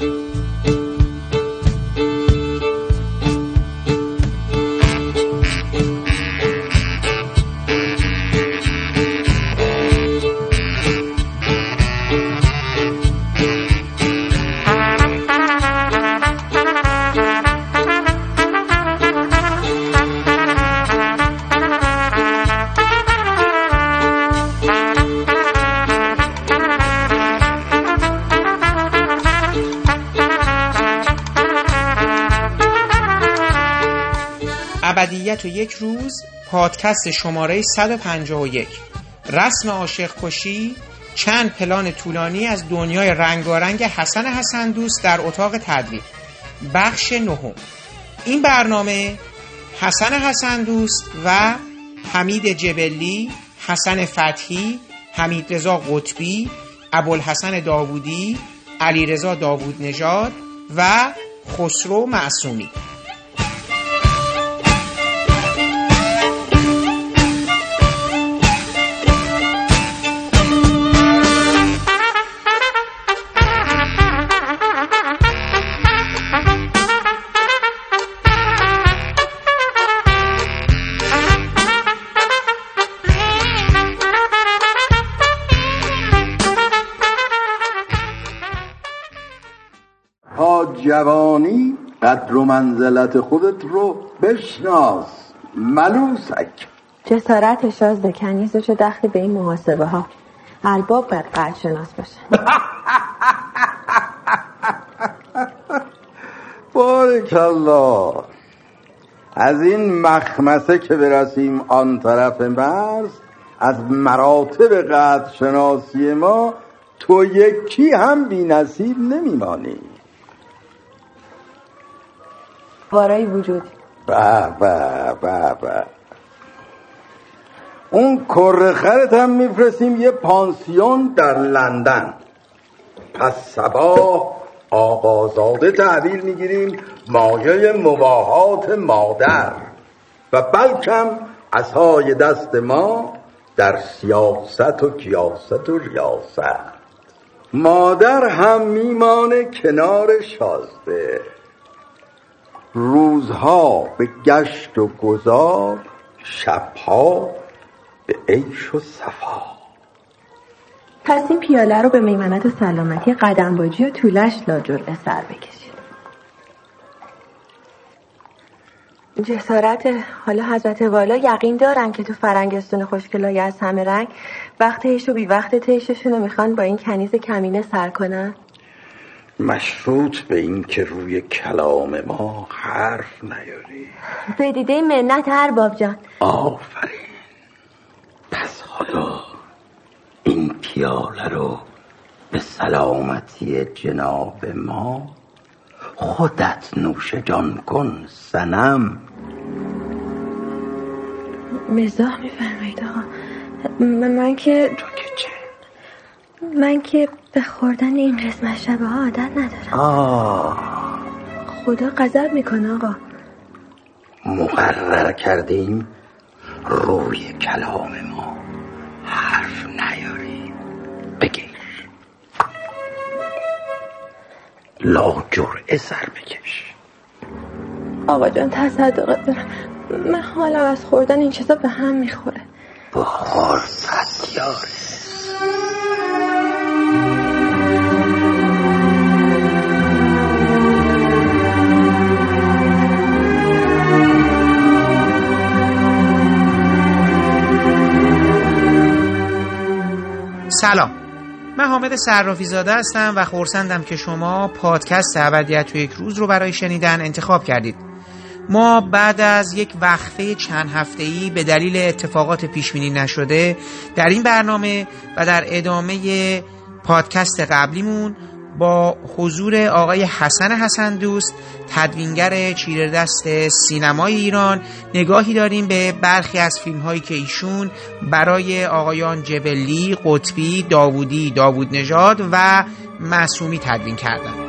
ابدیت پادکست شماره 151 رسم عاشق کشی چند پلان طولانی از دنیای رنگارنگ حسن حسن دوست در اتاق تدریب بخش نهم. این برنامه حسن حسن دوست و حمید جبلی حسن فتحی حمید رضا قطبی ابوالحسن داوودی علیرضا داوود نژاد و خسرو معصومی. قدر و منزلت خودت رو بشناس. ملوسک. جسارت شازده کنیزشو دخلی به این محاسبه ها. الباب باید قدر شناس باشه بارکالله از این مخمسه که برسیم آن طرف مرز از مراتب قدر شناسی ما تو یکی هم بی نصیب نمیمانی. بارای وجود. به به به به. اون کرخرت هم میفرستیم یه پانسیون در لندن. پس سبا آقازاده تحویل می‌گیریم مایه مباهات مادر. و بلکم های دست ما در سیاست و کیاست و ریاست. مادر هم میمانه کنار شازده. روزها به گشت و گذار شبها به عیش و صفا. پس این پیاله رو به میمنت سلامتی قدم باجی و طولش لاجرعه سر بکشید. جسارت حالا حضرت والا یقین دارن که تو فرنگستون خوشگلای از همه رنگ وقت و بی وقت تیششون رو می‌خوان با این کنیز کمینه سر کنن؟ مشروط به این که روی کلام ما حرف نیاری. به دیده منت هر باب جان. آفرین. پس حالا این پیاله رو به سلامتی جناب ما خودت نوش جان کن سنم مزاح میفرمایید آقا. من که تو که چه؟ من که به خوردن این قسمت شبه ها عادت ندارم. آه. خدا غضب می‌کنه آقا. مقرر کردیم روی کلام ما حرف نیاری بگیر. لا جرعه سر بکش. آقا جان تصدقت دارم من. حالا از خوردن این چیزا به هم می‌خوره. بخور ستیاره سلام. من حامد صرافی زاده هستم و خورسندم که شما پادکست ابدیت و یک روز رو برای شنیدن انتخاب کردید. ما بعد از یک وقفه چند هفته‌ای به دلیل اتفاقات پیشبینی نشده در این برنامه و در ادامه پادکست قبلیمون با حضور آقای حسن حسن دوست تدوینگر چیره دست سینمای ایران نگاهی داریم به برخی از فیلم هایی که ایشون برای آقایان جبلی، قطبی، داوودی، داوود نژاد و معصومی تدوین کردند.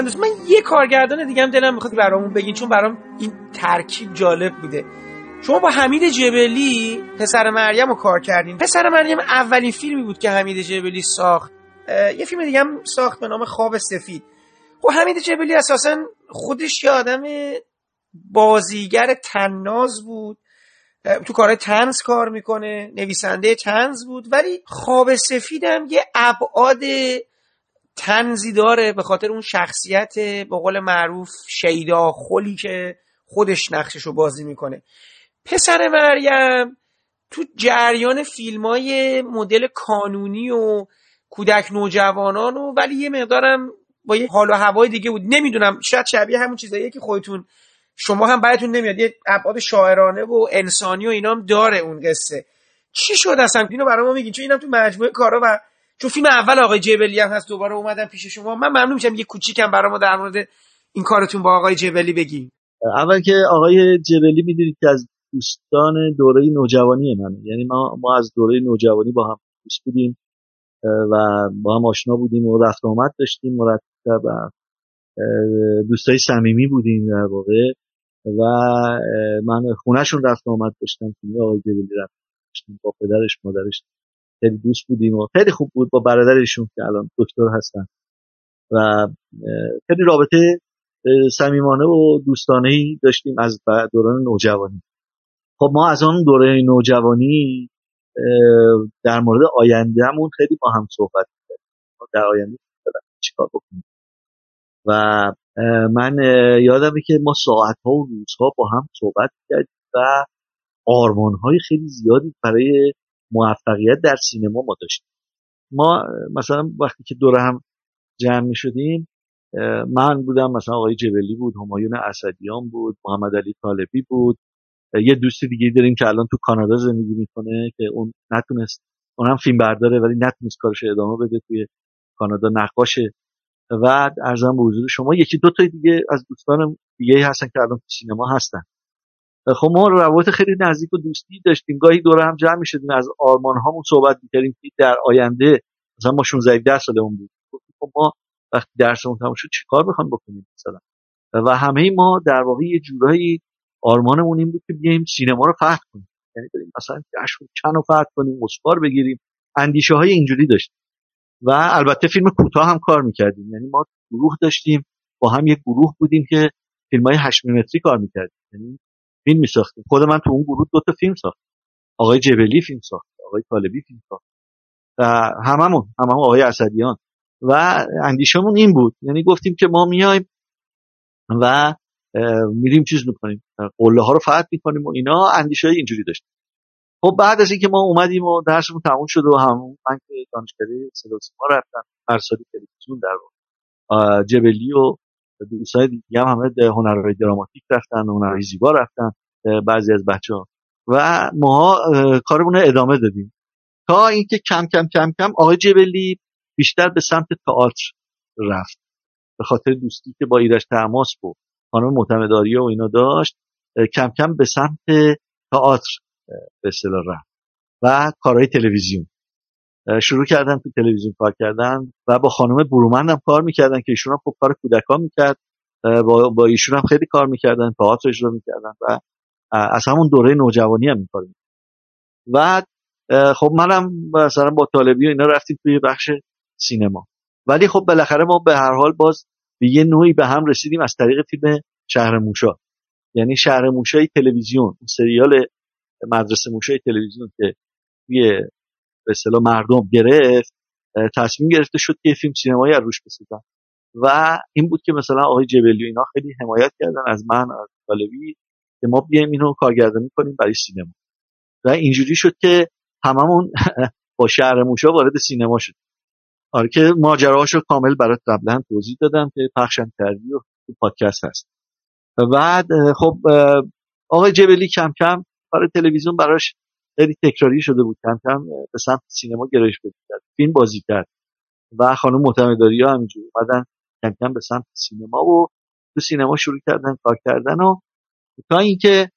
من یه کارگردان دیگه هم دلم می‌خواد برامون بگین چون برام این ترکیب جالب بوده. شما با حمید جبلی پسر مریم رو کار کردین. پسر مریم اولین فیلمی بود که حمید جبلی ساخت. یه فیلم دیگه هم ساخت به نام خواب سفید. خب حمید جبلی اساسا خودش یه آدم بازیگر تناز بود. تو کار تنز کار می‌کنه نویسنده تنز بود. ولی خواب سفیدم یه ابعاد تنزی داره به خاطر اون شخصیت به قول معروف شیدا خلی که خودش نقشش رو بازی می‌کنه. پسر مریم تو جریان فیلم های مدل کانونی و کودک نوجوانان و ولی یه مقدارم با یه حال و هوای دیگه بود. نمی‌دونم شاید شبیه همون چیزاییه که خودتون شما هم براتون نمیاد. یه ابعاد شاعرانه و انسانی و اینام داره اون قصه. چی شد اصلا؟ اینو برای ما میگین چون اینم تو مجموعه کارا و چون فیلم اول آقای جبلی هم هست دوباره اومدم پیش شما. من ممنون میشم یه کوچیکم برای ما در مورد این کارتون با آقای جبلی بگین اول که آقای جبلی می‌دونید که از دوستان دوره نوجوانی منه. یعنی ما ما از دوره نوجوانی با هم دوست بودیم و با هم آشنا بودیم و رفت آمد داشتیم. مرتب دوستای صمیمی بودیم در واقع. و من خونهشون رفت آمد داشتم. که آقای جبلی رفت با پدرش مادرش. خیلی دوست بودیم و خیلی خوب بود با برادرشون که الان دکتر هستن. و خیلی رابطه صمیمانه و دوستانه ای داشتیم از دوران نوجوانی. خب ما از آن دوره نوجوانی در مورد آیندهمون خیلی با هم صحبت کردیم در آینده چیکار بکنیم. و من یادمه که ما ساعتها و روزها با هم صحبت کردیم و آرمانهای خیلی زیادی برای موفقیت در سینما ما داشتیم. ما مثلا وقتی که دور هم جمع می شدیم من بودم مثلا آقای جبلی بود همایون اسدیان بود محمد علی طالبی بود. یه دوست دیگه داریم که الان تو کانادا زندگی می‌کنه که اون نتونست اون هم فیلم برداره ولی نتونست کارش ادامه بده توی کانادا نقاشه. و ارزم به حضور شما یکی دو تا دیگه از دوستان دیگه هستن که الان تو سینما هستن. خب ما روابط خیلی نزدیک و دوستی داشتیم. گاهی دور هم جمع می‌شدیم. از آرمان هامون صحبت می‌کردیم که در آینده مثلا ما 16 17 سالمون بود. خب ما وقتی درسمون تموم شد چیکار بخوام بکنیم مثلا؟ و همه ما در واقع یه جورایی آرمانمون این بود که بیایم سینما رو فتح کنیم. یعنی بریم مثلا جشن چن رو فتح کنیم اسکار بگیریم. اندیشه های اینجوری داشتیم. و البته فیلم کوتاه هم کار می‌کردیم. یعنی ما گروه داشتیم. با هم یک گروه بودیم که فیلم های 8 متری کار می‌کردیم. یعنی فیلم میساختیم خود من تو اون گروه دو تا فیلم ساختم. آقای جبلی فیلم ساخت آقای طالبی فیلم ساخت. و هممون هممون آقای اسدیان و اندیشمون این بود. یعنی گفتیم که ما میایم و میریم چیز می‌کنیم. قله ها رو فتح می‌کنیم و اینا. اندیشه اینجوری داشتیم. خب بعد از اینکه ما اومدیم و درسمون تموم شد و همون من که دانشکده صدا سیما رفتم مرسادی تلویزیون در جبلی و دوستای دیگه هم همه هنرهای دراماتیک رفتن هنرهای زیبا رفتن بعضی از بچه ها و ما کارمون ادامه دادیم. تا اینکه کم کم کم کم آقای جبلی بیشتر به سمت تئاتر رفت. به خاطر دوستی که با ایرش تماس بود خانم معتمداری و اینا داشت کم کم به سمت تئاتر به رفت. و کارهای تلویزیون. شروع کردن تو تلویزیون کار کردن و با خانم برومند هم کار می‌کردن که ایشون هم خب کار کودکان می‌کرد. با, با ایشون هم خیلی کار می‌کردن تئاتر اجرا می‌کردن و از همون دوره نوجوانی هم میکار و خب منم مثلا با طالبی و اینا رفتیم توی بخش سینما. ولی خب بالاخره ما به هر حال باز به یه نوعی به هم رسیدیم از طریق فیلم شهر موشا. یعنی شهر موشای تلویزیون سریال مدرسه موشای تلویزیون که توی به اصطلاح مردم گرفت تصمیم گرفته شد که فیلم سینمایی از روش بسازن. و این بود که مثلا آقای جبلی اینا خیلی حمایت کردن از من از طالبی که ما بیایم اینو کارگردانی کنیم برای سینما. و اینجوری شد که هممون با شهر موشا وارد سینما شد. آره که ماجراهاشو کامل برات قبلا توضیح دادم که پخشم کردی و تو پادکست هست. بعد خب آقای جبلی کم کم کار تلویزیون براش خیلی تکراری شده بود. کم کم به سمت سینما گرایش پیدا کرد. فیلم بازی کرد. و خانم معتمداری ها همینجوری اومدن کم کم به سمت سینما و تو سینما شروع کردن کار کردن و تا اینکه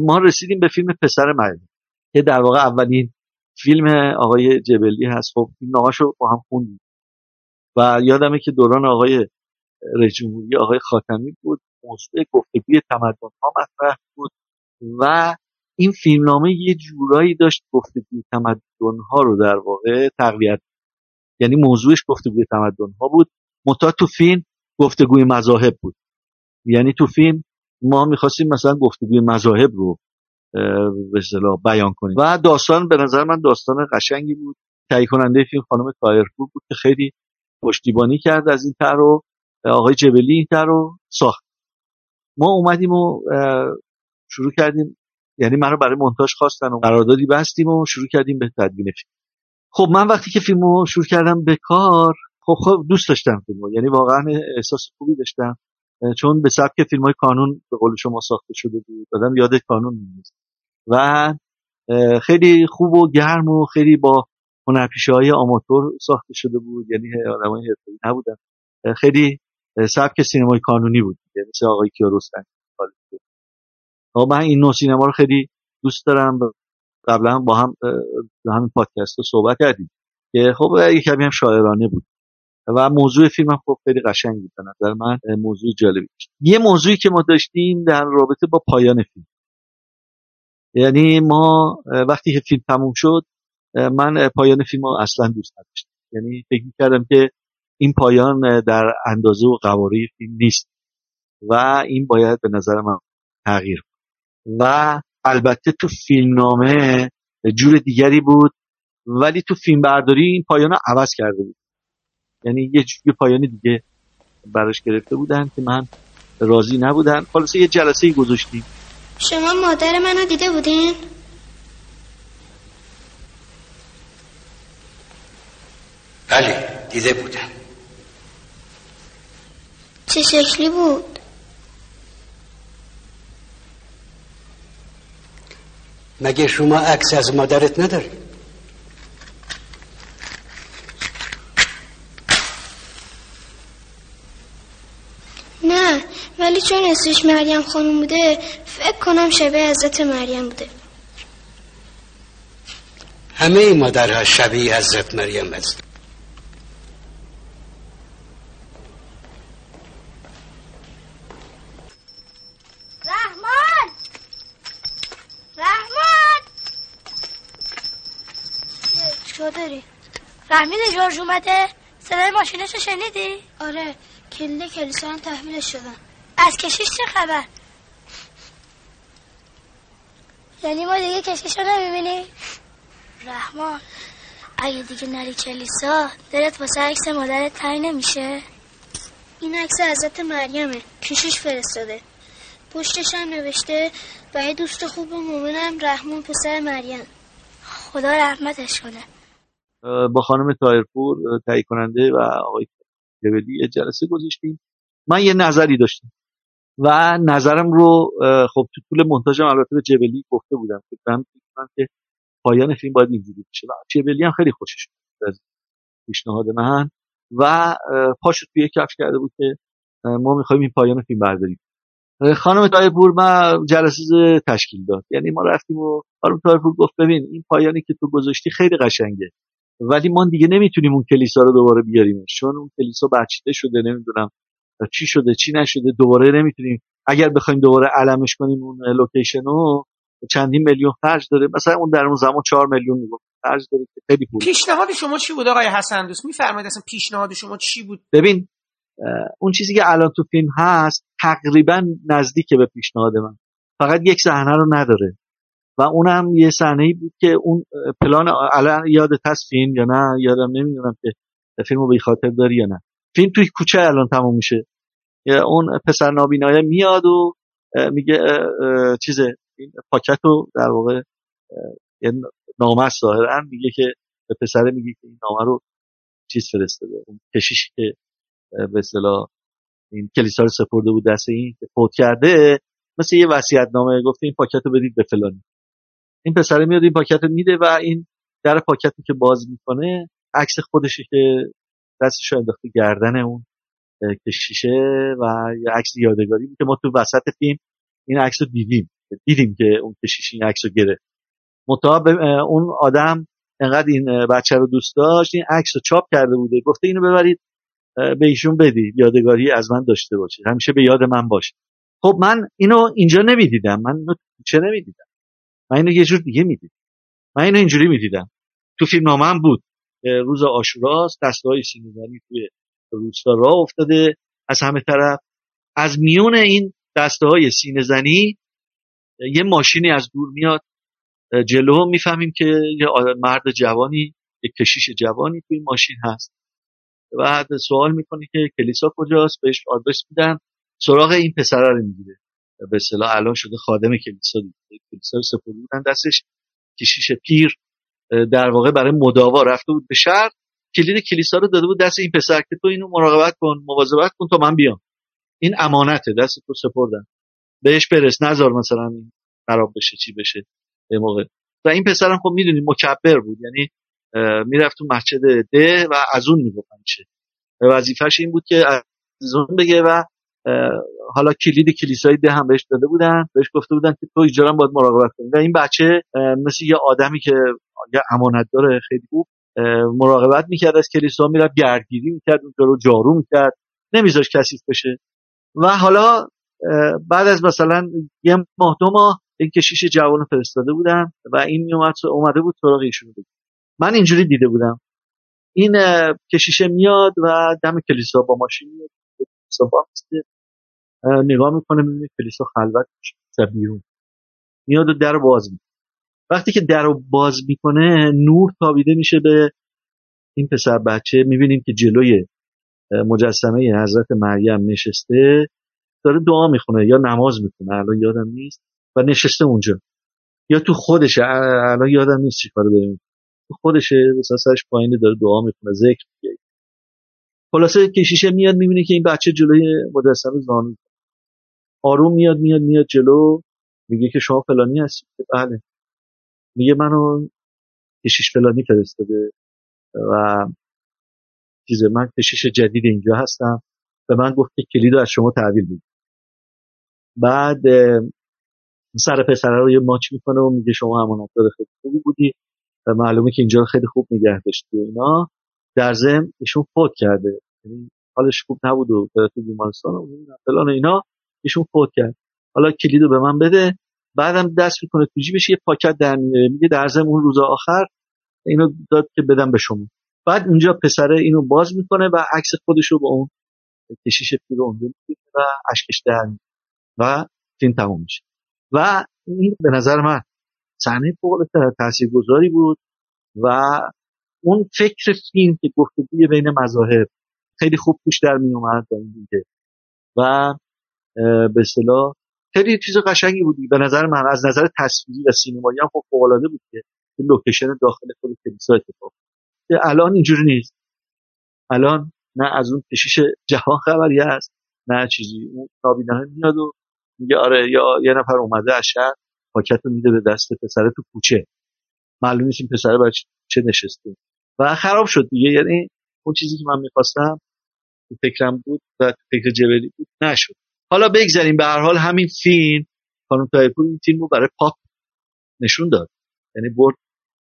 ما رسیدیم به فیلم پسر مریم که در واقع اولین فیلم آقای جبلی هست. خب این رو با هم خوندیم. و یادمه که دوران آقای رئیس آقای خاتمی بود. موضوع گفتگوی تمدن ها مطرح بود. و این فیلمنامه یه جورایی داشت گفتگوی تمدن ها رو در واقع تقویت یعنی موضوعش گفتگوی تمدن ها بود. متا تو فیلم گفتگوی مذاهب بود. یعنی تو فیلم ما می‌خواستیم مثلا گفتگوی مذاهب رو به بیان کنیم. و داستان به نظر من داستان قشنگی بود. تهیه کننده فیلم خانم تایرپور بود که خیلی پشتیبانی کرد از این تر رو آقای جبلی این تر رو ساخت. ما اومدیم و شروع کردیم یعنی من رو برای مونتاژ خواستن و قراردادی بستیم و شروع کردیم به تدوین فیلم خب من وقتی که فیلم رو شروع کردم به کار خب خب دوست داشتم فیلمو یعنی واقعا احساس خوبی داشتم. چون به سبک فیلم های کانون به قول شما ساخته شده بود دادم یاد کانون نیست و خیلی خوب و گرم و خیلی با هنرپیشه های آماتور ساخته شده بود یعنی آدم های نبودن. خیلی سبک سینمای کانونی بود یعنی مثل آقای کیارستمی من این نوع سینما رو خیلی دوست دارم. قبلا با هم همین پادکست رو صحبت کردیم که خب یه کمی هم شاعرانه بود. و موضوع فیلم هم خب خیلی قشنگ بود نظر من موضوع جالبی داشت. یه موضوعی که ما داشتیم در رابطه با پایان فیلم. یعنی ما وقتی که فیلم تموم شد من پایان فیلم رو اصلا دوست نداشتم. یعنی فکر کردم که این پایان در اندازه و قواره فیلم نیست و این باید به نظر من تغییر و البته تو فیلمنامه جور دیگری بود ولی تو فیلم برداری این پایان رو عوض کرده بود یعنی یه جوری پایان دیگه براش گرفته بودن که من راضی نبودن خلاصه یه جلسه گذاشتیم شما مادر منو دیده بودین؟ بله دیده بودن چه شکلی بود؟ مگه شما عکس از مادرت نداری؟ نه ولی چون اسمش مریم خانم بوده فکر کنم شبیه حضرت مریم بوده همه مادرها شبیه حضرت مریم هست رحمان رحمان داری؟ رحمین جورج اومده صدای ماشینش شنیدی؟ آره کله کلیسا هم تحویلش شدن از کشیش چه خبر؟ یعنی ما دیگه کشیش رو نمی‌بینیم؟ رحمان اگه دیگه نری کلیسا دلت واسه عکس مادرت تایی نمیشه؟ این عکس حضرت مریمه کشیش فرستاده پشتش هم نوشته برای دوست خوب و مؤمنم رحمان پسر مریم خدا رحمتش کنه با خانم تایرپور تهیه کننده و آقای جبلی یه جلسه گذاشتیم. من یه نظری داشتم و نظرم رو خب تو طول منتاجم البته به جبلی گفته بودم. من که پایان فیلم باید اینجوری بشه. و جبلی هم خیلی خوشش از پیشنهاد من و پاشو توی کفش کرده بود که ما می‌خوایم این پایان فیلم برداریم. خانم طائرپور ما جلسه تشکیل داد. یعنی ما رفتیم و خانم طائرپور گفت ببین این پایانی که تو گذاشتی خیلی قشنگه. ولی ما دیگه نمی‌تونیم اون کلیسا رو دوباره بیاریم. چون اون کلیسا برچیده شده نمی‌دونم چی شده چی نشده دوباره نمی‌تونیم. اگر بخوایم دوباره علمش کنیم اون لوکیشن رو چندین میلیون خرج داره. مثلا اون در اون زمان 4 میلیون می‌گفت. خرج داره که خیلی پول. پیشنهاد شما چی بود آقای حسن دوست؟ میفرمایید اصلا پیشنهاد شما چی بود؟ ببین اون چیزی که الان تو فیلم هست تقریبا نزدیک به پیشنهاد من. فقط یک صحنه رو نداره. و اونم یه صحنه بود که اون پلان الان یادت هست فیلم یا نه؟ یادم نمی‌دونم که فیلمو به خاطر داری یا نه. فیلم توی کوچه الان تموم میشه. اون پسر نابینایه میاد و میگه چیزه این پاکت رو در واقع نامه است ظاهرا. میگه که به پسره میگه که این نامه رو چیز فرستاده اون کشیشی که به اصطلاح این کلیسا رو سپرده بود دست این که فوت کرده مثل یه وصیت نامه گفته این پاکت رو بدید به فلانی. این پسره میاد این پاکت رو میده و این در پاکتی که باز می‌کنه عکس خودشه که دستش رو انداخته گردن اون کشیشه و یه عکس یادگاری که ما تو وسط فیلم این عکس رو دیدیم دیدیم که اون کشیش این عکس رو گرفت. مطابق اون آدم انقدر این بچه رو دوست داشت این عکس رو چاپ کرده بوده گفته اینو ببرید به ایشون بدی یادگاری از من داشته باشه همیشه به یاد من باشه. خب من اینو اینجا نمی‌دیدم من چه نمی‌دیدم. من اینو یه جور دیگه می‌دیدم. من اینو اینجوری می‌دیدم. تو فیلم هم بود. روز آشوراست دسته های سینیزنی توی روستا راه افتاده. از همه طرف. از میون این دسته های سینه زنی یه ماشینی از دور میاد. جلو می‌فهمیم که یه مرد جوانی یه کشیش جوانی توی ماشین هست. بعد سوال می‌کنه که کلیسا کجاست؟ بهش آدرس میدن. سراغ این پسره رو می‌گیره. به اصطلاح الان شده خادم کلیسا دیگه. کلیسا سپرده بودن دستش. کشیش پیر در واقع برای مداوا رفته بود به شهر. کلید کلیسا رو داده بود دست این پسر که تو اینو مراقبت کن مواظبت کن تا من بیام. این امانته دست تو سپردن. بهش برس نظر مثلا خراب بشه چی بشه. به موقع. و این پسرم خب می‌دونی مکبر بود یعنی می‌رفت تو مسجد ده و از اون می‌گفت همیشه وظیفش این بود که از اون بگه و حالا کلید کلیسای ده هم بهش داده بودن بهش گفته بودن که تو اینجا باید مراقبت کنی. و این بچه مثل یه آدمی که یه امانت داره خیلی خوب مراقبت می‌کرد از کلیسا می‌رفت گردگیری می‌کرد اونجا رو جارو می‌کرد نمیذاش کثیف بشه. و حالا بعد از مثلا یه ماه دو ماه این کشیش جوان فرستاده بودن و این میومد اومده بود سراغ ایشون بود من اینجوری دیده بودم. این کشیشه میاد و دم کلیسا با ماشین میاد. نگاه می‌کنه می‌بینه کلیسا خلوت میشه بیرون. میاد و در باز می‌کنه. وقتی که در باز می‌کنه نور تابیده میشه به این پسر بچه. می‌بینیم که جلوی مجسمه حضرت مریم نشسته داره دعا می‌خونه یا نماز می‌کنه الان یادم نیست و نشسته اونجا. یا تو خودشه الان یادم نیست چی کار داره تو خودشه مثلا سرش پایین داره دعا می‌کنه ذکر میگه. خلاصه کشیشه میاد می‌بینه که این بچه جلوی مجسمه زانو آروم میاد میاد میاد جلو. میگه که شما فلانی هستی. بله. میگه منو کشیش فلانی فرستاده و چیز من کشیش جدید اینجا هستم به من گفت که کلید از شما تحویل بگیر بعد سر پسره رو یه ماچ می‌کنه و میگه شما امانتدار خیلی خوبی بودی و معلومه که اینجا رو خیلی خوب نگه داشتی و اینا. در ضمن ایشون فوت کرده. یعنی حالش خوب نبود و بیمارستان و فلان اینا. ایشون فوت کرد. حالا کلید رو به من بده. بعدم دست می‌کنه تو جیبش یه پاکت در میگه در اون روز آخر اینو داد که بدم به شما. بعد اونجا پسره اینو باز می‌کنه و عکس خودش رو با اون کشیش پیر اونجا و اشکش در و فیلم تموم میشه. و این به نظر من صحنه فوق تاثیرگذاری بود و اون فکر فیلم که گفتگوی بین مذاهب خیلی خوب توش در می اومد و به اصطلاح خیلی چیز قشنگی بود. به نظر من از نظر تصویری و سینمایی هم خب فوق العاده بود که لوکیشن داخل خود کلیسا اتفاق الان اینجوری نیست. الان نه از اون کشیش جهان خبری هست نه چیزی. اون نابینه میاد و میگه آره یا یه نفر اومده از شهر پاکت رو میده به دست پسره تو کوچه. معلوم نیست این پسره برای چه نشسته. و خراب شد دیگه. یعنی اون چیزی که من می‌خواستم تو فکرم بود و تو فکر جبلی بود نشد. حالا بگذاریم به هر حال همین فیلم خانم طائرپور این فیلم رو برای پاپ نشون داد. یعنی برد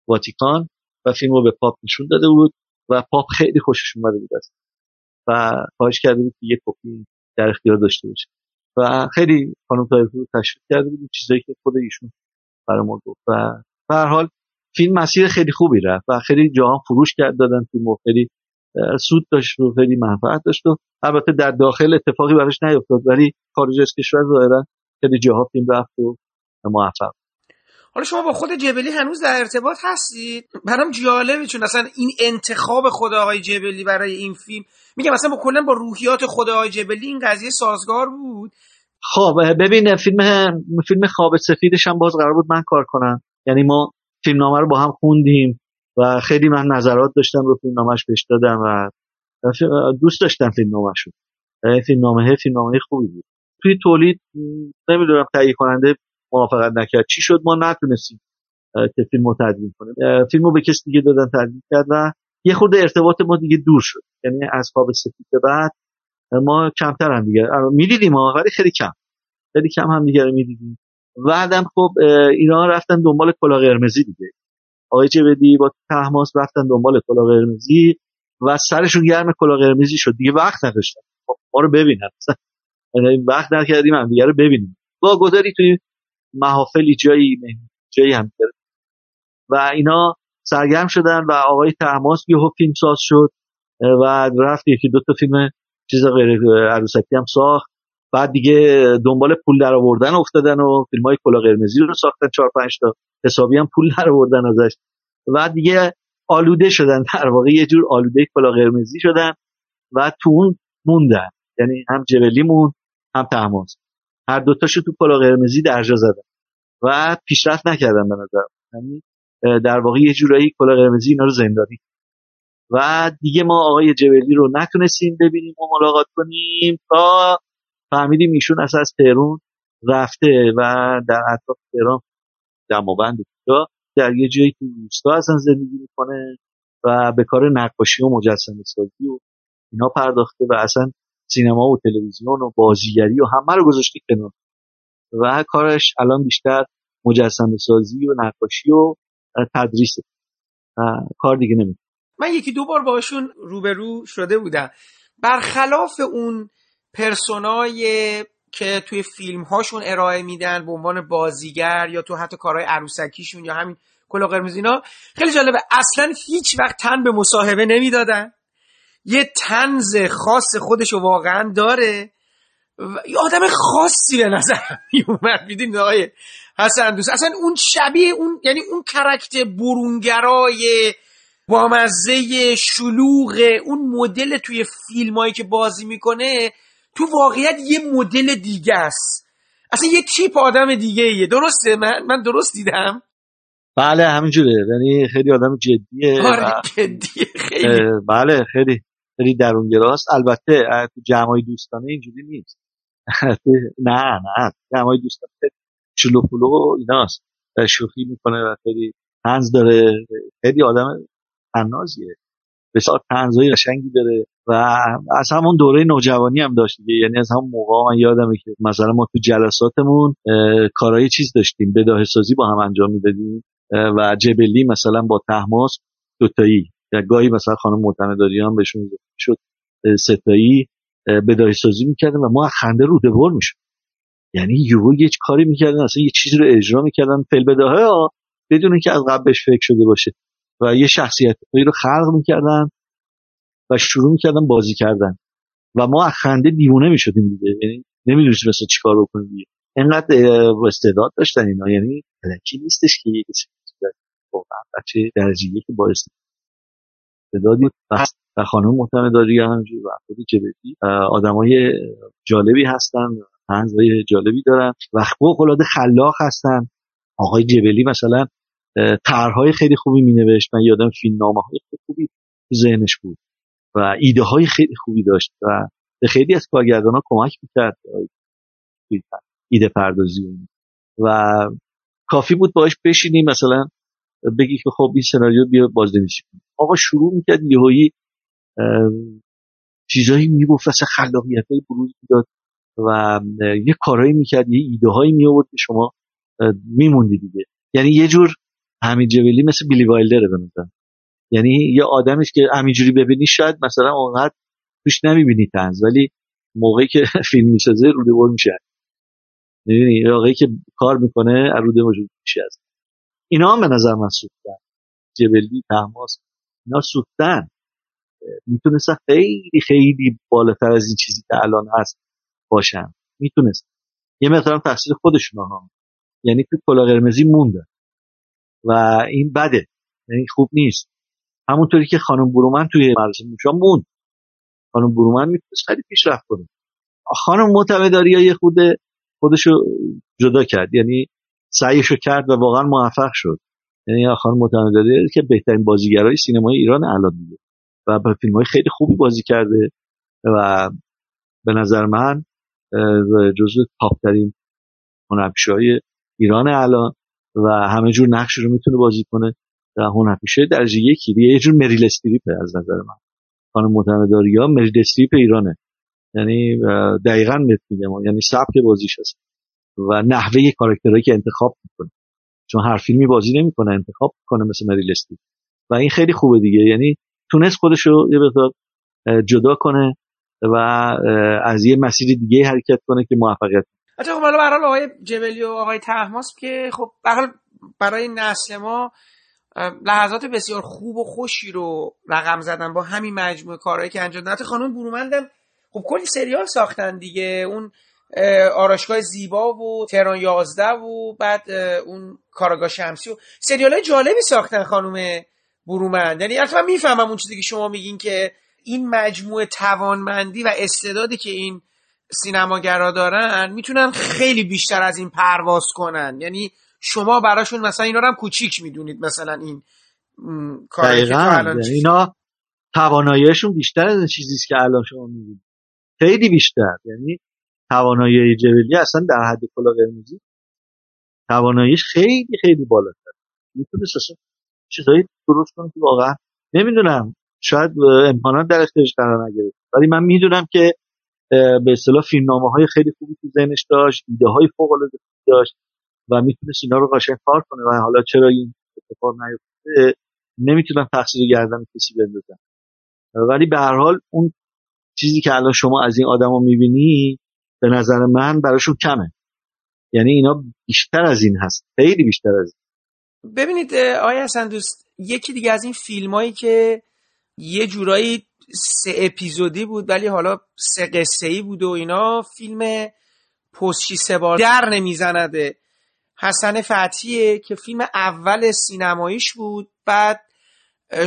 واتیکان و فیلم رو به پاپ نشون داده بود و پاپ خیلی خوشش اومده بود ازش و خواهش کرده بود که یه کپی در اختیار داشته باشه. و خیلی خانم طائرپور تشویق کرده بود چیزایی که خود ایشون برای ما گفت. و به هر حال فیلم مسیر خیلی خوبی رفت و خیلی جاها فروش کرد دادن فیلم خیلی سود داشت و خیلی منفعت داشت و البته در داخل اتفاقی براش نیفتاد ولی خارج از کشور ظاهرا خیلی جاها فیلم رفت و موفق. حالا شما با خود جبلی هنوز در ارتباط هستید؟ برام جالبه چون اصلا این انتخاب خود آقای جبلی برای این فیلم میگم مثلا با کلا با روحیات خود آقای جبلی این قضیه سازگار بود. خب ببین فیلم فیلم خواب سفیدش هم باز قرار بود من کار کنم. یعنی ما فیلمنامه رو با هم خوندیم. و خیلی من نظرات داشتم رو فیلمنامهش بهش دادم و دوست داشتم فیلمنامه شد فیلمنامه فیلمنامه خوبی بود. توی تولید نمی‌دونم تهیه کننده موافقت نکرد. چی شد؟ ما نتونستیم که فیلم رو تدوین کنیم. فیلم رو به کسی دیگه دادن تدوین کرد و یه خورده ارتباط ما دیگه دور شد. یعنی از خواب سفید بعد ما کمتر هم دیگه. می‌دیدیم ولی خیلی کم. خیلی کم هم دیگه رو می‌دیدیم. بعدم خب اینا رفتن دنبال کلا قرمزی دیگه. آقای جبدی با تحماس رفتن دنبال کلا قرمزی و سرشون گرم کلا قرمزی شد. دیگه وقت نداشتن. خب، ما رو ببینن. یعنی وقت نکردیم هم دیگه رو ببینیم. با گذاری توی محافلی جایی جایی هم و اینا سرگرم شدن و آقای تحماس یهو فیلم ساز شد و رفت یکی دو تا فیلم چیز غیر عروسکی هم ساخت. بعد دیگه دنبال پول در آوردن افتادن و فیلم های کلا قرمزی رو ساختن چهار پنج تا حسابی هم پول در آوردن ازش. و دیگه آلوده شدن در واقع یه جور آلوده کلا قرمزی شدن و تو اون موندن. یعنی هم جبلی مون هم تحماس هر دوتاشو تو کلا قرمزی درجا زدن و پیشرفت نکردن به نظر. یعنی در واقع یه جورایی کلا قرمزی اینا رو زندانی و دیگه ما آقای جبلی رو نتونستیم ببینیم و ملاقات کنیم تا فهمیدیم ایشون اصلا از تهرون رفته و در اطراف تهران دماوند در یه جایی که روستا اصلا زندگی می‌کنه و به کار نقاشی و مجسمه سازی و اینا پرداخته و اصلا سینما و تلویزیون و بازیگری و همه رو گذاشته کنار. و کارش الان بیشتر مجسمه سازی و نقاشی و تدریسه کار دیگه نمی‌کنه. من یکی دو بار باشون روبرو شده بودم. برخلاف اون پرسونای که توی فیلم هاشون ارائه میدن به عنوان بازیگر یا تو حتی کارهای عروسکیشون یا همین کلا قرمز اینا خیلی جالبه. اصلا هیچ وقت تن به مصاحبه نمی‌دادن. یه تنز خاص خودشو واقعا داره. یه آدم خاصی به نظر میومد می‌دونید آقای حسن دوست؟ اصلا اون شبیه اون یعنی اون کرکت برونگرای بامزه شلوغ اون مدل توی فیلمایی که بازی می‌کنه تو واقعیت یه مدل دیگه است. اصلا یه تیپ آدم دیگه ایه. درسته؟ من من درست دیدم؟ بله همینجوره. یعنی خیلی آدم جدیه آره جدیه. خیلی. بله خیلی خیلی درونگراست البته تو جمعای دوستانه اینجوری نیست. نه نه جمعای دوستانه چلو پلو ایناست. شوخی می‌کنه و خیلی تنز داره. خیلی آدم تنازیه. بسیار تنزهای قشنگی داره. و از همون دوره نوجوانی هم داشت یعنی از همون موقع من یادمه که مثلا ما تو جلساتمون کارهای چیز داشتیم. بداه سازی با هم انجام می‌دادیم. و جبلی مثلا با تحماس دوتایی. یا گاهی مثلا خانم معتمداریان بهشون شد؟ ستایی بداه سازی می‌کردن و ما خنده رو دور می‌شد یعنی یهو یه کاری می‌کردن اصلا یه چیزی رو اجرا می‌کردن. فل بداهه بدون اینکه از قبلش فکر شده باشه. و یه شخصیت رو خلق می‌کردن. و شروع می‌کردن بازی کردن. و ما از خنده دیوونه می‌شدیم دیگه. یعنی نمی‌دونستیم مثلا چیکار بکنیم دیگه. اینقدر استعداد داشتن اینا. یعنی الکی نیستش که یه کسی واقعا بچه درجه که با استعدادی و خانم معتمداری همجور و خود جبدی آدمای جالبی هستن. های جالبی دارن. و العاده خلاق هستن. آقای جبلی مثلا طرحهای خیلی خوبی می نوشت من یادم فیلم نامه های خوبی تو ذهنش بود. و ایده های خیلی خوبی داشت و به خیلی از کارگردان ها کمک می‌کرد. ایده پردازی و کافی بود باش بشینیم مثلا بگی که خب این سناریو بیا بازنویسی کنیم. آقا شروع می‌کرد یهویی چیزایی می‌گفت اصلا خلاقیت بروز می‌داد و یه کارایی می‌کرد یه ایده هایی می آورد که شما میموندی دیگه. یعنی یه جور همین جبلی مثل بیلی وایلدره به یعنی یه آدمی که همینجوری ببینی شاید مثلا اونقدر توش نمی‌بینی تنز ولی موقعی که فیلم می‌سازه روده میشه. می‌دونی آقایی که کار می‌کنه روده موجود میشه. از اینا هم به نظر من سوختن. جبلی تحماس اینا سوختن. می‌تونستن خیلی خیلی بالاتر از این چیزی که الان هست باشن. می‌تونست یه مقدار تحصیل خودشون ها یعنی تو کلا قرمزی مونده و این بده. یعنی خوب نیست. همونطوری که خانم برومن توی مدرسه موشا موند. خانم برومن می‌تونست خیلی پیشرفت کنه. خانم معتمداری یه خود خودشو جدا کرد. یعنی سعیشو کرد و واقعا موفق شد. یعنی خانم معتمداری که بهترین بازیگرای سینمای ایران الان میده و به فیلم های خیلی خوبی بازی کرده و به نظر من جزو تاپترین هنرپیشه ایران الان و همه جور نقش رو می‌تونه بازی کنه. هنرپیشه درجه یکی یه جور مریل استریپ از نظر من. خانم معتمداری ها مریل استریپ ایرانه. یعنی دقیقا مت میگم. یعنی سبک بازیش هست. و نحوه کاراکترهایی که انتخاب می‌کنه. چون هر فیلمی بازی نمی‌کنه انتخاب کنه مثل مریل استریپ. و این خیلی خوبه دیگه. یعنی تونست خودش رو یه جدا کنه و از یه مسیر دیگه حرکت کنه که موفقیت. حتی خب حالا آقای جبلی و آقای تحماس که خب برای نسل ما لحظات بسیار خوب و خوشی رو رقم زدن با همین مجموعه کارهایی که انجام دادن. خانم برومندم خب کلی سریال ساختن دیگه. اون آراشگاه زیبا و تهران یازده و بعد اون کاراگاه شمسی و سریال های جالبی ساختن خانم برومند. یعنی من می‌فهمم اون چیزی که شما میگین که این مجموعه توانمندی و استعدادی که این سینماگرا دارن می‌تونن خیلی بیشتر از این پرواز کنن. یعنی شما براشون مثلا اینا رو هم کوچیک می‌دونید مثلا این کاری که الان اینا تواناییشون بیشتر از چیزی که الان شما می‌دونید خیلی بیشتر. یعنی توانایی جبلی اصلا در حد کلا قرمزی تواناییش خیلی خیلی بالاتر. می‌تونه اصلا چیزایی درست کنه که واقعا نمی‌دونم. شاید امکانات در اختیارش قرار نگرفت. ولی من می‌دونم که به اصطلاح فیلمنامه های خیلی خوبی تو ذهنش داشت ایده های فوق العاده داشت. و می‌تونست اینا رو قشنگ کار کنه و حالا چرا این اتفاق نیفته نمی‌تونم تقصیر گردن کسی بندازم ولی به هر حال اون چیزی که الان شما از این آدما می‌بینی به نظر من براشون کمه. یعنی اینا بیشتر از این هست. خیلی بیشتر از این. ببینید آیا حسن دوست یکی دیگه از این فیلم هایی که یه جورایی سه اپیزودی بود ولی حالا سه قصه ای بود و اینا فیلم پستچی سه بار در نمیزنده. حسن فتحیه که فیلم اول سینماییش بود بعد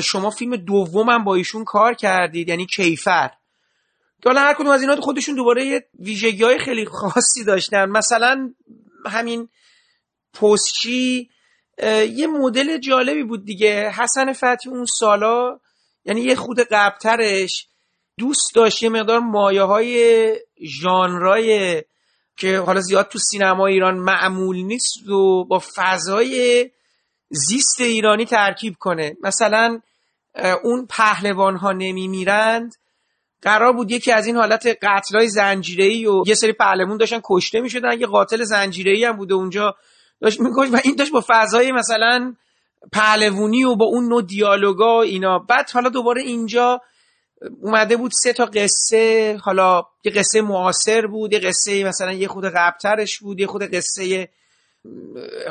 شما فیلم دومم با ایشون کار کردید یعنی کیفر. که حالا هر کدوم از اینا خودشون دوباره یه ویژگی های خیلی خاصی داشتن. مثلا همین پستچی یه مدل جالبی بود دیگه. حسن فتحی اون سالا یعنی یه خود قبلترش دوست داشت یه مقدار مایه های ژانرای که حالا زیاد تو سینما ایران معمول نیست و با فضای زیست ایرانی ترکیب کنه. مثلا اون پهلوان ها نمی میرند قرار بود یکی از این حالت قتل های زنجیری و یه سری پهلوان داشتن کشته می شدن یه قاتل زنجیری هم بوده اونجا. داشت میکش و این داشت با فضای مثلا پهلوونی و با اون نوع دیالوگا اینا. بعد حالا دوباره اینجا اومده بود سه تا قصه حالا یه قصه معاصر بود یه قصه مثلا یه خود قبلترش بود یه خود قصه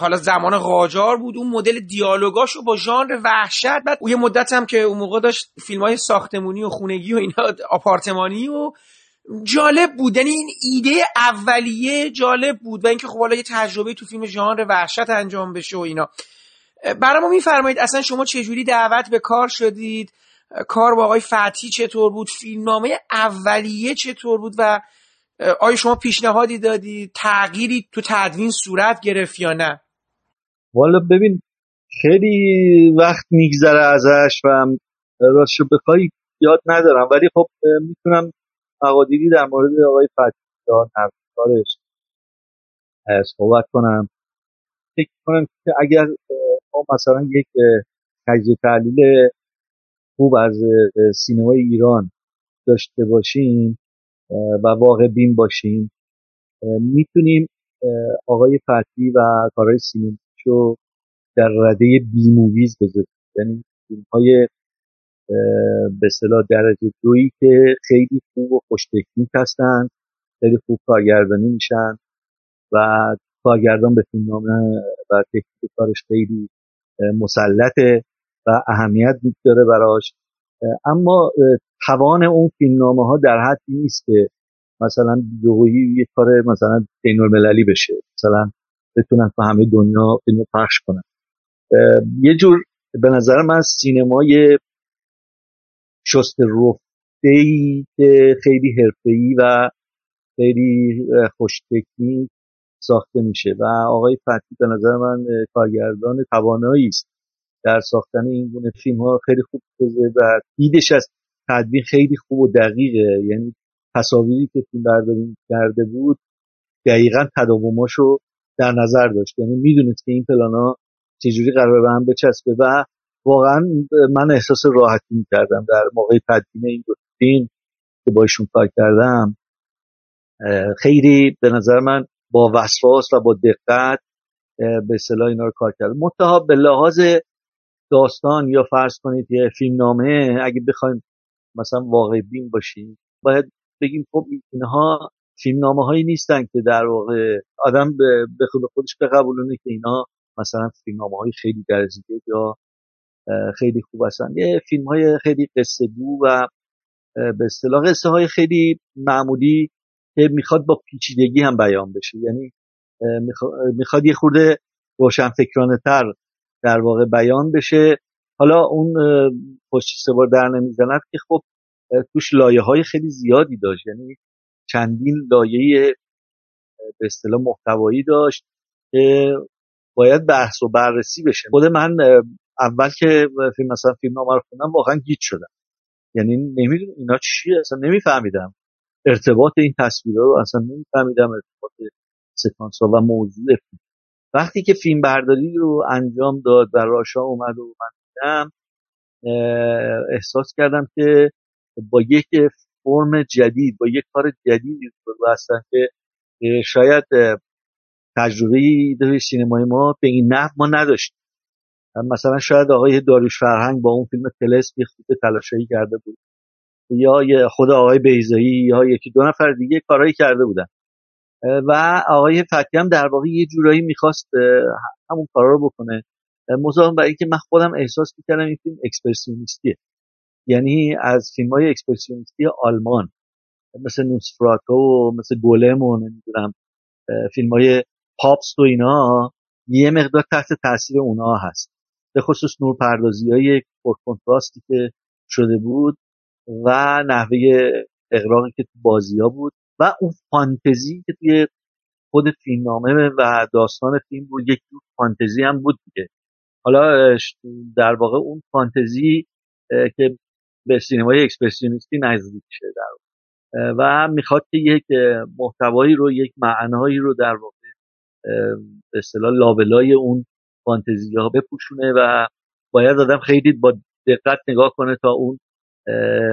حالا زمان قاجار بود. اون مدل دیالوگاشو با ژانر وحشت بعد یه مدت هم که اون موقع داشت فیلم های ساختمونی و خونگی و اینا آپارتمانی و جالب بود. یعنی این ایده اولیه جالب بود و اینکه خب حالا یه تجربه تو فیلم ژانر وحشت انجام بشه و اینا. برای ما میفرمایید اصلا شما چجوری دعوت به کار شدید؟ کار با آقای فتی چطور بود؟ فیلمنامه اولیه چطور بود؟ و آیا شما پیشنهادی دادی؟ تغییری تو تدوین صورت گرفت یا نه؟ والا ببین خیلی وقت میگذره ازش و راستشو بخوای یاد ندارم. ولی خب می‌تونم مقادیری در مورد آقای فتیدان کارش. صحبت کنم. فکر کنم که اگر ما مثلا یک تجزیه تحلیل خوب از سینمای ایران داشته باشیم و واقع بین باشیم. می‌تونیم آقای فتحی و کارهای سینمایشو در رده B movies بذاریم. یعنی فیلم های به اصطلاح درجه دویی که خیلی خوب و خوش تکنیک هستن خیلی خوب کارگردانی میشن و کارگردان به فیلمنامه و تکنیک کارش خیلی مسلطه. و اهمیت داره براش. اما توان اون فیلمنامه ها در حدی نیست که مثلا یهویی یه کار مثلا بین المللی بشه مثلا بتونن تو همه دنیا فیلم پخش کنن. یه جور به نظر من سینمای شست رفته ای که خیلی حرفه‌ای و خیلی خوش تکنیک ساخته میشه. و آقای فتی به نظر من کارگردان توانایی است در ساختن این گونه فیلم ها خیلی خوب شده و دیدش از تدوین خیلی خوب و دقیقه. یعنی تصاویری که فیلم برداری کرده بود دقیقا تداوماشو در نظر داشت. یعنی می‌دونست که این پلان ها چجوری قرار به هم بچسبه و واقعا من احساس راحتی می‌کردم در موقع تدوین این دو فیلم که با کار کردم. خیلی به نظر من با وسواس و با دقت به اصطلاح اینا رو کار کردم. منتها به لحاظ داستان یا فرض کنید یه فیلم نامه اگه بخوایم مثلا واقع بین باشیم باید بگیم خب اینها فیلم نامه هایی نیستن که در واقع آدم به خود خودش بقبولونه که اینا مثلا فیلم نامه های خیلی درزیده یا خیلی خوب هستن. یه فیلم های خیلی قصه گو و به اصطلاح قصه های خیلی معمولی که می‌خواد با پیچیدگی هم بیان بشه. یعنی می‌خواد یه خورده روشن فکرانه تر در واقع بیان بشه. حالا اون پشت سوار در نمی‌زند که خب توش لایه های خیلی زیادی داشت. یعنی چندین لایه به اصطلاح محتوایی داشت که باید بحث و بررسی بشه. خود من اول که فیلم مثلا فیلم رو خوندم واقعا گیت شدم. یعنی نمی‌دونم اینا چیه اصلا نمیفهمیدم ارتباط این تصویرها رو اصلا نمیفهمیدم ارتباط سکانس ها و موضوع فیلم وقتی که فیلم برداری رو انجام داد و راشا اومد و من دیدم احساس کردم که با یک فرم جدید با یک کار جدیدی رو هستن که شاید تجربه در سینمای ما به این نحو ما نداشتیم. مثلا شاید آقای داریوش فرهنگ با اون فیلم تلس یه خود تلاشایی کرده بود. یا خود آقای بیزایی یا یکی دو نفر دیگه کارهایی کرده بودن. و آقای فتی هم در واقع یه جورایی می‌خواست همون کارا رو بکنه. مزاحم برای اینکه من خودم احساس می‌کردم این فیلم اکسپرسیونیستیه. یعنی از فیلم های اکسپرسیونیستی آلمان مثل نوسفراتو و مثل گولم و نمی‌دونم فیلم های پاپس و اینا یه مقدار تحت تاثیر اونا هست. به خصوص نورپردازی های کنتراستی که شده بود و نحوه اقراقی که تو بازی ها بود. و اون فانتزی که توی خود فیلمنامه و داستان فیلم بود یک جور فانتزی هم بود دیگه. حالا در واقع اون فانتزی که به سینمای اکسپرسیونیستی نزدیک شه در و می‌خواد که یک محتوایی رو یک معنایی رو در واقع به اصطلاح لابلای اون فانتزی ها بپوشونه و باید آدم خیلی با دقت نگاه کنه تا اون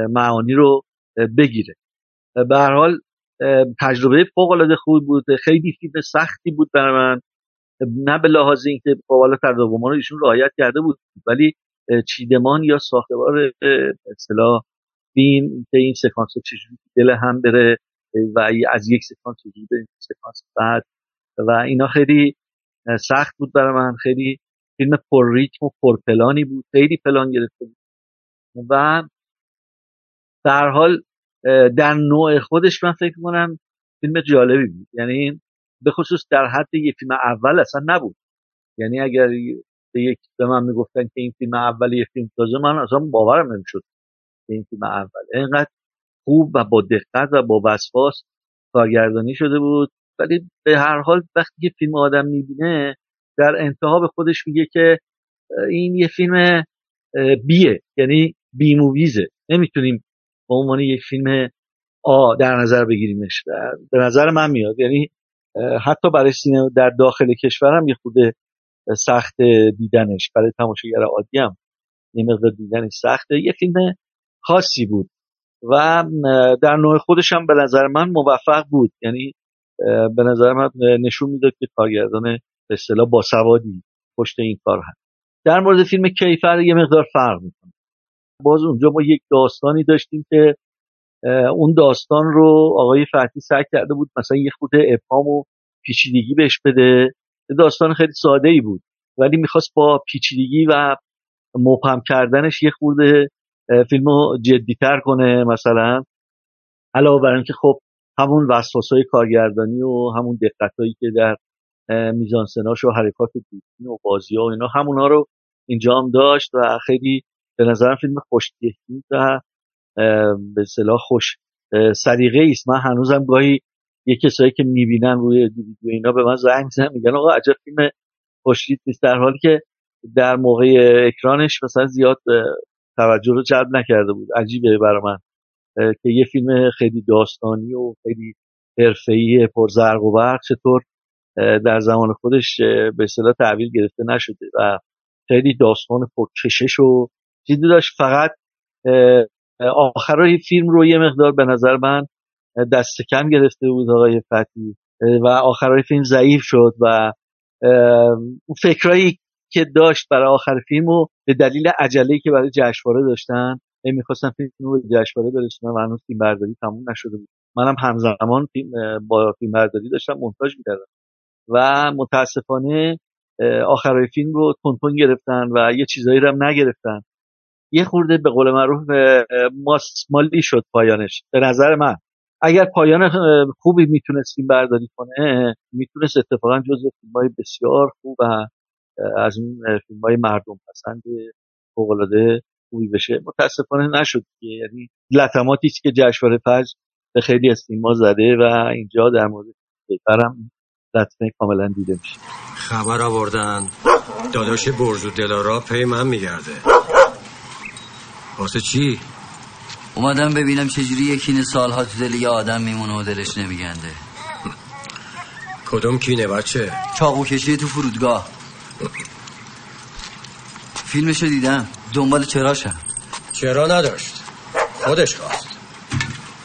معانی رو بگیره. به هر حال تجربه فوق العاده خوبی بود خیلی فیلم سختی بود برای من. نه به لحاظ اینکه حالا تداوما رو ایشون رعایت کرده بود ولی چیدمان یا ساختار اصطلاح فیلم که این سکانس چجوری دل هم بره و از یک سکانس چجوری به سکانس بعد. و اینا خیلی سخت بود برای من خیلی فیلم پر ریتم و پر پلانی بود خیلی پلان گرفته بود. و در حال در نوع خودش من فکر کنم فیلم جالبی بود. یعنی به خصوص در حد یه فیلم اول اصلا نبود. یعنی اگر به یک به من می‌گفتن که این فیلم اول یه فیلم تازه من اصلا باورم نمی‌شد که این فیلم اول. اینقدر خوب و با دقت و با وسواس کارگردانی شده بود. ولی به هر حال وقتی که فیلم آدم می‌بینه در انتها به خودش میگه که این یه فیلم بیه. یعنی بی موویزه نمی‌تونیم به عنوان یک فیلم آ در نظر بگیریمش. به نظر من میاد. یعنی حتی برای سینما در داخل کشورم یه خود سخت دیدنش. برای تماشاگر عادی هم یه مقدار دیدنش سخته. یه فیلم خاصی بود. و در نوع خودش هم به نظر من موفق بود. یعنی به نظر من نشون می‌داد که کارگردان به اصطلاح باسوادی پشت این کار هست. در مورد فیلم کیفر یه مقدار فرق می‌کنه. باز اونجا ما یک داستانی داشتیم که اون داستان رو آقای فتی سعی کرده بود مثلا یه خود ابهام و پیچیدگی بهش بده. داستان خیلی ساده ای بود. ولی می‌خواست با پیچیدگی و مبهم کردنش یه خورده فیلم رو جدیتر کنه مثلا. علاوه بر اینکه خب همون وسواس های کارگردانی و همون دقت هایی که در میزان سناش و حرکات دوربین و بازی ها و اینا همونا رو اینجا هم داشت و خیلی به نظرم فیلم خوش و به صلاح خوش سریقه است. من هنوزم گاهی یه کسایی که می‌بینن روی ویدیو اینا به من زنگ می‌زنن میگن آقا عجب فیلم خوشیت نیست. در حالی که در موقع اکرانش مثلا زیاد توجه رو جلب نکرده بود. عجیبه برای من که یه فیلم خیلی داستانی و خیلی حرفه‌ای زرق و برق چطور در زمان خودش به اصطلاح تحویل گرفته نشده و خیلی داستان پرکشش و چیزی داشت فقط آخرای فیلم رو یه مقدار به نظر من دست کم گرفته بود آقای فتی. و آخرای فیلم ضعیف شد و اون فکرایی که داشت برای آخر فیلم و به دلیل عجله که برای جشنواره داشتن می‌خواستن فیلم رو به جشنواره برسونن و هنوز فیلم برداری تموم نشده بود. منم همزمان فیلم با فیلم برداری داشتم مونتاژ می‌کردم. و متاسفانه آخرای فیلم رو تونتون گرفتن و یه چیزایی رو هم نگرفتن. یه خورده به قول معروف ماسمالی شد پایانش به نظر من. اگر پایان خوبی می‌تونست فیلم برداری کنه می‌تونست اتفاقا جزو فیلم های بسیار خوب و از این فیلم های مردم پسند فوقلاده خوبی بشه. متاسفانه نشد یعنی لطماتی که جشنواره فجر به خیلی از فیلم زده و اینجا در مورد هم لطمه کاملا دیده میشه. خبر آوردن داداش برز و دلارا پی من میگرده. واسه چی؟ اومدم ببینم چجوری یکین سالها تو دل یه آدم میمونه و دلش نمیگنده. کدوم کینه بچه؟ چاقو کشی تو فرودگاه. فیلمشو دیدم. دنبال چراشم. چرا نداشت؟ خودش خواست.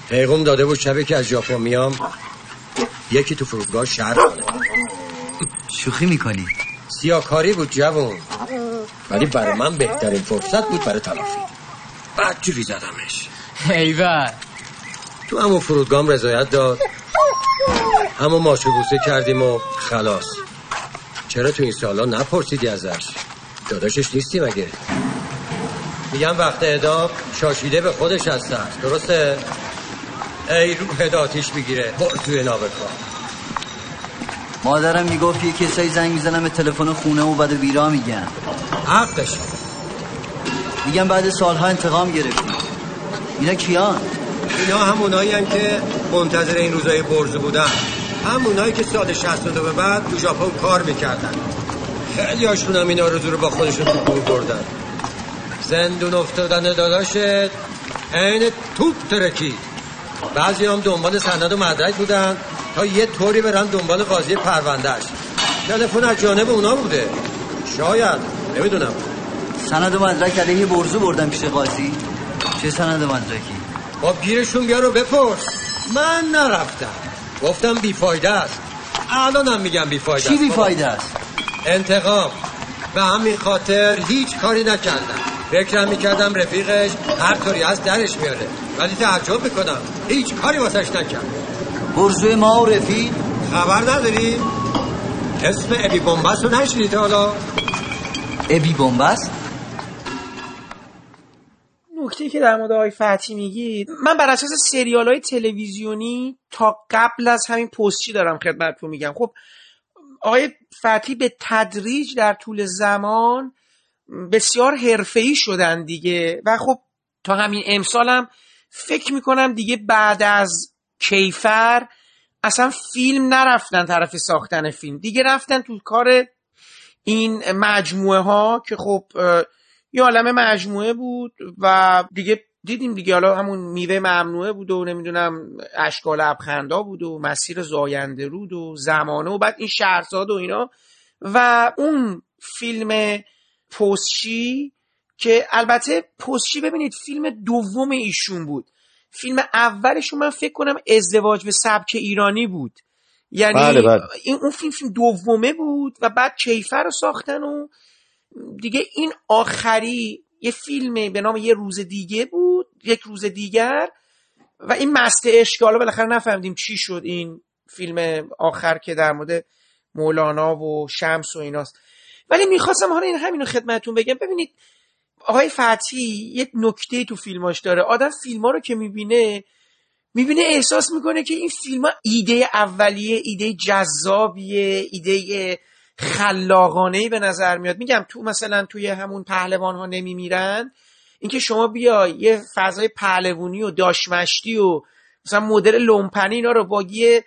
پیغم داده بود شبه که از ژاپن میام. یکی تو فرودگاه شهر کنه شوخی می‌کنی. سیاکاری بود جوون. ولی برای من بهترین فرصت بود برای تلافی. بعد جوری زدمش. ایول. تو همون فرودگاه رضایت داد. همون ماچو بوسه کردیم و خلاص. چرا تو این سالا نپرسیدی ازش؟ داداشش نیستی مگه؟ میگم وقت ادام شاشیده به خودش هست درسته؟ ای رو هداتیش می‌گیره. برو توی نابکا مادرم می‌گفت یه کسایی زنگ می‌زنم به تلفن خونه و بعد ویرا میگن. حقش میگم بعد سالها انتقام گرفتیم. اینا کیان؟ اینا همونایی که منتظر این روزای برزو بودن. همونایی که سال 62 به بعد تو ژاپن کار می‌کردن. خیلی هاشون هم این آرزو رو با خودشون تو کور بردن. زندون افتادن داداشت عین توپ ترکی. بعضی هم دنبال سند و مدرک بودن تا یه طوری برن دنبال قاضی پروندهش تلفن از جانب اونا بوده. شاید نمی‌دونم. سند و مدرک علیه برزو بردن پیش قاضی. چه سند و مدرکی؟ با خب گیرشون بیارو بپرس. من نرفتم. گفتم بیفایده است. الانم میگم بیفایده چی بیفایده است؟ انتقام. به همین خاطر هیچ کاری نکردم. فکرم می‌کردم رفیقش هر طوری از درش میاره. ولی تعجب می‌کنم. هیچ کاری واسش نکرد. برزوی ما و رفیق؟ خبر نداری؟ اسم ابی بومبس رو نشنید حالا؟ ابی بومبس؟ نکته که در مورد آقای فتی میگید من بر اساس سریال های تلویزیونی تا قبل از همین پستچی دارم خدمتتون میگم. خب آقای فتی به تدریج در طول زمان بسیار حرفه‌ای شدن دیگه و خب تا همین امسال هم فکر می‌کنم دیگه بعد از کیفر اصلا فیلم نرفتن طرف ساختن فیلم. دیگه رفتن تو کار این مجموعه ها که خب یه عالم مجموعه بود و دیگه دیدیم دیگه. حالا همون میوه ممنوعه بود و نمی‌دونم اشکال ابخندا بود و مسیر زاینده رود و زمانه و بعد این شهرزاد و اینا. و اون فیلم پستچی که البته پستچی ببینید فیلم دوم ایشون بود. فیلم اولشون من فکر کنم ازدواج به سبک ایرانی بود. یعنی بله بله. این اون فیلم فیلم دومه بود و بعد کیفر رو ساختن و دیگه این آخری یه فیلم به نام یه روز دیگه بود یک روز دیگر و این مست اشکالا بالاخره نفهمیدیم چی شد این فیلم آخر که در مورد مولانا و شمس و ایناست. ولی می‌خواستم حالا این همینو خدمتون بگم. ببینید آقای فتحی یک نکته تو فیلماش داره. آدم فیلم ها رو که می‌بینه می‌بینه احساس می‌کنه که این فیلم ایده اولیه ایده جذابیه ایده خلاقانه به نظر میاد. میگم تو مثلا توی همون پهلوان ها نمیمیرن. اینکه شما بیا یه فضای پهلوونی و داشمشتی و مثلا مدل لومپنی اینا رو با یه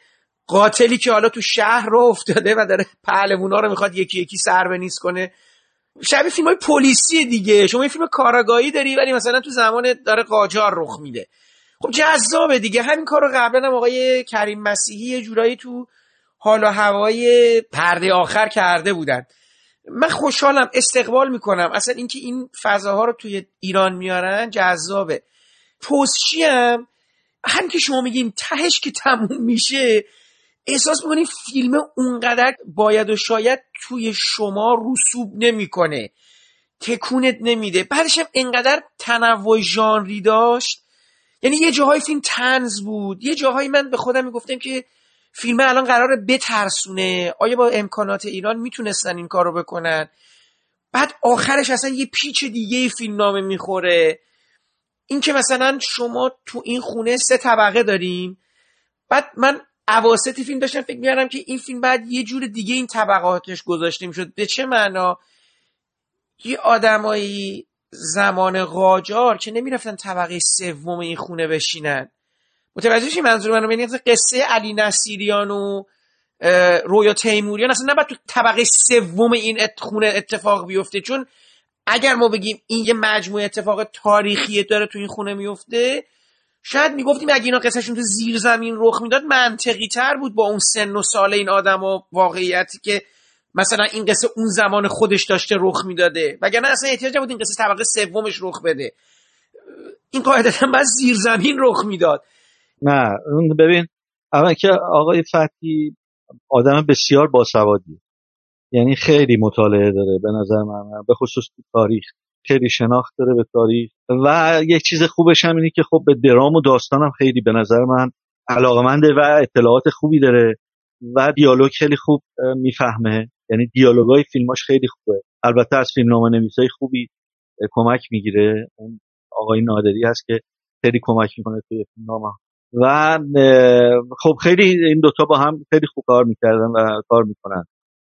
قاتلی که حالا تو شهر رو افتاده و داره پهلوونا رو می‌خواد یکی یکی سر بنیز کنه. شبیه فیلم های پلیسی دیگه. شما یه فیلم کاراگاهی داری ولی مثلا تو زمان داره قاجار رخ میده. خب جذابه دیگه. همین کار رو قبلا هم آقای کریم مسیحی یه جورایی تو حال و هوای پرده آخر کرده بودن. من خوشحالم استقبال می‌کنم. اصلا اینکه این فضاها رو توی ایران میارن جذابه. پستچی هم هم که شما میگین تهش که تموم میشه احساس می‌کنی فیلم اونقدر باید و شاید توی شما رسوب نمی‌کنه. تکونت نمیده. بعدش هم انقدر تنوع ژانری داشت. یعنی یه جاهای فیلم تنز بود. یه جاهایی من به خودم می‌گفتم که فیلم الان قراره بترسونه. آیا با امکانات ایران می‌تونستن این کارو بکنن؟ بعد آخرش اصلا یه پیچ دیگه فیلم نامه می‌خوره. این که مثلا شما تو این خونه سه طبقه داریم بعد من عواسط فیلم داشتم فکر می‌کردم که این فیلم بعد یه جور دیگه این طبقاتش گذاشته می‌شد. به چه معنا؟ یه آدمایی زمان قاجار که نمی‌رفتن طبقه سوم این خونه بشینن. متوجه شی منظور منو؟ یعنی قصه علی نصیریان و رویا تیموریان اصلا نباید تو طبقه سوم این خونه اتفاق بیفته. چون اگر ما بگیم این یه مجموعه اتفاق تاریخی داره تو این خونه میفته شاید می‌گفتیم اگه اینا قصهشون تو زیر زمین رخ می‌داد منطقی تر بود با اون سن و سال این آدم و واقعیتی که مثلا این قصه اون زمان خودش داشته رخ می‌داده. وگرنه اصلا احتیاج بود این قصه طبقه سومش رخ بده. این قاعدتا بعد زیر زمین رخ می‌داد. نه ببین اول که آقای فتی آدم بسیار باسوادی یعنی خیلی مطالعه داره به نظر من به خصوص تاریخ. خیلی شناخت داره به تاریخ. و یک چیز خوبش هم اینه که خب به درام و داستانم خیلی به نظر من علاقمنده و اطلاعات خوبی داره و دیالوگ خیلی خوب می‌فهمه. یعنی دیالوگای فیلماش خیلی خوبه. البته از فیلمنامه نویسای خوبی کمک می‌گیره. اون آقای نادری هست که خیلی کمک می‌کنه توی فیلمنامه و خب خیلی این دوتا با هم خیلی خوب کار می‌کردن و کار می‌کنن.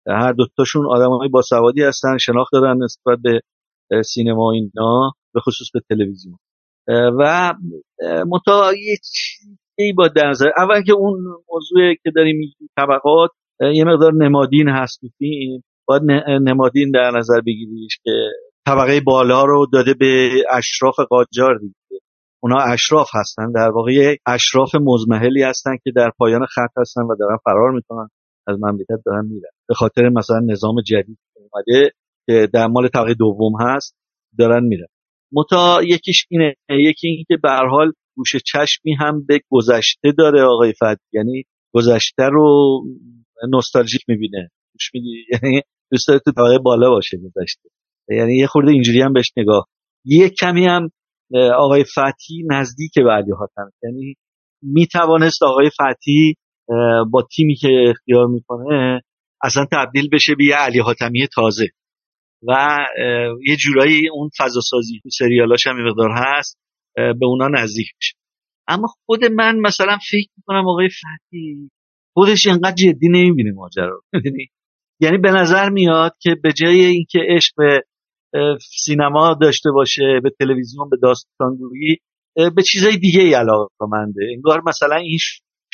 هر دوتاشون آدم های باسوادی هستن شناخت دارن نسبت به سینما اینا به خصوص به تلویزیون. و متا یه چیزی با در اول که اون موضوع که داریم طبقات یه مقدار نمادین هست فیلم. باید نمادین در نظر بگیریش که طبقه بالا رو داده به اشراف قاجار دیگه. اونا اشراف هستن. در واقع اشراف مزمحلی هستن که در پایان خط هستن و دارن فرار می‌کنن. از مملکت دارن میرن. به خاطر مثلا نظام جدید اومده که در مال طبقه دوم هست دارن میرن. متا یکیش اینه. یکی این که به حال گوش چشمی هم به گذشته داره آقای فد یعنی گذشته رو نوستالژیک می‌بینه. گوش میدی؟ یعنی دوست داره تو طبقه بالا باشه گذشته. یعنی یه خورده اینجوری هم بهش نگاه. یه کمی هم آقای فتی نزدیک به علی حاتم یعنی می‌توانست آقای فتی با تیمی که اختیار می‌کنه اصلا تبدیل بشه به یه علی حاتمی تازه. و یه جورایی اون فضا سازی سریالاش هم مقدار هست به اونا نزدیک میشه. اما خود من مثلا فکر می‌کنم آقای فتی خودش اینقدر جدی نمی‌بینه ماجرا یعنی به نظر میاد که به جای اینکه عشق به سینما داشته باشه به تلویزیون به داستانگویی به چیزای دیگه ای علاقه منده انگار مثلا این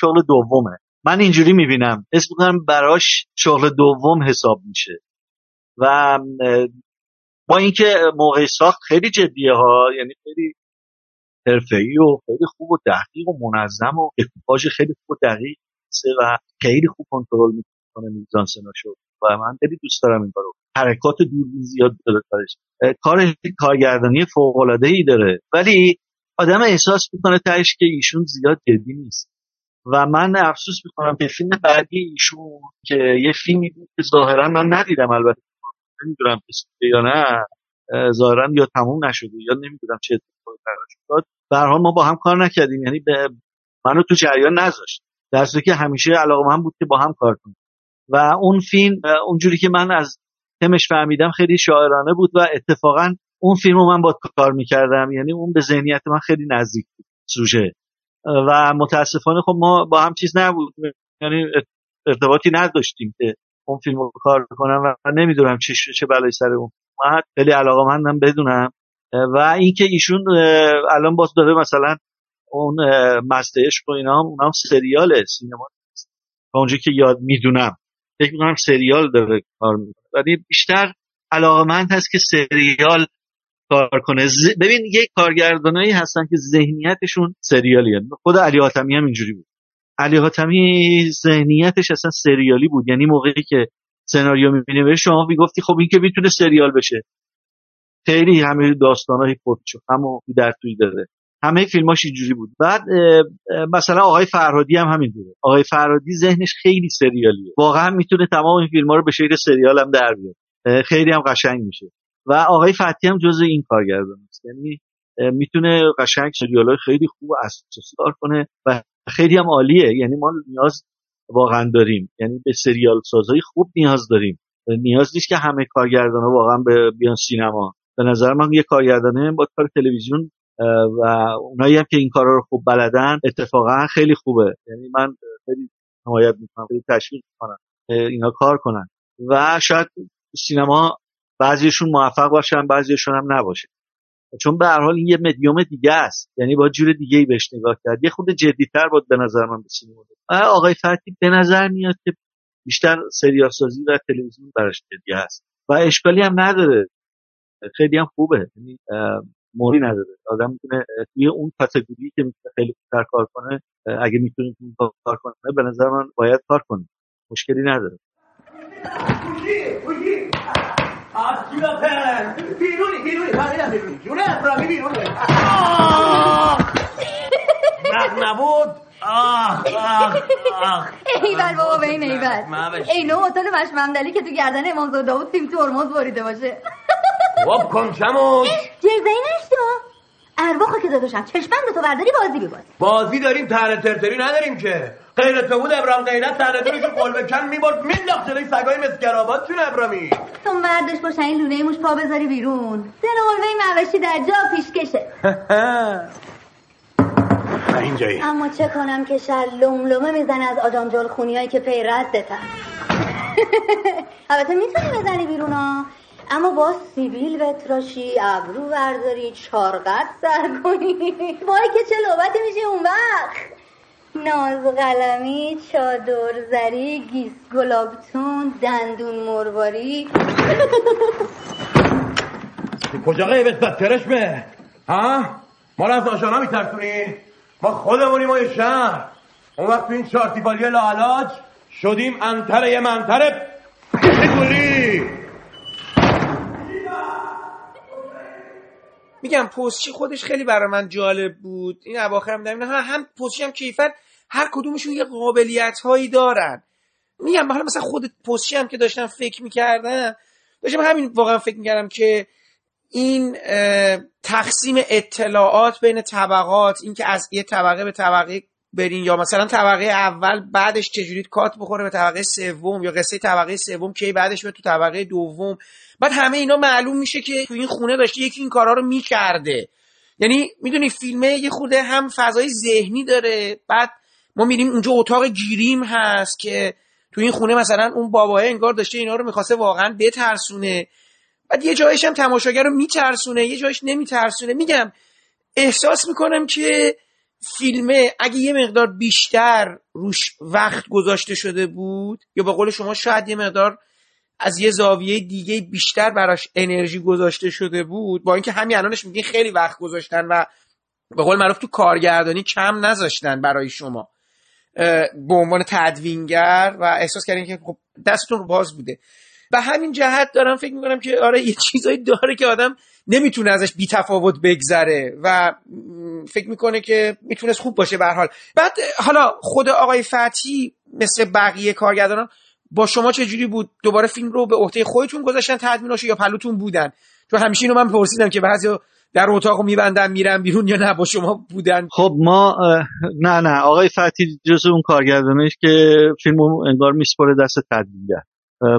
شغل دومه. من اینجوری می‌بینم. اسم می‌کنم براش شغل دوم حساب میشه. و با اینکه موقع ساخت خیلی جدیه ها یعنی خیلی حرفه‌ای و خیلی خوب و دقیق و منظم و اکیپاژ خیلی خوب و دقیق و خیلی خوب کنترل می‌کنه میزان سناشو. و من خیلی دوست دارم این کارو حرکات دوربین زیاد داره کارش. کار کارگردانی فوق العاده ای داره. ولی آدم احساس می‌کنه تاش که ایشون زیاد جدی نیست. و من افسوس می‌کنم که فیلم بعدی ایشون که یه فیلمی بود که ظاهرا من ندیدم البته. نمی‌دونم یا نه. ظاهرا یا تموم نشده یا نمی‌دونم چه اتفاقی براش افتاد. ما با هم کار نکردیم. یعنی به منو تو جریان نذاشت. در که همیشه علاقه من بود که با هم کار کنیم. و اون فیلم اونجوری که من از تمش فهمیدم خیلی شاعرانه بود و اتفاقا اون فیلم رو من با کار می‌کردم. یعنی اون به ذهنیت من خیلی نزدیک بود. سوژه. و متاسفانه خب ما با هم چیز نبود. یعنی ارتباطی نداشتیم که اون فیلم رو کار کنم و نمی‌دونم چه چه بلایی سر اون من خیلی علاقه مندم بدونم. و اینکه ایشون الان باز داره مثلا اون مست عشق و اینا هم اونم هم سینما. اونجا که یاد می‌دونم. فکر می‌کنم سریال داره کار ولی بیشتر علاقمند هست که سریال کار کنه. ببین یک کارگردانایی هستن که ذهنیتشون سریالی هست. خود علی حاتمی هم اینجوری بود. علی حاتمی ذهنیتش اصلا سریالی بود. یعنی موقعی که سناریو می‌بینی شما می‌گفتی خب این که می‌تونه سریال بشه. خیلی همه داستانهای پرچ هم در توی داره. همه فیلماش اینجوری بود. بعد مثلا آقای فرهادی هم همین بوده آقای فرهادی ذهنش خیلی سریالیه. واقعا می‌تونه تمام این فیلم ها رو به شکل سریال هم در بیاره. خیلی هم قشنگ میشه. و آقای فتی هم جز این کارگردان است. یعنی می‌تونه قشنگ سریال خیلی خوب اساسی کار کنه و خیلی هم عالیه. یعنی ما نیاز واقعا داریم. یعنی به سریال سازهای خوب نیاز داریم. نیاز نیست که همه کارگردان واقعا بیان سینما. به نظر من یه کارگردانه با کار تلویزیون و اونایی هم که این کارا رو خوب بلدن اتفاقا خیلی خوبه. یعنی من خیلی حمایت می‌کنم خیلی تشویق می‌کنم اینا کار کنن. و شاید سینما بعضیشون موفق باشن بعضیشون هم نباشه. چون به هر حال این یه مدیوم دیگه است. یعنی با جور دیگه ای بهش نگاه کرد. یه خود جدیتر بود به نظر من به سینما. آقای فتی به نظر میاد که بیشتر سریال سازی و تلویزیون براش جدی است و اشکالی هم نداره. خیلی هم خوبه. یعنی موری نداره. آدم می‌تونه توی اون کاتگوری که می‌تونه خیلی خوبتر کار کنه اگه می‌تونه کار کنه به نظر من باید کار کنه. مشکلی نداره. نبود آه آه آه ایول بابا به این ایول. اینو هتل مشممدلی که تو گردن امام زاده بود تیم ترمز بریده باشه. واب کن چموش جرزه نشتا ارواخو که داداشم چشمند تو برداری بازی بیباز بازی داریم تره ترتری نداریم که. غیر تو بود ابرام غیرت تره ترش قول بکن می‌برد مینداخت جلوی سگای مسگرابات چون ابرامی. تو مردش باشن این لونه موش پا بذاری بیرون. زن قلبه موشی در جا پیشکشه اینجایی. اما چه کنم که شر لومه می‌زنه از آجام جال خونی هایی که پی ردتن البته می‌تونی بزنی بیرون ها. اما با سیبیل بتراشی ابرو برداری چارقد سر کنی. وای که چه لوبتی میشه اون وقت. ناز چادر زری گیس گلابتون دندون مرواری. کجا قیبت بدترش ها؟ ما رو از آشانا میترسونی؟ ما خودمونیم ما شهر. اون وقت تو این چارتیفالی لاعلاج شدیم انتر یه منتر میگم پستچی خودش خیلی برای من جالب بود. این اواخر هم هم, هم پستچی هم کیفر هر کدومشون یه قابلیت هایی دارن. میگم حالا مثلا خود پستچی هم که داشتم فکر می‌کردم داشتم همین واقعا فکر می‌کردم که این تقسیم اطلاعات بین طبقات این که از یه طبقه به طبقه برین یا مثلا طبقه اول بعدش چجوری کات بخوره به طبقه سوم یا قصه طبقه سوم کی بعدش به تو طبقه دوم. بعد همه اینا معلوم میشه که تو این خونه داشته یکی این کارا رو می‌کرده. یعنی می‌دونی فیلمه یه خورده هم فضای ذهنی داره. بعد ما میریم اونجا اتاق گیریم هست که تو این خونه مثلا اون باباه انگار داشته اینا رو می‌خواسته واقعا بترسونه. بعد یه جایش هم تماشاگر رو میترسونه یه جایش نمیترسونه. میگم احساس می‌کنم که فیلمه اگه یه مقدار بیشتر روش وقت گذاشته شده بود یا به قول شما شاید یه مقدار از یه زاویه دیگه بیشتر براش انرژی گذاشته شده بود با اینکه همین الانش میگین خیلی وقت گذاشتن و به قول معروف تو کارگردانی کم نذاشتن برای شما به عنوان تدوینگر و احساس کردین که خب دستتون باز بوده. به همین جهت دارم فکر می‌کنم که آره یه چیزایی داره که آدم نمی‌تونه ازش بی تفاوت بگذره و فکر می‌کنه که می‌تونست خوب باشه به حال. بعد حالا خود آقای فتی مثل بقیه کارگردانان با شما چه جوری بود؟ دوباره فیلم رو به عهده خودتون گذاشتن تدویناشو یا پلوتون بودن؟ چون همیشه اینو من پرسیدم که بعضی در اتاق میبندن میرن بیرون یا نه با شما بودن؟ خب ما نه نه. آقای فتی جز اون کارگردانش که فیلمو انگار میسپره دست تدوینگر.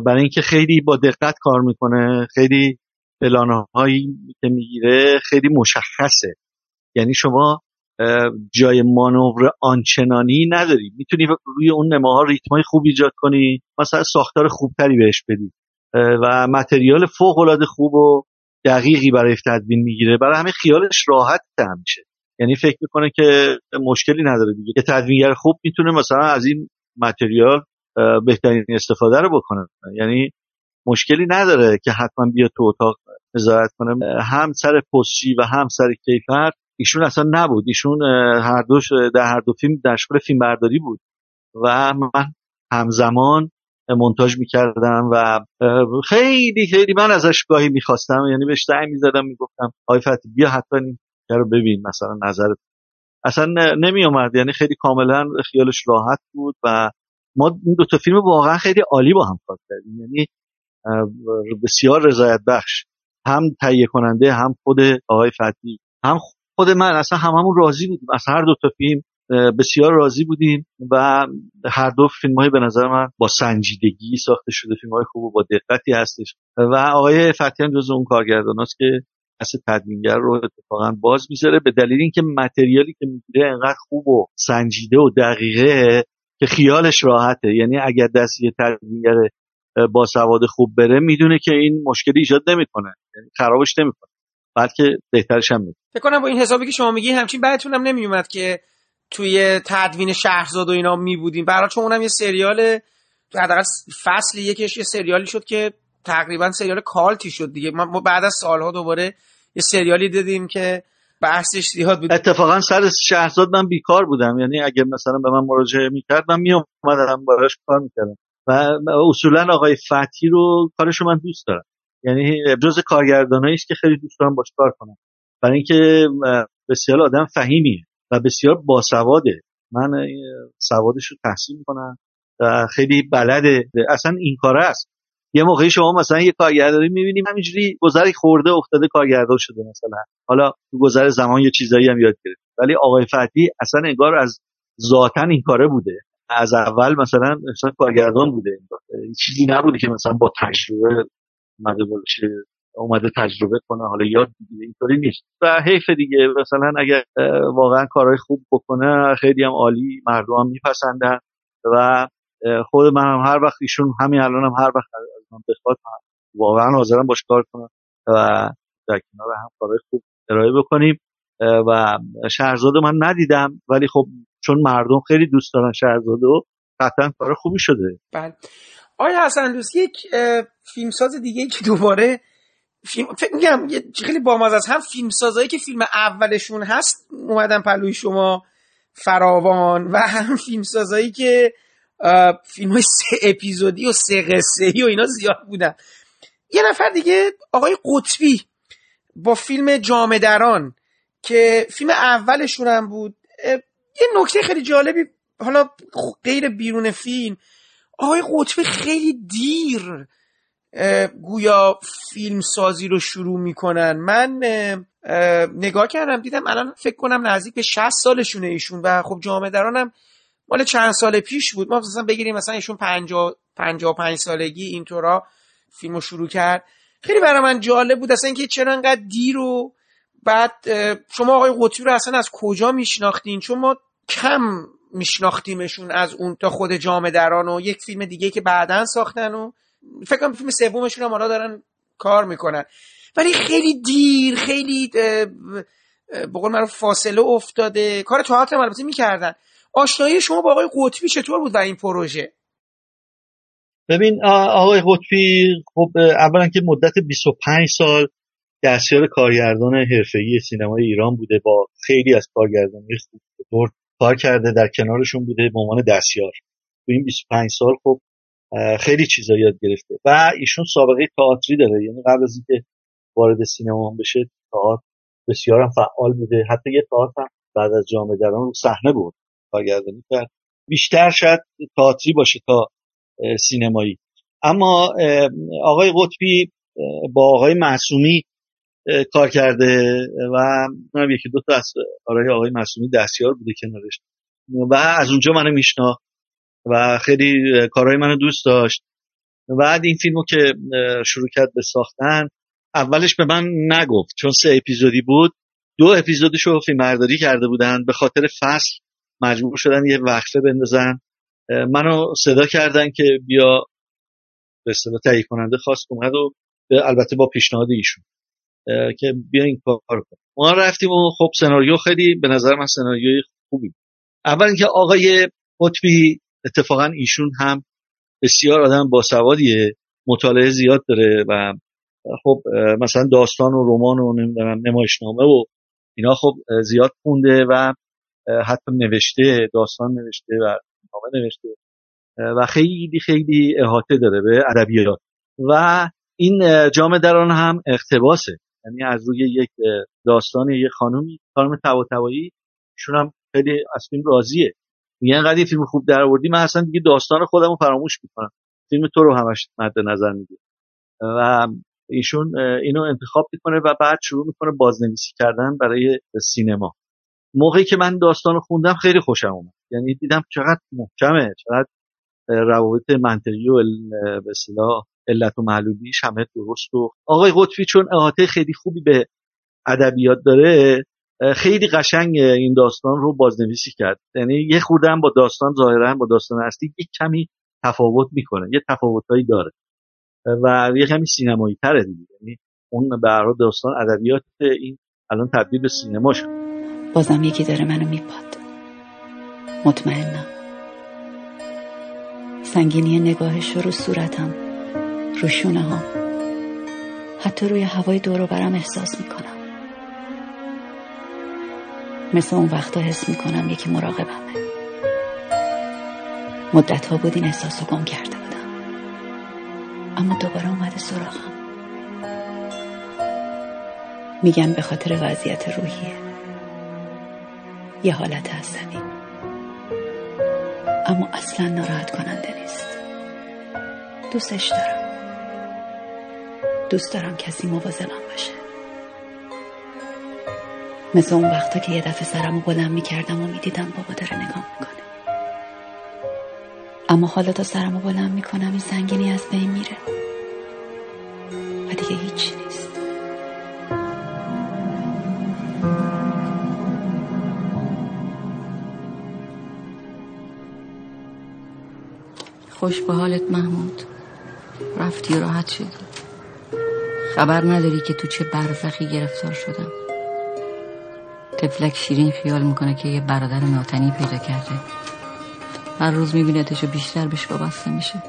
برای اینکه خیلی با دقت کار می‌کنه خیلی اعلانه هایی که می‌گیره خیلی مشخصه. یعنی شما جای مانور آنچنانی نداری. می‌تونی روی اون نماها ریتمای خوب ایجاد کنی مثلا ساختار خوبتری بهش بدی. و متریال فوق العاده خوب و دقیقی برای تدوین می‌گیره. برای همه خیالش راحت میشه یعنی فکر می‌کنه که مشکلی نداره دیگه. که تدوینگر خوب می‌تونه مثلا از این متریال بهترین استفاده رو بکنه. یعنی مشکلی نداره که حتما بیا تو اتاق نظارت کنه. هم سر پستچی و هم سر کیفر. ایشون اصلا نبود. ایشون هر دوش در هر دو فیلم در شکل فیلم برداری بود. و من همزمان منتاج می‌کردم و خیلی خیلی من ازش گاهی می‌خواستم. یعنی بهش سعی می‌زدم می‌گفتم آقای فتی بیا حتما این رو ببین مثلا نظر اصلا نمی اومد یعنی خیلی کاملا خیالش راحت بود و ما این دو تا فیلم واقعا خیلی عالی با هم کار کردیم. یعنی بسیار رضایت بخش. هم تهیه کننده هم خود آقای فتی هم خود من. اصلا هممون راضی بودیم. از هر دو تا فیلم بسیار راضی بودیم و هر دو فیلم های به نظر من با سنجیدگی ساخته شده فیلم های خوب و با دقتی هستش. و آقای فتیان جز اون کارگردان هست که اصل تدوینگر رو اتفاقا باز می‌ذاره به دلیل اینکه متریالی که می‌گیره انقدر خوب و سنجیده و دقیقه که خیالش راحته. یه اگر دست یه تدوینگر با سواد خوب بره می‌دونه که این مشکلی ایجاد نمی‌کنه. یعنی خرابش نمی‌کنه. بلکه بهترش هم فکر کنم با این حسابی که شما میگی همچین بعدتون هم نمیومد که توی تدوین شهرزاد و اینا می بودیم برای چون اونم یه سریال حداقل فصل یکش یه سریالی شد که تقریبا سریال کالتی شد دیگه. ما بعد از سالها دوباره یه سریالی دیدیم که بحثش زیاد بود. اتفاقا سر شهرزاد من بیکار بودم. یعنی اگه مثلا به من مراجعه می‌کرد من میومدم براش کار می‌کردم. و اصولا آقای فتی رو کارشو من دوست دارم. یعنی جز کارگردانایی است که خیلی دوست دارم باش کار کنم. برای اینکه بسیار آدم فهیمیه و بسیار باسواده. من سوادش رو تحصیل می‌کنم و خیلی بلده. اصلا این کاره است. یه موقعی شما مثلا یه کارگردانی می‌بینیم همینجوری گذری خورده افتاده کارگردان شده مثلا. حالا تو گذر زمان یه چیزایی هم یاد گرفت ولی آقای فتی اصلا انگار از ذاتا این کاره بوده. از اول مثلا مثلا کارگردان بوده. چیزی نبوده که مثلا با تجربه اومده باشه اومده تجربه کنه حالا یاد بگیره اینطوری نیست. و حیف دیگه مثلا اگر واقعا کارهای خوب بکنه خیلی هم عالی مردم هم میپسندن و خود من هم هر وقت ایشون همین الان هم هر وقت از من بخواد واقعا حاضرم باش کار کنم و در کنار هم کارهای خوب ارائه بکنیم. و شهرزاد من ندیدم ولی خب چون مردم خیلی دوست دارن شهرزاد و قطعا کار خوبی شده. بله. آیا حسن دوست یک فیلمساز دیگه که دوباره فیلم فکر میگم خیلی بامزه از هم فیلمسازایی که فیلم اولشون هست اومدن پلوی شما فراوان و هم فیلمسازایی که فیلم های سه اپیزودی و سه قصه و اینا زیاد بودن. یه نفر دیگه آقای قطبی با فیلم جامدران که فیلم اولشون هم بود یه نکته خیلی جالبی حالا غیر بیرون فیلم آقای قطبی خیلی دیر گویا فیلم سازی رو شروع می‌کنن. من نگاه کردم دیدم الان فکر کنم نزدیک به 60 سالشونه ایشون و خب جامعه درانم مال چند سال پیش بود. ما مثلا بگیریم مثلا ایشون 50 55 سالگی اینطورا فیلم رو شروع کرد. خیلی برای من جالب بود اصلا اینکه چرا انقدر دیر و بعد شما آقای قطبی رو اصلا از کجا میشناختین؟ چون ما کم میشناختیمشون از اون تا خود جامعه دران و یک فیلم دیگه که بعدا ساختن و فکر کنم فیلم سومشون هم حالا دارن کار می‌کنن. ولی خیلی دیر خیلی به قول معروف فاصله افتاده. کار تئاتر هم البته می‌کردن. آشنایی شما با آقای قطبی چطور بود در این پروژه؟ ببین آقای قطبی خب اولا که مدت 25 سال دستیار کارگردان حرفه‌ای سینمای ایران بوده با خیلی از کارگردانی خوب کار کرده در کنارشون بوده به عنوان دستیار. تو این 25 سال خب خیلی چیزا یاد گرفته و ایشون سابقه تئاتری داره. یعنی قبل از اینکه وارد سینما بشه تئاتر بسیار هم فعال بوده. حتی یه تئاتر هم بعد از جامعه دران رو صحنه بود کارگردانی کرد. بیشتر شاید تئاتری باشه تا سینمایی. اما آقای قطبی با آقای معصومی کار کرده و من یکی دو تا از آرای آقای معصومی دستیار بوده کنارش. و از اونجا منو میشناخت و خیلی کارهای منو دوست داشت. بعد این فیلمو که شروع کرد به ساختن اولش به من نگفت چون سه اپیزودی بود. دو اپیزودش رو فیلم کرده بودن به خاطر فصل مجبور شدن یه وقفه بندازن. منو صدا کردن که بیا به اصطلاح تهیه کننده خواست اومد و البته با پیشنهاد ایشون. که بیا این کار کن ما رفتیم و خب سناریو خیلی به نظر من سناریوی خوبی. اول اینکه آقای قطبی اتفاقا ایشون هم بسیار آدم باسوادیه مطالعه زیاد داره و خب مثلا داستان و رمان و نمی‌دونم نمایشنامه و اینا خب زیاد خونده و حتی نوشته داستان نوشته و نامه نوشته و خیلی خیلی احاطه داره به ادبیات. و این جامعه دران هم اقتباسه. یعنی از روی یک داستان یک خانومی خانم تواتوایی ایشون هم خیلی از فیلم راضیه. میگه انقدر فیلم خوب در آوردی من اصلا دیگه داستان خودم رو فراموش می‌کنم. فیلم تو رو همش مد نظر میگه و ایشون اینو انتخاب می‌کنه و بعد شروع می‌کنه بازنویسی کردن برای سینما. موقعی که من داستان خوندم خیلی خوشم اومد. یعنی دیدم چقدر محکمه چقدر روابط منطقی و به علت و معلولیش همه درست و آقای قطبی چون احاطه خیلی خوبی به ادبیات داره خیلی قشنگ این داستان رو بازنویسی کرد. یعنی یه خورده با داستان ظاهرا با داستان اصلی یک کمی تفاوت می‌کنه یه تفاوتهایی داره. و یه کمی سینمایی تره دیگه. یعنی اون به داستان ادبیات این الان تبدیل به سینما شد بازم یکی داره منو میپاد. مطمئنم. سنگینی نگاهش رو صورتم. رو شونه ها. حتی روی هوای دور برم احساس می‌کنم. مثل اون وقتا حس می‌کنم یکی مراقبمه. مدت ها بود این احساس رو گم کرده بودم. اما دوباره اومده سراغم. میگن به خاطر وضعیت روحیه یه حالت عصبی. اما اصلا ناراحت کننده نیست. دوستش دارم. دوست دارم کسی مواظبم باشه. مثل اون وقتا که یه دفعه سرم رو بلند می‌کردم و می‌دیدم بابا داره نگاه می‌کنه. اما حالا تا سرم رو بلند می‌کنم این سنگینی از بین میره. و دیگه هیچی نیست. خوش به حالت محمود. رفتی راحت شدی. خبر نداری که تو چه برزخی گرفتار شدم. تفلک شیرین خیال می‌کنه که یه برادر ناتنی پیدا کرده. هر روز میبینتش و بیشتر بهش وابسته میشه.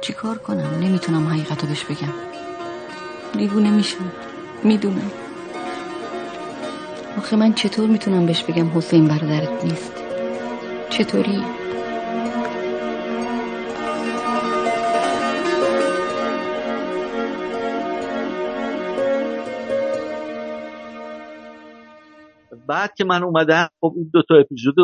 چیکار کنم؟ نمی‌تونم حقیقتو بهش بگم. دیوونه میشم. می‌دونم. آخه من چطور می‌تونم بهش بگم حسین برادرت نیست؟ چطوری؟ بعد که من اومدم خب این دو تا اپیزود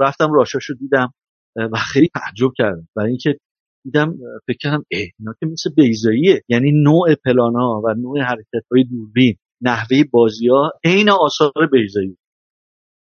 رفتم راشاشو دیدم و خیلی تعجب کردم. برای اینکه دیدم فکر کردم اینا که مثل بیزاییه یعنی نوع پلانا و نوع حرکت های دوربین نحوه بازی ها عین آثار بیزایی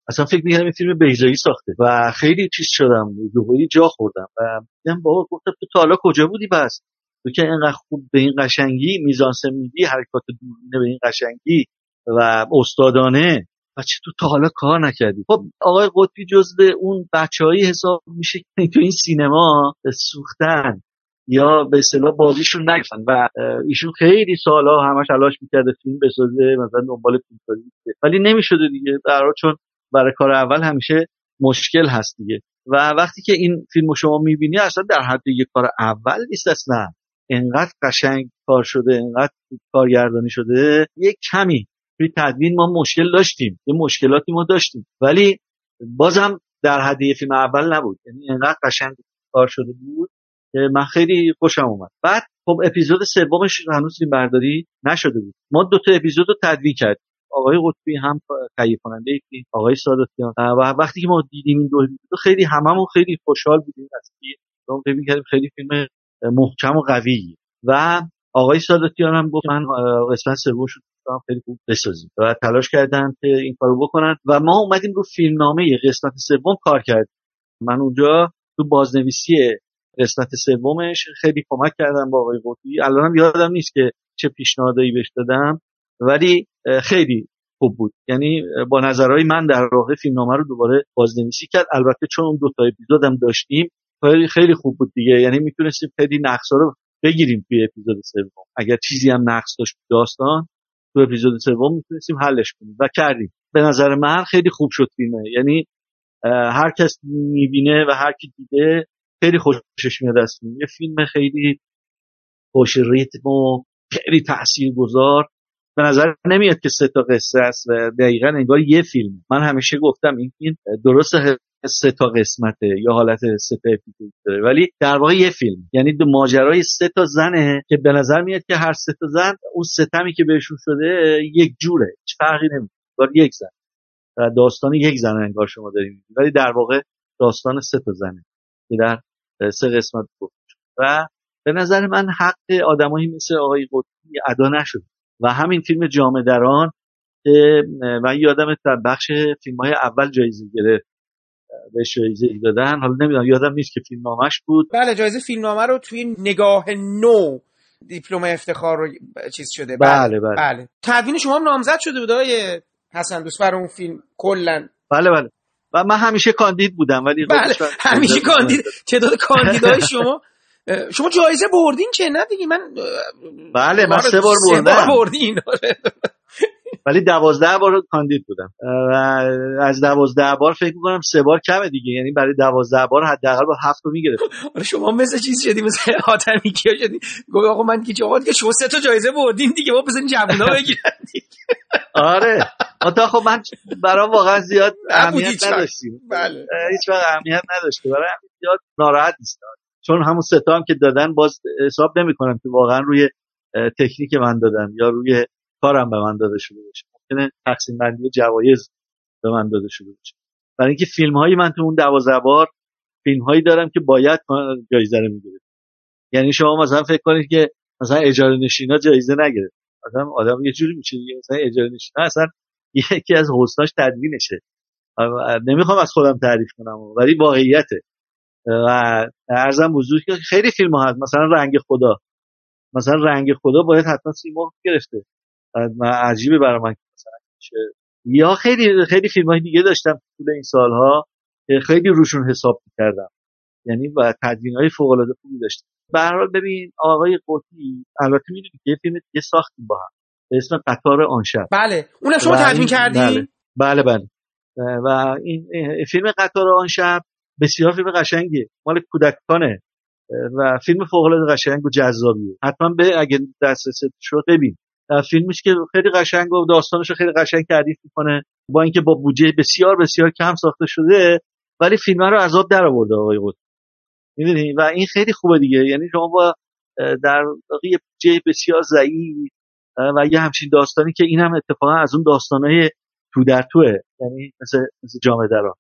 اصلا فکر می‌کردم این فیلم بیزایی ساخته. و خیلی چیز شدم یهویی جا خوردم. و دیدم بابا گفتم تو تا حالا کجا بودی بس؟ تو که اینقدر خوب به این قشنگی میزانسه میدی حرکات دوربینه به این قشنگی و استادانه. و چه تو تا حالا کار نکردی. خب آقای قطبی جزو اون بچههایی حساب میشه که تو این سینما سوختن یا به اصطلاح بازیشون نگفتن و ایشون خیلی سالها همش تلاش می‌کرده فیلم بسازه مثلا دنبال فیلم سازی ولی نمی‌شده دیگه. برای چون برای کار اول همیشه مشکل هست دیگه. و وقتی که این فیلم شما می‌بینی اصلا در حد یک کار اول نیست اصلا. انقدر قشنگ کار شده انقدر کارگردانی شده یک کمی توی تدوین ما مشکل داشتیم یه مشکلاتی ما داشتیم. ولی بازم در حد فیلم اول نبود. یعنی انقدر قشنگ کار شده بود که من خیلی خوشم اومد. بعد خب اپیزود سومش هنوز فیلم برداری نشده بود. ما دو تا اپیزود رو تدوین کردیم. آقای قطبی هم تهیه کننده فیلم آقای ساداتیان و وقتی که ما دیدیم این دو اپیزود خیلی هممون خیلی خوشحال بودیم از اینکه خیلی فیلم محکم و قوی و آقای ساداتیان هم گفت من قسمت سومش رو خیلی خوب بسازیم. و تلاش کردن که این کارو بکنن. و ما اومدیم رو فیلمنامه قسمت سوم کار کردیم. من اونجا تو بازنویسی قسمت سومش خیلی کمک کردم با آقای قطبی. الانم یادم نیست که چه پیشنهادایی بهش دادم. ولی خیلی خوب بود. یعنی با نظرهای من در راه فیلمنامه رو دوباره بازنویسی کرد. البته چون اون دو تا اپیزودم داشتیم خیلی خیلی خوب بود دیگه. یعنی می‌تونستیم خیلی نقصا رو بگیریم توی اپیزود سوم. اگر چیزی هم نقص داشت داستان تو اپیزود سوم می‌تونستیم حلش کنیم. و کردیم. به نظر من خیلی خوب شد فیلمه. یعنی هر کس می‌بینه و هر کی دیده خیلی خوشش میاد از فیلم. یه فیلم خیلی خوش ریتم و خیلی تاثیرگذار. به نظر نمیاد که سه تا قصه است و دقیقا انگار یه فیلم من همیشه گفتم این فیلم درست سه تا قسمته یا حالت سه تا اپیزود داره. ولی در واقع یه فیلم. یعنی دو ماجرای سه تا زنه که به نظر میاد که هر سه تا زن اون ستمی که بهشون شده یک جوره. هیچ فرقی نمی‌کنه. یک زن. و داستان یک زن انگار شما داریم ولی در واقع داستان سه تا زنه. که در سه قسمت گفت. و به نظر من حق آدمایی مثل آقای قطبی ادا نشد. و همین فیلم جامعه دران که من یادم در بخش فیلم های اول جایزه گرفت. به جایزه دادن. حالا نمی‌دونم یادم نیست که فیلم نامش بود. بله جایزه فیلم نامه رو توی نگاه نو دیپلم افتخار رو چیز شده. بله بله, بله. تدوین شما هم نامزد شده بود آقای حسن دوست برای اون فیلم کلا. بله بله. و من همیشه کاندید بودم ولی خب بله همیشه کاندید. چطور کاندیدای شما. شما جایزه بردین که نه دیگه؟ من بله من سه بار بردم سه بار بردین. ولی دوازده بار کاندید بودم. و از دوازده بار فکر می‌کنم سه بار کمه دیگه. یعنی برای دوازده بار حداقل با هفت رو می‌گرفت آره شما مثل چیز شدی؟ مثل حاتمی کیا شدی. گفت آقا من که آقا دیگه شما سه تا جایزه بردین دیگه. ما بزنین جوونا بگیرن. آره. تا خب من برام واقعا زیاد اهمیت نداشتیم. بله. هیچ وقت اهمیت نداشته برای زیاد ناراحت نیستم. چون همون ستا هم که دادن باز حساب نمی‌کنم که واقعا روی تکنیک من دادن یا روی کارم به من داده شده باشه. ممکنه تقسیم بندی جوایز به من داده شده باشه. برای اینکه فیلم هایی من تو اون دوازده بار فیلم هایی دارم که باید جایزه رو می‌گیره یعنی شما مثلا فکر کنید که مثلا اجاره نشینا جایزه نگرفت. مثلا آدم یه جوری میشه دیگه مثلا اجاره نشینا اصلا یکی از حسناش تدوینشه. نمی‌خوام از خودم تعریف کنم ولی واقعیته. و ارزم بزرگ که خیلی فیلم ها هست. مثلا رنگ خدا. مثلا رنگ خدا باید حتما سیما گرفته. عجیبه برای من مثلا یا خیلی خیلی فیلم های دیگه داشتم طول این سالها خیلی روشون حساب کردم یعنی و تدوین های فوق العاده خوبی داشتم. به هر حال ببین آقای قطی البته می‌دونید که یه فیلم دیگه ساختیم با هم. به اسم قطار آن شب. بله. اونم شما تدوین کردی؟ بله. بله, بله. و این فیلم قطار آن شب بسیار فیلم قشنگیه. مال کودکانه. و فیلم فوق العاده قشنگ و جذابیه. حتما به اگه دسترس شد ببین. فیلمیش که خیلی قشنگ و داستانش خیلی قشنگ تعریف می‌کنه با اینکه با بودجه بسیار بسیار کم ساخته شده ولی فیلم رو عذاب در آورده آقای قطب. می‌دونی؟ و این خیلی خوبه دیگه. یعنی شما با در واقع بودجه بسیار ضعیف و یه همچین داستانی که این هم اتفاقا از اون داستانهای تو در توه. یعنی مثل مثل جامعه دران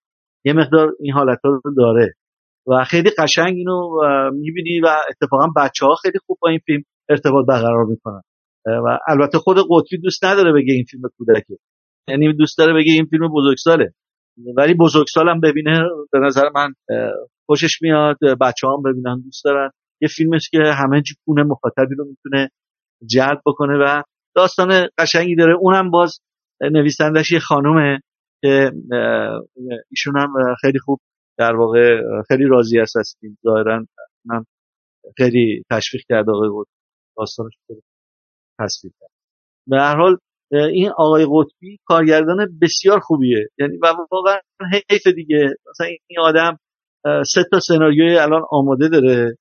یه مقدار این حالت رو داره. و خیلی قشنگ اینو می‌بینی و اتفاقا بچه ها خیلی خوب با این فیلم ارتباط برقرار می‌کنن. و البته خود قطبی دوست نداره بگه این فیلم کودکه. یعنی دوست داره بگه این فیلم بزرگساله. ولی بزرگسالم ببینه به نظر من خوشش میاد بچه هم ببینن دوست دارن. یه فیلمش که همه گونه مخاطبی رو می‌تونه جلب بکنه و داستان قشنگی داره. اونم باز نویسندش یه خانومه که ایشون هم خیلی خوب در واقع خیلی راضی است از فیلم. ظاهرا من خیلی تشویق کرد آقای قطبی داستانش تصویر کرد. به هر حال این آقای قطبی کارگردان بسیار خوبیه. یعنی واقعا حیف دیگه. مثلا این آدم سه تا سناریوی الان آماده داره.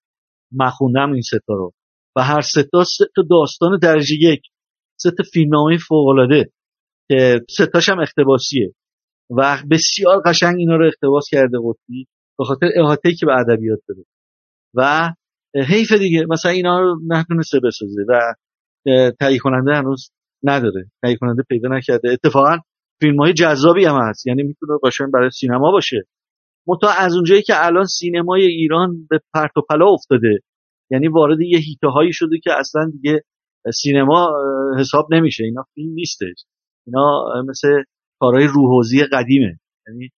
مخوندم این سه تا رو. و هر سه تا سه تا داستان درجه یک. سه تا فیلمنامه فوق العاده که سه تاش هم اختباسیه و بسیار قشنگ اینا رو اختباس کرده قطبی به خاطر احاطه‌ای که به ادبیات داره. و حیف دیگه. مثلا اینا رو نتونسته بسازه. و تهیه کننده هنوز نداره. تهیه کننده پیدا نکرده. اتفاقا فیلم های جذابی هم هست. یعنی می‌تونه باشه برای سینما باشه. متا از اونجایی که الان سینمای ایران به پرت و پلا افتاده یعنی وارد یه هیته هایی شده که اصلا دیگه سینما حساب نمیشه. اینا فیلم نیستش. اینا مثل کارهای روحوزی قدیمه. یعنی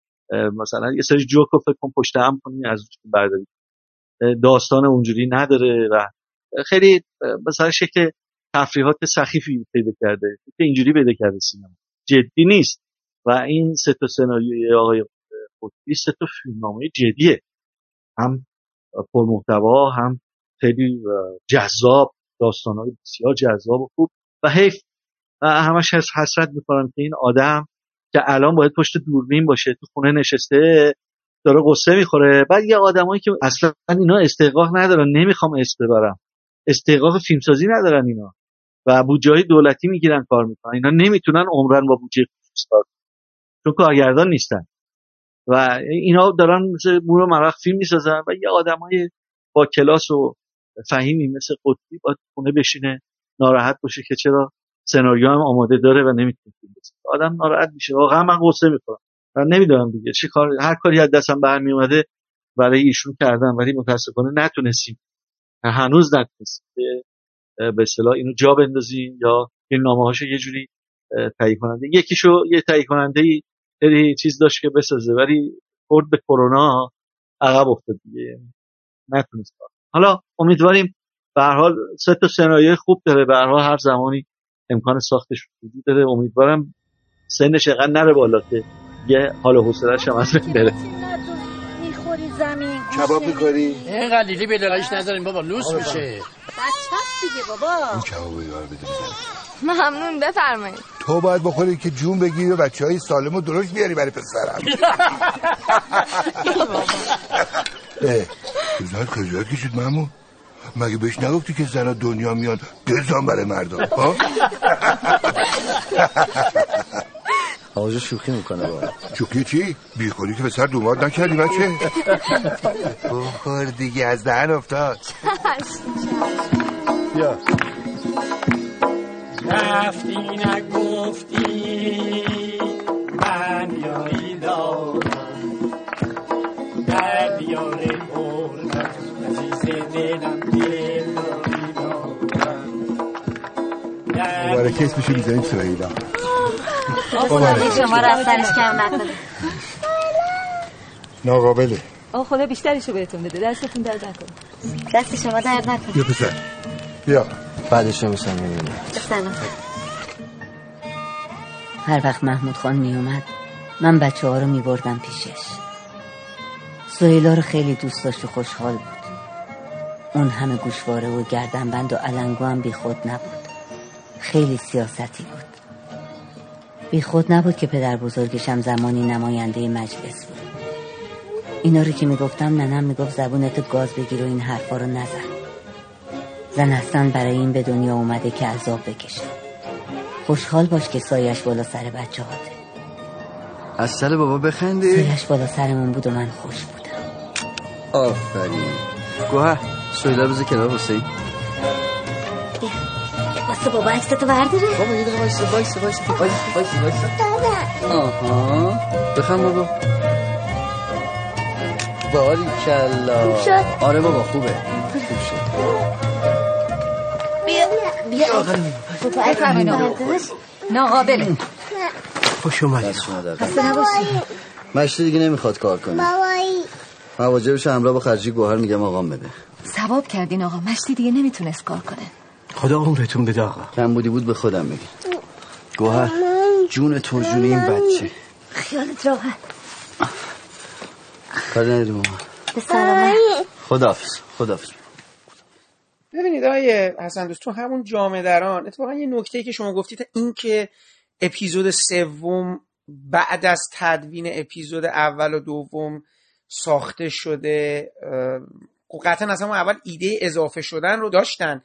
مثلا یه سری جوک رو فکر کن پشت هم کنی از برداری. داستان اونجوری نداره و خیلی مثلا شکل تفریحات سخیفی پیدا کرده. اینجوری پیدا کرده سینما. جدی نیست. و این سه تا سناریوی آقای قطبی سه تا فیلمنامه جدیه. هم پرمحتوا هم خیلی جذاب داستانهای بسیار جذاب و خوب. و حیف همش حسرت می‌کنم که این آدم که الان باید پشت دوربین باشه تو خونه نشسته داره قصه می‌خوره. بعد یه آدمایی که اصلا اینا استحقاق ندارن. نمی‌خوام اسم ببرم. استحقاق فیلمسازی ندارن اینا. و بودجه های دولتی می‌گیرن کار می‌کنن. اینا نمی‌تونن عمرن با بودجه خصوصی کار چون کارگردان نیستن. و اینا دارن مثل مورو مرخ فیلم می‌سازن و یه آدمای با کلاس و فهیمی مثل قطبی با خونه بشینه ناراحت باشه که چرا سناریو هم آماده داره و نمی‌تونه فیلم آدم ناراحت میشه. واقعا من قصه می‌کنم و نمی‌دونم دیگه چی کار هر کاری از دستم برمی اومده برای ایشون کردم ولی متاسفانه نتونستیم. هنوز نتونستیم. به اصطلاح اینو جا بندازیم یا این نامه هاشو یه جوری تهیه کننده یکیشو یه تهیه کننده ای چیز داشت که بسازه ولی خورد به کرونا عقب افتاد دیگه. نتونست. حالا امیدواریم به هر حال سه تا سناریوی خوب داره. به هر حال هر زمانی امکان ساختش وجود داره. امیدوارم سنش اینقدر نره بالا که یه حال و حوصله‌اش هم از بین بره. می‌خوری زمین. کباب می‌خوری؟ این قلیلی به دلش نداریم بابا. لوس میشه. بچه دیگه بابا. این کباب یار بده بزن ممنون بفرمایید. تو باید بخوری که جون بگیری و بچه های سالم و درشت بیاری برای پسرم. زن خجالت کشید مامو؟ مگه بهش نگفتی که زنها دنیا میان بزن برای مردم آقا شوخی می‌کنه بابا شوخی چی؟ بیخوری که به سر دوماد نکردی بچه. بخور دیگه از دهن افتاد. بیا رفتی نگفتی من یاری دارم. در دیار بردم عزیز دلم دل دارم. مبارکه اسمشو می‌ذاریم سرائیلا خدا شما را از سرش کم نکنه. ناقابله آه خدا بیشترشو بهتون بده. دستتون درد نکنه. دست شما درد نکنه. بیا پسر. بیا. بعدش نمیسن می‌بینیم سلام هر وقت محمود خان می اومد من بچه ها رو می بردم پیشش. سویلا رو خیلی دوست داشت و خوشحال بود. اون همه گوشواره و گردنبند و علنگو هم بی خود نبود. خیلی سیاستی بود. بی خود نبود که پدر بزرگشم زمانی نماینده مجلس بود. اینا رو که می‌گفتم ننم می‌گفت زبونت گاز بگیر و این حرفا رو نزن. زن اصلا برای این به دنیا اومده که عذاب بکشه. خوشحال باش که سایش بالا سر بچه هاته. از سر بابا بخندی؟ سایش بالا سرمون بود و من خوش بودم. آفرین. گوه سویلا بزر کنار حسین واسه بابا عکستو برداره بابا یه دقیقه وایسا وایسا وایسا وایسا وایسا وایسا آها بخند بابا باری کلا خوب شد؟ آره بابا خوبه خوب شد بیا بیا بابا بردارش ناقابله خوش اومدید خسته نباشی مشتی دیگه نمی‌خواد کار کنه بابایی مواجبش همراه با خرجی گوهر میگم آقام بده ثواب کردین آقا مشتی دیگه نمی‌تونست کار کنه خدا عمرتون بده آقا. کم بودی بود به خودم میگی. گوهر جون تو جون این بچه. خیالت راحت. کاری نداری ماما به سلامت خدافز خدافز ببینید آقای حسن دوست تو همون جامعه دران اتفاقا یه نکته که شما گفتید این که اپیزود سوم بعد از تدوین اپیزود اول و دوم ساخته شده قطعا از همون اول ایده اضافه شدن رو داشتن.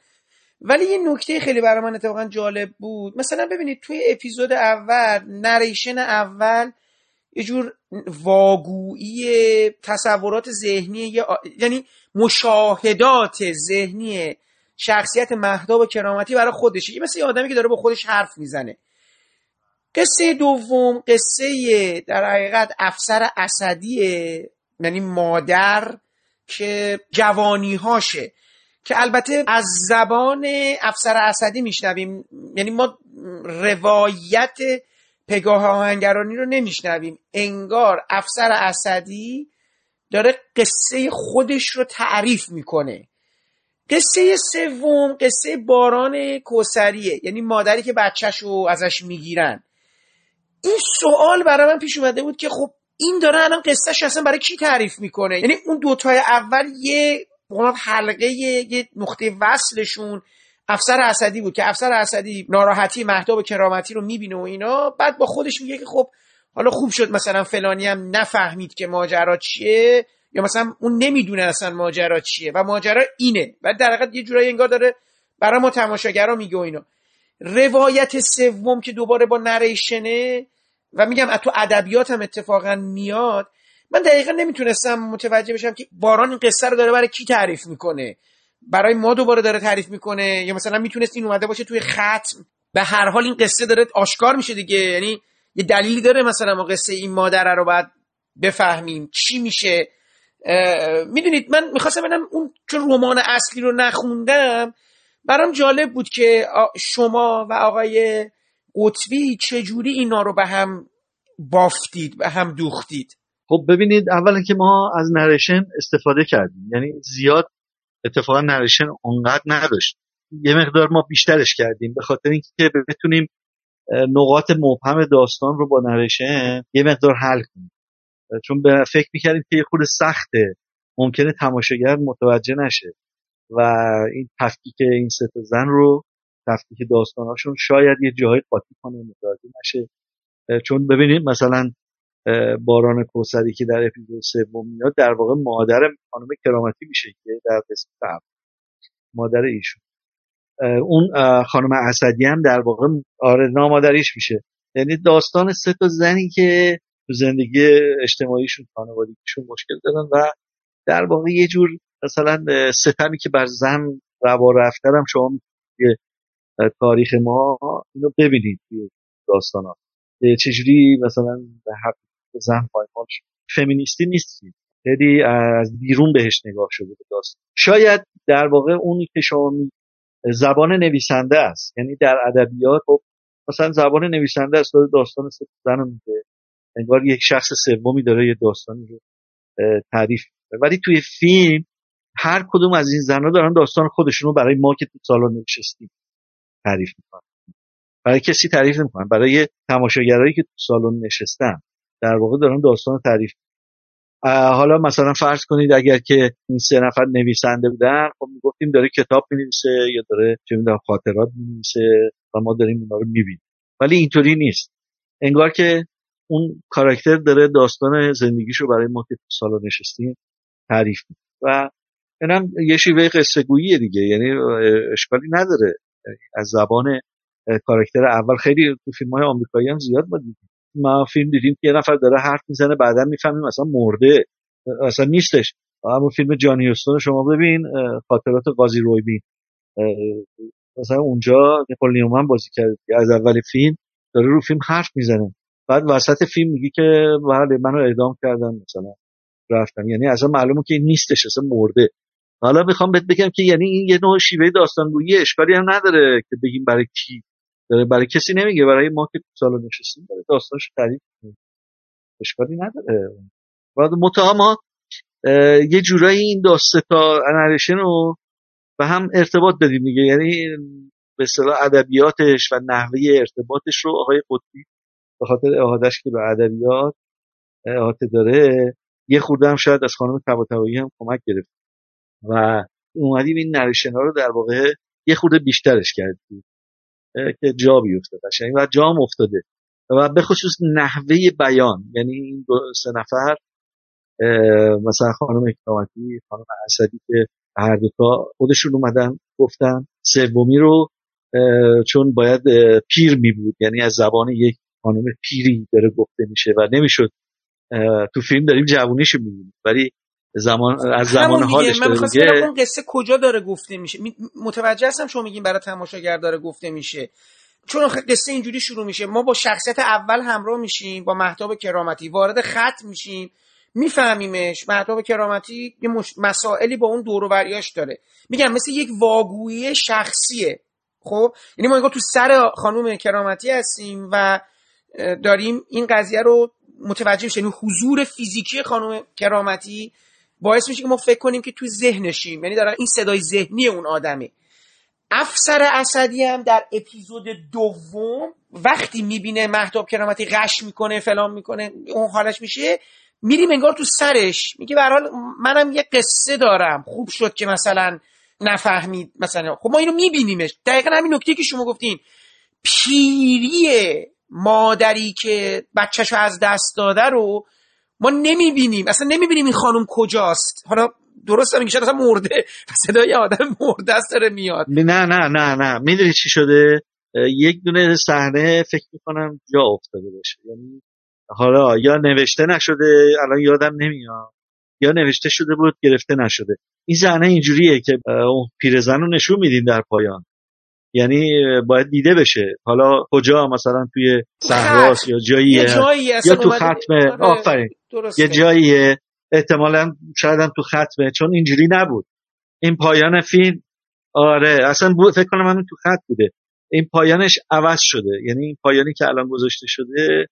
ولی یه نکته خیلی برای من اتفاقا جالب بود. مثلا ببینید توی اپیزود اول نریشن اول یه جور واگویی تصورات ذهنی یعنی مشاهدات ذهنی شخصیت مهداب کرامتی برای خودشه. یه مثل آدمی که داره با خودش حرف می‌زنه. قصه دوم قصه در حقیقت افسر اسدیه یعنی مادر که جوانی هاشه که البته از زبان افسر اسدی میشنویم. یعنی ما روایت پگاه آهنگرانی رو نمیشنویم. انگار افسر اسدی داره قصه خودش رو تعریف می‌کنه. قصه سوم قصه باران کوسریه یعنی مادری که بچهش رو ازش می‌گیرن. این سوال برای من پیش اومده بود که خب این داره الان قصهش اصلا برای کی تعریف می‌کنه؟ یعنی اون دوتای اول یه حلقه یه نقطه وصلشون. افسر اسدی بود که افسر اسدی ناراحتی مهداب کرامتی رو می‌بینه و اینا. بعد با خودش میگه که خب حالا خوب شد مثلا فلانی هم نفهمید که ماجرا چیه یا مثلا اون نمی‌دونه اصلا ماجرا چیه و ماجرا اینه. و در حقیقت یه جورایی انگار داره برای ما تماشاگرا میگه و اینا. روایت سوم که دوباره با نریشنه و میگم از تو ادبیات هم اتفاقا میاد من دقیقا نمی‌تونستم متوجه بشم که باران این قصه رو داره برای کی تعریف می‌کنه. برای ما دوباره داره تعریف می‌کنه یا مثلا می‌تونست این اومده باشه توی ختم. به هر حال این قصه داره آشکار میشه دیگه. یعنی یه دلیلی داره مثلا ما قصه این مادره رو باید بفهمیم. چی میشه؟ می‌دونید من می‌خواستم ببینم اون چون رمان اصلی رو نخوندم برام جالب بود که شما و آقای قطبی چجوری اینا رو به هم بافتید به هم دوختید؟ خب ببینید اولا که ما از نریشن استفاده کردیم. یعنی زیاد اتفاقا نریشن اونقدر نداشت. یه مقدار ما بیشترش کردیم. به خاطر اینکه بتونیم نقاط مبهم داستان رو با نریشن یه مقدار حل کنیم. چون به فکر می‌کردیم که یه خود سخته. ممکنه تماشاگر متوجه نشه. و این تفکیک این سه زن رو تفکیک داستاناشون شاید یه جایی قاطی کنه متوجه نشه. چون ببینید مثلا باران کوسری که در اپیزود سوم میاد در واقع مادر خانم کرامتی میشه که در قسمت مادر ایشون. اون خانم اسدی هم در واقع آره نامادریش میشه. یعنی داستان سه تا زنی که تو زندگی اجتماعیشون خانوادگیشون مشکل دارن و در واقع یه جور مثلا ستمی که بر زن روا رفترم شما تاریخ ما اینو ببینید توی داستان ها چجوری مثلا حق زن پایمال شد. فمینیستی نیستی. خیلی از بیرون بهش نگاه شده به داستان. شاید در واقع اونی که شما زبان نویسنده است. یعنی در ادبیات خب مثلا زبان نویسنده است داره داستان زن رو میگه. انگار یک شخص سومی داره یه داستانی رو تعریف ولی توی فیلم هر کدوم از این زنها دارن داستان خودشون رو برای ما که تو سالن نشستیم تعریف می‌کنن. برای کسی تعریف نمی‌کنن. برای تماشاگرایی که تو سالن نشستن. در واقع دارن داستان تعریف. حالا مثلا فرض کنید اگر که این سه نفر نویسنده بودن خب می‌گفتیم داره کتاب می‌نویسه یا داره چه می‌دونم خاطرات می‌نویسه و ما داریم اونا رو می‌بینیم. ولی اینطوری نیست. انگار که اون کاراکتر داره داستان زندگیشو برای ما که تو سالن نشستیم تعریف می‌کنه. و اینم یه شیوه قصه گوییه دیگه یعنی اشکالی نداره. از زبان کاراکتر اول خیلی تو فیلم های آمریکایی هم زیاد ما دیدیم. ما فیلم دیدیم که یه نفر داره حرف می‌زنه بعدا می‌فهمیم مثلا مرده اصلا نیستش. اما فیلم جانی هستون شما ببین خاطرات قاضی رویبین مثلا اونجا نیکول نیومن بازی کرد از اول فیلم داره رو فیلم حرف می‌زنه. بعد وسط فیلم میگی که بله منو اعدام کردن مثلا رفتم. یعنی اصلا معلومه که نیستش اصلا مرده. حالا می‌خوام بهت بگم که یعنی این یه نوع شیوه داستانگویی اشکالی هم نداره که بگیم برای کی. داره برای کسی نمیگه برای ما که سال نشستیم داره داستانش تعریف اشکالی نداره. بعد متها ما یه جورایی این داسته تا انریشن رو به هم ارتباط دادیم دیگه. یعنی به اصطلاح ادبیاتش و نحوه ارتباطش رو آقای قطبی به خاطر احادش که به ادبیات احاطه داره یه خورده هم شاید از خانم طباطبایی هم کمک گرفت. و اومدیم این نریشن رو در واقع یه خورده بیشترش کردیم. که جا بیفته قشنگ و جام افتاده. و به خصوص نحوه بیان یعنی این دو سه نفر مثلا خانم اکرامتی خانم اسدی که هر دوتا خودشون اومدن گفتن سومی رو چون باید پیر می بود یعنی از زبان یک خانم پیری داره گفته میشه و نمی‌شد تو فیلم داریم جوونیشو می‌بینیم. ولی زمان از زمان حالش من داره اون قصه کجا داره گفته میشه؟ متوجه هستم شما میگین برای تماشاگر داره گفته میشه. چون قصه اینجوری شروع میشه. ما با شخصیت اول همراه میشیم با محتاب کرامتی. وارد خط میشیم میفهمیمش. محتاب کرامتی یه مش... مسائلی با اون دور و داره. میگم مثل یک واگویی شخصیه. خب؟ یعنی ما تو سر خانوم کرامتی هستیم و داریم این قضیه رو متوجه میشه یعنی حضور فیزیکی خانم کرامتی باعث میشه که ما فکر کنیم که تو ذهنشیم یعنی دارن این صدای ذهنی اون آدمه. افسر اسدی هم در اپیزود دوم وقتی می‌بینه محتاب کرامتی غش می‌کنه فلان می‌کنه اون حالش میشه میریم انگار تو سرش. میگه به حال منم یه قصه دارم. خوب شد که مثلا نفهمید مثلا. خب ما اینو میبینیمش. دقیقا همین نکته که شما گفتین. پیری مادری که بچهشو از دست داده رو ما نمی‌بینیم. اصلا نمی‌بینیم این خانم کجاست. حالا درست هم میگه اصلا مرده. صدای آدم مرده است داره میاد. نه نه نه نه. می‌دونی چی شده؟ یک دونه صحنه فکر می‌کنم جا افتاده باشه. یعنی حالا یا نوشته نشده الان یادم نمیاد. یا نوشته شده بود گرفته نشده. این صحنه اینجوریه که اون پیرزن رو نشون میدیم در پایان. یعنی باید دیده بشه. حالا کجا مثلا توی صحراست یا جاییه؟ یا تو ختمه آره، آفرین. یه جاییه. احتمالا شاید هم تو ختمه چون اینجوری نبود. این پایان فیلم آره اصلا بود فکر کنم همین تو خط بوده. این پایانش عوض شده. یعنی این پایانی که الان گذاشته شده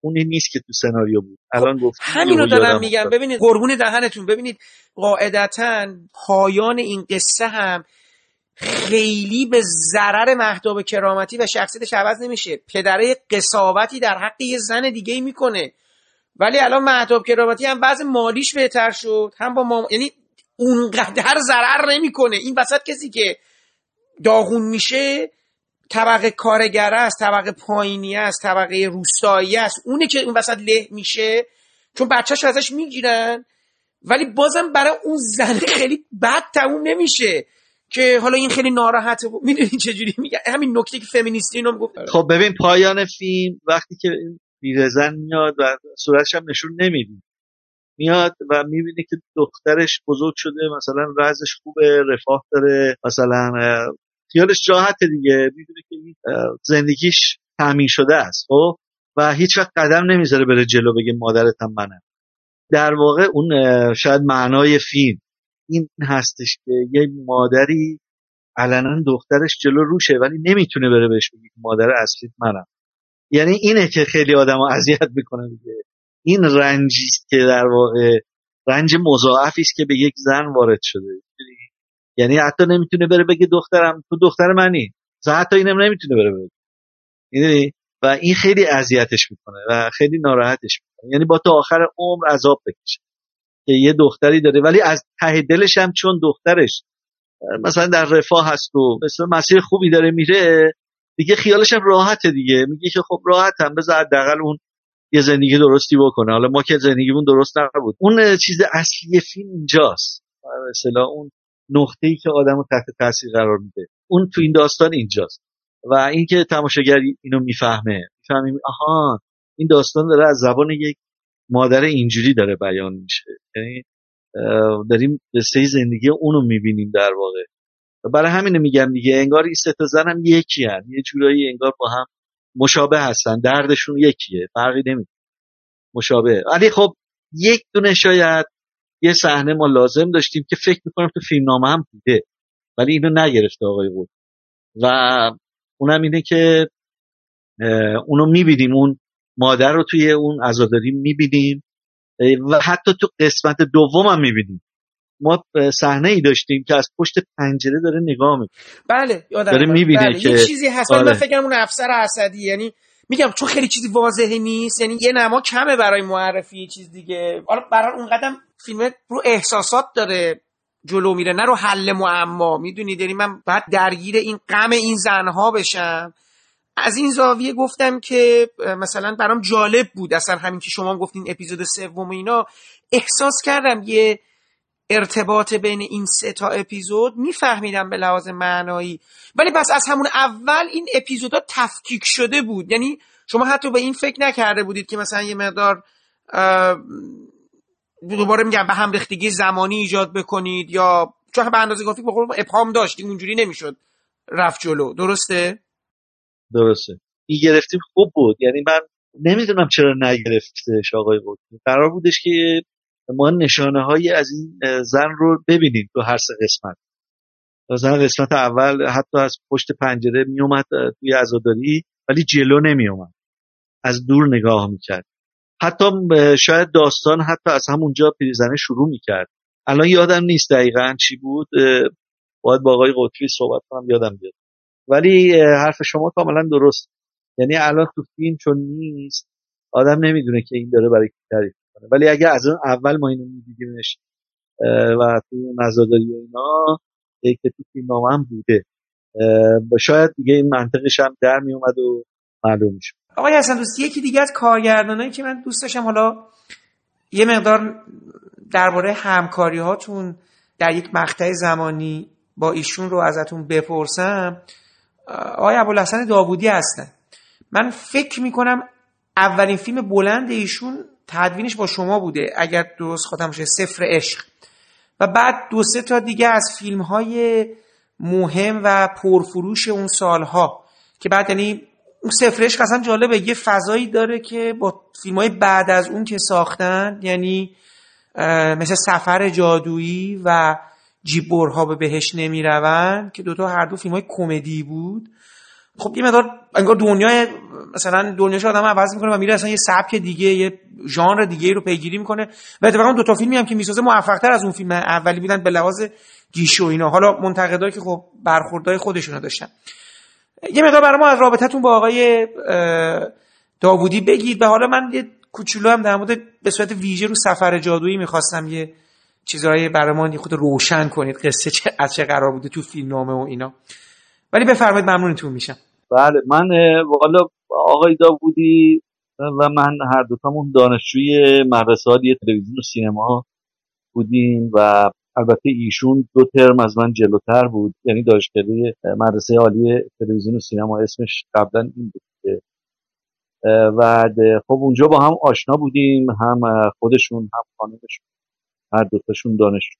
اونی نیست که تو سناریو بود. الان گفت همین رو دارم میگم. ببینید قربون دهنتون. ببینید قاعدتا پایان این قصه هم خیلی به ضرر مهداب کرامتی و شخصیتش عوض نمیشه. پدره قصاوتی در حق یه زن دیگه می‌کنه. ولی الان مهداب کرامتی هم بعض مالیش بهتر شد. هم با ما... یعنی اونقدر ضرر نمی‌کنه. این وسط کسی که داغون میشه طبقه کارگر است طبقه پایینی است طبقه روستایی است. اونه که اون وسط له میشه چون بچهش ازش می‌گیرن. ولی بازم برای اون زن خیلی بد تموم نمیشه. که حالا این خیلی ناراحته. می‌دونی چجوری میگه؟ همین نکته که فمینیستی اینو گفت خب ببین پایان فیلم وقتی که بیرزن میاد و صورتش هم نشون نمیدیم میاد و می‌بینه که دخترش بزرگ شده مثلا رزش خوبه رفاه داره مثلا خیالش راحته دیگه. می‌دونه که زندگیش تامین شده است خب؟ و هیچ وقت قدم نمی‌ذاره بره جلو بگه مادرتم منم در واقع اون شاید معنای فیلم. این هستش که یه مادری علنا دخترش جلو روشه ولی نمی‌تونه بره بهش بگه مادر اصلیت منم. یعنی اینه که خیلی آدم اذیت می‌کنه دیگه. این رنجی که در واقع رنج مضاعفی است که به یک زن وارد شده. یعنی حتی نمی‌تونه بره بگه دخترم تو دختر منی. حتی اینم نمی‌تونه بره بگه. یعنی و این خیلی اذیتش می‌کنه و خیلی ناراحتش می‌کنه. یعنی با تا آخر عمر عذاب بکشه. یه دختری داره ولی از ته دلش هم چون دخترش مثلا در رفاه هست و مثلا مسیر خوبی داره میره دیگه خیالش هم راحته دیگه. میگه که خب راحتم بذار حداقل اون یه زندگی درستی بکنه. حالا ما که زندگیمون درست نبود. اون چیز اصلی فیلم اینجاست. مثلا اون نقطه ای که آدم رو تحت تاثیر قرار میده. اون تو این داستان اینجاست. و اینکه تماشاگر اینو می‌فهمه. می‌فهمیم آها این داستان داره از زبان یک مادر اینجوری داره بیان میشه. یعنی داریم قصه زندگی اونو می‌بینیم در واقع. برای همین میگم دیگه انگار این سه زن هم یکی هن. یه جورایی انگار با هم مشابه هستن. دردشون یکیه. فرقی نمی مشابه. ولی خب یک دونه شاید یه صحنه ما لازم داشتیم که فکر می‌کنم تو فیلمنامه هم بوده. ولی اینو نگرفته آقای بود. و اونم اینه که اونو می‌بینیم. اون مادر رو توی اون عزاداری می‌بینیم. و حتی تو قسمت دوم هم می‌بینیم ما صحنه ای داشتیم که از پشت پنجره داره نگاه می‌کنه. بله یادم داره می‌بینه بله. که یه چیزی هست. آره. من فکر اون افسر اسدی یعنی میگم چون خیلی چیزی واضحه نیست یعنی یه نما کمه برای معرفی یه چیز دیگه. حالا برای اون قدم فیلم رو احساسات داره جلو میره نه رو حل معما. می‌دونید؟ یعنی من بعد درگیر این غم این زنها بشم. از این زاویه گفتم که مثلا برام جالب بود. اصلا همین که شما گفتین اپیزود سوم اینا احساس کردم یه ارتباط بین این سه تا اپیزود میفهمیدم به لحاظ معنایی. ولی پس از همون اول این اپیزودا تفکیک شده بود. یعنی شما حتی به این فکر نکرده بودید که مثلا یه مقدار دوباره میگم به هم ریختگی زمانی ایجاد بکنید یا چون به اندازه کافی به ابهام داشتیم. اونجوری نمی‌شد رفت جلو. درسته؟ درسته. این گرفتیم خوب بود. یعنی من نمی‌دونم چرا نگرفتش آقای بود قرار بودش که ما نشانه هایی از این زن رو ببینیم تو هر سه قسمت. زن قسمت اول حتی از پشت پنجره میومد توی عزاداری ولی جلو نمیومد از دور نگاه می‌کرد. حتی شاید داستان حتی از همونجا پیرزنه شروع می‌کرد. الان یادم نیست دقیقا چی بود. باید با آقای قطبی صحبت کنم یادم بیاد. ولی حرف شما کاملا درست. یعنی الان تو فیلم چون نیست آدم نمی‌دونه که این داره برای کی تعریف کنه ولی اگه از اون اول ما اینو میدیدیمش و تو نزاداری و اینا که تو فیلم هم بوده. شاید دیگه این منطقش هم در میومد و معلوم می‌شد. آقای حسن دوست یکی دیگه از کارگردانایی که من دوست داشتم حالا یه مقدار درباره همکاری هاتون در یک مقطع زمانی با ایشون رو ازتون بپرسم. آقای ابوالحسن داوودی هستن. من فکر می‌کنم اولین فیلم بلند ایشون تدوینش با شما بوده اگر درست خودم باشه سفر عشق. و بعد دو سه تا دیگه از فیلم های مهم و پرفروش اون سالها که بعد یعنی اون سفر عشق اصلا جالبه یه فضایی داره که با فیلم های بعد از اون که ساختن یعنی مثل سفر جادویی و جیبورها به بهش نمی‌روند که دوتا هر دو فیلم های کمدی بود. خب یه مدار انگار دنیای مثلا دنیاش آدم عوض می‌کنه و میره اصلا یه سبک دیگه یه ژانر دیگه رو پیگیری می‌کنه. و اتفاقا دو تا فیلمی هم که می‌سازه موفقتر از اون فیلم اولی بودن به لحاظ گیش و اینا. حالا منتقدایی که خب برخوردهای خودشونو داشتن. یه مقدار برای ما از رابطتون با آقای داوودی بگید. و حالا من یه کوچولو هم در مورد به صورت ویژه رو سفر جادویی می‌خواستم یه چیزهایی برای ما خود روشن کنید قصه چه از چه قرار بوده تو فیلم نامه و اینا. ولی بفرمایید ممنونتون میشم. بله من والا آقای داوودی و من هر دوتامون دانشجوی مدرسه تلویزیون و سینما بودیم و البته ایشون دو ترم از من جلوتر بود. یعنی دانشکده مدرسه عالی تلویزیون و سینما اسمش قبلا این بود و خب اونجا با هم آشنا بودیم هم خودشون هم خانمشون هر دوتاشون دانشجو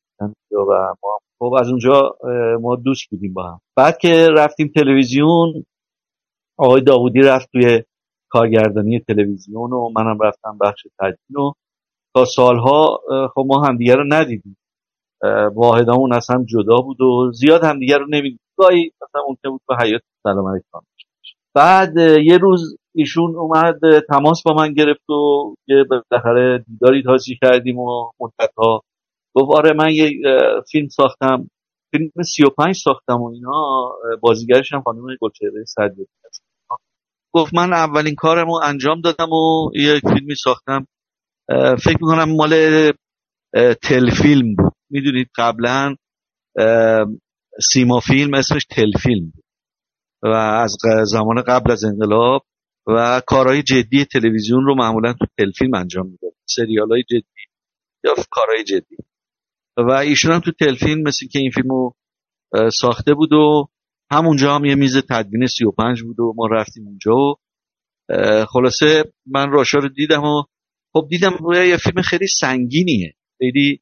و ما خب از اونجا ما دوست بودیم با هم. بعد که رفتیم تلویزیون آقای داوودی رفت توی کارگردانی تلویزیون و منم رفتم بخش تدوین و تا سالها خب ما همدیگه رو ندیدیم. واحدامون از هم جدا بود و زیاد همدیگه رو نمی‌دید گاهی مثلا ممکن بود به حیات سلام علیکم. بعد یه روز ایشون اومد تماس با من گرفت و یه بالاخره دیداری تازی کردیم و مدتها گفت آره من یه فیلم ساختم. فیلم 35 ساختم و اینا. بازیگرش هم خانم گلچهره صدری گفت من اولین کارمو انجام دادم و یه فیلمی ساختم. فکر می‌کنم مال تلفیلم بود. می‌دونید قبلا سیما فیلم اسمش تلفیلم بود. و از زمان قبل از انقلاب و کارهای جدی تلویزیون رو معمولا تو تلفیلم انجام می‌داد سریال های جدی یا کارهای جدی. و ایشون هم تو تلفیلم مثل که این فیلمو ساخته بود و همونجا هم یه میز تدوین 35 بود و ما رفتیم اونجا و خلاصه من راشا رو دیدم و خب دیدم یه فیلم خیلی سنگینیه. خیلی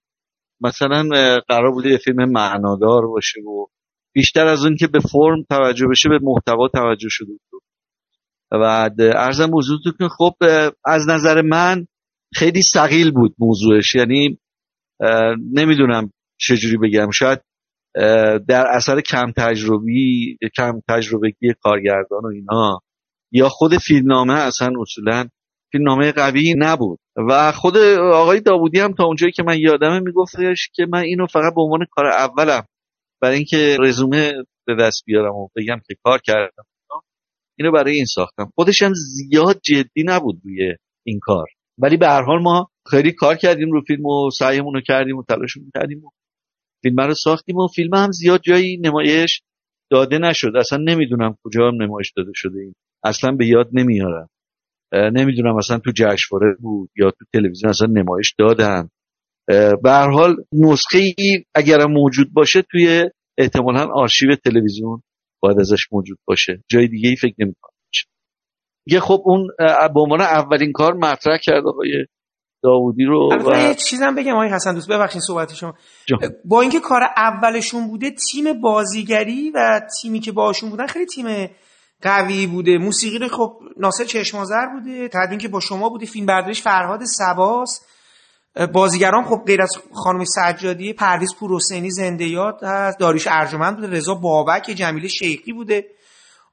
مثلا قرار بوده یه فیلم معنادار باشه و بیشتر از اون که به فرم توجه بشه به محتوا توجه شده و ارزم حضورتون که خب از نظر من خیلی سقیل بود موضوعش. یعنی نمی‌دونم چجوری بگم. شاید در اثر کم تجربی کم تجربگی کارگردان و اینا یا خود فیلمنامه اصلا اصولا فیلمنامه قوی نبود. و خود آقای داوودی هم تا اونجایی که من یادمه میگفتش که من اینو فقط به عنوان کار اولم برای اینکه رزومه به دست بیارم و بگم که کار کردم. اینو برای این ساختم. خودش هم زیاد جدی نبود روی این کار. ولی به هر حال ما خیلی کار کردیم رو فیلم و سعیمون رو کردیم و تلاشمون کردیم و فیلم رو ساختیم و فیلم هم زیاد جایی نمایش داده نشد. اصلا نمی‌دونم کجا هم نمایش داده شده این. اصلا به یاد نمیارم. نمی‌دونم اصلا تو جشنواره بود یا تو تلویزیون اصلا نمایش دادن. به هر حال نسخه ای اگر موجود باشه توی احتمالا آرشیو تلویزیون باید ازش موجود باشه. جای دیگه ای فکر نمی‌کنم. یه خب اون به عنوان اولین کار مطرح کرد آقای داوودی رو و... یه چیزم بگم آقای حسن دوست ببخشید صحبت شما. با اینکه کار اولشون بوده تیم بازیگری و تیمی که باشون بودن خیلی تیم قوی بوده. موسیقی رو خب ناصر چشمازر بوده. تدوین که با شما بوده فیلم برداریش فرهاد سباس. بازیگران خب غیر از خانم سجادی پرویز پور زنده یاد هست داریش ارجمند بوده رضا بابک جمیل شیخی بوده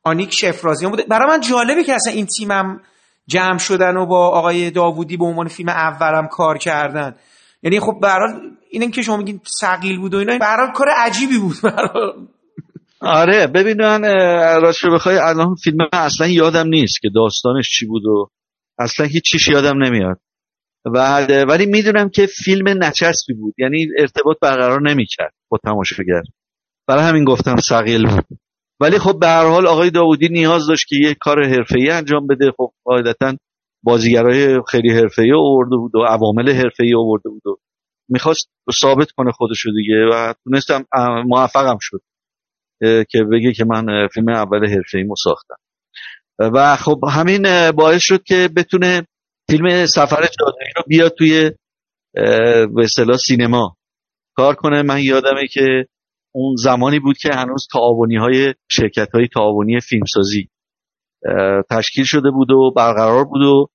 آنیک شفرازیان بوده. برای من جالبه که اصلا این تیمم جمع شدن و با آقای داوودی به عنوان فیلم اولم کار کردن. یعنی خب برای این که شما میگین ثقیل بود و اینا برای کار عجیبی بود. برای آره ببین من بخوای الان فیلم اصلا یادم نیست که داستانش چی بود و اصلا هیچ چیش یادم نمیاد. و ولی می‌دونم که فیلم نچسبی بود. یعنی ارتباط برقرار نمی‌کرد با تماشاگر. برای همین گفتم ثقیل بود. ولی خب به هر حال آقای داوودی نیاز داشت که یک کار حرفه‌ای انجام بده. خب قاعدتا بازیگرای خیلی حرفه‌ای آورده بود و عوامل حرفه‌ای آورده بود و می‌خواست ثابت کنه خودشو دیگه و تونستم موفقم شد که بگه که من فیلم اول حرفه‌ای مو ساختم. و خب همین باعث شد که بتونه فیلم سفر جادویی رو بیاد توی به اصطلاح سینما. کار کنه. من یادمه که اون زمانی بود که هنوز تعاونی های شرکت های تعاونی فیلمسازی تشکیل شده بود و برقرار بود و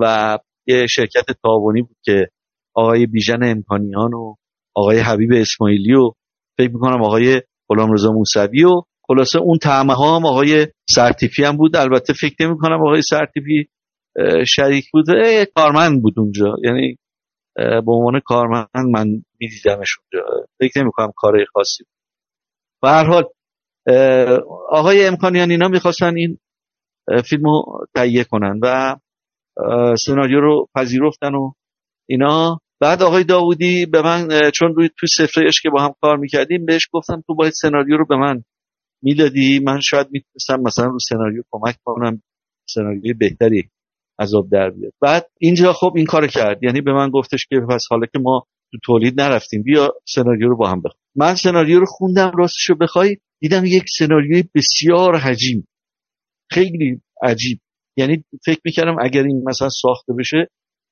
و یه شرکت تعاونی بود که آقای بیژن امکانیان و آقای حبیب اسماعیلی و فکر می‌کنم آقای غلامرضا موسوی و خلاصه اون تعمه ها هم آقای سرتیفی هم بود. البته فکر نمی کنم آقای سرتیفی شریک بود کارمند بود اونجا. یعنی به عنوان کارمند من میدیدمش اونجا. فکر نمی کنم کار خاصی بود. و هر حال آقای امکانیان اینا می‌خواستن این فیلم تهیه کنن و سناریو رو پذیرفتن و اینا. بعد آقای داودی به من چون روی تو سفرهش که با هم کار می‌کردیم بهش گفتم تو باید سناریو رو به من می‌دادی؟ من شاید می‌تونستم مثلا رو سناریو کمک کنم. سناریوی بهتری. عذاب در بیاد. بعد اینجا خب این کار کرد. یعنی به من گفتش که پس حالا که ما تو تولید نرفتیم بیا سناریو رو با هم بخون. من سناریو رو خوندم راستش رو بخوای دیدم یک سناریوی بسیار حجیم خیلی عجیب. یعنی فکر می‌کردم اگر این مثلا ساخته بشه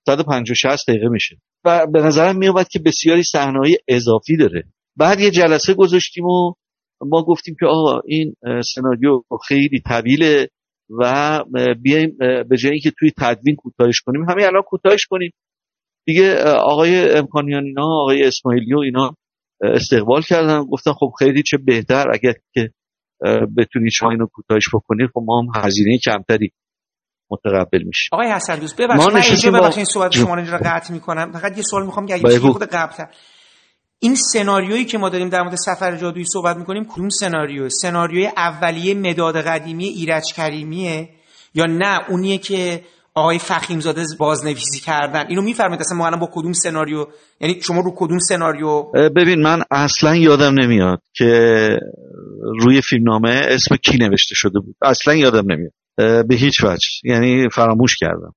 150 60 دقیقه میشه. و به نظرم میاد که بسیاری صحنه‌های اضافی داره. بعد یه جلسه گذاشتیم و ما گفتیم که آقا این سناریو خیلی طویله و بیایم به جای اینکه توی تدوین کوتاهش کنیم همین الان کوتاهش کنیم. دیگه آقای امکانیان اینا آقای اسماعیلی و اینا استقبال کردن. گفتن خب خیلی چه بهتر اگر که بتونید شما اینو کوتاهش بکنید. خب ما هم هزینه کمتری متقبل میشه. آقای حسن دوست ببخشید من اینجا ببخشید صحبت شما رو قطع می‌کنم. فقط یه سوال می‌خوام که اگه خود قبل این سناریویی که ما داریم در مورد سفر جادویی صحبت می‌کنیم کدوم سناریو سناریوی اولیه مداد قدیمی ایرج کریمیه یا نه؟ اونیه که آقای فخیمزاده بازنویسی کردن. اینو میفرمایید اصلا ما الان با کدوم سناریو؟ یعنی شما رو کدوم سناریو؟ ببین من اصلا یادم نمیاد که روی فیلمنامه اسم کی نوشته شده بود. اصلا یادم نمیاد. به هیچ وجه. یعنی فراموش کردم.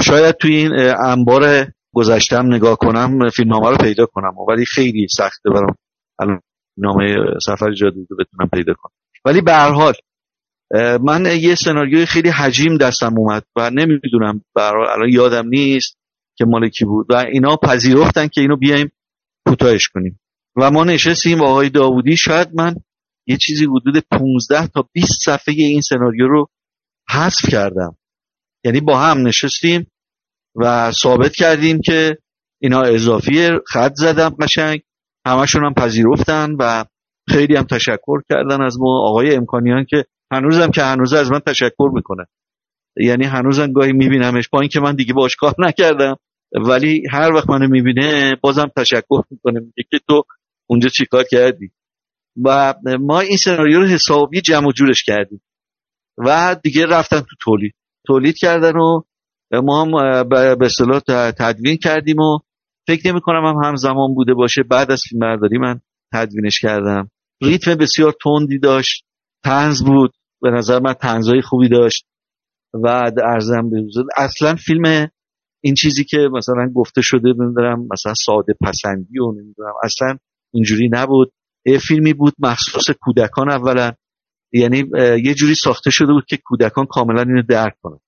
شاید توی این انبار گذشتم نگاه کنم فیلمنامه رو پیدا کنم. ولی خیلی سخته برام. الان نامه سفر جادویی رو بتونم پیدا کنم. ولی به هر حال من یه سناریوی خیلی حجیم دستم اومد و نمی‌دونم الان یادم نیست که مال کی بود. و اینا پذیرفتن که اینو بیایم کوتاهش کنیم. و ما نشستیم با آقای داوودی. شاید من یه چیزی حدود 15 تا 20 صفحه این سناریو رو حذف کردم. یعنی با هم نشستیم. و ثابت کردیم که اینا اضافیه خط زدم قشنگ. همشون هم پذیرفتن و خیلی هم تشکر کردن از ما آقای امکانیان که هنوزم که هنوز از من تشکر می‌کنه. یعنی هنوزم گاهی میبینمش. با اینکه من دیگه باش کار نکردم. ولی هر وقت منو می‌بینه بازم تشکر می‌کنه. میگه که تو اونجا چیکار کردی؟ و ما این سناریو رو حسابی جمع و جورش کردیم. و دیگه رفتن تو تولید. تولید کردن و ما هم به اصطلاح تدوین کردیم و فکر نمی کنم هم همزمان بوده باشه. بعد از فیلم برداری من تدوینش کردم. ریتم بسیار تندی داشت. تنز بود. به نظر من تنزای خوبی داشت. و ارزم به اصلا فیلم این چیزی که مثلا گفته شده نمی‌دونم مثلا ساده پسندی و نمی‌دونم اصلا اینجوری نبود. یه فیلمی بود مخصوص کودکان اولا. یعنی یه جوری ساخته شده بود که کودکان کاملا اینو درک کنن.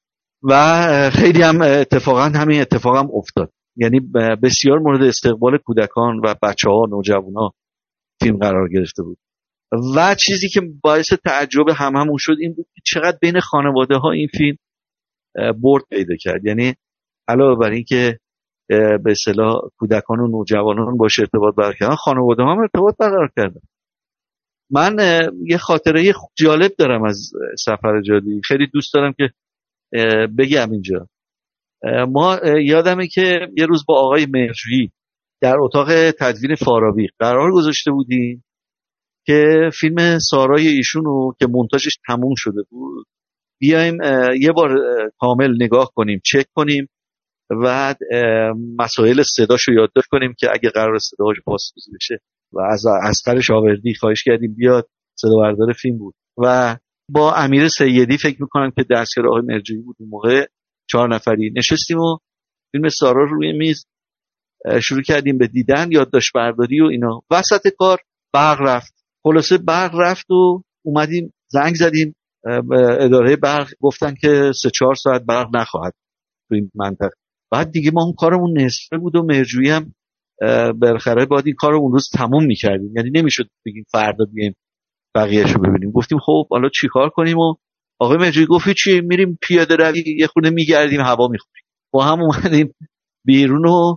و خیلی هم اتفاقا همین اتفاق هم افتاد. یعنی بسیار مورد استقبال کودکان و بچه ها نوجوان ها فیلم قرار گرفته بود. و چیزی که باعث تعجب هم همون شد این بود که چقدر بین خانواده ها این فیلم برد پیدا کرد. یعنی علاوه بر اینکه به اصطلاح کودکان و نوجوانان باشه ارتباط برقرار خانواده هم ارتباط برقرار کردن. من یه خاطره جالب دارم از سفر جادی خیلی دوست دارم که بگم اینجا. ما یادمه که یه روز با آقای مرجویی در اتاق تدوین فارابی قرار گذاشته بودیم که فیلم سارای ایشونو که منتاجش تموم شده بود بیایم یه بار کامل نگاه کنیم چک کنیم و مسائل صداشو یادداشت کنیم که اگه قرار صداش پاسخگویی بشه و از اسقر آوردی خواهش کردیم بیاد صدا بردار فیلم بود. و با امیر سیدی فکر می‌کنم که دستیار آقای مرجعی بود اون موقع. چهار نفری نشستیم و فیلم سارا روی میز شروع کردیم به دیدن یادداشت برداری و اینا. وسط کار برق رفت. خلاصه برق رفت و اومدیم زنگ زدیم. اداره برق گفتن که سه چهار ساعت برق نخواهد تو این منطقه. بعد دیگه ما اون کارمون نصفه بود و مرجویی هم بالاخره باید این کار رو اون روز تموم می‌کردیم. یعنی نمی‌شد بگیم فردا بیایم. بقیهش رو ببینیم. گفتیم خب حالا چیکار کنیم؟ و آقای مرجویی گفت چی میریم پیاده روی یه خونه میگردیم هوا می‌خوریم. با هم اومدیم بیرون و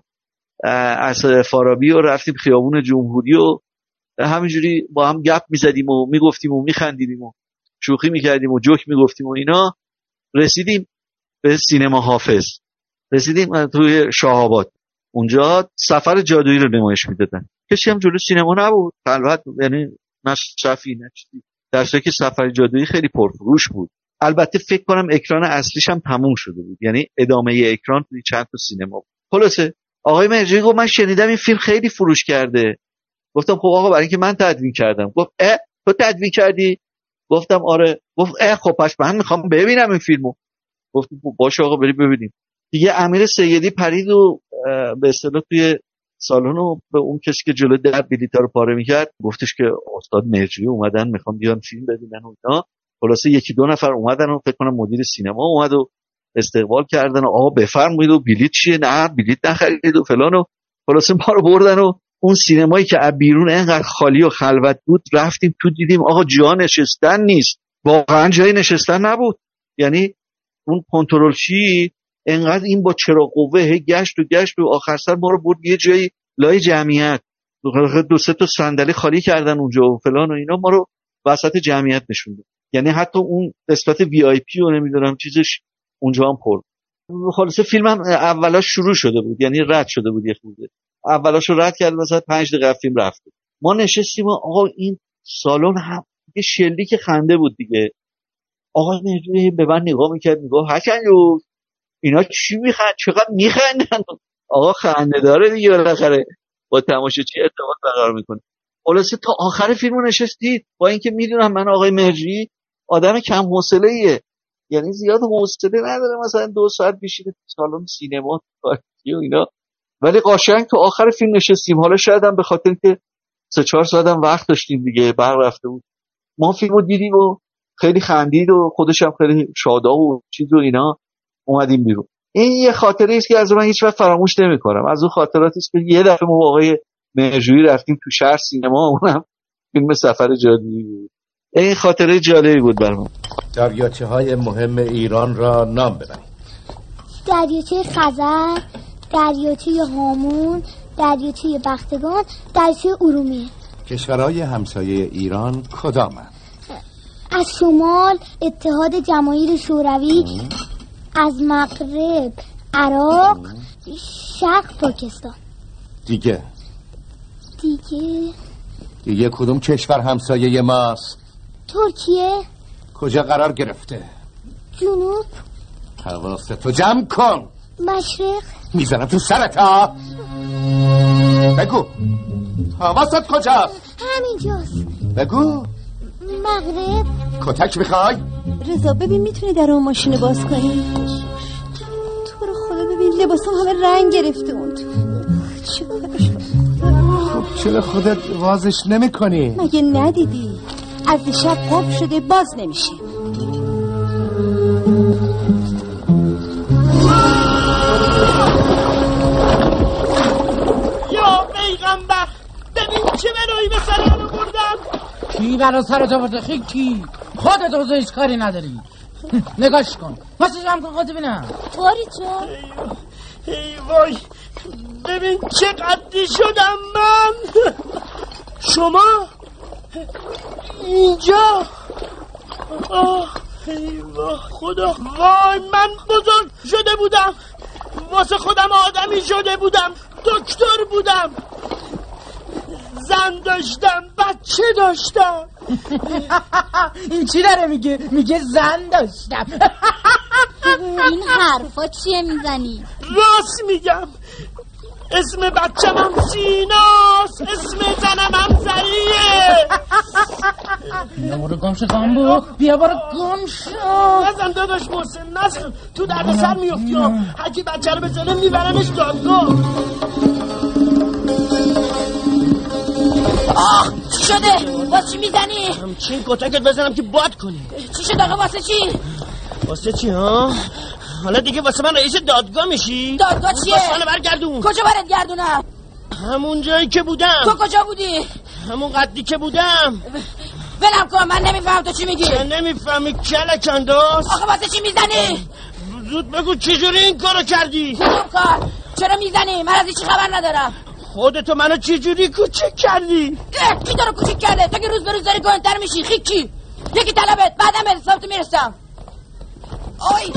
از فارابی و رفتیم خیابون جمهوری و همینجوری با هم گپ می‌زدیم و می‌گفتیم و میخندیدیم و شوخی می‌کردیم و جوک می‌گفتیم و اینا. رسیدیم به سینما حافظ. رسیدیم توی شاهآباد اونجا سفر جادویی رو نمایش می‌دادن. کسی هم جلو سینما نبود. خلوت. یعنی صفی نه چیزی در که سفر جادویی خیلی پرفروش بود. البته فکر کنم اکران اصلیش هم تموم شده بود. یعنی ادامه اکران توی چند تا سینما بود. خلاصه آقای مرجعی گفت من شنیدم این فیلم خیلی فروش کرده. گفتم خب آقا برای اینکه من تدوین کردم. گفت اه تو تدوین کردی؟ گفتم آره. گفت اه خب پس من می‌خوام ببینم این فیلمو. گفتم خب باشه آقا بری ببینیم. دیگه امیر سیدی پرید و به اصطلاح توی سالن به اون کسی که جلو در بلیطا رو پاره می‌کرد گفتش که استاد مرجعی اومدن می‌خوام بیان فیلم ببینن و اینا. خلاصه یکی دو نفر اومدن و فکر کنم مدیر سینما اومد و استقبال کردن و آقا بفرمایید و بلیط چیه؟ نه بلیط نخرید و فلان و خلاصه ما رو بردن و اون سینمایی که از بیرون انقدر خالی و خلوت بود رفتیم تو دیدیم آقا جا نشستن نیست. واقعا جای نشستن نبود. یعنی اون کنترلچی انقدر این با چراغ قوه هی گشت و گشت و آخر سر ما رو برد یه جایی لای جمعیت. دو سه تا صندلی خالی کردن اونجا و فلان و اینا ما رو وسط جمعیت نشون داد. یعنی حتی اون قسمت وی آی پی و نمی‌دونم چیزش اونجا هم پر خلاصه فیلمم اولاش شروع شده بود یعنی رد شده بود یه خورده. اولاش رو رد کرد مثلا پنج دقیقه فیلم رفته ما نشستیم و آقا این سالن هم یه شلیک خنده بود دیگه. آقا مهدی به من نگاه می‌کرد میگه حکنیوز اینا چی میخند؟ چقدر میخندن؟ آقا خنده داره دیگه بالاخره. با تماشاچی ارتباط برقرار می‌کنه. خلاصه تا آخر فیلم نشستید. با اینکه می‌دونم من آقای مهری آدم کم حوصله یعنی زیاد حوصله نداره مثلا دو ساعت بشینه تو سالن سینما و اینا. ولی قاشنگ تو آخر فیلم نشستیم. حالا شاید هم به خاطر که سه چهار ساعت هم وقت داشتیم دیگه برق رفته بود. ما فیلم دیدیم و خیلی خندید و خودش خیلی شادا و چیز و اینا. اومدیم بیرون. این یه خاطره است که از من هیچ وقت فراموش نمی‌کنم. از اون خاطراتی است که یه دفعه ما با آقای مهرجویی رفتیم تو شهر سینما اونم فیلم سفر جادویی بود. این خاطره جالبی بود برام دریاچه های مهم ایران را نام ببرید. دریاچه خزر دریاچه هامون دریاچه بختگان دریاچه ارومیه. کشورهای همسایه ایران کدامند از شمال اتحاد جماهیر شوروی از مغرب عراق شرق پاکستان. دیگه. دیگه؟ دیگه کدوم کشور همسایه ماست؟ ترکیه. کجا قرار گرفته؟ جنوب. حواستو جمع کن. مشرق. می‌زنم تو سرت ها بگو. حواست کجاست؟ همینجاست. بگو. مغرب. کتک می‌خوای؟ رضا ببین می‌تونی در اون ماشین باز کنی؟ تو رو خدا ببین لباسم همه رنگ گرفته اون تو خب چرا خودت وازش نمی کنی مگه ندیدی؟ از شب قب شده باز نمیشه. یا پیغمبر ببین چه بلایی به سرانو بردم کی برا سر تو برده؟ خیلی کی؟ خودت هیچ کاری نداری. نگاش کن. واسه جمع کن خودت بینم طوری چه ای وای ببین چه قدی شدم من. شما اینجا. آه ای وای. خدا. وای من بزرگ شده بودم. واسه خودم آدمی شده بودم. دکتر بودم. زن داشتم بچه داشتم. این چی داره میگه؟ میگه زن داشتم. این حرفا چیه می‌زنی؟ راست میگم. اسم بچم هم سیناست اسم زنم هم زریه. بیا برو گامبو بیا برو گمشو نزن داداش محسن نزن تو درد سر میفتی هرکی بچه رو بزنه میبرنش دادگاه آه چی شده؟ واسه چی می‌زنی؟ همچین کتکت بزنم که باد کنی؟ چی شد آقا واسه چی؟ واسه چی ها؟ حالا دیگه واسه من رئیس دادگاه میشی؟ دادگاه چیه؟ واسه من برگردون. کجا برات گردونم؟ همون جایی که بودم. تو کجا بودی؟ همون قدی که بودم. ولم کن من نمیفهم تو چی میگی؟ نمی‌فهمی کلک انداز. آخه واسه چی می‌زنی؟ زود بگو چجوری این کارو کردی؟ کدوم کار. چرا می‌زنی؟ من از چی خبر ندارم. خودتو منو چجوری کوچک کردی؟ کی رو کوچک کرده؟ تو که روز به روز داری گنتر میشی خیکی یکی طلبت بعدم به حسابتو می‌رسم. آی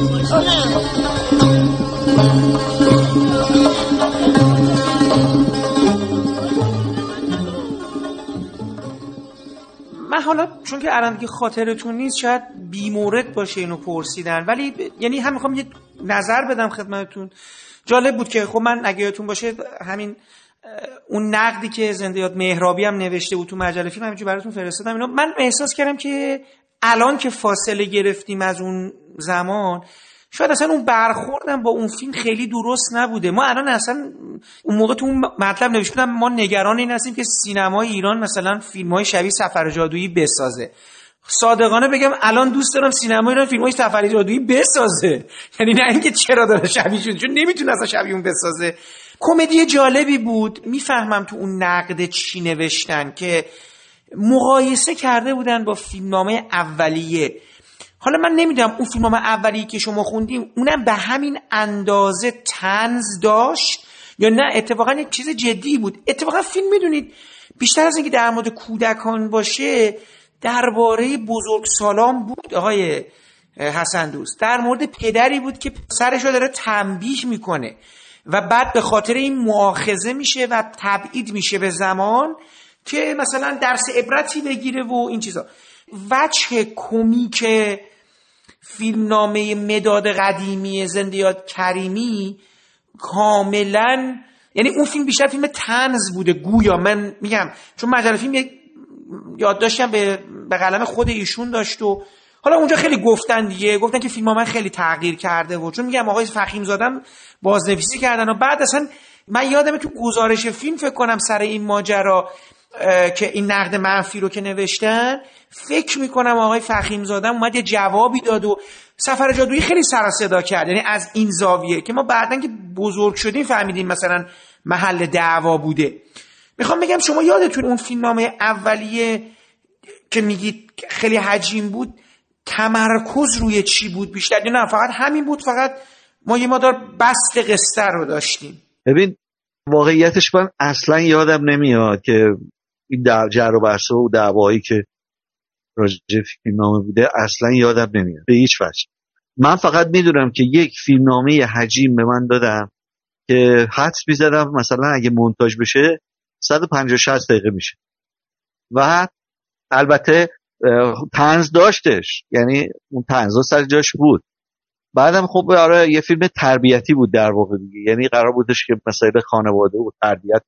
من حالا چون که الان دیگه خاطرتون نیست شاید بیمورد باشه اینو پرسیدن. ولی ب... یعنی هم می‌خوام یه نظر بدم خدمتتون. جالب بود که خب من اگه یادتون باشه همین اون نقدی که زنده یاد مهرابی هم نوشته بود تو مجله فیلم همینجور براتون فرستادم. اینو من احساس کردم که الان که فاصله گرفتیم از اون زمان شاید اصلا اون برخوردم با اون فیلم خیلی درست نبوده. ما الان اصلا اون موقع تو اون مطلب نوشته بودم ما نگران این هستیم که سینمای ایران مثلا فیلم های شبیه سفر جادویی بسازه. صادقانه بگم الان دوست دارم سینما ایران فیلم های سفر جادویی بسازه. یعنی نه اینکه چرا داره شبیه شده چون نمی‌تونه اصلا شبیه اون بسازه. کمدی جالبی بود. می‌فهمم تو اون نقد چی نوشتن که مقایسه کرده بودن با فیلمنامه اولیه. حالا من نمی‌دونم اون فیلم اولی که شما خوندیم اونم به همین اندازه تنز داشت یا نه؟ اتفاقا یک چیز جدی بود. اتفاقا فیلم می‌دونید بیشتر از اینکه در مورد کودکان باشه درباره بزرگ سالان بود آقای حسن دوست. در مورد پدری بود که سرش رو داره تنبیه می‌کنه. و بعد به خاطر این معاخزه میشه و تبعید میشه به زمان که مثلا درس عبرتی بگیره و این چیزا. وجه کمیک فیلمنامه مداد قدیمی زنده یاد کریمی کاملا یعنی اون فیلم بیشتر فیلم تنز بوده گویا. من میگم چون مجله فیلم یاد داشتم به, به قلم خود ایشون داشت و حالا اونجا خیلی گفتن دیگه گفتن که فیلم من خیلی تغییر کرده و چون میگم آقای فخیم زادم بازنویسی کردن و بعد اصلا من یادمه تو گزارش فیلم فکر کنم سر این ماجرا که این نقد منفی رو که نوشتن فکر می‌کنم آقای فخیم زادم اومد یه جوابی داد و سفر جادویی خیلی سر صدا کرد. یعنی از این زاویه که ما بعدا که بزرگ شدیم فهمیدیم مثلا محل دعوا بوده. می‌خوام بگم شما یادتون اون فیلمنامه اولیه که میگید خیلی حجیم بود؟ تمرکز روی چی بود بیشتر؟ نه فقط همین بود فقط ما یه مادار بست قصه رو داشتیم. ببین واقعیتش من اصلا یادم نمیاد که این در جر و بحث و دعوایی که راجع فیلمنامه بوده اصلا یادم نمیاد. به هیچ وجه. من فقط می‌دونم که یک فیلمنامه حجیم به من دادم که حدس می‌زدم مثلا اگه مونتاژ بشه 150 60 دقیقه میشه. و البته تنز داشتش. یعنی اون تنزا سر جاش بود. بعدم خب آره یه فیلم تربیتی بود در واقع دیگه. یعنی قرار بودش که مسائل خانواده و تربیت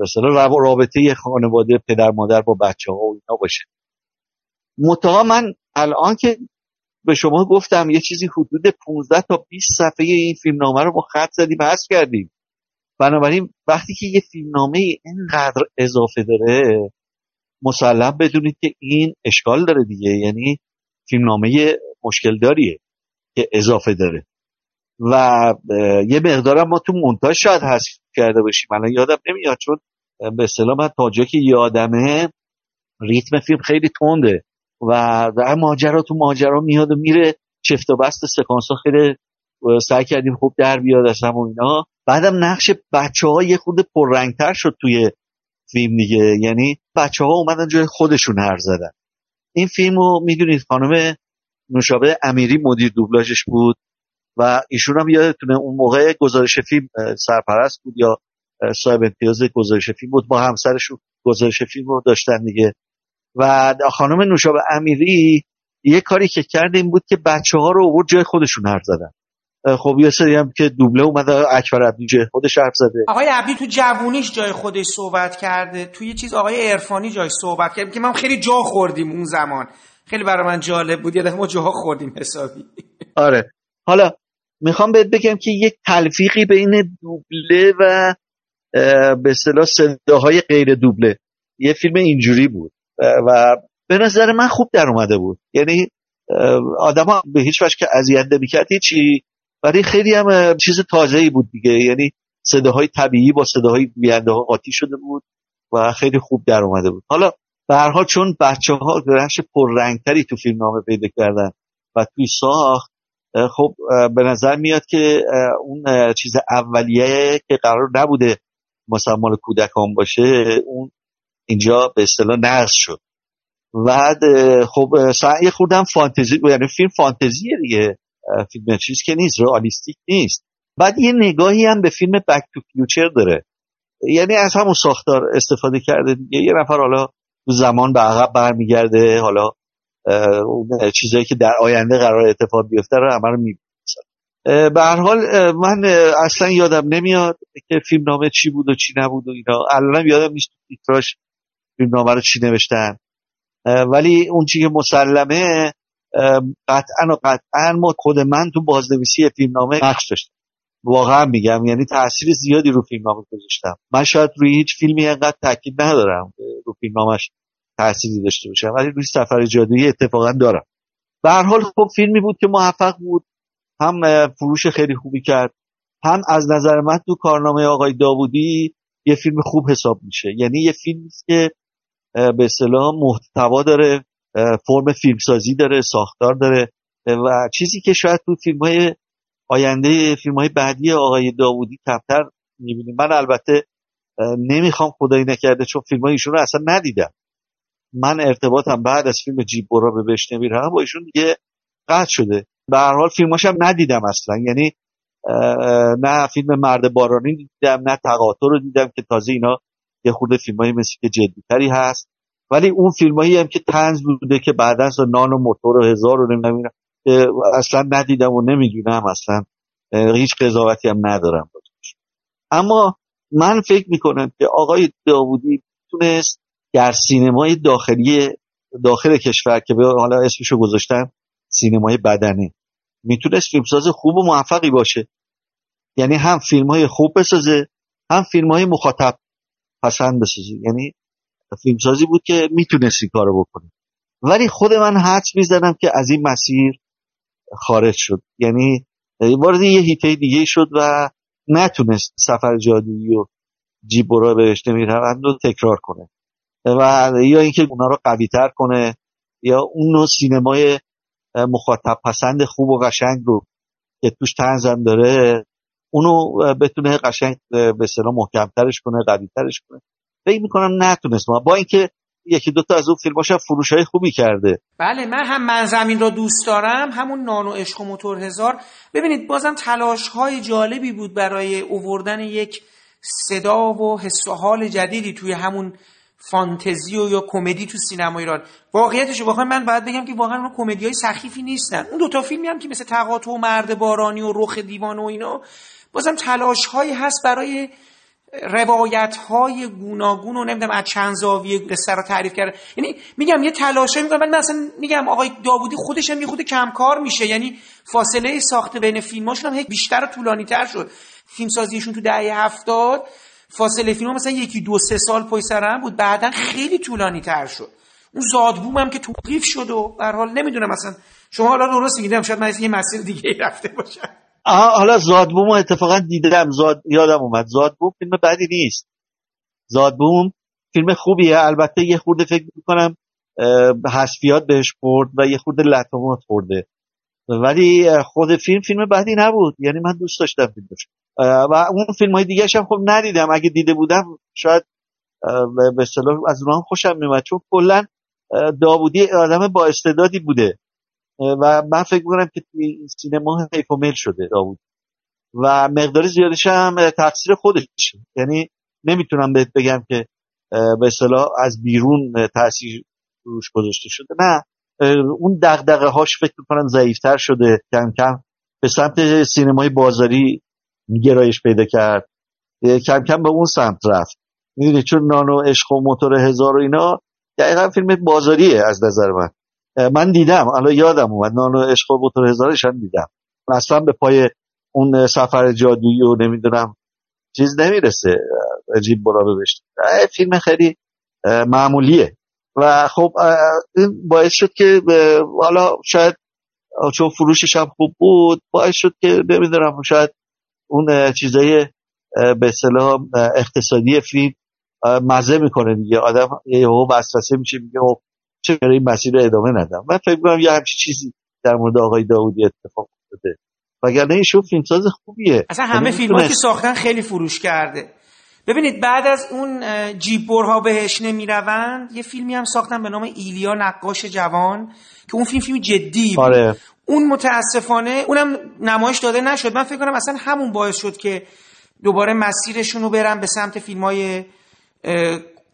مثلا رابطه خانواده پدر مادر با بچه ها و اینا باشه. متها من الان که به شما گفتم یه چیزی حدود 15 تا 20 صفحه این فیلمنامه رو ما خط زدیم حذف کردیم. بنابراین وقتی که یه فیلمنامه اینقدر اضافه داره مسلم بدونید که این اشکال داره دیگه. یعنی فیلمنامه مشکل داریه که اضافه داره. و یه مقدارم ما تو مونتاژ شاید حذف کرده باشیم. الان یادم نمیاد چون به اصطلاح من تا که یادمه ریتم فیلم خیلی تنده و در ماجرا تو ماجرا میاد و میره چفت و بست سکانس ها خیلی سعی کردیم خوب در بیاد از هم اینا. بعدم نقش بچه ها یه خود پررنگتر شد توی فیلم دیگه. یعنی بچه ها اومدن جای خودشون هر زدن. این فیلم رو می‌دونید خانم نوشابه امیری مدیر دوبلاژش بود و ایشون هم یادتونه اون موقع گزارش فیلم سرپرست بود یا صاحب امتیاز گزارش فیلم بود. با همسرشون گزارش فیلم رو داشتن دیگه. و خانم نوشابه امیری یه کاری که کرد این بود که بچه ها رو اوورد جای خودشون حرف زدن. خب یه سری هم که دوبله اومده اکبر عبدی جای خودش حرف زده. آقای عبدی تو جوونیش جای خودش صحبت کرده. تو یه چیز آقای عرفانی جای صحبت کرد که من خیلی جا خوردیم اون زمان. خیلی برای من جالب بود. یه دفعه ما جاها خوردیم حسابی. آره. حالا می‌خوام بهت بگم که یک تلفیقی بین دوبله و به اصطلاح صداهای غیر دوبله. یه فیلم اینجوری بود. و به نظر من خوب در اومده بود. یعنی آدما به هیچ وجه که اذیت نمی‌کرد هیچی ولی خیلی هم چیز تازه ای بود دیگه. یعنی صداهای طبیعی با صداهای گوینده ها قاطی شده بود و خیلی خوب در اومده بود. حالا به هر حال چون بچه ها رنگ پررنگتری تو فیلم نامه پیدا کردن و توی ساخت خب به نظر میاد که اون چیز اولیه که قرار نبوده مثلا مال کودکان باشه اون اینجا به اصطلاح نقص شد. بعد خب یه خوردم فانتزی یعنی فیلم فانتزیه دیگه. فیلم چیز که نیست رئالیستیک نیست. بعد یه نگاهی هم به فیلم بک تو فیوچر داره. یعنی از همون ساختار استفاده کرده دیگه. یه نفر حالا تو زمان به عقب برمیگرده حالا چیزایی که در آینده قرار اتفاق بیفته رو همه رو به هر حال من اصلا یادم نمیاد که فیلم نامه چی بود و چی نبود و اینا. الانم یادم نیست تیتراش فیلم نامه رو چی نوشتن. ولی اون چی که مسلمه قطعا و قطعا ما خود من تو بازنویسی فیلم نامه نقش داشتم. واقعا میگم یعنی تاثیر زیادی رو فیلم نامه گذاشتم. من شاید روی هیچ فیلمی انقدر تاکید ندارم رو فیلم نامش تأثیری داشته باشم ولی روی سفر جادویی اتفاقا دارم. به هر حال خب فیلمی بود که موفق بود. هم فروش خیلی خوبی کرد. هم از نظر من تو کارنامه آقای داوودی یه فیلم خوب حساب میشه. یعنی یه فیلمی که به اصطلاح محتوا داره. فرم فیلمسازی داره ساختار داره. و چیزی که شاید تو فیلم های آینده فیلم های بعدی آقای داوودی کمتر می‌بینیم. من البته نمی‌خوام خدایی نکرده چون فیلم های ایشون رو اصلا ندیدم. من ارتباطم بعد از فیلم جیب برا به بشنوی هم با ایشون دیگه قطع شده. به هر حال فیلماش هم ندیدم اصلا. یعنی نه فیلم مرد بارانی دیدم نه تقاطع رو دیدم که تازه اینا یه خورده فیلم های مثل که جدیتری هست. ولی اون فیلم هم که تنز بوده که بعدا نان و موتور و هزار رو نمی‌دونم اصلا ندیدم و نمی‌دونم اصلا هیچ قضاوتی هم ندارم اما من فکر می‌کنم که آقای داوودی تونست در سینمای داخلی داخل کشور که به حالا اسمشو گذاشتن سینمای بدنه می‌تونست فیلمساز خوب و موفقی باشه. یعنی هم فیلم های خوب بسازه هم فیلم های مخاطب پسند بسازه. یعنی فیلمسازی بود که می‌تونست این کارو بکنه. ولی خود من حدس می‌زنم که از این مسیر خارج شد. یعنی وارد یه هیته دیگه شد و نتونست سفر جادویی و جیب برا بهشته می‌روند رو تکرار کنه. و یا اینکه اونا رو قوی تر کنه یا اون نوع سینمای مخاطب پسند خوب و قشنگ رو که توش تنزم داره اونو بتونه قشنگ به اصطلاح محکمترش کنه قویترش کنه. فکر می‌کنم نتونست. با اینکه یکی دوتا از اون فیلماش فروش های خوبی کرده. بله من هم من زمین را دوست دارم همون نانو عشق و موتور هزار. ببینید بازم تلاش های جالبی بود برای اووردن یک صدا و حس و حال جدیدی توی همون فانتزی و یا کمدی تو سینما ایران. واقعیتش واقعا من باید بگم که واقعا اون کمدی های سخیفی نیستن. اون دوتا فیلمی هم که مثل تقاطع و مرد بارانی و رخ دیوان و اینا بازم تلاش هایی هست برای روایت های گوناگون و نمی‌دونم از چند زاویه قصه رو تعریف کرده یعنی میگم یه تلاش می‌کنم من مثلا میگم آقای داوودی خودش هم خود کمکار میشه. یعنی فاصله ساخته بین فیلماشون هم بیشتر و طولانی تر شد. فیلم سازیشون تو دهه هفتاد فاصله فیلم مثلا یکی دو سه سال پای سرم بود. بعدا خیلی طولانی تر شد. اون زادبوم هم که توقیف شد و به حال نمی‌دونم مثلا شما حالا درست میگیدم شاید من یه مسیر دیگه رفته باشم. حالا زادبوم اتفاقا دیدم. زاد یادم اومد. زادبوم فیلم بدی نیست. زادبوم فیلم خوبیه. البته یه خورده فکر می‌کنم حسفیات بهش برد و یه خورده لطمات خورده. ولی خود فیلم فیلم بدی نبود. یعنی من دوست داشتم فیلمش و اون فیلم های دیگه هم خب ندیدم. اگه دیده بودم شاید به اصطلاح از اونها خوشم میومد چون کلا داوودی آدم با استعدادی بوده. و من فکر می‌کنم که سینما حیف شده داوود. و مقدار زیادش هم تقصیر خودش یعنی نمی‌تونم بهت بگم که به اصطلاح از بیرون تاثیر روش گذاشته شده. نه. اون دغدغه هاش فکر می‌کنم ضعیفتر شده. کم کم به سمت سینمای بازاری گرایش پیدا کرد. کم کم به اون سمت رفت. می‌دونی چون نانو عشق و موتور هزار و اینا دقیقا فیلم بازاریه از نظر من. من دیدم. الان یادم اومد. نانو عشق و هزارش هم دیدم. اصلا به پای اون سفر جادویی و نمی‌دونم چیز نمی‌رسه. عجیب برا ببشت فیلم خیلی معمولیه. و خب این باعث شد که حالا شاید چون فروشش هم خوب بود باعث شد که نمی‌دونم شاید اون چیزای به اصطلاح اقتصادی فیلم مزه می‌کنه دیگه. آدم یهو وسوسه میشه میگه خب چه این مسیر رو ادامه ندم؟ من فکر کنم یه همچین چیزی در مورد آقای داودی اتفاق افتاده. وگرنه ایشون فیلمساز خوبیه. اصلا همه یعنی فیلم که ساختن خیلی فروش کرده. ببینید بعد از اون جیبورها بهش نمی‌روند یه فیلمی هم ساختن به نام ایلیا نقاش جوان که اون فیلم فیلم جدی بود. آره. اون متاسفانه اونم نمایش داده نشد. من فکر کنم اصلا همون باعث شد که دوباره مسیرشون رو برن به سمت فیلم های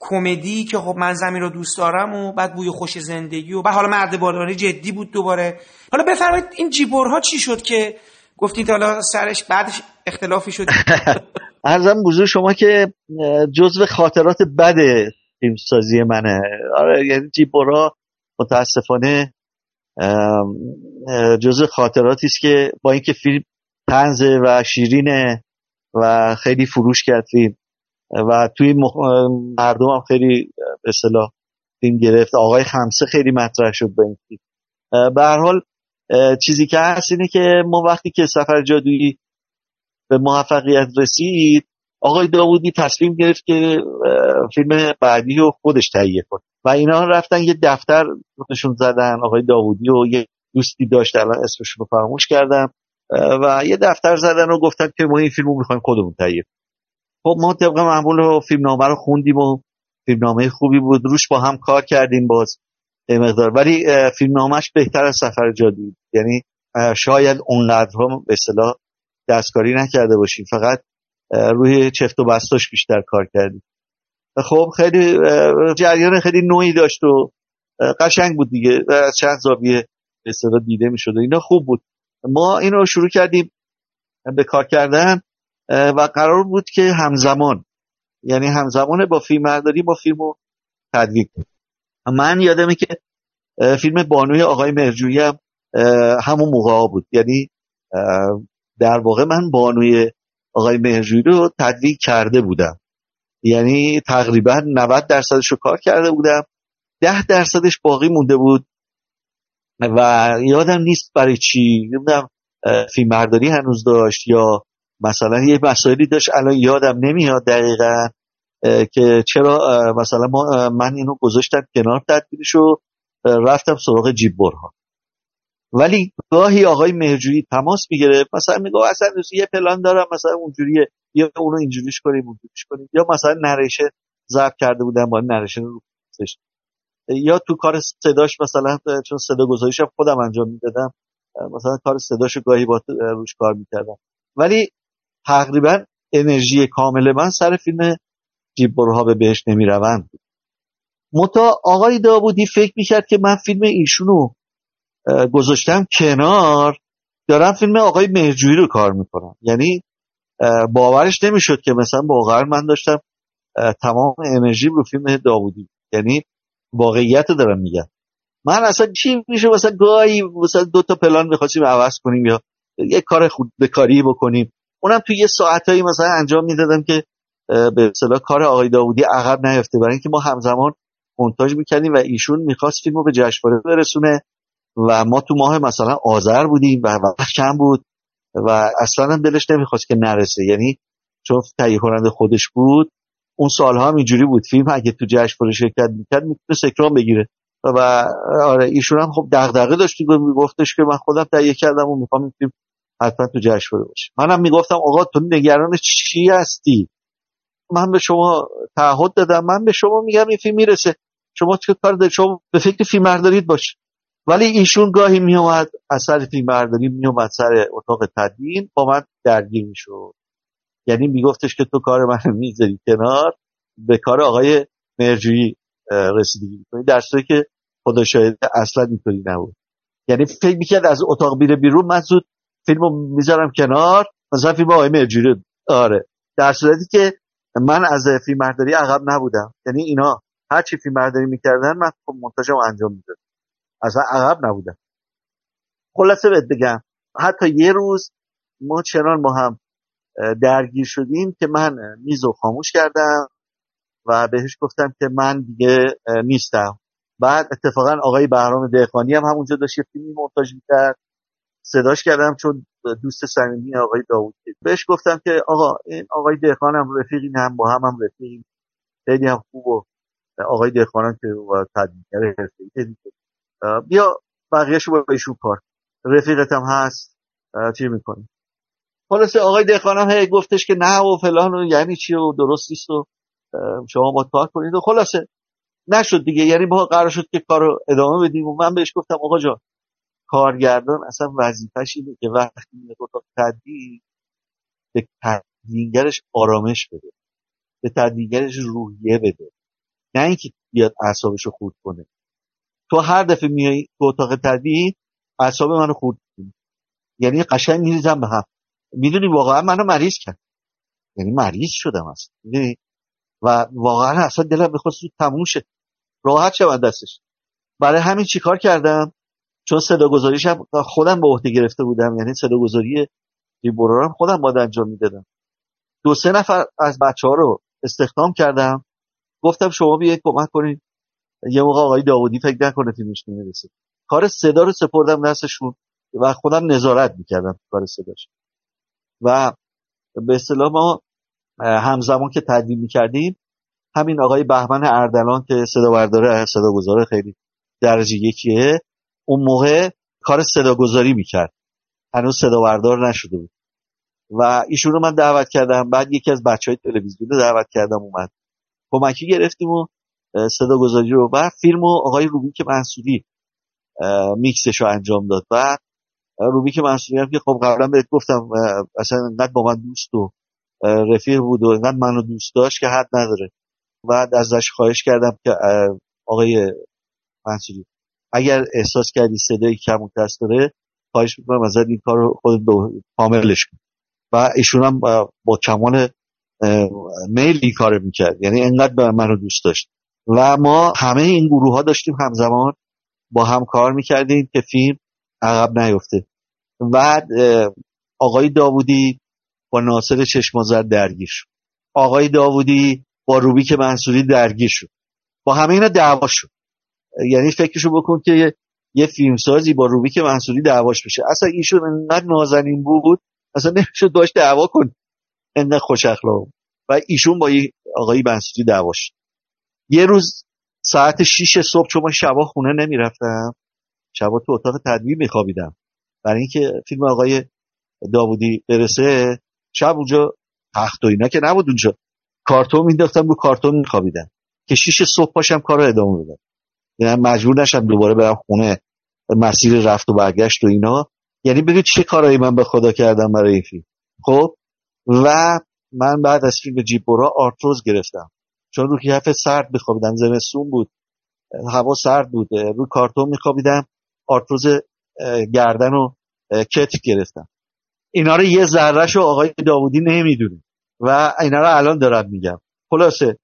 کمدی که خب من زمین رو دوست دارم و بعد بوی خوش زندگی و بعد حالا مرد جدی بود دوباره. حالا بفرمایید این جیبورها چی شد که گفتید حالا سرش بعدش اختلافی شد؟ ارزم بزرگ شما که جزو خاطرات بد فیلمسازی منه. آره یعنی جیبورها متاسفانه جزو خاطراتی است که با اینکه فیلم تنزه و شیرینه و خیلی فروش کرد فیلم. و توی مردم هم خیلی به اصطلاح فیلم گرفت. آقای خمسه خیلی مطرح شد به این فیلم به هر حال چیزی که هست اینه که ما وقتی که سفر جادویی به موفقیت رسید آقای داوودی تصمیم گرفت که فیلم بعدی رو خودش تهیه کنه. و اینا رفتن یه دفتر نشون زدن آقای داوودی و یه دوستی داشت الان اسمش رو فراموش کردم. و یه دفتر زدن و گفتن که ما این فیلم رو می‌خوایم خودمون تهیه خب ما طبق معمول فیلمنامه رو خوندیم و فیلمنامه خوبی بود. روش با هم کار کردیم باز مقدار. ولی فیلمنامهش بهتر از سفر جادویی یعنی شاید اونقدر به اصطلاح دستکاری نکرده باشیم. فقط روی چفت و بستاش بیشتر کار کردیم. خب خیلی جریان خیلی نوعی داشت و قشنگ بود دیگه. چند زاویه به دیده می‌شد اینا خوب بود. ما این رو شروع کردیم به کار کردن. و قرار بود که همزمان یعنی همزمان با فیلم برداری با فیلم رو تدویق من یادمه که فیلم بانوی آقای مرجویی هم همون موقع بود. یعنی در واقع من بانوی آقای مهرجویی رو تدویق کرده بودم. یعنی تقریبا 90 درصدش رو کار کرده بودم. 10 درصدش باقی مونده بود. و یادم نیست برای چی. نمی‌دونم فیلم برداری هنوز داشت یا مثلا یه مسائلی داشت الان یادم نمیاد دقیقا که چرا مثلا ما من اینو گذاشتم کنار تدبیرش رو رفتم سراغ جیبورها ولی گاهی آقای مهرجویی تماس می‌گرفت مثلا میگه اصلا یه پلان دارم مثلا اونجوریه یا اونو اینجوریش کنیم اونجوریش کنیم. یا مثلا نریشه ضبط کرده بودم با نریشه رو یا تو کار صداش مثلا چون صدا گذاریشم خودم انجام می‌دادم مثلا کار صداشو گاهی با روش کار می‌کردم. ولی تقریبا انرژی کامل من سر فیلم جیب برها به بهش نمی‌روند. بود متا آقای داوودی فکر می‌کرد که من فیلم ایشونو گذاشتم کنار دارم فیلم آقای مهرجویی رو کار می‌کنم. یعنی باورش نمی‌شد که مثلا واقعا من داشتم تمام انرژی رو فیلم داوودی. یعنی واقعیت رو دارم میگم. من اصلا چی میشه؟ مثلا گاهی مثلا دو تا پلان می‌خواستیم عوض کنیم یا یه کار خود به کاری بکنیم. اونم توی یه ساعتایی مثلا انجام می‌دادم که به اصطلاح کار آقای داوودی عقب نیفته. برای اینکه ما همزمان مونتاژ می‌کردیم و ایشون می‌خواست فیلمو به جشنواره برسونه و ما تو ماه مثلا آذر بودیم و وقت کم بود و اصلا هم دلش نمی‌خواست که نرسه. یعنی چون تهیه کننده خودش بود اون سالها هم اینجوری بود. فیلم اگه تو جشنواره شرکت می‌کرد می‌تونه اکرام بگیره. و آره ایشون هم خب دغدغه داشت میگفتش که من خودم تهیه کردم و می‌خوام این فیلم حتما تو جشنواره باشه. منم می‌گفتم آقا تو نگران چی هستی؟ من به شما تعهد دادم. من به شما میگم این فیلم می‌رسه. شما چه کار دارید؟ شما به فکر فیلم بردارید باش. ولی ایشون گاهی میومد اثر فیلم برداری میومد سر اتاق تدوین با من درگیر می‌شد. یعنی میگفتش که تو کار من می‌ذاری کنار به کار آقای مرجویی رسیدگی می‌کنی. در صورتی که خدا شاید اصلا اینطوری نبود. یعنی فکر می‌کرد از اتاق بیره بیرون. من زود فیلمو می‌ذارم کنار. مثلا فیلم آقای مرجویی آره. در صورتی که من از فیلم برداری عقب نبودم. یعنی اینا هر چی فیلم برداری می‌کردن من خب منتاجم انجام می‌دادم. اصلا عقب نبودم. خلاصه بهت بگم حتی یه روز ما چنان ما هم درگیر شدیم که من میز رو خاموش کردم و بهش گفتم که من دیگه نیستم. بعد اتفاقا آقای بهرام دهقانی هم همونجا داشت یه فیلمی مونتاژ می‌کرد. صداش کردم چون دوست صمیمی آقای داوود بهش گفتم که آقا این آقای دهقان هم رفیقی هم با هم هم رفیقیم. خیلی هم خوب و آقای دهقان هم که تدبیرگر حرفه‌ای بیا بقیهشو با ایشون کار. رفیقت هم هست. چی می‌کنی؟ خلاصه آقای دهقان هم هی گفتش که نه و فلان و یعنی چی و درست نیست و شما با کار کنید. و خلاصه نشد دیگه. یعنی ما قرار شد که کارو ادامه بدیم. و من بهش گفتم آقا جان کارگردان اصلا وظیفش اینه که وقتی میره اتاق تدبیر به تدوینگرش آرامش بده به تدوینگرش روحیه بده نه اینکه بیاد اعصابش رو خورد کنه. تو هر دفعه میای تو اتاق تدوین اعصاب منو خورد کنی یعنی قشنگ میریزم به هم. می‌دونی واقعا منو مریض کرد. یعنی مریض شدم اصلا. و واقعا اصلا دلم می‌خواست تموم شه. راحت شوم دستش. برای همین چیکار کردم؟ چون صدا گذاریش هم خودم به عهده گرفته بودم یعنی صدا گذاری هم خودم باید انجام می‌دادم. دو سه نفر از بچه ها رو استخدام کردم. گفتم شما بیاید کمک کنید. یه موقع آقای داودی فکر نکنه فیلمش نمی‌رسه. کار صدا رو سپردم دستشون و خودم نظارت می‌کردم کار صداش. و به اصطلاح ما همزمان که تدوین می‌کردیم همین آقای بهمن اردلان که صدا برداره صدا گذاره خیلی درجه یکیه اون موقع کار صدا گذاری می‌کرد. هنوز صدا بردار نشده بود. و ایشون رو من دعوت کردم. بعد یکی از بچه های تلویزیون رو دعوت کردم اومد. کمکی گرفتیم و صدا گذاری رو. و فیلم و آقای روبیک منصوری میکسش رو انجام داد. و روبیک منصوری هم که خب قبلا بهت گفتم اصلا انقدر با من دوست و رفیق بود و انقدر منو دوست داشت که حد نداره. و ازش خواهش کردم که آقای منصوری اگر احساس کردی صدای کم و داره خواهش می‌کنم ازت این کار رو خود کاملش کن. و ایشون هم با کمان میل این کار می‌کرد. یعنی انقدر به من رو دوست داشت. و ما همه این گروه ها داشتیم همزمان با هم کار می‌کردیم که فیلم عقب نیفته. و آقای داوودی با ناصر چشمازر درگیر شد. آقای داوودی با روبیک منصوری درگیر شد. با همه اینا دعوا شد. یعنی فکرشو بکن که یه فیلمسازی با روبیک منصوری دعواش بشه. اصلا ایشون انقدر نازنین بود اصلا نمی‌شد باش دعوا کن انقدر خوش اخلاق. و ایشون با آقای منصوری دعواش. یه روز ساعت 6 صبح چون من شبا خونه نمی‌رفتم شبا تو اتاق تدوین میخوابیدم. برای اینکه فیلم آقای داوودی برسه شب اونجا تخت و اینا که نبود اونجا. کارتون مینداختم رو کارتون میخوابیدم. که 6 صبح پاشم کار ادامه بدم مجبور نشم دوباره برم خونه مسیر رفت و برگشت و اینا. یعنی بگو چه کارایی من به خدا کردم برای این فیلم. خب؟ و من بعد از فیلم جیبورا آرتروز گرفتم. چون رو کیف سرد میخوابیدم زمستون بود. هوا سرد بود رو کارتون میخوابیدم. آرتروز گردن و کتف گرفتم. اینا رو یه ذرهشو آقای داودی نمی‌دونه. و اینا رو الان دارم میگم. خلاصه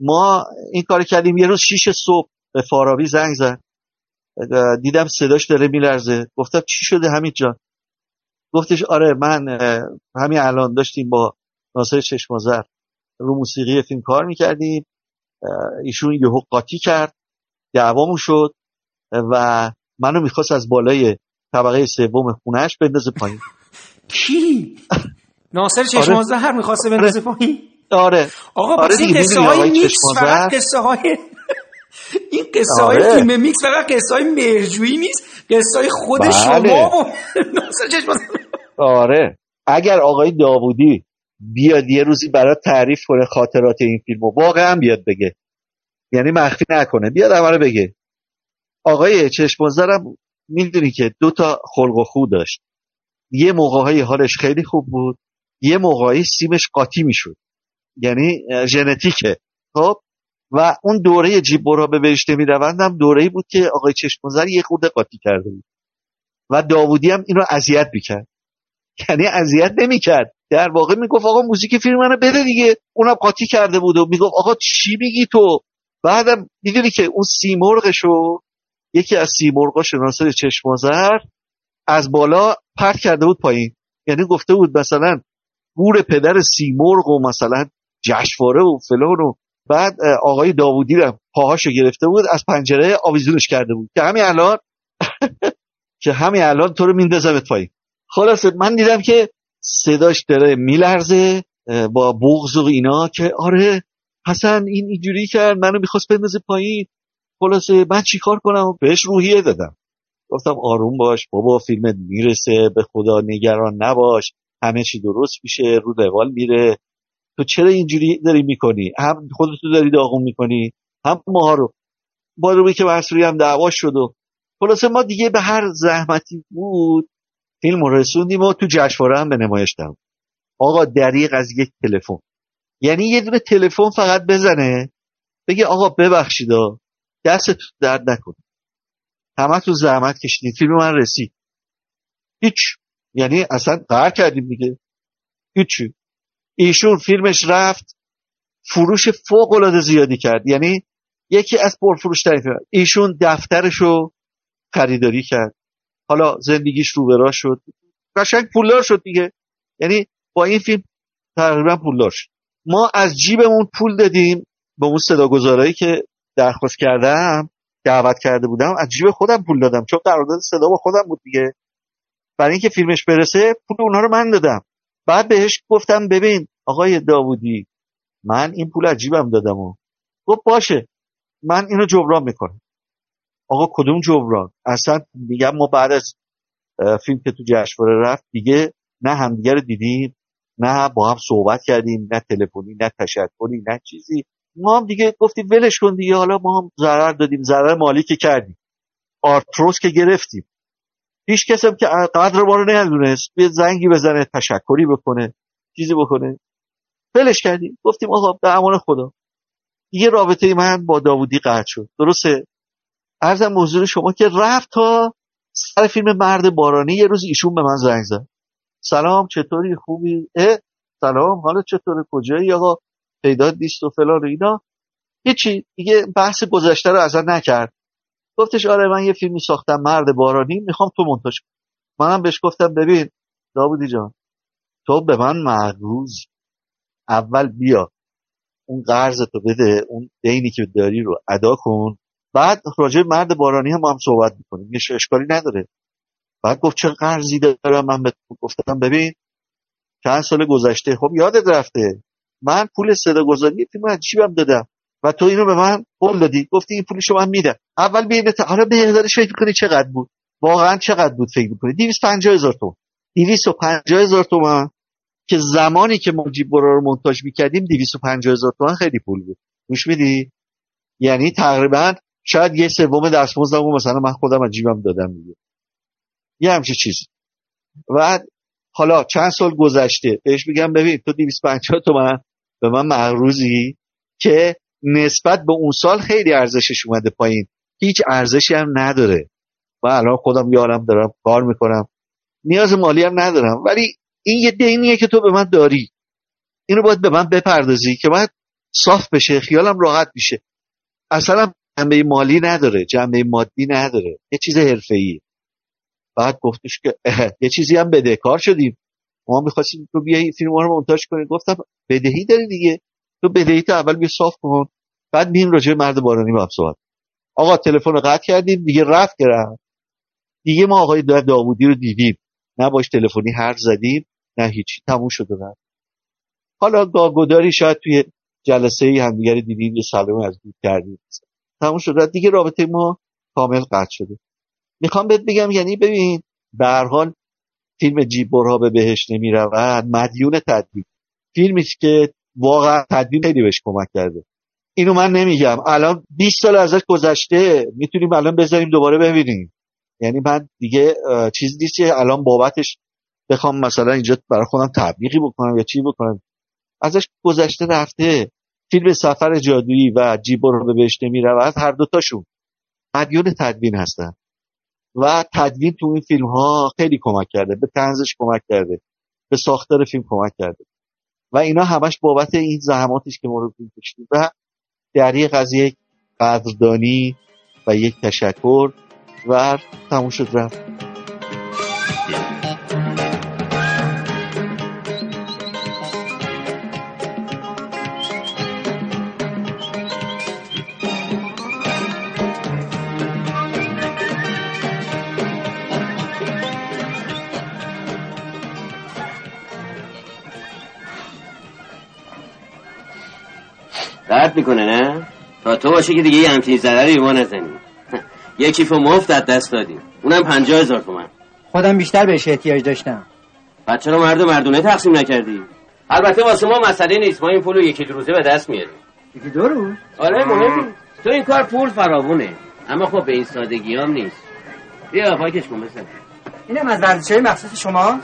ما این کار کردیم یه روز شیش صبح. به فارابی زنگ زد. دیدم صداش داره میلرزه. گفتم چی شده همین جان؟ گفتش آره من همین الان داشتیم با ناصر چشمازر رو موسیقی فیلم کار می‌کردیم. ایشون یهو قاطی کرد. دعوامون شد و منو می‌خواست از بالای طبقه سوم خونهش بندازه پایین. کی؟ ناصر چشمازر آره. می‌خواسته بندازه پایین؟ آره. آقا آره این قصه های نیست فقط قصه های این قصه های آره. فیلم میکس فقط قصه های مرجویی نیست قصه های خود بله. شما و آره. اگر آقای داوودی بیاد یه روزی برای تعریف کنه خاطرات این فیلم و واقعا بیاد بگه. یعنی مخفی نکنه. بیاد رو بگه. آقای چشمانزرم می‌دونی که دو تا خلق و خو داشت. یه موقعهای حالش خیلی خوب بود. یه موقعی سیمش قاطی می‌شد. یعنی ژنتیکه. خب؟ و اون دوره جیبورا به بهشته میروندم دوره بود که آقای چشمانزر یه خورده قاطی کرده بود. و داوودی هم اینو اذیت می‌کرد. یعنی اذیت نمی‌کرد. در واقع می‌گفت آقا موزیک فیلم منو بده دیگه. اونم قاطی کرده بود و می‌گفت آقا چی میگی تو؟ بعدم می‌دونی که اون سیمرغشو یکی از سیمرغاش ناصر چشمازر از بالا پرت کرده بود پایین. یعنی گفته بود مثلا گور پدر سیمرغ و مثلا جشواره و فلان و بعد آقای داوودی رو پاهاشو گرفته بود از پنجره آویزونش کرده بود. که همین الان که همین الان تو رو میندازمت پایین. خلاصه من دیدم که صداش داره میلرزه با بغض و اینا که آره حسن این اینجوری کرد منو می‌خواست بندازه پایین. خلاصه من چیکار کنم؟ بهش روحیه دادم. گفتم آروم باش بابا فیلمت می‌رسه به خدا نگران نباش. همه چی درست میشه رو روال میره. تو چرا اینجوری داری می‌کنی؟ هم خودتو داری داغون می‌کنی هم ما رو. با روی که مسئولی هم دعوا شد و خلاصه ما دیگه به هر زحمتی بود فیلم رو رسوندیم و تو جشنواره هم به نمایش دارم آقا دریق از یک تلفن. یعنی یه دونه تلفن فقط بزنه بگه آقا ببخشید دست درد نکنه. همه تو زحمت کشیدید فیلم من رسید. هیچ. یعنی اصلا قهر کردیم دیگه. هیچی ایشون فیلمش رفت فروش فوق العاده زیادی کرد. یعنی یکی از پرفروشترین فیلم. ایشون دفترشو خریداری کرد. حالا زندگیش رو شد. قشنگ پولدار شد دیگه. یعنی با این فیلم تقریبا پولدار شد. ما از جیبمون پول دادیم به اون صداگذارایی که درخواست کردم دعوت کرده بودم از جیب خودم پول دادم. چون قرارداد صدا با خودم بود دیگه. برای اینکه فیلمش برسه پول اونها رو من دادم. بعد بهش گفتم ببین آقای داوودی من این پول از جیبم دادم و. گفت باشه من اینو جبران می‌کنم. آقا کدوم جبران؟ اصلا میگم ما بعد از فیلم که تو جشنواره رفت دیگه نه همدیگه رو دیدیم نه با هم صحبت کردیم نه تلفنی نه تشکری نه چیزی. ما هم دیگه گفتیم ولش کن دیگه حالا ما هم ضرر دادیم ضرر مالی که کردیم. آرتروس که گرفتیم. هیچ کسم که قدر ما رو نمی‌دونست به زنگی بزنه تشکری بکنه چیزی بکنه. ولش کردیم. گفتیم آقا به امان خدا. دیگه رابطه من با داوودی قطع شد. درسته؟ ارزم موضوع شما که رفت تا سر فیلم مرد بارانی یه روز ایشون به من زنگ زد. سلام چطوری؟ خوبی؟ اه سلام حالا چطور کجایی آقا؟ پیدات نیست و فلان و اینا. هیچی دیگه بحث گذشته رو ازن نکرد. گفتش آره من یه فیلمی ساختم مرد بارانی می‌خوام تو منتاج منم بهش گفتم ببین داودی جان تو به من مغروز اول بیا اون قرض تو بده اون دینی که داری رو ادا کن. بعد راجع مرد بارانی هم هم صحبت می‌کنیم. یه اشکالی نداره. بعد گفت چه قرضی دارم؟ من به گفتم ببین چند سال گذشته. خب یادت رفته. من پول صدا گذاری فیلم از جیبم دادم. و تو اینو به من قول دادی. گفتی این پولشو من میدم. اول بین حالا به مقدارش فکر کنی چقدر بود؟ واقعا چقدر بود فکر می‌کنی؟ 250 هزار تومن 250 هزار تومن که زمانی که ما جیب برا رو منتاج می‌کردیم 250 هزار تومن خیلی پول بود. گوش میدی؟ یعنی تقریبا شاید یه سوم دستمزدمو مثلا من خودم از جیبم دادم دیگه. یه همچه چیزی. و حالا چند سال گذشته؟ بهش میگم ببین تو 250 تومن به من مغروزی که نسبت به اون سال خیلی ارزشش اومده پایین. هیچ ارزشی هم نداره. و الان خودم یارم دارم کار می‌کنم. نیاز مالی هم ندارم. ولی این یه دینیه که تو به من داری. اینو باید به من بپردازی که من صاف بشه. خیالم راحت میشه. اصلا جنبه مالی نداره. جنبه مادی نداره. یه چیز حرفه‌ای بعد گفتش که یه چیزی هم بدهکار شدیم. ما می‌خواستیم تو بیای فیلم رو منتاج کنی. گفتم بدهی داری دیگه. تو بدهی تو اول بیا صاف کن. بعد مییم راجع مرد بارانی با هم صحبت آقا تلفن رو قطع کردیم دیگه رفت گرفت. دیگه ما آقای داوودی رو دیدیم. نه باش تلفنی حرف زدیم نه هیچی. تموم شده رفت. حالا گاگوداری شاید توی جلسه ای همدیگه دیدیم یه سلام از دور کردیم. تموم شده دیگه رابطه ما کامل قطع شده. می‌خوام بهت بگم یعنی ببین به هر حال فیلم جیب برها به بهش نمی رود مدیون تدبیر فیلمی که واقعا تدبیر خیلی بهش کمک کرده. اینو من نمیگم. الان 20 سال ازش گذشته. می‌تونیم الان بذاریم دوباره ببینیم. یعنی من دیگه چیز نیست که الان بابتش بخوام مثلا اینجا برای خودم تبلیغی بکنم یا چی بکنم. ازش گذشته رفته. فیلم سفر جادویی و جیبور رو به بهش نمی رود هر دوتاشون مدیون تدوین هستن. و تدوین تو این فیلم ها خیلی کمک کرده. به تنزش کمک کرده. به ساختار فیلم کمک کرده. و اینا همش بابت این زحماتش که ما رو و در یک قضیه قدردانی و یک تشکر و تموم شد رفت. درد می‌کنه نه؟ تا تو باشه که دیگه یه همچین ضرری ما نزنی. یه کیف مفت از دست دادیم. اونم پنجاه هزار تومن. خودم بیشتر بهش احتیاج داشتم. بعد چرا مرد و مردونه تقسیم نکردی. البته واسه ما مسئله نیست. ما این پولو یکی دو روزه به دست میاریم. یکی دو روز؟ آره مهم. تو این کار پول فراوونه. اما خب به این سادگی هم نیست. بیا پاکش کن بسن اینم از ورزش مخصوص شما؟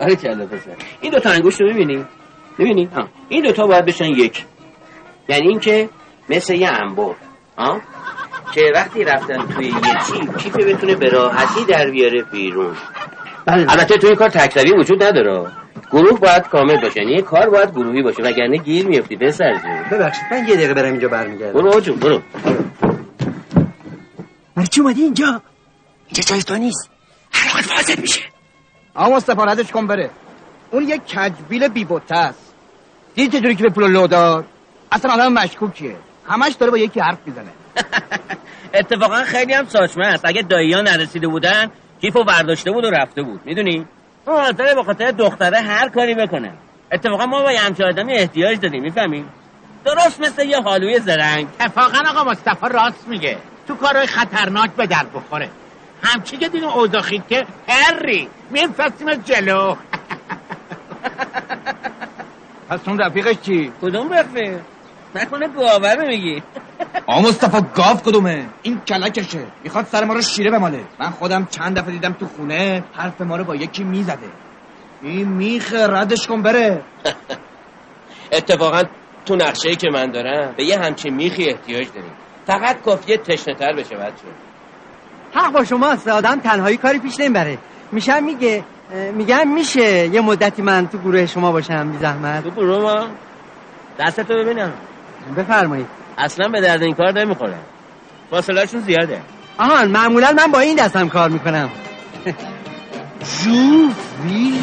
آره کلا پسر این دو تا انگشت رو ببینی ببینی ها این دو تا باید بشن یک. یعنی اینکه مثل یه انبر ها که وقتی رفتن توی یه چی کیف بتونه به راحتی در بیاره بیرون. البته توی کار تکروی وجود نداره. گروه باید کامل باشه. یعنی کار باید گروهی باشه. وگرنه گیر میفتی پسر جون. ببخشید من یه دقیقه برم اینجا برمیگردم. برو آجون برو. برای چی اومدی اینجا؟ اینجا جای تو نیست. هر وقت فاسد میشه. آقا مصطفی ردش کن بره. اون یک کجبیل بیبوته است. دیدی چجوری که به پول لو داد؟ اصلا آدم مشکوکیه همش داره با یکی حرف می‌زنه. اتفاقا خیلی هم ساچمه است. اگه داییان نرسیده بودن کیفو برداشته بود و رفته بود. می‌دونی؟ اون حاضره به خاطر دختره هر کاری بکنه. اتفاقا ما با یه همچه آدمی احتیاج داریم می‌فهمی؟ درست مثل یه حالوی زرنگ. اتفاقا آقا مصطفی راست میگه. تو کارهای خطرناک به در بخوره. همچی که دیگه اوضاع که هری میفرستیم جلو. پس اون رفیقش چی؟ کدوم رفیق؟ نکنه گاوه میگی آقا مصطفی گاو کدومه؟ این کلکشه. می‌خواد سر ما رو شیره بماله. من خودم چند دفعه دیدم تو خونه حرف ما رو با یکی می‌زده. این میخه ردش کن بره. اتفاقا تو نقشه که من دارم به یه همچین میخی احتیاج داریم. فقط کافیه تشنه تر بشه بچه حق با شما است آدم تنهایی کاری پیش نمی‌بره. میشم میگه میگم میشه یه مدتی من تو گروه شما باشم بی زحمت. تو گروه ما؟ دستتو ببینم. بفرمایید. اصلا به درد این کار نمی‌خوره. فاصلهشون زیاده. آهان معمولا من با این دستم کار می‌کنم. جوفی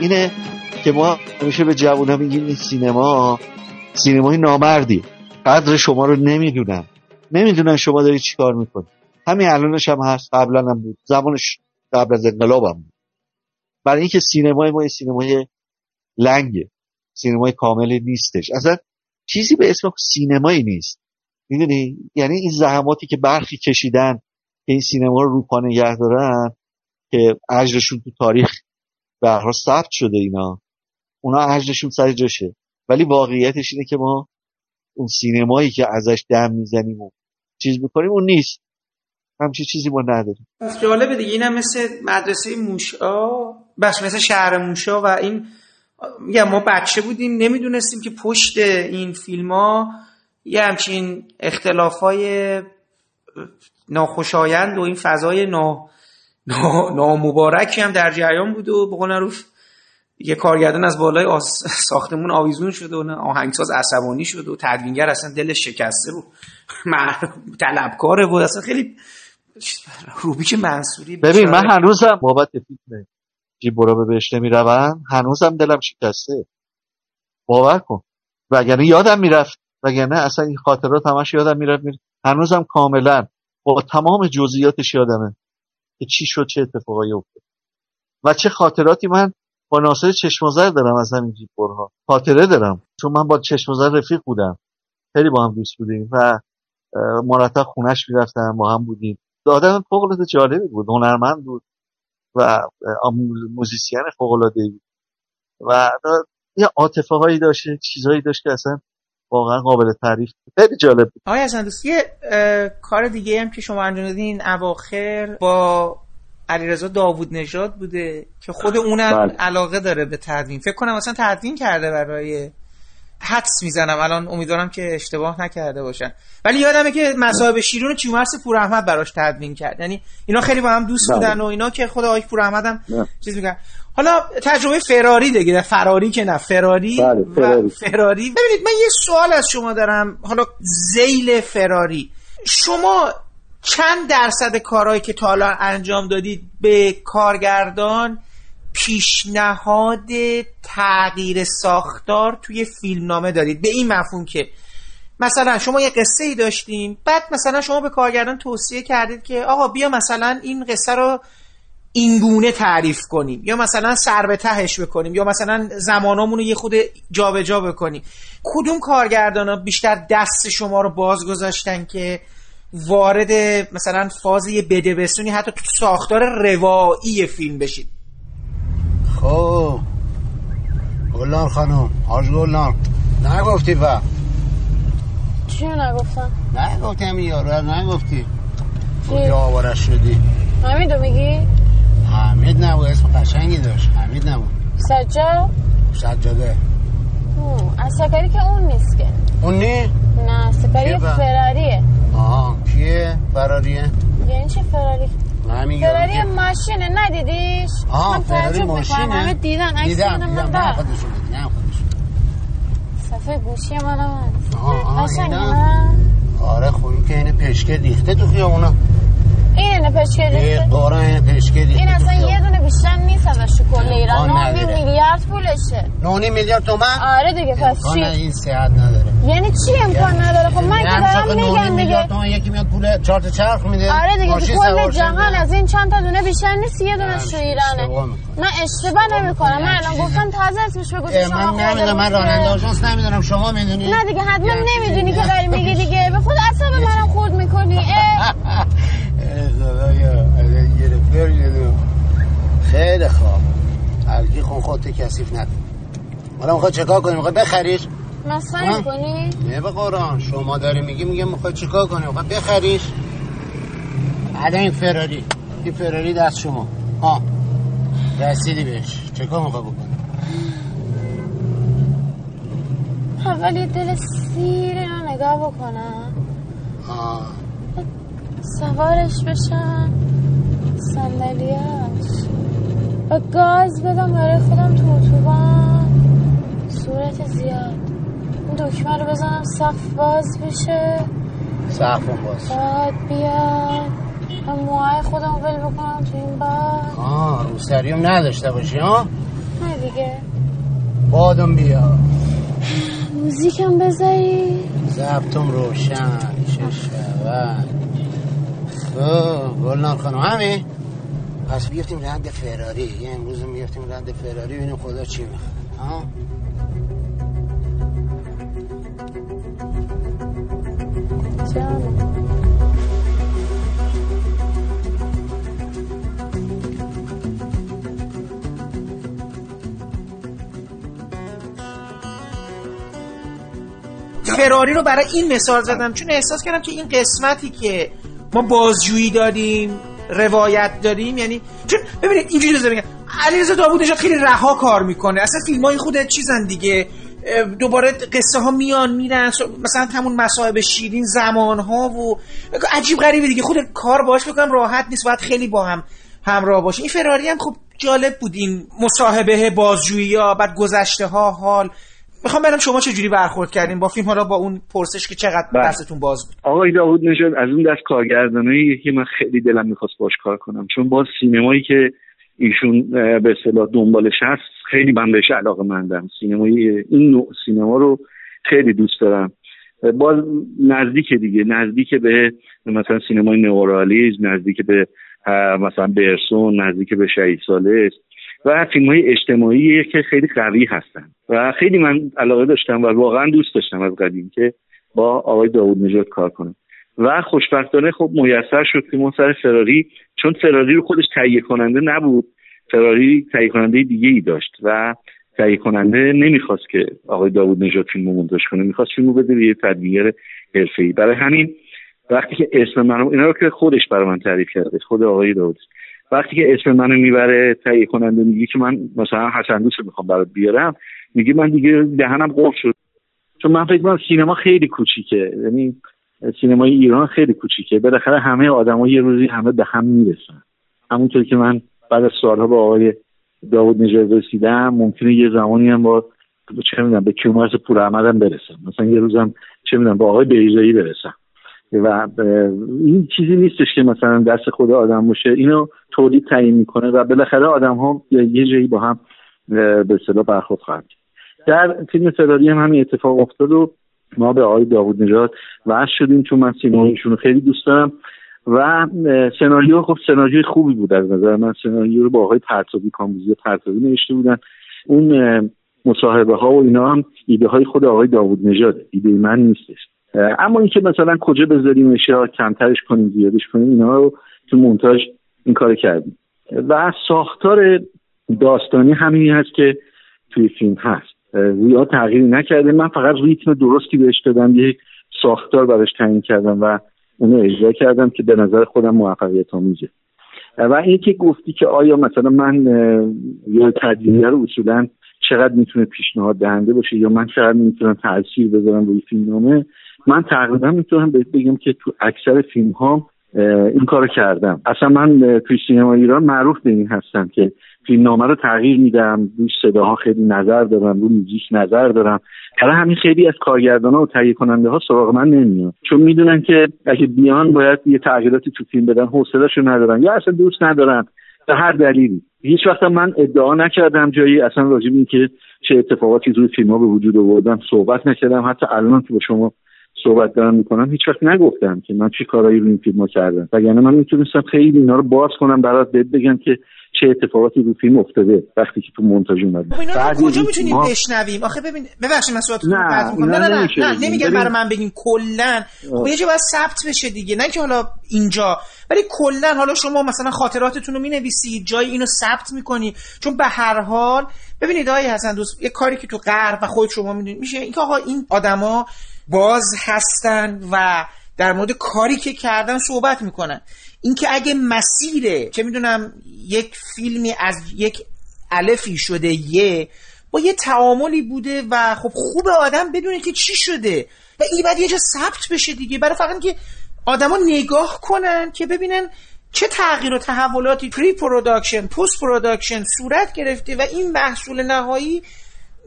اینه که ما همیشه به جوونا میگیم این سینما سینمای نامردی قدر شما رو نمی‌دونن نمی‌دونن شما داری چیکار می‌کنی همین الانش هم هست. قبلا هم بود. زمانش قبل از انقلاب هم بود. برای اینکه سینمای ما سینمای لنگه. سینمای کامل نیستش. اصلا چیزی به اسم سینمایی نیست. می‌دونی؟ یعنی این زحماتی که برخی کشیدن که این سینما رو روپا نگه دارن که اجرشون تو تاریخ به ثبت شده اینا. اونا اجرشون سر جاشه. ولی واقعیتش اینه که ما اون سینمایی که ازش دم می‌زنیم و چیز می‌کنیم اون نیست. همچی چیزی ما نداریم جالبه دیگه اینم مثل مدرسه موشا بخش مثل شهر موشا و این میگم ما بچه بودیم نمی‌دونستیم که پشت این فیلم ها یه همچین اختلاف های ناخوشایند و این فضای نا... نامبارکی هم در جریان بود و به قول یه کارگردان از بالای. ساختمون آویزون شد و آهنگساز عصبانی شد و تدوینگر اصلا دلش شکسته بود طلبکاره بود اصلا خیلی روبیک منصوری ببین من هنوزم بابت فیلم جیبورا به بهش نمی‌روم هنوزم دلم شکسته. باور کن. وگرنه یادم می‌رفت وگرنه اصلا این خاطرات همش یادم می‌رفت می‌رفت. هنوزم کاملا با تمام جزئیاتش یادمه که چی شد چه اتفاقایی افتاد. و چه خاطراتی من با ناصر چشمازر دارم از همین جیبورها خاطره دارم چون من با چشمازر رفیق بودم. خیلی با هم دوست بودیم و مرتب خونش می‌رفتم با هم بودیم. آدم فوق العاده جالبی بود. هنرمند بود و موزیسین فوق العاده بود. و یه عاطفه هایی داشت چیزهایی داشت که اصلا واقعا قابل تعریف خیلی جالب بود. آقای حسن دوست یه کار دیگه هم که شما انجام دادین اواخر با علیرضا داوود نژاد بوده که خود اونم بله. علاقه داره به تدوین. فکر کنم اصلا تدوین کرده برای حدس می‌زنم. الان امیدوارم که اشتباه نکرده باشن. ولی یادمه که مصاحب شیرون کیومرث پور احمد براش تدوین کرد. یعنی اینا خیلی با هم دوست بله. بودن و اینا که خود آقای پور احمد هم چیز میگن حالا تجربه فراری دیگه فراری که نه. فراری بله، فراری. و فراری. ببینید من یه سوال از شما دارم. حالا زیل فراری. شما چند درصد کارهایی که تا حالا انجام دادید به کارگردان پیشنهاد تغییر ساختار توی فیلمنامه دارید. به این مفهوم که مثلا شما یه قصه ای داشتین بعد مثلا شما به کارگردان توصیه کردید که آقا بیا مثلا این قصه رو اینگونه تعریف کنیم. یا مثلا سر به تهش بکنیم. یا مثلا زمانامون رو یه خود جابجا جا بکنیم. کدوم کارگردان ها بیشتر دست شما رو باز گذاشتن که وارد مثلا فاز یه بده بسونی حتی تو ساختار روایی فیلم بشید؟ خب. گلنار خانم آج گلنار. نگفتی با؟ چی نگفتم؟ نگفتی همین یارو نگفتی. کجا آوارش شدی. حمید میگی؟ حمید نبود اسم قشنگی داشت. حمید نبود. سجا؟ سجاده. از سکری که اون نیست که. اون نی؟ نه سکری فراریه. آه کیه؟ فراریه؟ یعنی چه فراری؟ فراری ماشینه ندیدیش؟ آه فراری ماشینه؟ همه دیدن عکس دیدم دیدم. دیدم. نه خودشون دیدم. خودشون صفحه گوشی من هم آه آه اینا. آره خوبی که این پشکه ریخته تو خیابونا. این اینه قارا این پشکه ریخته این اصلا. یه دونه بیشتر نیست ازش تو کل ایران. امکان نه نداره. میلیارد پولشه. نونی میلیارد تومن؟ آره دیگه پس چی؟ این صحت نداره. یعنی چی امکان نداره؟ خب من که یعنی دارم میگم دیگه. تومن یکی میاد پول چهار تا چرخ میده. آره دیگه تو کل جهان. از این چند تا دونه بیشتر نیست یه دونه تو ایرانه. من اشتباه نمی‌کنم. من الان گفتم تازه اسمش بگو شما من نمی‌دونم من راننده آژانس نمی‌دونم شما می‌دونی؟ نه دیگه حتما نمی‌دونی که داری میگی دیگه. به خود اصاب منم خورد می‌کنی خدایا از گرفتار شدم خیلی خواب الگی خون خودت کثیف نکن. حالا می‌خوای چکار کنی؟ می‌خوای بخریش؟ مسخره؟ می‌کنی؟ نه به قرآن. شما داری میگی میگه می‌خوای چیکار کنی؟ می‌خوای بخریش؟ بعد این فراری. این فراری دست شما. ها رسیدی بهش. چیکار می‌خوای بکنی؟ اول یه دل سیر اینو نگاه بکنم. آه. سوارش بشم. صندلیاش. و گاز بدم برای خودم تو اتوبان. صورت زیاد. این دکمه رو بزنم صف باز بشه. سقفون باز. باد بیاد و موهای خودم ول بکنم تو این باد آه روسریوم نداشته باشی ها نه دیگه. بادم بیا. موزیکم بذاری. زبطم روشن چه شود. گلنار خانم. همین؟ پس بیفتیم رند فراری. یه امروز میفتیم رند فراری ببینیم خدا چی می‌خواد. فراری رو برای این مثال زدم چون احساس کردم که این قسمتی که ما بازجویی داریم روایت داریم یعنی چون ببینید اینجوری بذار بگم علیرضا داوود خیلی رها کار می‌کنه. اصلا فیلم های خود چیزن دیگه. دوباره قصه ها میان میرن مثلا همون مصاحب شیرین زمان ها و عجیب غریبه دیگه. خود کار باش بکنم راحت نیست باید خیلی با هم همراه باشه این فراری هم خب جالب بود این مصاحبه بازجویی ها بعد گذشته ها حال. می‌خوام ببینم شما چه جوری برخورد کردین با فیلم حالا با اون پرسش که چقدر بله. دستتون باز بود. آقای داوود نژاد از اون دست کارگردانایی که من خیلی دلم می‌خواست باش کار کنم. چون باز سینمایی که ایشون به اصطلاح دنبالش هست خیلی من بهش علاقه مندم. سینمای این نوع سینما رو خیلی دوست دارم. باز نزدیک دیگه نزدیک به مثلا سینمای نئورالیسم نزدیک به مثلا برسون نزدیک به شهید سالس. و فیلم های اجتماعی که خیلی قوی هستن. و خیلی من علاقه داشتم و واقعا دوست داشتم از قدیم که با آقای داوود نژاد کار کنم. و خوشبختانه خب میسر شد که ما سر فراری چون فراری رو خودش تهیه کننده نبود فراری تهیه کننده دیگه ای داشت و تهیه کننده نمی‌خواست که آقای داوود نژاد فیلم رو کنه می‌خواست فیلم رو بده به یه تدوینگر حرفه‌ای. برای همین وقتی که اسم منو اینا رو که خودش برای من تعریف کرده خود آقای داوود وقتی که اسم منو می‌بره تهیه کننده میگه که من مثلا حسن رو می‌خوام برات بیارم میگه من دیگه دهنم قفل شد. چون من فکر کنم سینما خیلی کوچیکه. یعنی سینمای ایران خیلی کوچیکه. بالاخره همه آدما یه روزی همه به هم می‌رسن. همونطور که من بعد از سالها با آقای داوود نژاد رسیدم ممکنه یه زمانی هم با چه می‌دونم به کیومرث پور احمدم برسم. مثلا یه روزم چه می‌دونم با آقای بیضایی برسم. و این چیزی نیستش که مثلا دست خود آدم باشه. اینو تولید تعیین می‌کنه و بالاخره آدم ها یه جایی با هم به اصطلاح برخورد خواهند. در فیلم فراری هم همین اتفاق افتاد و ما به آقای داوود نژاد وصل شدیم چون من سینمایشون رو خیلی دوست دارم. و سناریو خب سناریوی خوبی بود از نظر من. سناریو رو با آقای پرتابی کامبوزی پرتابی نوشته بودن. اون مصاحبه ها و اینا هم ایده های خود آقای داوود نژاد. ایده من نیستش. اما اینکه مثلا کجا بذاریم یا کمترش کنیم زیادش کنیم اینا رو تو مونتاژ این کار کردیم. و ساختار داستانی همینی هست که توی فیلم هست. زیاد تغییری نکرده من فقط ریتم درستی بهش دادم یک ساختار براش تعیین کردم و اونو اجرا کردم که به نظر خودم موفقیت آمیزه. و اینکه گفتی که آیا مثلا من یا تدوینگر رو اصولا چقدر می‌تونه پیشنهاد دهنده باشه یا من چقدر می‌تونم تاثیر بذارم روی فیلمنامه من تقریبا می‌تونم بهت بگم که تو اکثر فیلم ها این کارو کردم. اصلا من توی سینما ایران معروف به این هستم که فیلمنامه رو تغییر میدم روی صداها خیلی نظر دارم روی موزیک نظر دارم. برای همین خیلی از کارگردان ها و تهیه کننده ها سراغ من نمیاد چون می‌دونن که اگه بیان باید یه تغییراتی تو فیلم بدن حوصلهشو ندارن یا اصلا دوست ندارن. به هر دلیلی. هیچ وقت من ادعا نکردم جایی اصلا راجع به اینکه چه اتفاقاتی روی فیلم ها به وجود آوردم صحبت نکردم. حتی الان که با شما صحبت دارم می‌کنم هیچ وقت نگفتم که من چی کارایی رو این فیلم ها کردم. وگرنه من می‌تونستم خیلی اینا رو باز کنم برات بهت بگم که چه اتفاقاتی رو فیلم افتاده وقتی که تو مونتاژ اومد بعد کجا می‌تونیم ما... بشنویم؟ آخه ببین ببخشید من صحبتتون رو قطع نه, نه, نه, نه, نه نمیگم برای من بگین کلا. خب یه باید ثبت بشه دیگه نه که حالا اینجا. ولی کلا حالا شما مثلا خاطراتتون رو می‌نویسید جای اینو ثبت می‌کنی. چون به هر حال ببینید آقای حسن دوست یه کاری که تو غرب و خود شما می‌دونید میشه اینکه آقا این آدما باز هستن و در مورد کاری که کردن صحبت می‌کنن. اینکه اگه مسیره چه می‌دونم یک فیلمی از یک الفی شده یه با یه تعاملی بوده و خب خوب آدم بدونه که چی شده و این باید یه جا ثبت بشه دیگه. برای فقط که آدما نگاه کنن که ببینن چه تغییر و تحولاتی pre-production post-production صورت گرفته و این محصول نهایی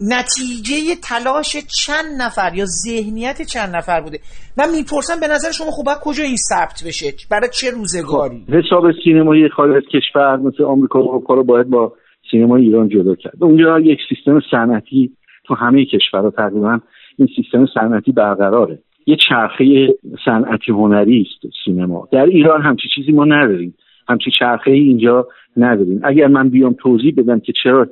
نتیجه تلاش چند نفر یا ذهنیت چند نفر بوده من می‌پرسم به نظر شما خوب کجا این ثبت بشه؟ برای چه روزگاری؟ خب، حساب سینمایی خارج کشور مثل آمریکا و اروپا رو باید با سینمای ایران جدا کرد. اونجا یک سیستم صنعتی تو همه کشورها تقریبا این سیستم صنعتی برقراره. یه چرخه صنعتی هنری است سینما. در ایران همچی چیزی ما نداریم. همچی چرخه اینجا نداریم. اگر من بیام توضیح بدم که چرا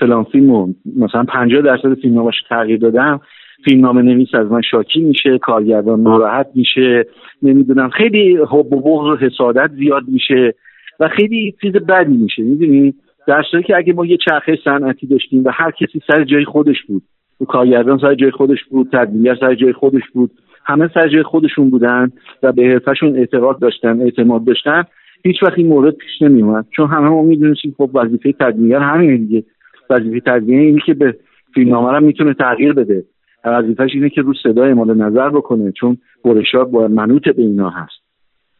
فلان فیلم مثلا 50 درصد فیلم تغییر دادم فیلمنامه نویس از من شاکی میشه کارگردان ناراحت میشه نمی‌دونم خیلی حب و بغض و حسادت زیاد میشه و خیلی چیز بدی میشه می‌دونی؟ در صورتی که اگه ما یه چرخه صنعتی داشتیم و هر کسی سر جای خودش بود کارگردان سر جای خودش بود تدبیر سر جای خودش بود همه سر جای خودشون بودن و به حرفشون اعتقاد داشتن اعتماد داشتن هیچ وقت این مورد پیش نمیومد چون همه ما می‌دونستیم خب وظیفه تدبیر همین دیگه. وظیفه تدوین اینه که به فیلمنامه می‌تونه تغییر بده. وظیفهش اینه که رو صدای مال نظر بکنه چون برشاد با منوط به اینا هست.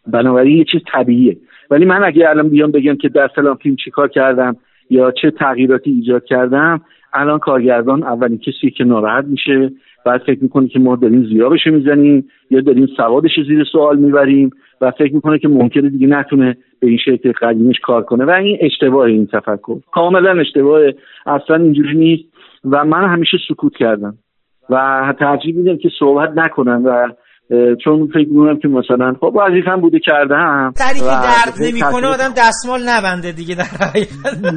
بنابراین یه چیز طبیعیه. ولی من اگه الان بیام بگم که در فلان فیلم چیکار کردم یا چه تغییراتی ایجاد کردم الان کارگردان اولین کسی که ناراحت میشه بعد فکر می‌کنه که ما داریم زیابش می‌زنیم یا داریم سوادش زیر سوال می‌بریم. و فکر می‌کنه که ممکنه دیگه نتونه به این شکل قدیمش کار کنه. و این اشتباه این تفکر. کاملا اشتباه. اصلا اینجوری نیست. و من همیشه سکوت کردم. و ترجیح میدم که صحبت نکنم و چون فکر می‌کنم که مثلا خب وظیفم بوده کردم. سری که درد نمی‌کنه آدم دستمال نبنده دیگه در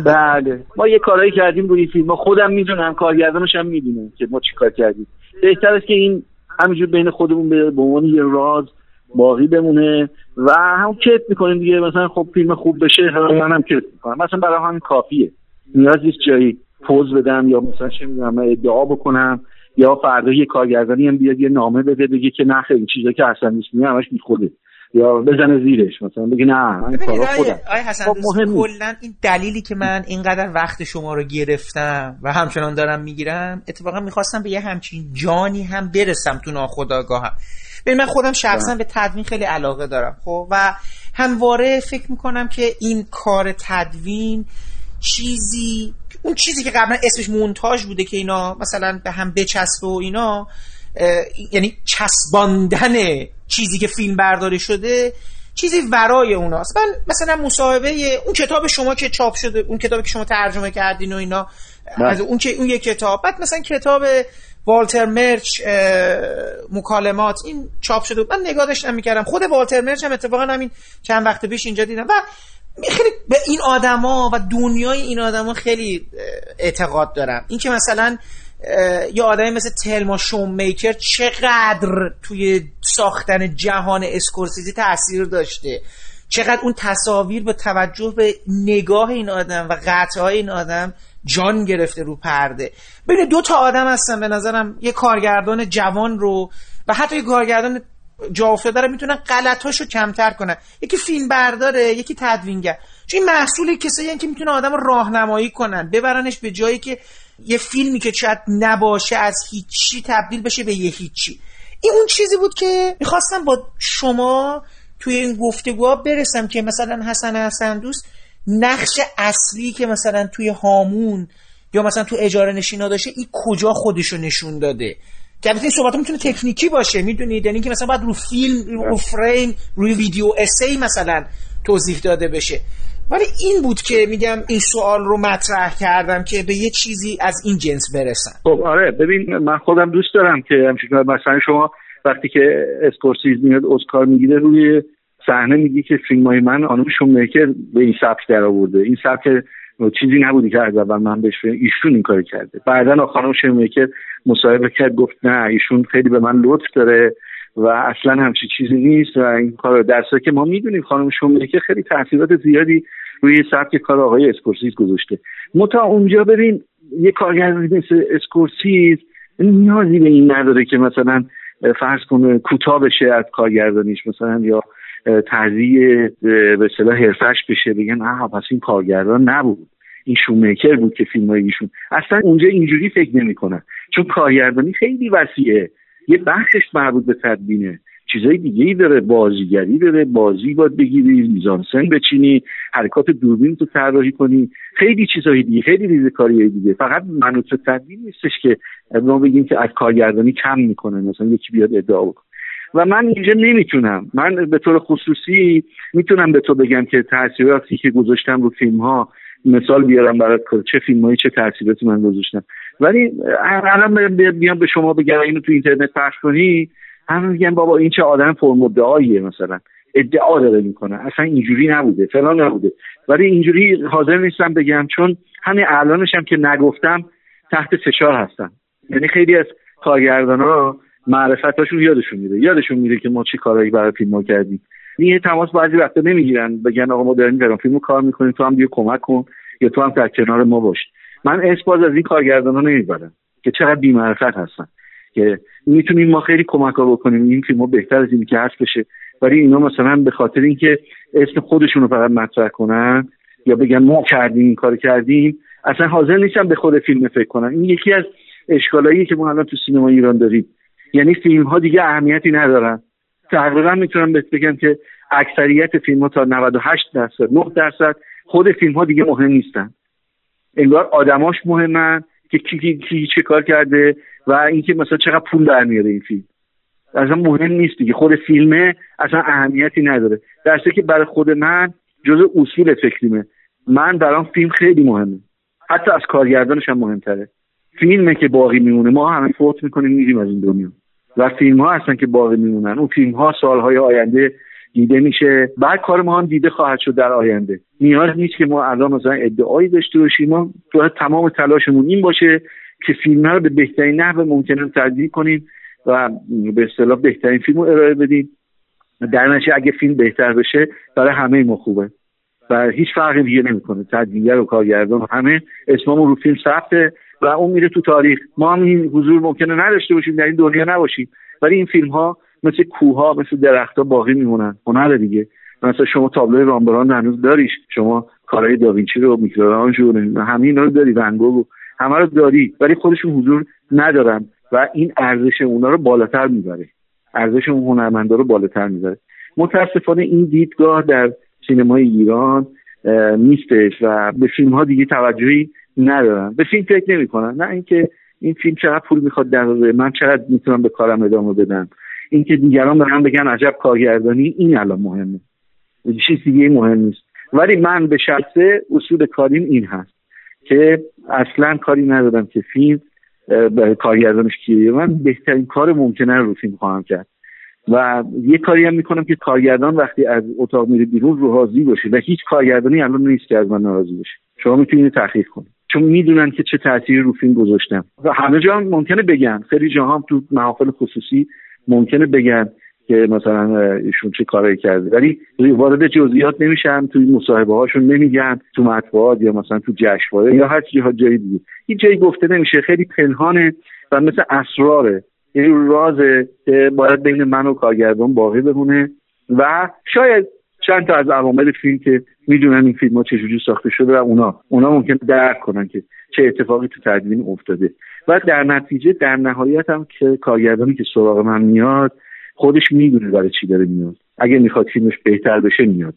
بله. ما یه کارایی کردیم روی فیلم. خودم می‌دونم کارگردانش هم می‌دونم که ما چیکار کردیم. بهتر است که این همینجور بین خودمون به عنوان یه راز. باقی بمونه و هم کت می‌کنیم دیگه. مثلا خب فیلم خوب بشه منم کت می‌کنم. مثلا برای همین کافیه. نیاز نیست جایی پوز بدم یا مثلا چه می‌دونم ادعا بکنم یا فردا یه کارگردانی هم بیاد یه نامه بده بگه که نه خیلی چیزا که اصلا نیست. میگه همش خوده یا بزنه زیرش مثلا بگه نه من کارا خودم. آی حسن خب کلا این دلیلی که من اینقدر وقت شما رو گرفتم و همچنان دارم می‌گیرم اتفاقا می‌خواستم به یه همچین جانی هم برسم تو ناخداگاهم ببین من خودم شخصا به تدوین خیلی علاقه دارم خب؟ و همواره فکر می‌کنم که این کار تدوین چیزی اون چیزی که قبلا اسمش مونتاژ بوده که اینا مثلا به هم بچسبه و اینا یعنی چسباندن چیزی که فیلم برداری شده چیزی ورای اوناست. من مثلا مصاحبه اون کتاب شما که چاپ شده اون کتابی که شما ترجمه کردین و اینا بله. از اون که اون یک کتاب. بعد مثلا کتاب والتر مرچ مکالمات این چاپ شده من نگاه داشتم می‌کردم. خود والتر مرچ هم اتفاقا همین چند وقت پیش اینجا دیدم. و خیلی به این آدما و دنیای این آدما خیلی اعتقاد دارم. اینکه مثلا یه آدمی مثل تلما شوم میکر چقدر توی ساختن جهان اسکورسیزی تاثیر داشته. چقدر اون تصاویر به توجه به نگاه این آدم و قطعه این آدم جان گرفته رو پرده. ببین دو تا آدم هستن به نظرم. یه کارگردان جوان رو و حتی یه کارگردان جا افتاده رو می‌تونن غلطاشو کمتر کنن. یکی فیلم برداره یکی تدوینگر چون این محصول کسایی که می‌تونه آدم راهنمایی کنن ببرنش به جایی که یه فیلمی که شاید نباشه از هیچی تبدیل بشه به یه هیچی. این اون چیزی بود که می‌خواستم با شما توی این گفتگوها برسم که مثلا حسن حسن دوست نقش اصلی که مثلا توی هامون یا مثلا تو اجاره نشینا داشته این کجا خودشو نشون داده؟ که البته این صحبت می‌تونه تکنیکی باشه می‌دونید یعنی که مثلا باید رو فیلم رو فریم روی ویدیو اسی مثلا توضیح داده بشه. ولی این بود که میگم این سوال رو مطرح کردم که به یه چیزی از این جنس برسن. خب آره. ببین من خودم دوست دارم که همچنین مثلا شما وقتی که اسکورسیز میاد اسکار می‌گیره روی صحنه میگی که فیلم های من آنوم شومکر به این سبک در آورده این سبک چیزی نبودی که از اول من بهش ایشون این کار کرده. بعدا خانم شومکر مصاحبه کرد گفت نه ایشون خیلی به من لطف داره و اصلا همچی چیزی نیست و این کار درسته که ما می‌دونیم خانم شومکر خیلی تاثیرات زیادی روی سبک کار آقای اسکورسیزی گذاشته. منتها اونجا ببین یه کارگردانی مثل اسکورسیزی نیازی به این نداره که مثلا فرض کنه کوتاه بشه از کارگردانیش مثلا یا تهیه به اصطلاح حرفش بشه بگن آها پس این کارگردان نبود. این شومیکر بود که فیلم ایشون. اصلا اونجا اینجوری فکر نمی‌کنن. چون کارگردانی خیلی وسیعه. یه بخشش مربوط به تدبینه چیزای دیگه ای داره بازیگری داره بازی باید بگیری میزانسن بچینی حرکات دوربین تو طراحی کنی. خیلی چیزای دیگه خیلی ریزه کاری دیگه. فقط منوط تدبین نیستش که ما بگیم که از کارگردانی کم می‌کنه. مثلا یکی بیاد ادعا بکنه. و من اینجا نمی‌تونم. من به طور خصوصی می‌تونم به تو بگم که تاثیراتی که گذاشتم رو فیلم ها مثال بیارم برات چه فیلم هایی چه تاثیراتی من گذاشتم. ولی الان بیام به شما بگم اینو تو اینترنت پخش کنی همه میگن بابا این چه آدم فرم ادعاییه مثلا. ادعا داره می‌کنه. اصلا اینجوری نبوده فلان نبوده. ولی اینجوری حاضر نیستم بگم چون همین الانش هم که نگفتم تحت فشار هستم. یعنی خیلی از کارگردان ها معرفتاشون یادشون میره. یادشون میره که ما چی کارهایی برای فیلم کردیم. این تماس بعضی وقتا نمی‌گیرن. بگن آقا ما داریم در فیلم کار می‌کنیم. تو هم بیا کمک کن یا تو هم در کنار ما باش. من اسپاز از این کارگردان ها نمی‌برم که چقدر بیمعرفت هستن. که می‌تونیم ما خیلی کمک ها بکنیم. این فیلم بهتر از این که هست بشه. ولی اینا مثلا به خاطر اینکه اسم خودشون رو فقط مطرح کنن یا بگن ما کردیم این کار کردیم اصلا حاضر نیستن به خود فیلم فکر کنن. این یکی از اشکالایی که ما الان تو سینما ایران داریم. یعنی فیلم ها دیگه اهمیتی ندارن. تقریبا می‌تونم بهت بگم که اکثریت فیلم ها تا 98 درصد 9 درصد خود فیلم ها دیگه مهم نیستن. انگار آدماش مهمن که کی, کی, کی چه کار کرده و اینکه مثلا چقدر پول در میاره این فیلم. اصلا مهم نیست دیگه. خود فیلمه اصلا اهمیتی نداره. درسته که برای خود من جزء اصول فکریمه. من برام فیلم خیلی مهمه. حتی از کارگردانش هم مهمتره. فیلمه که باقی میمونه. ما همه فوت می‌کنیم میریم از این دنیا. و فیلم ها هستن که باقی میمونن. اون فیلم ها سالهای آینده دیده میشه. بعد کار ما هم دیده خواهد شد در آینده. نیاز نیست که ما الان مثلا ادعایی داشته باشیم. ما باید تمام تلاشمون این باشه که فیلم رو به بهترین نحو ممکنه تدوین کنیم و به اصطلاح بهترین فیلم رو ارائه بدیم. در نشه اگه فیلم بهتر بشه برای همه ما خوبه. و هیچ فرقی دیگه نمی‌کنه. تدوینگر و کارگردان همه اسممون رو فیلم ثبته. و اون میره تو تاریخ. ما هم این حضور ممکنه نداشته باشیم در این دنیا نباشیم. ولی این فیلم ها مثل کوه مثل درخت ها باقی میمونن. هنر دیگه. مثلا شما تابلوی رامبران هنوز داریش. شما کارهای داوینچی رو میکلارانژ رو همین رو داری ونگو همه رو داری. ولی خودشون حضور ندارن و این ارزش اونا رو بالاتر می‌بره. ارزش اون هنرمندا رو بالاتر می‌بره. متاسفانه این دیدگاه در سینمای ایران نیستش و به فیلم ها دیگه توجهی ندارن. به فیلم فکر نمی‌کنن. نه اینکه این فیلم چقدر پول می‌خواد در من چقدر می‌تونم به کارم ادامه بدم. اینکه دیگران به من بگن عجب کارگردانی این الان مهمه. چیز دیگه مهم نیست. ولی من به شخصه اصول کاریم این هست که اصلا کاری ندارم که فیلم کارگردانش کیه من بهترین کار ممکنه رو فیلم خواهم کرد. و یه کاری هم می‌کنم که کارگردان وقتی از اتاق میره بیرون رو راضی باشه. و هیچ کارگردانی الان نیست که از من ناراضی باشه. شما می‌تونید تحقیق کنید. چون می‌دونن که چه تأثیری رو فیلم گذاشتم و همه جا ممکنه بگن. خیلی جاها هم تو محافل خصوصی ممکنه بگن که مثلا ایشون چه کارایی کرده. ولی وارد جزئیات نمیشن توی مصاحبه هاشون نمیگن تو مطبوعات یا مثلا تو جشنواره یا هر جایی جای دیگه. هیچ جایی گفته نمیشه. خیلی پنهانه و مثل اسراره. یعنی رازه که باید بین من و کارگردان باقی بمونه و شاید چند تا از عوامل فیلم که می‌دونن این فیلم ها چجوری ساخته شده و اونا. اونا ممکن درک کنن که چه اتفاقی تو تدوین افتاده. و در نتیجه در نهایت هم که کارگردانی که سراغ من میاد خودش می‌دونه برای چی داره میاد. اگه می‌خواد فیلمش بهتر بشه میاد.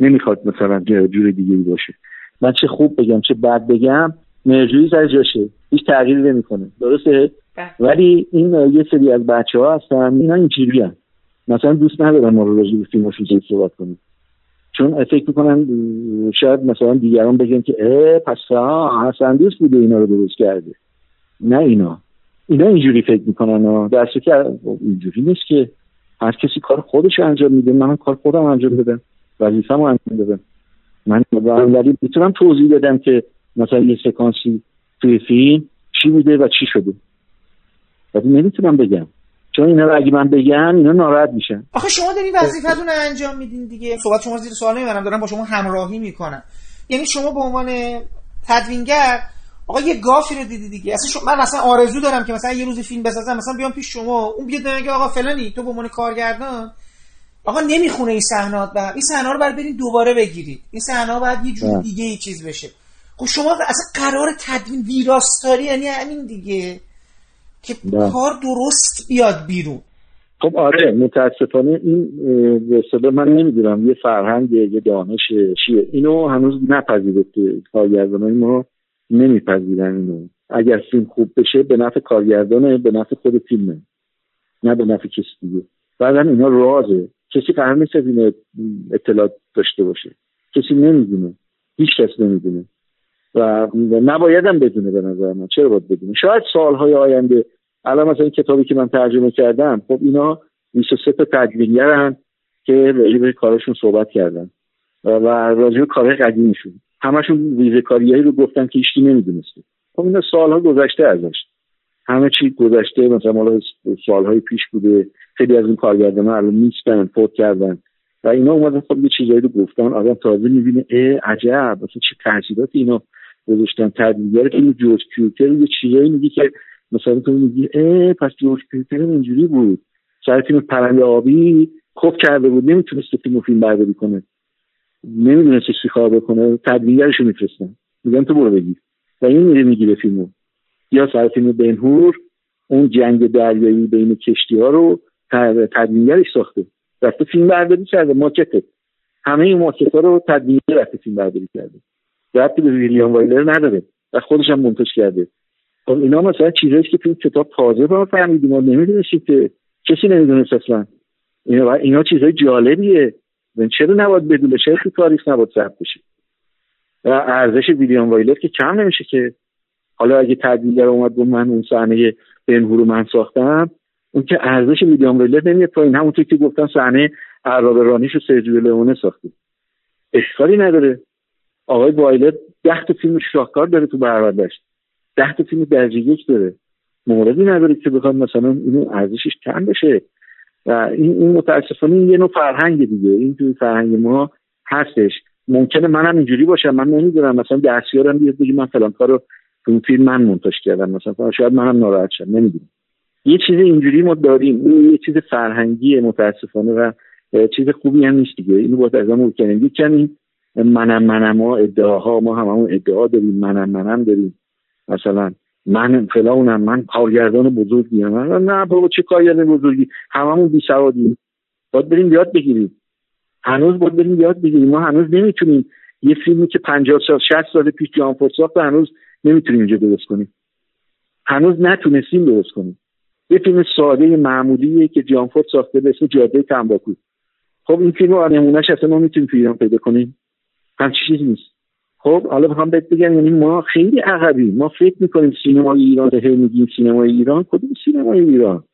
نمی‌خواد مثلا جور دیگه باشه. من چه خوب بگم چه بد بگم مرجوی سر جاشه. هیچ تغییری نمی‌کنه. درسته؟ ولی این یه سری از بچه ها هستن اینا اینجوری. مثلا دوست ندارن ما رو راجع به فیلم صحبت کنیم. چون فکر می‌کنن شاید مثلا دیگران بگن که اه پس حسن دوست بوده اینا رو درست کرده. نه اینا. اینا اینجوری فکر می‌کنن در که اینجوری نیست که هر کسی کار خودش انجام میده. من کار خودم انجام بدم وظیفه‌مو انجام بدم من ولی می‌تونم توضیح بدم که مثلا یه سکانسی توی فیلم چی بوده و چی شده. ولی نمی‌تونم بگم. چون اینا رو اگه من بگم اینا ناراحت میشن. آخه شما دارین وظیفتون رو انجام میدین دیگه. صحبت شما زیر سوال نمی‌برم. دارم با شما همراهی می‌کنم. یعنی شما به عنوان تدوینگر آقا یه گافی رو دیدی دیگه. اصلا من مثلا آرزو دارم که مثلا یه روز فیلم بسازم مثلا بیام پیش شما. اون بیاد بگه آقا فلانی تو به عنوان کارگردان؟ آقا نمی‌خونه این صحنات بعد. این صحنه رو بعد برید دوباره بگیرید. این صحنه بعد یه جور دیگه ای چیز بشه. خب شما اصلا قرار تدوین ویراستاری یعنی همین دیگه. که کار درست بیاد بیرون. خب آره متاسفانه این به من نمی‌دونم یه فرهنگ یه دانش چیه؟ اینو هنوز نپذیرفته. کارگردانای ما نمیپذیرن اینو. اگر فیلم خوب بشه به نفع کارگردانه به نفع خود فیلمه. نه به نفع کسی دیگه. بعدا اینا رازه. کسی قرار نیست از این اطلاع داشته باشه. کسی نمی‌دونه. هیچ کس نمی‌دونه. و نباید هم بدونه به نظر من. چرا باید بدونه؟ شاید سالهای آینده الان مثلا این کتابی که من ترجمه کردم خب اینا 23 تا تدوینگرن که راجع به کارشون صحبت کردن. و راجع به کارهای قدیمیشون. همشون ویژه کاریایی رو گفتن که هیچکی نمی‌دونسته. خب اینا سالها گذشته ازش. همه چی گذشته مثلا مال سالهای پیش بوده. خیلی از این کارگردان الان نیستن فوت کردن. و اینا اومدن خب یه چیزایی رو گفتن. آدم تازه می‌بینه اه عجب. مثلا چه تاثیراتی اینا گذاشتن. تدوینگر که جورج کیوتر یه چیزایی میگه که مثلا تو میگی اه پس جورج کیوتر اینجوری بود. سر فیلم پرنده آبی خوب کرده بود نمی‌تونست فیلم و فیلم برداری کنه. نمی‌دونست چی کار بکنه تدوینگرش میفرستن. میگن تو برو بگیر و این میره می‌گیره فیلمو یا سر فیلم بنهور اون جنگ دریایی بین کشتی ها رو تدوینگرش ساخته. رفته فیلم برداری کرده ماکته. همه این ماکت ها رو تدوینگر رفته فیلم برداری کرده. رفتی به ویلیام وایلر نداره. و خودش هم منتج کرده. خب اینا مثلا چیزایی که تو کتاب تازه با فهمیدیم ما نمی‌دونستیم که کسی نمی‌دونست اصلا. اینا, اینا چیزای جالبیه. چرا نباید بدونه چرا تو تاریخ نباید ثبت بشه؟ و ارزش ویلیام وایلر که کم نمیشه که. حالا اگه تدوینگر اومد گفت من اون صحنه بنهور رو من ساختم اون که ارزش ویلیام وایلر نمیاد پایین. همونطور که گفتن صحنه عراب رانیش رو سرجیو لئونه ساخته. اشکالی نداره. آقای وایلر ده تا فیلم شاهکار داره تو برآوردش ده تا فیلم درجه یک داره. موردی نداره که بخواد مثلا اینو ارزشش کم بشه. و این, این متاسفانه یه نوع فرهنگ دیگه. این توی فرهنگ ما هستش. ممکنه منم اینجوری باشم من نمی‌دونم. مثلا دستیارم بیاد بگی من فلان کارو تو فیلم من منتج کردم. مثلا شاید منم ناراحت شم. نمی‌دونم. یه چیز اینجوری ما داریم. این یه چیز فرهنگی متاسفانه و چیز خوبی هم نیست دیگه. اینو باید از همون کنیم. کمی منم منم ها ادعاها ما همون ادعا داریم. منم منم داریم. مثلا من فلانم من کارگردان بزرگی هم. نه بابا چه کارگردان بزرگی؟ هممون بی سوادیم. باید بریم یاد بگیریم. هنوز باید بریم یاد بگیریم. ما هنوز نمی‌تونیم یه فیلمی که 50 سال 60 سال پیش جان فورد ساخت هنوز نمی‌تونیم اینجا درست کنیم. هنوز نتونستیم درست کنیم. یه فیلم ساده معمولیه که جان ساخته به اسم جاده تنباکو. خب این فیلم رو نمونهش اصلا ما می‌تونیم تو ایران پیدا کنیم. همچی چیزی نیست. خب حالا می‌خوام بهت بگم یعنی ما خیلی عقبی ما فکر می‌کنیم سینمای ایران هی میگیم سینمای ایران. کدوم سینمای ایران؟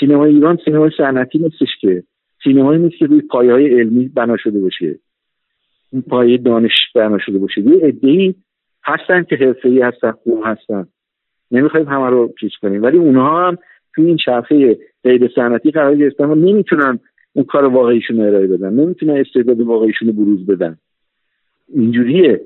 سینمای ایران سینمای صنعتی نیستش که. سینمایی نیست که روی پایه های علمی بنا شده باشه. این پایه دانش بنا شده باشه. یه عده‌ای هستن که حرفه‌ای هستن خوب هستن. نمی‌خوایم همه رو چیز کنیم. ولی اونها هم توی این چرخه غیر صنعتی قرار گرفتن و نمی‌تونن اون کار واقعیشون ارائه بدن. نمی‌تونن استعداد واقعیشون رو بروز بدن. اینجوریه.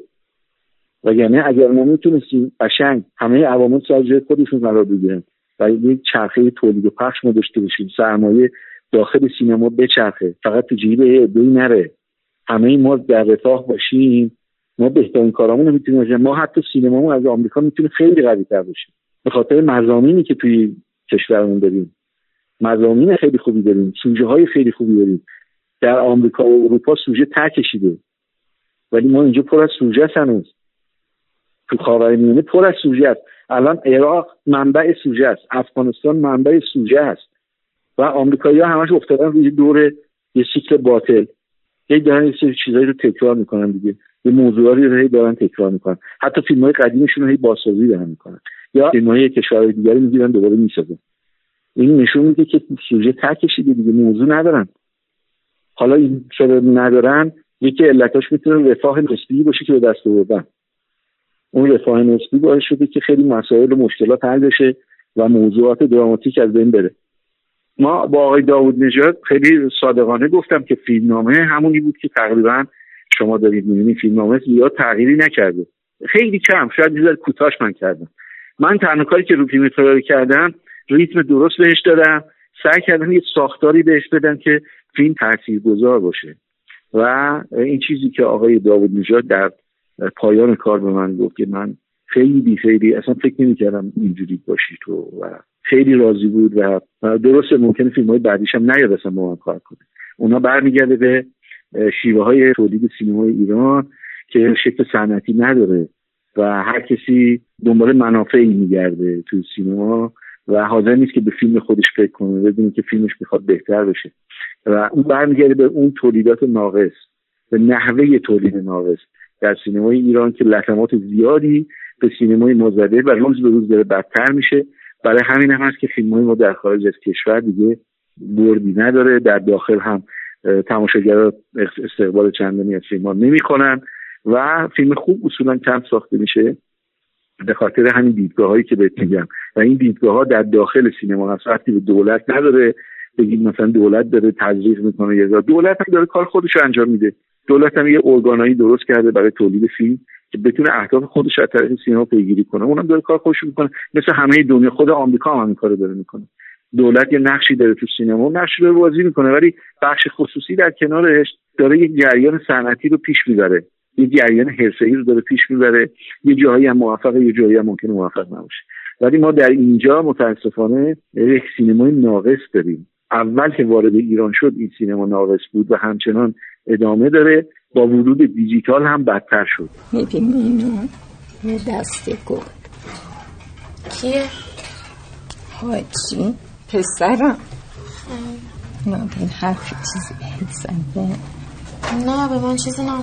وگرنه اگر ما می‌تونستیم قشنگ همه عوامل سر جای خودشون قرار بگیرن و یک چرخه تولید و پخش ما داشته باشیم سرمایه داخل سینما بچرخه فقط تو جیب عده‌ای نره. همه ما در رفاه باشیم. ما بهترین کارامون می‌تونیم ما حتی سینمامون از آمریکا می‌تونه خیلی قوی تر باشه به خاطر مزامینی که توی کشورمون داریم. مزامین خیلی خوبی داریم. سوژه های خیلی خوبی داریم. در آمریکا و اروپا سوژه تر کشیده ولی ما اینجا پر از سوژه هنوز تو خاورمیانه پر از سوژه است. الان عراق منبع سوژه است. افغانستان منبع سوژه است. و آمریکایی ها همش افتادن روی دور یه سیکل باطل. هی دارن یه سری چیزایی رو تکرار می‌کنن دیگه. یه موضوعی رو هی دارن تکرار می‌کنن. حتی فیلم های قدیمشون رو هی بازسازی دارن می‌کنن. یا فیلم های کشورهای دیگری می‌گیرن دوباره می‌سازن. این نشون میده که سوژه تر کشیده دیگه موضوع ندارن. حالا این چرا ندارن؟ یکی علتاش می‌تونه رفاه نسبی باشه که به دست آوردن. اون رفاه نسبی باعث شده که خیلی مسائل و مشکلات حل بشه و موضوعات دراماتیک از بین بره. ما با آقای داوود نژاد خیلی صادقانه گفتم که فیلمنامه همونی بود که تقریبا شما دارید می‌بینید. فیلمنامه زیاد تغییری نکرده. خیلی کم شاید یه کوتاش من کردم. من تنها کاری که رو فیلم کردم ریتم درست بهش دادم سعی کردم یه ساختاری بهش بدم که فیلم تاثیرگذار باشه. و این چیزی که آقای داوود نژاد در پایان کار به من گفت که من خیلی خیلی اصلا فکر نمی‌کردم اینجوری باشی تو و خیلی راضی بود و درسته ممکنه فیلم های بعدیش هم نیاد اصلا با من کار کنه. اونا برمیگرده به شیوه های تولید سینمای ایران که شکل صنعتی نداره و هر کسی دنبال منافعی میگرده تو سینما و حاضر نیست که به فیلم خودش فکر کنه بدونه که فیلمش می‌خواد بهتر بشه. و اون برمیگرده به اون تولیدات ناقص به نحوه تولید ناقص. در سینمای ایران که لطمات زیادی به سینمای ما زده و روز به روز داره بدتر میشه. برای همین هم هست که فیلم های ما در خارج از کشور دیگه بردی نداره. در داخل هم تماشاگرها استقبال چندانی از فیلم ها نمی‌کنن و فیلم خوب اصولا کم ساخته میشه. به خاطر همین دیدگاه هایی که بهت میگم. و این دیدگاه ها در داخل سینما هست. وقتی به دولت نداره بگید مثلا دولت داره تزریق می‌کنه یا دولت هم داره کار خودش رو انجام میده. دولت هم یه ارگانایی درست کرده برای تولید فیلم که بتونه اهداف خودش از طریق سینما پیگیری کنه. اونم داره کار خودش می‌کنه. مثل همه دنیا خود آمریکا هم کارو داره می‌کنه. دولت یه نقشی داره تو سینما نقشی رو بازی می‌کنه. ولی بخش خصوصی در کنارش داره یک جریان صنعتی رو پیش می‌بره. یه جریان حرفه‌ای رو داره پیش می‌بره. یه جایی هم موفق یه جایی هم ممکنه موفق نباشه. ولی ما در اینجا متاسفانه یک سینمای ناقص داریم. اول که وارد ایران شد این سینما ناقص بود و همچنان ادامه داره. با ورود دیجیتال هم بدتر شد. می‌بینی؟ اینو یه دسته گل کیه؟ حاجی پسرم. نابین حرف چیزی بهت زنده نه به من چیزی نه.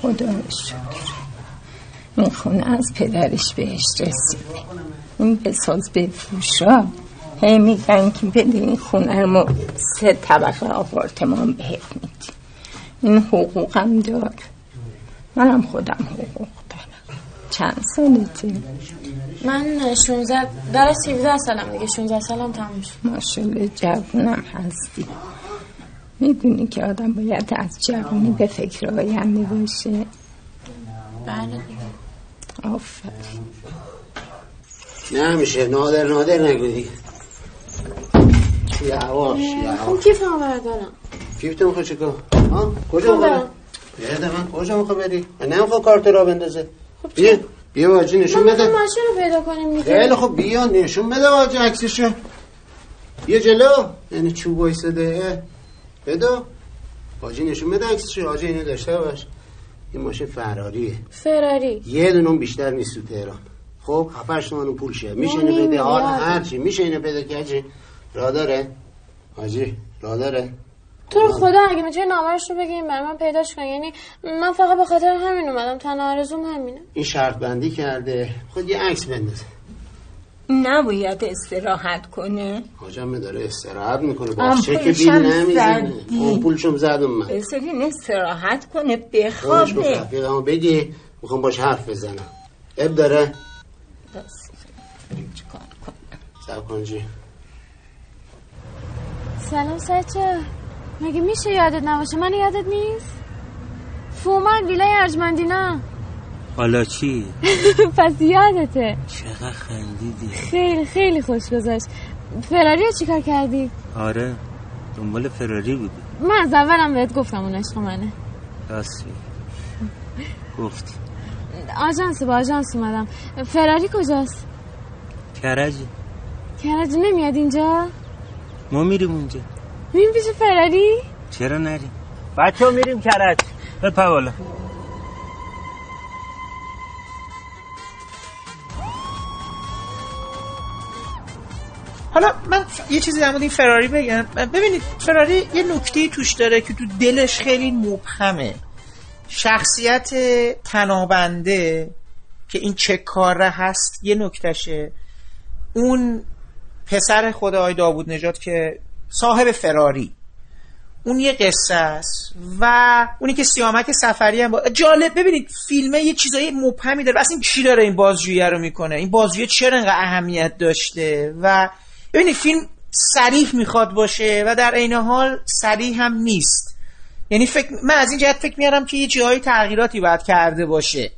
خدا شکر. این خونه از پدرش بهش رسیده. این بساز بفروشا. هی میگن که بده این خونه رو سه طبقه آپارتمان بهت میدی. این حقوقم دار منم خودم حقوق دارم. چند سالته؟ من 16 در 17 سالم دیگه. 16 سالم تموم شد. ماشالله جوونم هستی. می‌دونی که آدم باید از جوانی به فکر آینده باشه. بله. آفرین. نه میشه. نادر نادر نگو دیگه. یواش یواش خب کیفمو بردارم کیفتو می‌خوای چیکار ها؟ کجا می‌خوای بده من کجا می‌خوای بری؟ من نمی‌خوام کارت را بندازه. بیا بیا واجی نشون بده. ما ماشین رو پیدا کنیم دیگه. خیلی خب بیا نشون بده واجی عکسشو. بیا جلو. یعنی چوب وایساده. بده. واجی نشون بده عکسشو. واجی اینو داشته باش. این ماشین فراریه فراری. یه دونه بیشتر نیست تو تهران. خب 7 تومن پول شه. میشه اینو بده؟ حال هر چی میشه اینو بده که را داره؟ حاجی را داره؟ تو رو خدا اگه می‌تونی نامرش رو بگیم برای من پیداش کن یعنی من فقط به خاطر همین اومدم. تنها آرزوم همینه. این شرط بندی کرده. خود یه عکس بندازه نباید استراحت کنه. حاجم داره استراحت می‌کنه. با چه که بیل نمی‌زنه. زدی. آمپولشم زدم من. بذار این استراحت کنه. بخوابه. رفیقمو بگی. می‌خوام باش حرف بزنم. اب داره؟ بس. سب کن جی سلام سچه. مگه میشه یادت نباشه؟ من یادت نیست؟ فومن ویلای ارجمندینا حالا چی؟ پس یادته. چقدر خندیدی. خیلی خیلی خوش گذشت. فراری رو چیکار کردی؟ آره دنبال فراری بودی. من از اولم بهت گفتم اون عشق منه. راست میگی. گفتی آژانس با آژانس اومدم. فراری کجاست؟ کرجی کرج نمیاد اینجا؟ ما میریم اونجا. میریم پیش فراری؟ چرا نریم بچه ها میریم کرج. بپا بالا. حالا من یه چیزی در مورد این فراری بگم. ببینید فراری یه نکته توش داره که تو دلش خیلی مبهمه. شخصیت تنابنده که این چه کاره هست یه نکتشه اون پسر خود آقای داوود نجات که صاحب فراری. اون یه قصه است و اونی که سیامک سفری هم با... جالب ببینید فیلمه یه چیزای مبهمی داره. اصلا کی داره این بازجویی رو می‌کنه؟ این بازجویی چرا انقدر اهمیت داشته؟ و ببینید فیلم سریح می‌خواد باشه و در عین حال سریح هم نیست. یعنی فکر من از این جهت فکر میارم که یه جایی تغییراتی باید کرده باشه.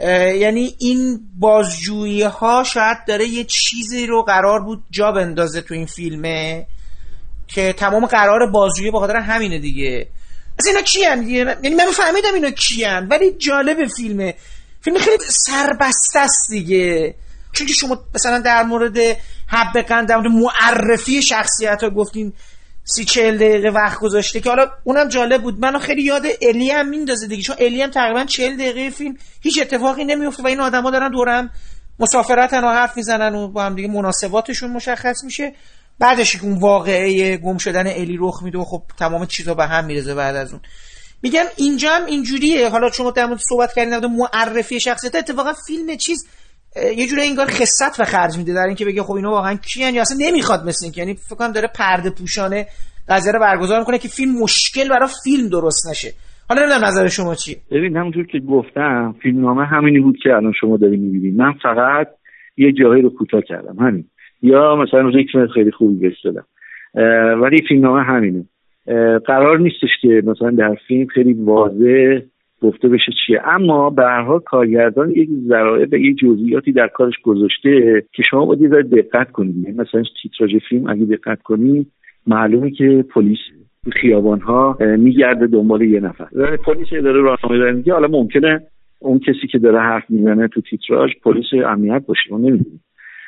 یعنی این بازجویی ها شاید داره یه چیزی رو قرار بود جا بندازه تو این فیلمه که تمام قرار بازجویی به خاطر همینه دیگه. از اینا کیان دیگه یعنی من فهمیدم اینا کیان ولی جالب فیلمه. فیلم خیلی سربسته است دیگه. چون که شما مثلا در مورد حب قند در مورد معرفی شخصیت ها گفتین سی چهل دقیقه وقت گذاشته که حالا اونم جالب بود. منو خیلی یاد الی هم میندازه دیگه چون الی هم تقریبا چهل دقیقه فیلم هیچ اتفاقی نمیفته و این آدما دارن دورم مسافرتن و حرف می‌زنن و با هم دیگه مناسباتشون مشخص میشه. بعدش اون واقعه گم شدن الی رخ میده و خب تمام چیزا به هم میرزه بعد از اون. میگم اینجا هم اینجوریه. حالا شما در مورد صحبت کردین معرفی شخصیت اتفاقا فیلم چیز یه جوری انگار خصت و خرج میده در اینکه بگه خب اینا واقعا کیان یا اصلا نمی‌خواد مثل اینکه. یعنی فکر کنم داره پرده پوشانه قضیه رو برگزار می‌کنه که فیلم مشکل برای فیلم درست نشه. حالا نمی‌دونم نظر شما چیه ببین همونطور که گفتم فیلمنامه همینی بود که الان شما داری می‌بینید من فقط یه جایی رو کوتاه کردم همین. یا مثلا ریتم خیلی خوبی بهش دادم. ولی فیلمنامه همینه. قرار نیستش که مثلا در فیلم خیلی واضح گفته بشه چیه. اما به هر حال کارگردان یک ذرایع به یه جزئیاتی در کارش گذاشته که شما باید یه ذره دقت کنید. یعنی مثلا تیتراژ فیلم اگه دقت کنید معلومه که پلیس خیابان ها میگرده دنبال یه نفر. و پلیس اداره راهنمایی میگه حالا ممکنه اون کسی که داره حرف می‌زنه تو تیتراژ پلیس امنیت باشه. ما نمی‌دونیم.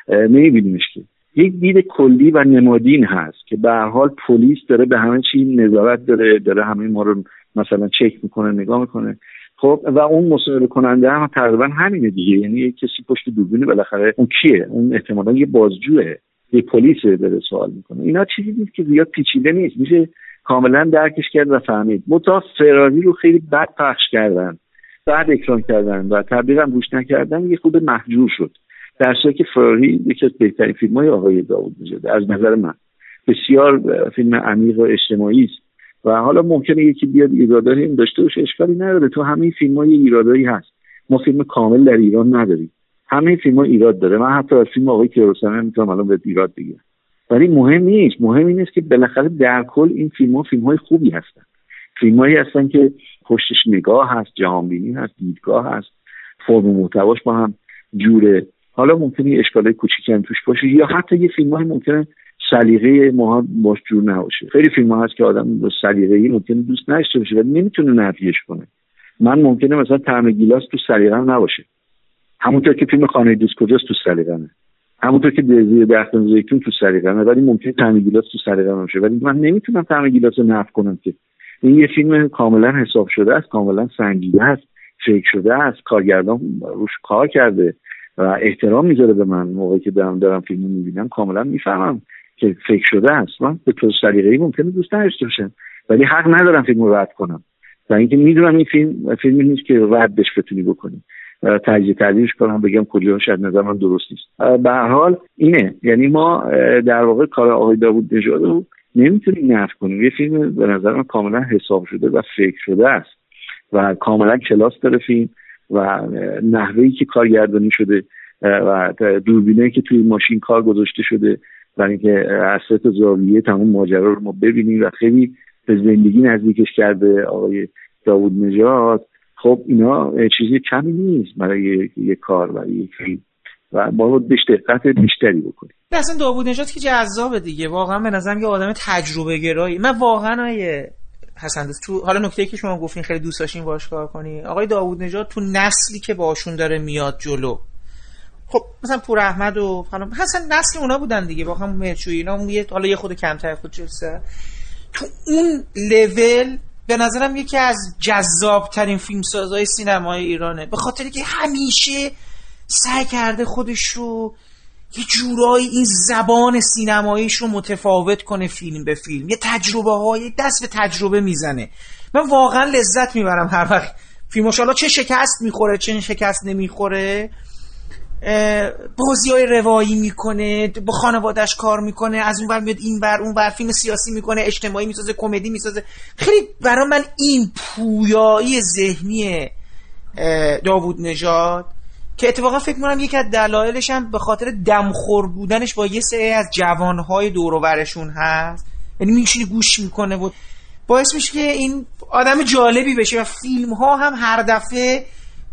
نمیبینیمش که. یک دید کلی و نمادین هست که به حال پلیس داره به همه چی نظارت داره داره همه ما رو مثلا چک می‌کنه نگاه می‌کنه. خب و اون مصاحبه کننده هم تقریبا همینه دیگه. یعنی یک کسی پشت دوربین بالاخره اون کیه؟ اون احتمالا یه بازجوه. یه پلیس داره سوال می‌کنه. اینا چیزی نیست که زیاد پیچیده نیست. میشه کاملا درکش کرد و فهمید. متا فراری رو خیلی بد پخش کردن. بعد اکران کردن و تبلیغ هم گوش نکردن. یه خود محجور شد. در که فراری یکی از بهترین فیلم های آقای داوود میجده از نظر من. بسیار فیلم عمیق و اجتماعی است. و حالا ممکنه یکی بیاد ایرادایی هم داشته باشه اشکالی نداره. تو همه فیلم های ایرادایی هست. ما فیلم کامل در ایران نداریم. همه فیلم ها ایراد داره. من حتی از فیلم آقای کیارستمی می‌تونم الان به ایراد بگیرم ولی مهم نیست. مهم این است که بالاخره در کل این فیلم ها خوبی هستن. فیلم هایی هستن که پشتش نگاه هست جهانبینی هست دیدگاه هست. فرم و محتواش با هم جوره. حالا ممکنه اشکالای کوچیکی هم توش باشه یا حتی یه فیلم های ممکنه سلیقه ما باش جور نباشه. خیلی فیلم ها هست که آدم با سلیقه ممکنه دوست نداشته باشه ولی نمی‌تونه نفیش کنه. من ممکنه مثلا طعم گیلاس تو سلیقه‌ام نباشه. همونطور که فیلم خانه دوست کجاست تو سلیقه‌مه. همونطور که دزدی درختان زیتون تو سلیقه‌مه ولی ممکنه طعم گیلاس تو سلیقه‌م باشه. ولی من نمی‌تونم طعم گیلاس رو نفی کنم که. این یه فیلم کاملا حساب شده است کاملا سنجیده است فکر شده است کارگردان روش کار کرده و احترام می‌ذاره به من. موقعی که دارم دارم فیلم می‌بینم کاملا می‌فهمم. که فکر شده است. من به طور سلیقه‌ای ممکنه دوست نداشته باشم. ولی حق ندارم فیلم رو رد کنم. و اینکه می‌دونم این فیلم فیلمی نیست که ردش بتونی بکنی. تجزیه تحلیلش کنم بگم کلی شاید نظر من درست نیست. به هر حال اینه. یعنی ما در واقع کار آقای داوود نژاد رو نمی‌تونیم نفی کنیم. یه فیلم به نظر من کاملا حساب شده و فکر شده است. و کاملا کلاس داره فیلم و نحوهی که کارگردانی شده و دوربینه که توی ماشین کار گذاشته شده برای اینکه از زاویه تمام ماجرا رو ما ببینیم و خیلی به زندگی نزدیکش کرده آقای داوود نژاد. خب اینا چیزی کمی نیست برای یک کار برای یک فیلم. و ما رو بیش دقت بیشتری بکنیم. اصلا داوود نژاد که جذابه دیگه. واقعا به نظرم یه آدم تجربه گرایی من واقعا آیه حسن تو حالا نکته که شما گفتین خیلی دوست داشتین باش کار کنی. آقای داوود نژاد تو نسلی که باشون داره میاد جلو خب مثلا پور احمد و حالا حسن نسل اونا بودن دیگه با هم مرچوی اینا حالا یه خود کمتر خود جلسه. تو اون لول به نظرم یکی از جذاب ترین فیلمسازهای سینمای ایرانه. به خاطر که همیشه سعی کرده خودش رو یه جورایی این زبان سینماییش رو متفاوت کنه فیلم به فیلم. یه تجربه های دست به تجربه می‌زنه. من واقعا لذت می‌برم هر وقت فیلمش حالا چه شکست می‌خوره چه شکست نمی‌خوره. بازی های روایی می‌کنه با خانوادش کار می‌کنه از اون بر میاد این بر اون بر فیلم سیاسی می‌کنه اجتماعی می‌سازه کمدی می‌سازه. خیلی برای من این پویایی ذهنی داوود نژاد که اتفاقا فکر می‌کنم یکی از دلایلش هم به خاطر دمخور بودنش با یه سری از جوانهای دور و هست. یعنی میشینی گوش می‌کنه بود باعث میشه که این آدم جالبی بشه و فیلم ها هم هر دفعه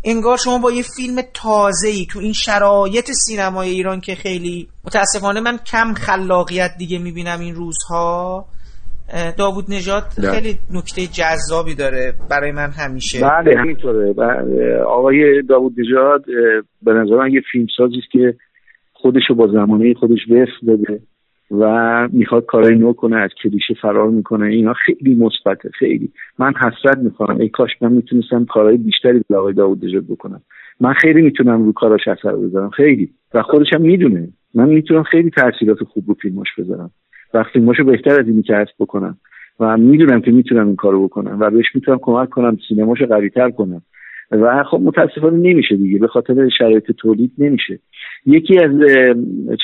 انگار شما با یه فیلم تازه ای تو این شرایط سینمای ایران که خیلی متاسفانه من کم خلاقیت دیگه می‌بینم این روزها. داوود نژاد خیلی نکته جذابی داره برای من همیشه. بله همینطوره. آقای داوود نژاد به نظر من یه فیلمسازی است که خودشو با زمانه خودش وفق داده. و می‌خواد کارای نو کنه از کلیشه فرار می‌کنه اینا خیلی مثبته خیلی. من حسرت می‌کنم ای کاش من می‌تونستم کارهای بیشتری به آقای داوود نژاد بکنم. من خیلی می‌تونم رو کاراش اثر بذارم. خیلی. و خودش هم می‌دونه. من می‌تونم خیلی تاثیرات خوب رو فیلماش بذارم. و فیلماشو بهتر از اینی که بکنم. و می‌دونم که می‌تونم این کارو بکنم. و بهش می‌تونم کمک کنم سینماشو قویتر کنم. و خب متاسفانه نمیشه دیگه. به خاطر شرایط تولید نمیشه. یکی از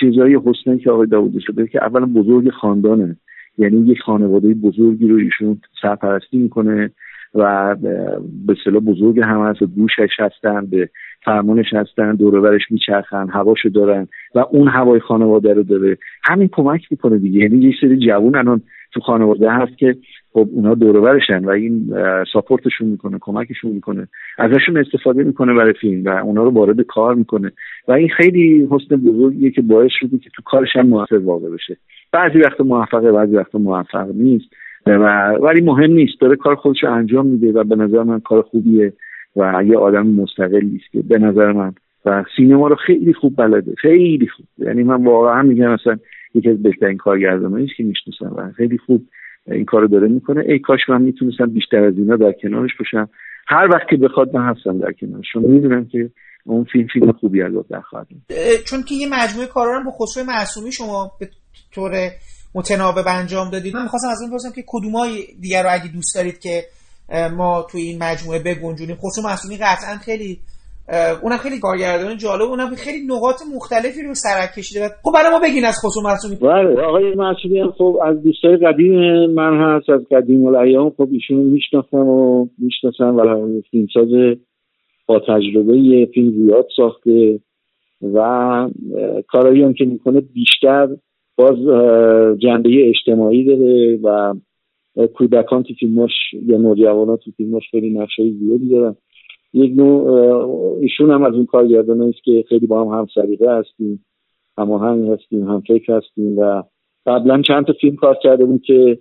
چیزهای حسنی که آقای داوودی شده که اولا بزرگ خاندانه. یعنی یک خانواده بزرگی رو ایشون سرپرستی می‌کنه و به صلاح بزرگ هم هست گوشش هستن به فرمانش هستن دورورش میچرخن هواشو دارن و اون هوای خانواده رو داره. همین کمک می‌کنه دیگه. یعنی یه سری جوون الان تو خانواده هست که خب اونا دورورشن و این ساپورتشون می‌کنه کمکشون می‌کنه ازشون استفاده می‌کنه برای فیلم و اونا رو وارد کار می‌کنه. و این خیلی حسن بزرگیه که باعث شده که تو کارش هم موفق واقع بشه. بعضی وقت موفقه بعضی وقت موفق نیست. و ولی مهم نیست. داره کار خودش انجام میده و به نظر من کار خوبیه و یه آدم مستقلی است که به نظر من. و سینما رو خیلی خوب بلده. خیلی خوب. یعنی من واقعا میگم مثلا یکی از بهترین کارگردانایی که می‌شناسم و خیلی خوب این کارو داره می‌کنه. ای کاش من می‌تونستم بیشتر از اینا در کنارش باشم. هر وقت که بخواد من هستم در کنارش. چون می‌دونم که اون فیلم فیلم خوبی از در خواهد چون که یه مجموعه کارا رو با خسرو معصومی شما به طور متناوب انجام دادید. من می‌خواستم از این بپرسم که کدومای دیگر رو اگه دوست دارید که ما توی این مجموعه بگنجونیم. خسرو معصومی قطعا خیلی اونم خیلی کارگردان جالب اونم خیلی نقاط مختلفی رو سرک کشیده. خب برای ما بگین از خسرو معصومی. بله آقای معصومی هم خب از دوستای قدیم من هست از قدیم الایام. خب ایشون می‌شناسم و می‌شناسم و فیلمساز با تجربه فیلم زیاد ساخته و کارهایی هم که می‌کنه بیشتر باز جنبه اجتماعی داره و کودکان تو فیلماش یا نوجوانان تو فیلماش خیلی نقشای زیادی دارن. یک نوع ایشون هم از اون کارگردان است که خیلی با هم هم سریقه هستیم هماهنگ هستیم هم فکر هستیم و قبلا چند تا فیلم کار کرده بود که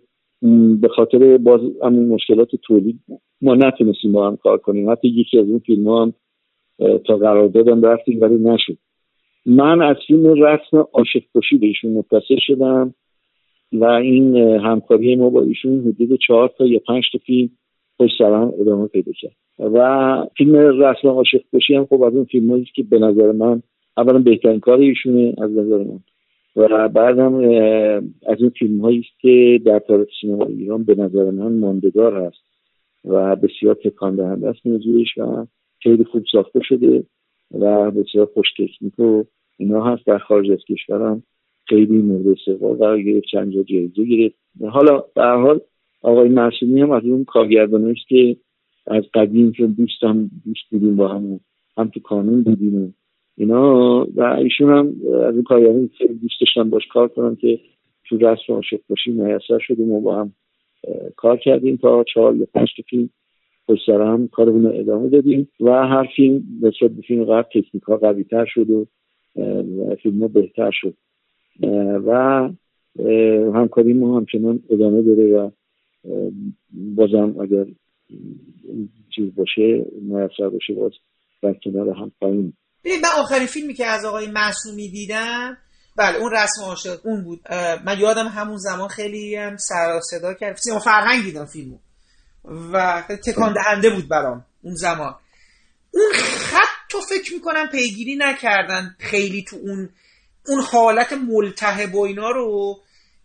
به خاطر باز همین مشکلات تولید ما نتونستیم با هم کار کنیم. حتی یکی از اون فیلم هم تا قرار دادم رفتیم ولی نشد. من از فیلم رسم عاشق کشی به ایشون متصل شدم و این همکاری ما با ایشون حدود چهار تا یا پنج تا فیلم پشت سرم ادامه پیدا کرد. و فیلم رسم عاشق کشی هم خب از اون فیلم که به نظر من اولا بهترین کار ایشونه از نظر من. و بعدم از این فیلم هایی که در تاریخ سینما ایران به نظر من ماندگار هست و بسیار تکان دهنده است موضوعش و خیلی خوب ساخته شده و بسیار خوش تکنیک و اینا هست. در خارج از کشورم خیلی مورد استقبال قرار گرفت چند جا جایزه گرفت. حالا به حال آقای معصومی هم از اون کارگردان که از قدیم که دوستم دوست بودیم با هم هم تو کانون بودیم اینا. و ایشون هم از این کارگردان خیلی دوست داشتم باش کار کنم که تو رسم عاشق باشی میسر شدیم و با هم کار کردیم تا چهار یا پنج فیلم پشت سر هم کارمون رو ادامه دادیم. و هر فیلم نسبت به فیلم قبل تکنیک ها قوی تر شد و فیلم ها بهتر شد. و همکاری ما همچنان ادامه داره و بازم اگر چیز باشه میسر باشه باز در کنار هم پایین. ببین من آخرین فیلمی که از آقای معصومی دیدم بله اون رسم عاشق اون بود. من یادم همون زمان خیلی هم سر صدا کرد. سیما فرهنگ دیدم فیلمو. و تکان دهنده بود برام اون زمان. اون خط تو فکر می‌کنم پیگیری نکردن خیلی تو اون اون حالت ملتهب و اینا رو.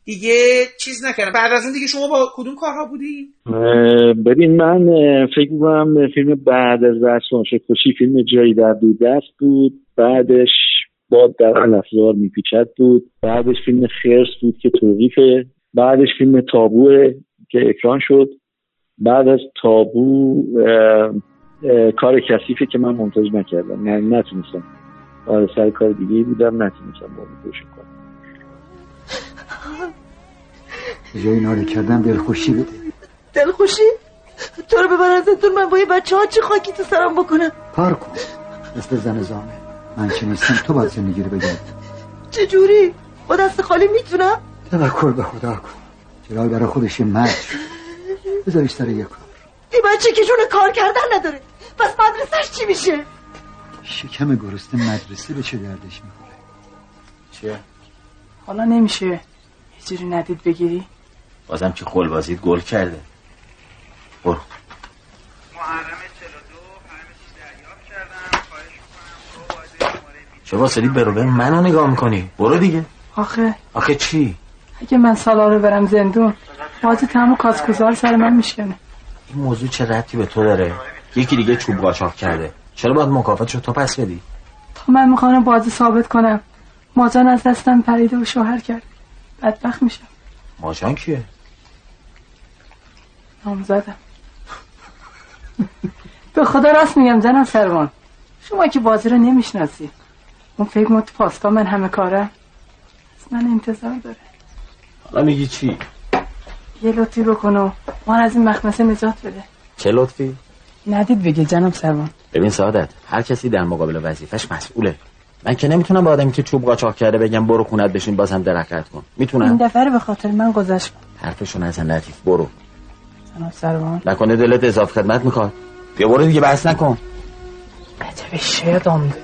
دیگه چیز نکردم. بعد از اون دیگه شما با کدوم کارها بودی؟ ببین من فکر می‌کنم فیلم بعد از رسم کشی فیلم جایی در دست بود. بعدش باد در الافزار میپیچد بود. بعدش فیلم خرس بود که توقیفه. بعدش فیلم تابوه که اکران شد. بعد از تابو کار کثیفه که من منتج نکردم. یعنی نتونستم. آره سر کار دیگه بودم نتونستم با کنم. جای ناله کردن دلخوشی بده دلخوشی؟ تو رو ببر از من با یه بچه ها چه خاکی تو سرم بکنم؟ پار کن. مثل زن زامه. من که نیستم تو باید زندگی رو بگرد چجوری؟ با دست خالی می‌تونم؟ توکل به خدا کن. جلال برای خودش مرد شد. بذارش سر یک کار. این بچه که جون کار کردن نداره. پس مدرسهش چی میشه؟ شکم گرسته مدرسه به چه دردش می‌خوره؟ چیه؟ حالا نمیشه. جوری ندید بگیری؟ بازم که بازید گل کرده. برو. چه واسلی برو برو منو نگاه می‌کنی. برو دیگه. آخه. آخه چی؟ اگه من سالا رو برم زندون بازی تمام کاسکوزار سر من میشکنه. این موضوع چه ربطی به تو داره؟ یکی دیگه چوب قاچاق کرده. چرا باید مکافات تو پس بدی؟ تا من می‌خوام بازی ثابت کنم. ماجان از دستم پریده و شوهر کرد. بدبخت میشم. ماجان کیه؟ زدم. به خدا راست میگم زنم سروان شما که بازی رو نمی‌شناسی. اون فکر مت پاستا من همه کارم از من انتظار داره. حالا میگی چی؟ یه لطفی بکن و ما از این مخمسه نجات بده. چه لطفی؟ ندید بگه جنم سروان ببین سعادت هر کسی در مقابل وظیفش مسئوله. من که نمی‌تونم با آدمی که چوب قاچاق کرده بگم برو خونت بشین بازم درکت کن. می‌تونم؟ این دفعه به خاطر من گذشت حرفشو نزن لطیف برو. سروان نکنه دلت اضافه خدمت می‌خواد. بیا برو دیگه بحث نکن. عجب شاید آمده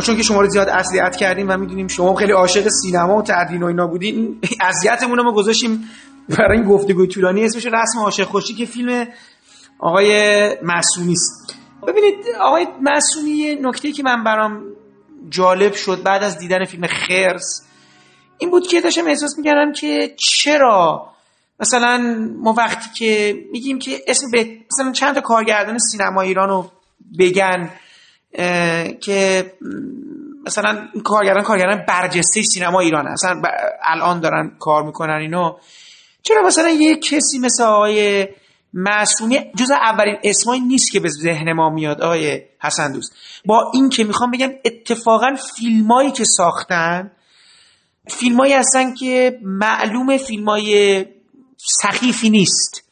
چه چون که شما رو زیاد اصلیت کردیم و می‌دونیم شما خیلی عاشق سینما و تدوین و اینا بودین اذیتمون رو گذاشتیم برای این گفتگوی طولانی. اسمش رسم عاشق خوشی که فیلم آقای معصومی است. ببینید آقای معصومی نکته که من برام جالب شد بعد از دیدن فیلم خرس این بود که داشتم احساس می‌کردم که چرا؟ مثلا ما وقتی که میگیم که اسم به مثلا چند تا کارگردان سینما ایران رو بگن که مثلا کارگران کارگران برجسته سینما ایران اصلا الان دارن کار می‌کنن اینو. چرا مثلا یه کسی مثل آقای معصومی جز اولین اسمایی نیست که به ذهن ما میاد آقای حسن دوست. با این که می‌خوام بگم اتفاقا فیلمایی که ساختن فیلمایی هستن که معلوم فیلمای سخیفی نیست.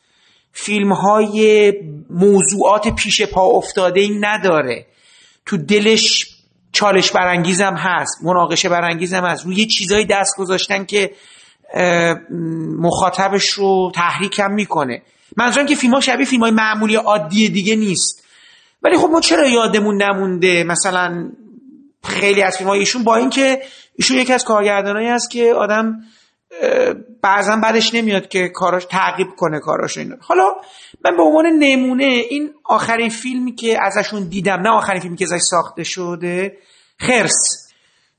فیلم های موضوعات پیش پا افتاده ای نداره. تو دلش چالش برانگیزم هست مناقشه برانگیزم هست. روی چیزایی دست گذاشتن که مخاطبش رو تحریک هم می‌کنه. منظورم که فیلم ها شبیه فیلم های معمولی عادی دیگه نیست. ولی خب ما چرا یادمون نمونده؟ مثلا خیلی از فیلم ایشون با اینکه ایشون یکی از کارگردانایی است که آدم بعضا بعدش نمیاد که کاراش تعقیب کنه کاراش اینا. حالا من به عنوان نمونه این آخرین فیلمی که ازشون دیدم نه آخرین فیلمی که ازش ساخته شده خرس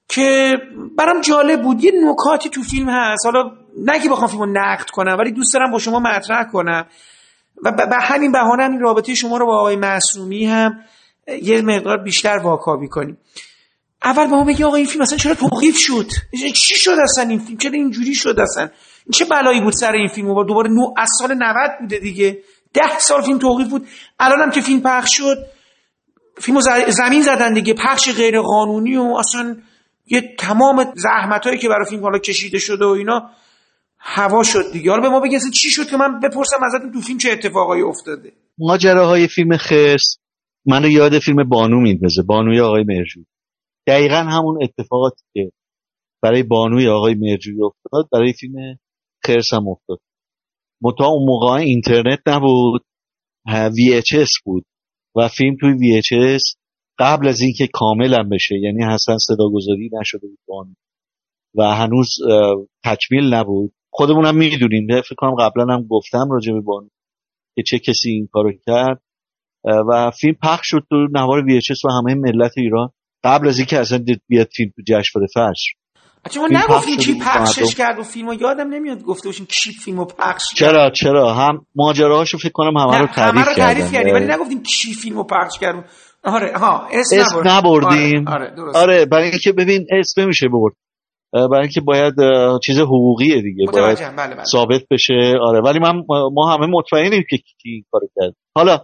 که برام جالب بود. یه نکاتی تو فیلم هست. حالا نه که بخوام فیلمو نقد کنم ولی دوست دارم با شما مطرح کنم. و به همین بهانه این رابطه شما رو با آقای معصومی هم یه مقدار بیشتر واکاوی کنیم. اول به ما بگی آقا این فیلم اصلا چرا توقیف شد؟ چی شد اصلا این فیلم؟ چرا اینجوری شد اصلا؟ این چه بلایی بود سر این فیلم و دوباره نو از سال 90 بوده دیگه. ده سال فیلم توقیف بود. الان هم که فیلم پخش شد فیلم زمین زدن دیگه. پخش غیر قانونی و اصلا یه تمام زحمت هایی که برای فیلم حالا کشیده شده و اینا هوا شد دیگه. حالا به ما بگید چی شد که من بپرسم ازتون تو فیلم چه اتفاقایی افتاده؟ ماجراهای فیلم خرس. منو یاد فیلم بانو میندازه. بانوی آقای مرجو دقیقا همون اتفاقاتی که برای بانوی آقای مرجوی افتاد برای فیلم خرس هم افتاد. متا اون موقع اینترنت نبود VHS بود و فیلم توی VHS قبل از اینکه کامل هم بشه یعنی حسن صداگذاری نشده بود بانو و هنوز تکمیل نبود. خودمونم می‌دونیم فکر کنم قبلا هم گفتم راجع به بانو که چه کسی این کارو کرد. و فیلم پخش شد تو نوار VHS و همه ملت ایران. قبل از اینکه اصلا بیاد فیلم تو جشنواره فجر ما نگفتیم کی پخشش کرد و فیلمو یادم نمیاد گفته باشیم کی فیلمو پخش چرا چرا؟ هم ماجراهاشو فکر کنم همه رو تعریف همه رو تعریف کردیم ولی نگفتیم کی فیلمو پخش کرد. آره ها اسم, اسم نبردیم آره, آره, آره برای اینکه ببین اسم نمیشه برد. برای اینکه باید چیز حقوقیه دیگه باید بله بله. ثابت بشه. آره ولی من ما همه مطمئنیم که کی کارو کرد. حالا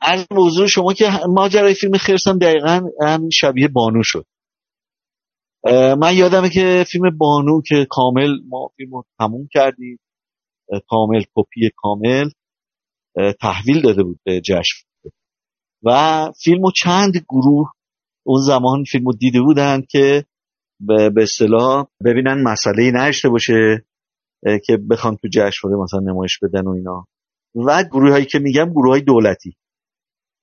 از موضوع شما که ماجرای فیلم خرسم دقیقا هم شبیه بانو شد. من یادمه که فیلم بانو که کامل ما فیلم رو تموم کردیم. کامل کپی کامل تحویل داده بود به جشن. و فیلم رو چند گروه اون زمان فیلم رو دیده بودن که به اصطلاح ببینن مسئله نشته باشه که بخوان تو جشنواره مثلا نمایش بدن و اینا. و گروه هایی که میگم گروه های دولتی.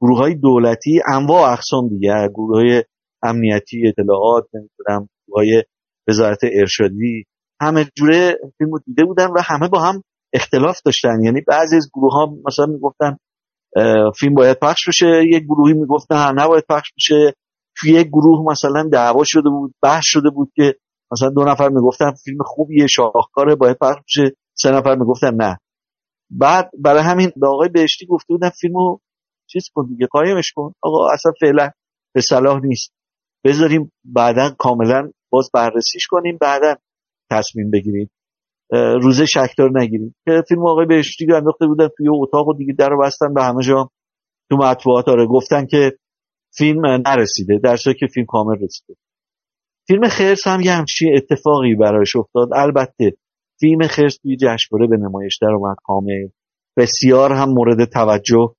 گروه های دولتی انواع اقسام دیگه گروه های امنیتی اطلاعات نمی‌دونم گروه های وزارت ارشادی همه جوره فیلم رو دیده بودن و همه با هم اختلاف داشتن. یعنی بعضی از گروه ها مثلا می‌گفتن فیلم باید پخش بشه یک گروهی می‌گفت نه نباید پخش بشه. توی یک گروه مثلا دعوا شده بود بحث شده بود که مثلا دو نفر می‌گفتن فیلم خوبیه شاهکاره باید پخش بشه. سه نفر می‌گفتن نه. بعد برای همین به آقای بهشتی گفته بودن فیلمو چیز کن دیگه قایمش کن. آقا اصلا فعلا به صلاح نیست. بذاریم بعدا کاملا باز بررسیش کنیم بعدا تصمیم بگیریم. روزه شکتار نگیریم. که فیلم آقای بهشتی انداخته بودن توی اتاق و دیگه در رو بستن به همه جا تو مطبوعات آره گفتن که فیلم نرسیده در که فیلم کامل رسیده. فیلم خرس هم یه همچین اتفاقی برایش افتاد. البته فیلم خرس توی جشنواره به نمایش در اومد کامل. بسیار هم مورد توجه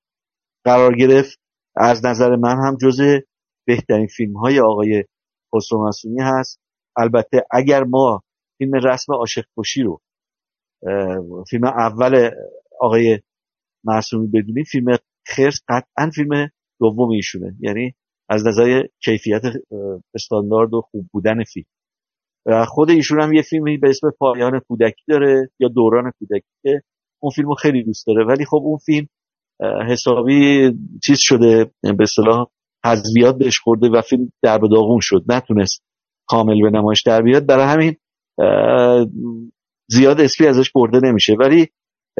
قرار گرفت. از نظر من هم جز بهترین فیلم های آقای خسرو هست. البته اگر ما فیلم رسم عاشق کشی رو فیلم اول آقای معصومی بدونیم فیلم خرس قطعا فیلم دوم ایشونه. یعنی از نظر کیفیت استاندارد و خوب بودن فیلم. و خود ایشون هم یه فیلمی به اسم پایان کودکی داره یا دوران کودکی که اون فیلمو خیلی دوست داره. ولی خب اون فیلم حسابی چیز شده به اصطلاح حذویات بهش خورده و فیلم در داغون شد. نتونست کامل به نمایش در بیاد. برای همین زیاد اسپی ازش برده نمیشه. ولی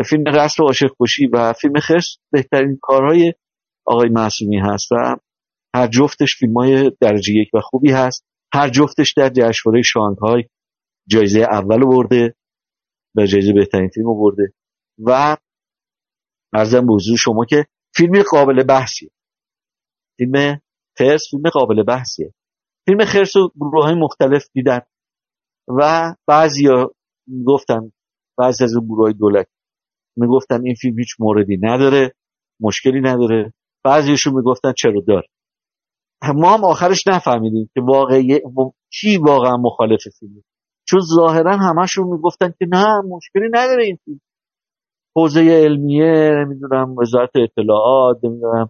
فیلم قصر عاشق کشی و فیلم خرس بهترین کارهای آقای معصومی هست و هر جفتش فیلم های درجه یک و خوبی هست. هر جفتش در جشنواره شانگهای جایزه اول برده و جایزه بهترین فیلم برده. و ارزم به حضور شما که فیلم قابل بحثیه. فیلم خرس فیلم قابل بحثیه. فیلم خرس رو گروه های مختلف دیدن و بعضی گفتن بعضی از گروه های دولت می‌گفتن این فیلم هیچ موردی نداره مشکلی نداره. بعضیشون می‌گفتن چرا داره. ما هم آخرش نفهمیدیم که واقعی چی واقعا مخالف فیلم چون ظاهرا همشون می‌گفتن که نه مشکلی نداره این فیلم. حوزه علمیه نمی‌دونم وزارت اطلاعات نمی‌دونم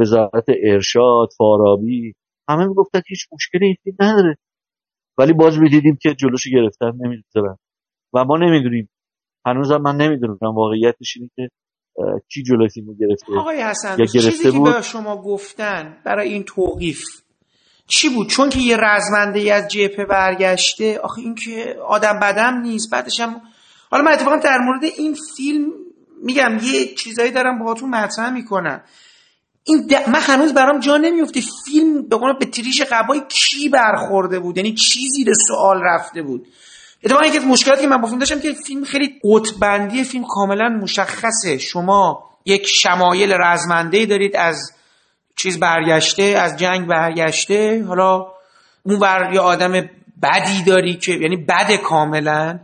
وزارت ارشاد فارابی همه می‌گفتن هیچ مشکلی این فیلم نداره. ولی باز می‌دیدیم که جلوشو گرفتن نمی‌ذارن و ما نمی‌دونیم. هنوزم من نمی‌دونم. واقعیتش اینه که کی جلوی فیلمو گرفته؟ آقای حسن یا گرفته چیزی که به شما گفتن برای این توقیف چی بود؟ چون که یه رزمنده ای از جبهه برگشته آخه این که آدم بدم نیست بعدش هم حالا من اتفاقا در مورد این فیلم میگم یه چیزایی دارم باهاتون مطرح می‌کنم. این من هنوز برام جا نمیفته فیلم به به تریش قبای کی برخورده بود یعنی چی زیر سوال رفته بود. اتفاقا یکی از مشکلاتی که من با فیلم داشتم که فیلم خیلی قطبندی فیلم کاملا مشخصه. شما یک شمایل رزمنده دارید از چیز برگشته از جنگ برگشته حالا اون ور یه آدم بدی داری که یعنی بد کاملا.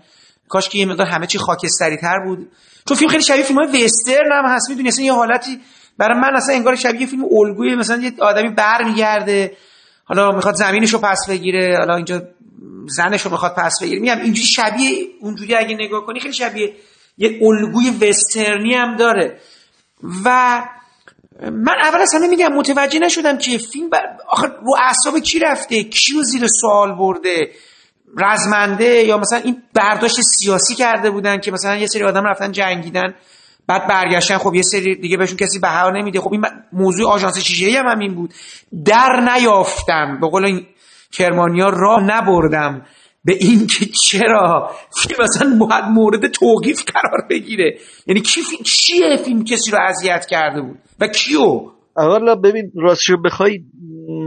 کاش که یه مقدار همه چی خاکستری تر بود. چون فیلم خیلی شبیه فیلم وسترن هم هست. می‌دونی اصلا یه حالتی برای من اصلا انگار شبیه فیلم الگوی مثلا یه آدمی برمیگرده حالا می‌خواد زمینش رو پس بگیره حالا اینجا زنش رو می‌خواد پس بگیره. میگم اینجوری شبیه اونجوری اگه نگاه کنی خیلی شبیه یه الگوی وسترنی هم داره. و من اول از همه میگم متوجه نشدم که فیلم بر... آخه رو اعصاب کی رفته؟ کیو زیر سوال برده؟ رزمنده یا مثلا این برداشت سیاسی کرده بودن که مثلا یه سری آدم رفتن جنگیدن بعد برگشتن خب یه سری دیگه بهشون کسی بها نمیده. خب این موضوع آژانس شیشه هم همین بود. در نیافتم. به قول کرمانیا راه نبردم به این که چرا؟ فیلم مثلا باید مورد توقیف قرار بگیره. یعنی کی فیلم چیه فیلم کسی رو اذیت کرده بود؟ و کیو؟ اولا ببین راستشو بخوای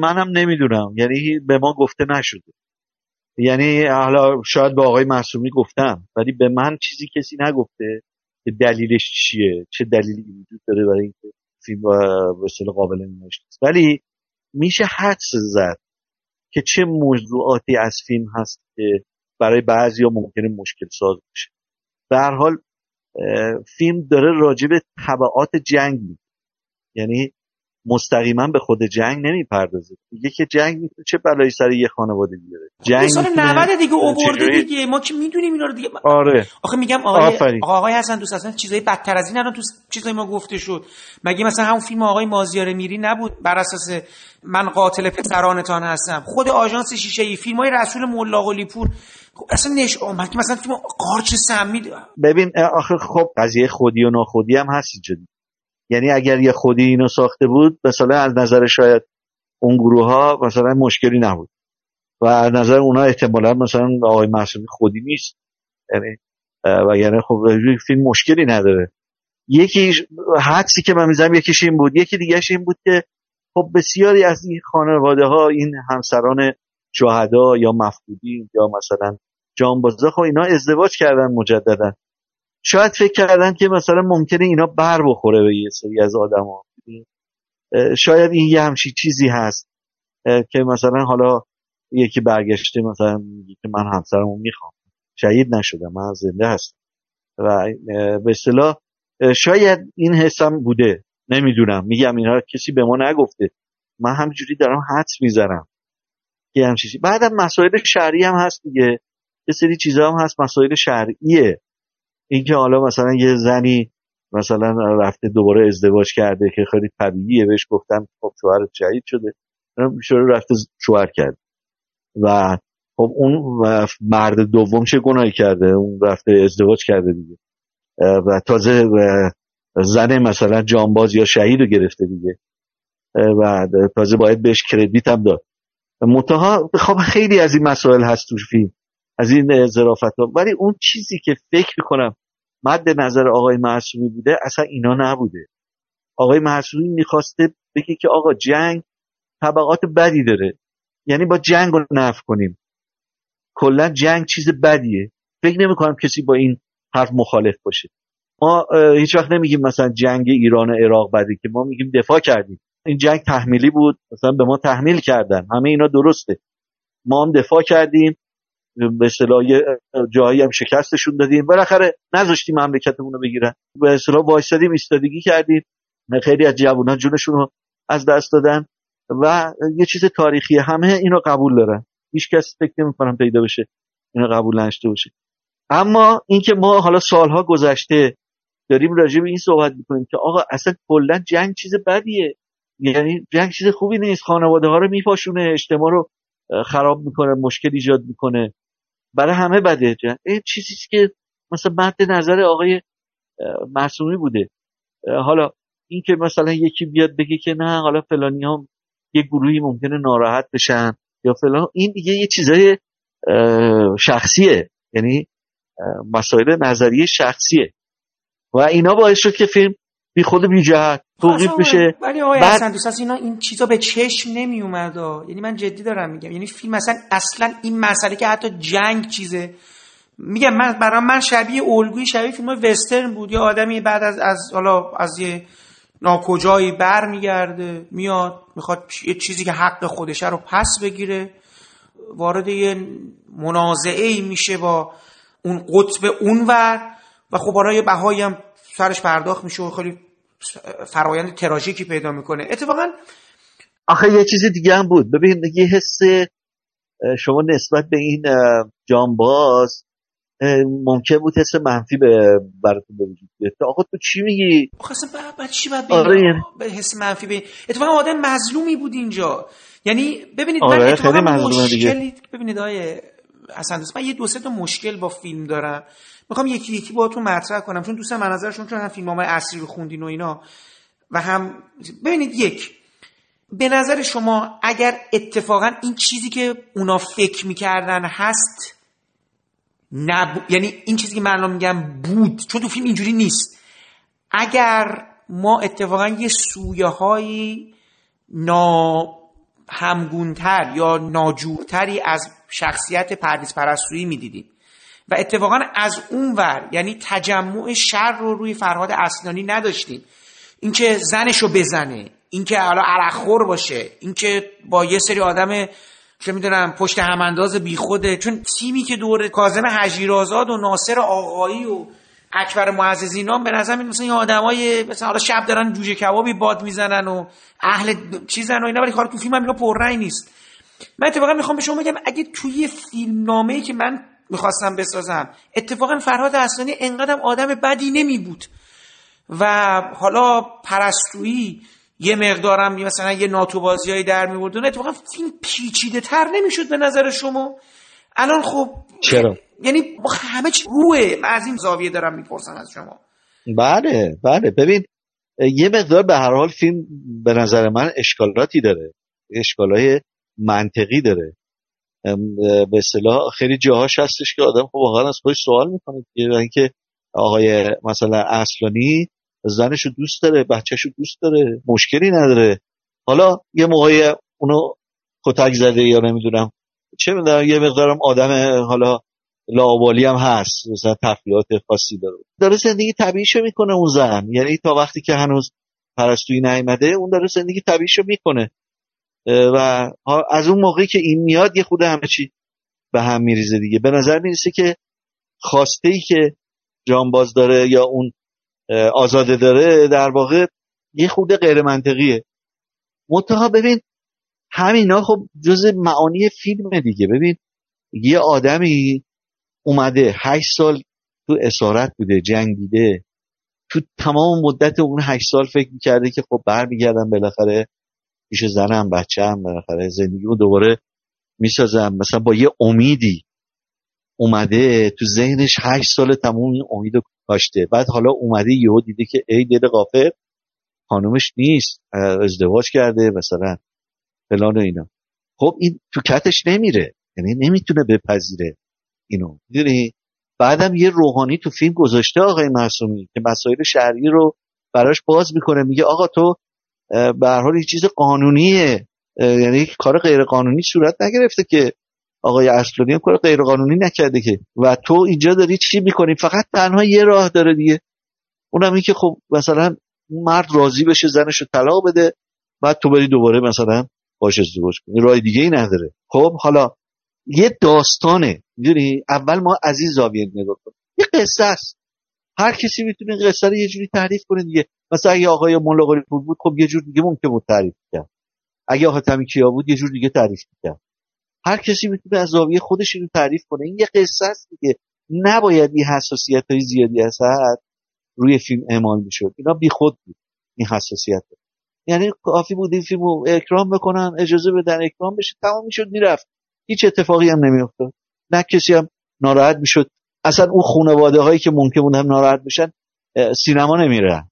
منم نمی‌دونم. یعنی به ما گفته نشده. یعنی حالا شاید به آقای معصومی گفتم ولی به من چیزی کسی نگفته که دلیلش چیه چه دلیلی وجود داره برای اینکه فیلم اصطلاح قابل نمایش ولی میشه حدس زد که چه موضوعاتی از فیلم هست که برای بعضی ممکنه مشکل ساز باشه به حال فیلم داره راجع به طبعات جنگ یعنی مستقیما به خود جنگ نمی‌پردازه. میگه که جنگ می‌تونه چه بلایی سر یه خانواده بیاره جنگ سال می‌تونه 90 دیگه اوورده دیگه. ما که می‌دونیم اینا رو دیگه. آره. آخه میگم آقای. آقا- آقای حسن دوست اصلا چیزای بدتر از این الان تو چیزای ما گفته شد. مگه مثلا همون فیلم آقای مازیار میری نبود؟ بر اساس من قاتل پسرانتان هستم. خود آژانس شیشه ای فیلم های رسول ملا قلی پور. خب اصلا نش آمد که مثلا فیلم قارچ سمی ببین آخه خب قضیه خودی و ناخودی هم هست اینجا دیگه. یعنی اگر یه خودی اینو ساخته بود مثلا از نظر شاید اون گروه ها مثلا مشکلی نبود. و از نظر اونا احتمالا مثلا آقای معصومی خودی نیست. یعنی و یعنی خب فیلم مشکلی نداره. یکی حدسی که من می‌زنم یکیش این بود. یکی دیگهش این بود که خب بسیاری از این خانواده ها این همسران شهدا یا مفقودین یا مثلا جانبازا خب اینا ازدواج کردن مجددا. شاید فکر کردن که مثلا ممکنه اینا بر بخوره به یه سری از آدما. شاید این یه همچی چیزی هست که مثلا حالا یکی برگشته مثلا میگه که من همسرمو می‌خوام. شهید نشدم من زنده هستم. و به اصطلاح شاید این حسم بوده نمی‌دونم. میگم اینا کسی به ما نگفته. من همجوری دارم حدس می‌زنم که چیزی. بعدم مسائل شرعی هم هست دیگه. یه سری چیزا هم هست مسائل شرعیه. اینکه حالا مثلا یه زنی مثلا رفته دوباره ازدواج کرده که خیلی طبیعیه بهش گفتن خب شوهرت شهید شده. شوهر رفته شوهر کرد. و خب اون مرد دوم چه گناهی کرده؟ اون رفته ازدواج کرده دیگه. و تازه زن مثلا جانباز یا شهید رو گرفته دیگه. و تازه باید بهش کردیت هم داد. منتها خب خیلی از این مسائل هست تو فیلم. از این ظرافت ها ولی اون چیزی که فکر می‌کنم مد نظر آقای معصومی بوده اصلا اینا نبوده. آقای معصومی می‌خواسته بگه که آقا جنگ طبقات بدی داره. یعنی با جنگ رو نف کنیم. کلا جنگ چیز بدیه. فکر نمی کنم کسی با این حرف مخالف باشه. ما هیچ وقت نمیگیم مثلا جنگ ایران و عراق بده که ما میگیم دفاع کردیم. این جنگ تحمیلی بود. مثلا به ما تحمیل کردن. همه اینا درسته. ما هم دفاع کردیم. به اصطلاح جایی هم شکستشون دادیم. بالاخره نذاشتیم مملکتمون رو بگیرن. به اصطلاح وایسادیم ایستادگی کردیم. خیلی از جوانان جونشون رو از دست دادن و یه چیز تاریخی همه اینو قبول دارن. هیچ کس فکر نمی‌کنم پیدا بشه اینو قبول نشته باشه. اما اینکه ما حالا سالها گذشته داریم راجع به این صحبت می‌کنیم که آقا اصلا کلا جنگ چیز بدیه. یعنی جنگ چیز خوبی نیست. خانواده ها رو میپاشونه اجتماع رو خراب می‌کنه مشکل ایجاد می‌کنه. برای همه بده. این چیزی که مثلا مد نظر آقای معصومی بوده. حالا این که مثلا یکی بیاد بگه که نه حالا فلانی ها یه گروهی ممکنه ناراحت بشن یا فلان این دیگه یه چیزای شخصیه. یعنی مسائل نظریه شخصیه. و اینا باعث شد که فیلم بی خود بی جهت توقیف بشه. ولی آقای بعد... حسن دوست اینا این چیزا به چشم نمی اومد یعنی من جدی دارم میگم. یعنی فیلم مثلا اصلا این مسئله که حتی جنگ چیزه. میگم من برای من شبیه الگوی شبیه فیلم وسترن بود. یا آدمی بعد از از حالا از یه ناکجایی بر میگرده میاد می‌خواد یه چیزی که حق خودشه رو پس بگیره. وارد یه منازعه ای میشه با اون قطب اونور. و خب برای بهایی هم سرش پرداخت میشه و خیلی فرایند تراژیکی پیدا می‌کنه. اتفاقا آخه یه چیز دیگه هم بود. ببین یه حس شما نسبت به این جانباز ممکن بود حس منفی به براتون به وجود بیاد آقا تو چی میگی؟ خاصه بعد چی بعد آره به حس منفی به اتفاقا آدم مظلومی بود اینجا. یعنی ببینید آره من اتفاقا مشکلی دیگه. ببینید آیه اصلا من یه دو سه تا مشکل با فیلم دارم. می‌خوام یکی یکی باهاتون مطرح کنم چون دوستان من نظرشون چون هم فیلم های اصلی رو خوندین و اینا و هم ببینید یک به نظر شما اگر اتفاقا این چیزی که اونا فکر می‌کردن هست نب... یعنی این چیزی که من میگم بود چون تو فیلم اینجوری نیست. اگر ما اتفاقا یه سویه هایی نا همگونتر یا ناجورتری از شخصیت پردیس پرستویی می‌دیدیم و اتفاقا از اون ور یعنی تجمع شر رو روی فرهاد اصلانی نداشتیم. اینکه زنش رو بزنه اینکه حالا عرقخور باشه اینکه با یه سری آدم چه می‌دونم پشت همانداز بیخوده. چون تیمی که دور کاظم حجیرآزاد و ناصر آقایی و اکبر معززینان به نظر میاد مثلا این آدمای مثلا حالا شب دارن جوجه کبابی باد می‌زنن و اهل چیزن و اینا ولی کار تو فیلم هم پررنگ نیست. من اتفاقا می‌خوام به شما بگم اگه توی فیلم نامه‌ای که من می‌خواستم بسازم. اتفاقا فرهاد اصلانی انقدر آدم بدی نمی بود و حالا پرستویی یه مقدارم مثلا یه ناتوبازی های در میوردن اتفاقا فیلم پیچیده تر نمی‌شد به نظر شما؟ الان خب چرا؟ یعنی همه چی روه من از این زاویه دارم می‌پرسم از شما. بله بله. ببین یه مقدار به هر حال فیلم به نظر من اشکالاتی داره. اشکالای منطقی داره. به اصطلاح خیلی جاهاش هستش که آدم خب واقعا از خودش سوال می‌کنه اینکه آقای مثلا اصلانی زنشو دوست داره بچهشو دوست داره مشکلی نداره. حالا یه موقعی اونو کتک زده یا نمی‌دونم چه می‌دونم یه مقدارم آدم حالا لاوالی هم هست مثلا تفریات خاصی داره. داره زندگی طبیعیشو می‌کنه اون زن. یعنی تا وقتی که هنوز پرستویی نیامده اون داره زندگی طبیعیشو می‌کنه. و از اون موقعی که این میاد یه خود همه چی به هم میریزه دیگه. به نظر می‌رسه که خواسته ای که جانباز داره یا اون آزاده داره در واقع یه خود غیر منطقیه منتها ببین همینا خب جز معانی فیلم دیگه. ببین یه آدمی اومده هشت سال تو اسارت بوده جنگیده. تو تمام مدت اون هشت سال فکر می‌کرده که خب برمیگردم بالاخره پیش زنم بچم بالاخره زندگی رو دوباره می‌سازم. مثلا با یه امیدی اومده تو ذهنش هشت سال تموم این امید کاشته. بعد حالا اومده یهو دیده که ای دل غافر خانومش نیست ازدواج کرده مثلا فلان و اینا. خب این تو کتش نمیره. یعنی نمی‌تونه بپذیره اینو. می‌دونی؟ بعدم یه روحانی تو فیلم گذاشته آقای معصومی که مسائل شهری رو براش باز می‌کنه. میگه آقا تو به هر حال چیز قانونیه. یعنی کار غیر قانونی صورت نگرفته که آقای اصلانی کار غیر قانونی نکرده که. و تو اینجا داری چی می‌کنی؟ فقط تنها یه راه داره دیگه. اونم این که خب مثلا مرد راضی بشه زنش رو طلاق بده بعد تو بری دوباره مثلا باش ازدواج کنی. راه دیگه ای نداره. خب حالا یه داستانه. می‌دونی؟ اول ما از این زاویه نگاه کنیم. یه قصه است. هر کسی می‌تونه قصه رو یه جوری تعریف کنه دیگه. مثلا اگه آقای مولا پور بود خب یه جور دیگه ممکن بود تعریف کرد. اگه آقا کیا بود یه جور دیگه تعریف کرد. هر کسی می‌تونه از زاویه خودش رو تعریف کنه. این یه قصه است دیگه. نباید این حساسیت های زیادی هست روی فیلم اعمال می‌شد. اینا بی خود بود این حساسیت. یعنی کافی بود این فیلم اکرام بکنن اجازه بدن اکرام بشه تمام می‌شد می‌رفت. هیچ اتفاقی هم نمیافتاد. نه کسی هم ناراحت می‌شد. اصلا اون خانواده هایی که ممکن بود هم ناراحت بشن سینما نمیرن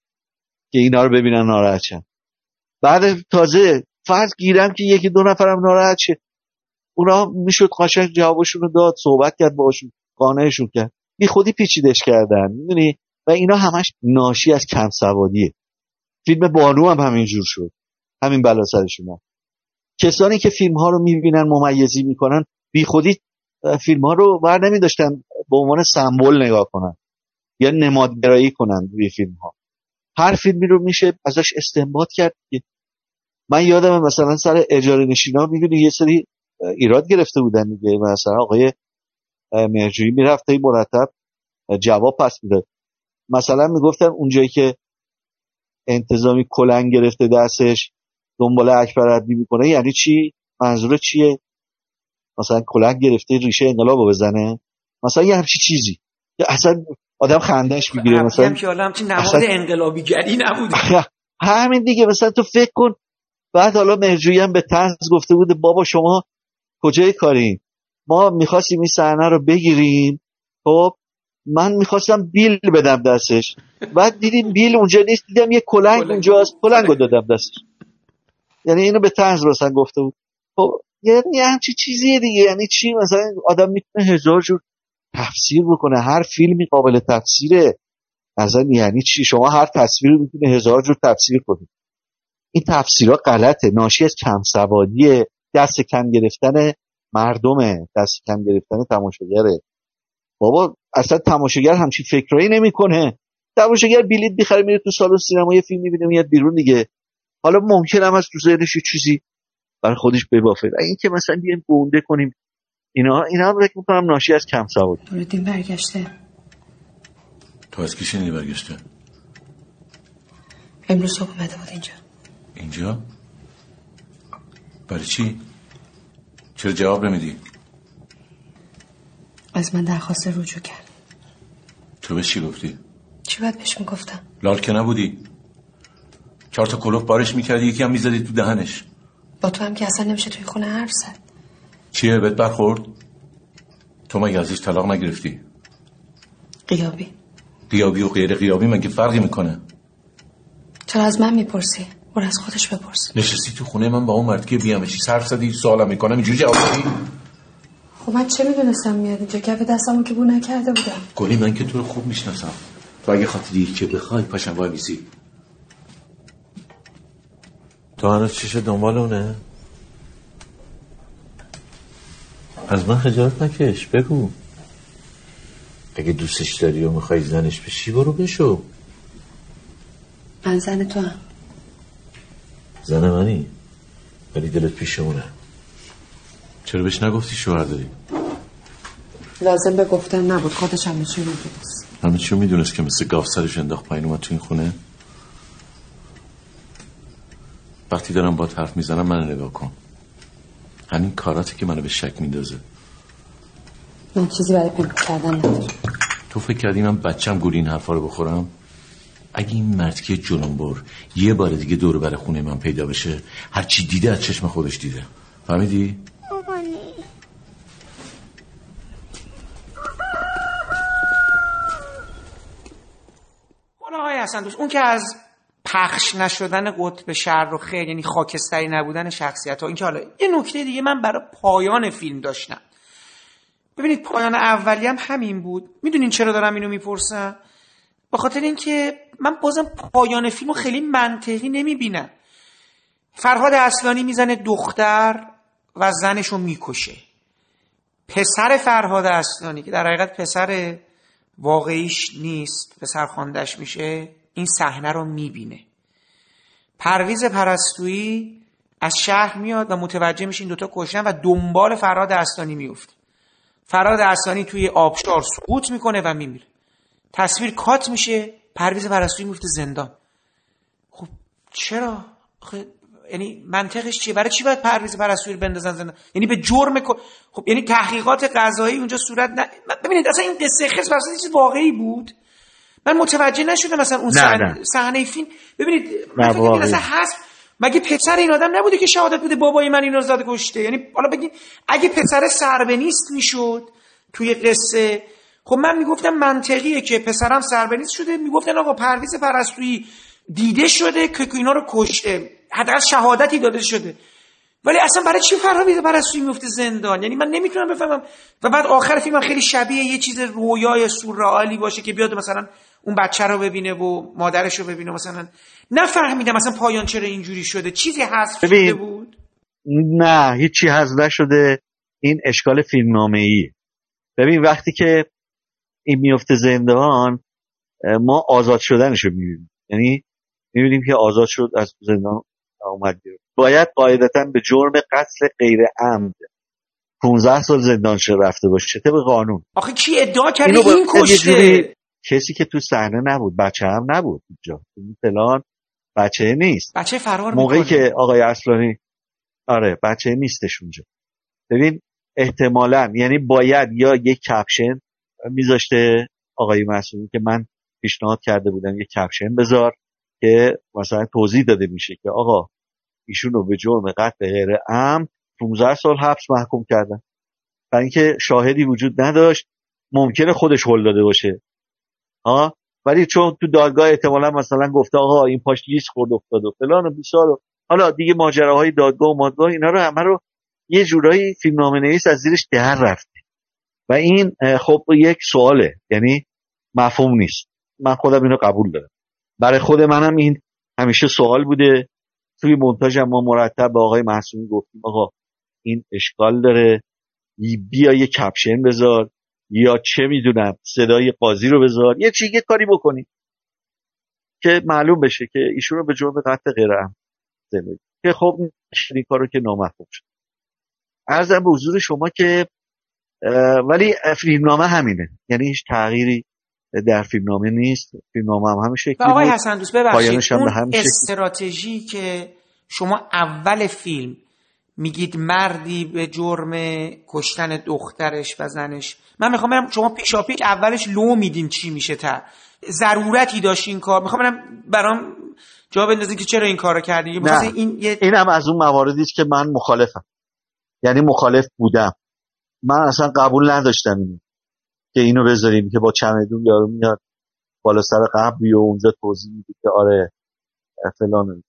که اینا رو ببینن ناراحت شن. بعد تازه فرض گیرم که یکی دو نفرم ناراحت شه. اونا می‌شد قاشق جوابشون رو داد صحبت کرد باشون قانعشون کرد. بی خودی پیچیدش کردن می‌دونی؟ و اینا همش ناشی از کم سوادیه. فیلم بانو هم همینجور شد. همین بلا سرشون کسانی که فیلم ها رو می‌بینن ممیزی می‌کنن بی خودی فیلم ها رو بر نمی داشتن به عنوان سمبل نگاه کنن یا نمادگرایی کنن روی فیلم ها هر فیلمی رو میشه ازش استنباط کرد من یادم مثلا سر اجاره نشینا می‌دونی یه سری ایراد گرفته بودن دیگه. مثلا آقای مهرجویی می‌رفت مرتب جواب پس می‌داد. مثلا می‌گفتن اونجایی که انتظامی کلنگ گرفته دستش دنبال اکبر عدلی می‌کنه یعنی چی؟ منظور چیه؟ مثلا کلنگ گرفته ریشه انقلاب بزنه. مثلا یه همچی چیزی. اصلا آدم خندش می‌گیره. مثلا که حالا همچین نماد انقلابی گری نبوده همین دیگه مثلا تو فکر کن. بعد حالا مرجویی هم به طنز گفته بوده بابا شما کجای کارین؟ ما می‌خواستیم این صحنه رو بگیریم. خب من می‌خواستم بیل بدم دستش. بعد دیدیم بیل اونجا نیست دیدم یه کلنگ اونجاست کلنگ رو دادم دستش. یعنی اینو به طنز رسن گفته بود. خب یعنی همچی چیزیه دیگه. یعنی چی؟ مثلا آدم می‌تونه هزار جور تفسیر بکنه هر فیلمی قابل تفسیره. مثلا یعنی چی؟ شما هر تصویری می‌تونه هزار جور تفسیر کنید این تفسیرها غلطه. ناشی از کم سوادیه دست کم گرفتن مردمه. دست کم گرفتن تماشاگره بابا اصلا تماشاگر همچین فکرایی نمی‌کنه. تماشاگر بلیط می‌خره میره تو سالن سینما یه فیلم می‌بینه میاد بیرون دیگه. حالا ممکن هم از تو ذهنش چیزی برای خودش ببافه. و این که مثلا بیایم گونده کنیم. اینا اینا هم فکر می‌کنم ناشی از کم سوادی نوردین برگشته. تو از کی شنیدی برگشته؟ امروز صبح اومده بود اینجا. اینجا؟ برای چی؟ چرا جواب نمیدی؟ از من درخواست رجوع کرد. تو به چی گفتی؟ چی باید بهش می‌گفتم؟ لال که نبودی. چهار تا کلوف بارش می‌کردی یکی هم می‌زدی تو دهنش. با تو هم که اصلا نمیشه توی خونه حرف زد. چیه؟ بهت برخورد؟ تو مگه ازش طلاق نگرفتی؟ قیابی. قیابی و غیر قیابی مگه فرقی می‌کنه؟ چرا از من می‌پرسی؟ برو از خودش بپرس. نشستی تو خونه من با اون مرد که بیامشی صرف زدی؟ سوالم می‌کنم. اینجوری جواب بدی؟ خب من چه می‌دونستم میاد اینجا؟ کف دستمو که بو نکرده بودم. گلی من که تو رو خوب می‌شناسم. تو اگه خاطری که بخوای پاشم وای میزی تو هنوز چیش دنبال اونه؟ از من خجالت نکش بگو. اگه دوستش داری و می‌خوای زنش بشی برو بشو. من زن تو هم. زن منی؟ ولی دلت پیشمونه. چرا بهش نگفتی شوهر داری؟ لازم به گفتن نبود. خودش همه چی می‌دونست. همه چی می‌دونست که مثل گاف سرش انداخت پایین اومد تو این خونه؟ وقتی دارم با حرف می‌زنم من نگاه کن. همین کاراتی که منو به شک میندازه. من چیزی برای پنکو کردن ندارم. تو فکر کردی من بچم گولی این حرفا رو بخورم؟ اگه این مرد که جلنبر یه بار دیگه دور بر خونه من پیدا بشه هر چی دیده از چشم خودش دیده. فهمیدی؟ آقای حسن دوست اون که از پخش نشدن قطب شر و خیر یعنی خاکستری نبودن شخصیت ها این که حالا یه نکته دیگه من برای پایان فیلم داشتم. ببینید پایان اولی هم همین بود. می‌دونین چرا دارم اینو می‌پرسم؟ به خاطر اینکه من بازم پایان فیلم رو خیلی منطقی نمی‌بینم. فرهاد اصلانی می‌زنه دختر و زنش رو می‌کشه. پسر فرهاد اصلانی که در حقیقت پسر واقعیش نیست پسر خواندش میشه. این صحنه رو می‌بینه. پرویز پرستویی از شهر میاد و متوجه میشه این دوتا کشتن و دنبال فراد اصلانی میفته فراد اصلانی توی آبشار سقوط می‌کنه و میمیره. تصویر کات میشه پرویز پرستویی میفته زندان. خب چرا؟ یعنی منطقش چیه؟ برای چی باید پرویز پرستویی رو بندازن زندان؟ یعنی به جرم خب یعنی تحقیقات قضایی اونجا صورت ن... ببینید اصلا این قصه خیلی چیز واقعی بود؟ من متوجه نشدم مثلا اون صحنه فیلم ببینید من فکر اصلا هست مگه پسر این آدم نبوده که شهادت بده بابای من اینو زده کشته؟ یعنی حالا بگی اگه پسر سربه نیست می‌شد توی قصه خب من می‌گفتم منطقیه که پسرم سربه نیست شده می‌گفتن آقا پرویز پرستویی دیده شده که اینا رو کشته حداقل شهادتی داده شده. ولی اصلا برای چی پرویز پرستویی میفته زندان؟ یعنی من نمی‌تونم بفهمم. و بعد آخر فیلم خیلی شبیه یه چیز رویای سورئالی باشه که بیاد مثلا اون بچه رو ببینه و مادرش رو ببینه مثلا. نفهمیدم مثلا پایان چرا اینجوری شده. چیزی حذف شده بود؟ نه هیچی حذف نشده. این اشکال فیلمنامه ای ببین وقتی که این میفته زندان ما آزاد شدنش رو می‌بینیم. یعنی می‌بینیم که آزاد شد از زندان اومد بیرون. باید قاعدتا به جرم قتل غیر عمد 15 سال زندان شده رفته باشه. طبق قانون؟ آخه کی ادعا کرده این کشته؟ کسی که تو صحنه نبود بچه هم نبود اینجا. فلان بچه نیست. بچه فرار موقعی می‌کنه. که آقای اصلانی آره بچه نیستش اونجا. ببین احتمالا یعنی باید یا یک کپشن میذاشته آقای معصومی که من پیشنهاد کرده بودم یک کپشن بذار که مثلا توضیح داده میشه که آقا ایشون رو به جرم قتل غیر ام 15 سال حبس محکوم کردن. برای اینکه شاهدی وجود نداشت ممکنه خودش هل داده باشه. ها؟ ولی چون تو دادگاه احتمالا مثلا گفته آقا این پاش لیس خورد افتاد و فلان و بیسار و حالا دیگه ماجراهای دادگاه و مادگاه اینا رو همه رو یه جورایی فیلمنامه نویس از زیرش در رفته. و این خب یک سواله یعنی مفهوم نیست. من خودم اینو قبول دارم. برای خود منم این همیشه سوال بوده. توی مونتاژ ما مرتب به آقای محسومی گفتیم آقا این اشکال داره. بیا یه کپشن بذار. یا چه می‌دونم صدای قاضی رو بذار یه چی یه کاری بکنی. که معلوم بشه که ایشون رو به جرم قتل غیر که خب این کارو که نامفهوم شد. ارزم به حضور شما که ولی فیلمنامه همینه. یعنی هیچ تغییری در فیلمنامه نیست. فیلمنامه هم همین شکلی آقای. حسن دوست ببخشید اون. استراتژی که شما اول فیلم میگید مردی به جرم کشتن دخترش و زنش. من می‌خوام برم شما پیشا پیش اولش لو میدین چی میشه تا ضرورتی داشت این کار. می‌خوام برم برام جواب بندازین که چرا این کارو کردی نه. این یه... این هم از اون مواردی که من مخالفم. یعنی مخالف بودم. من اصلا قبول نداشتم اینو. که اینو بذاریم که با چمدون یارو میاد بالا سر قبری و اونجا توضیح میده که آره فلان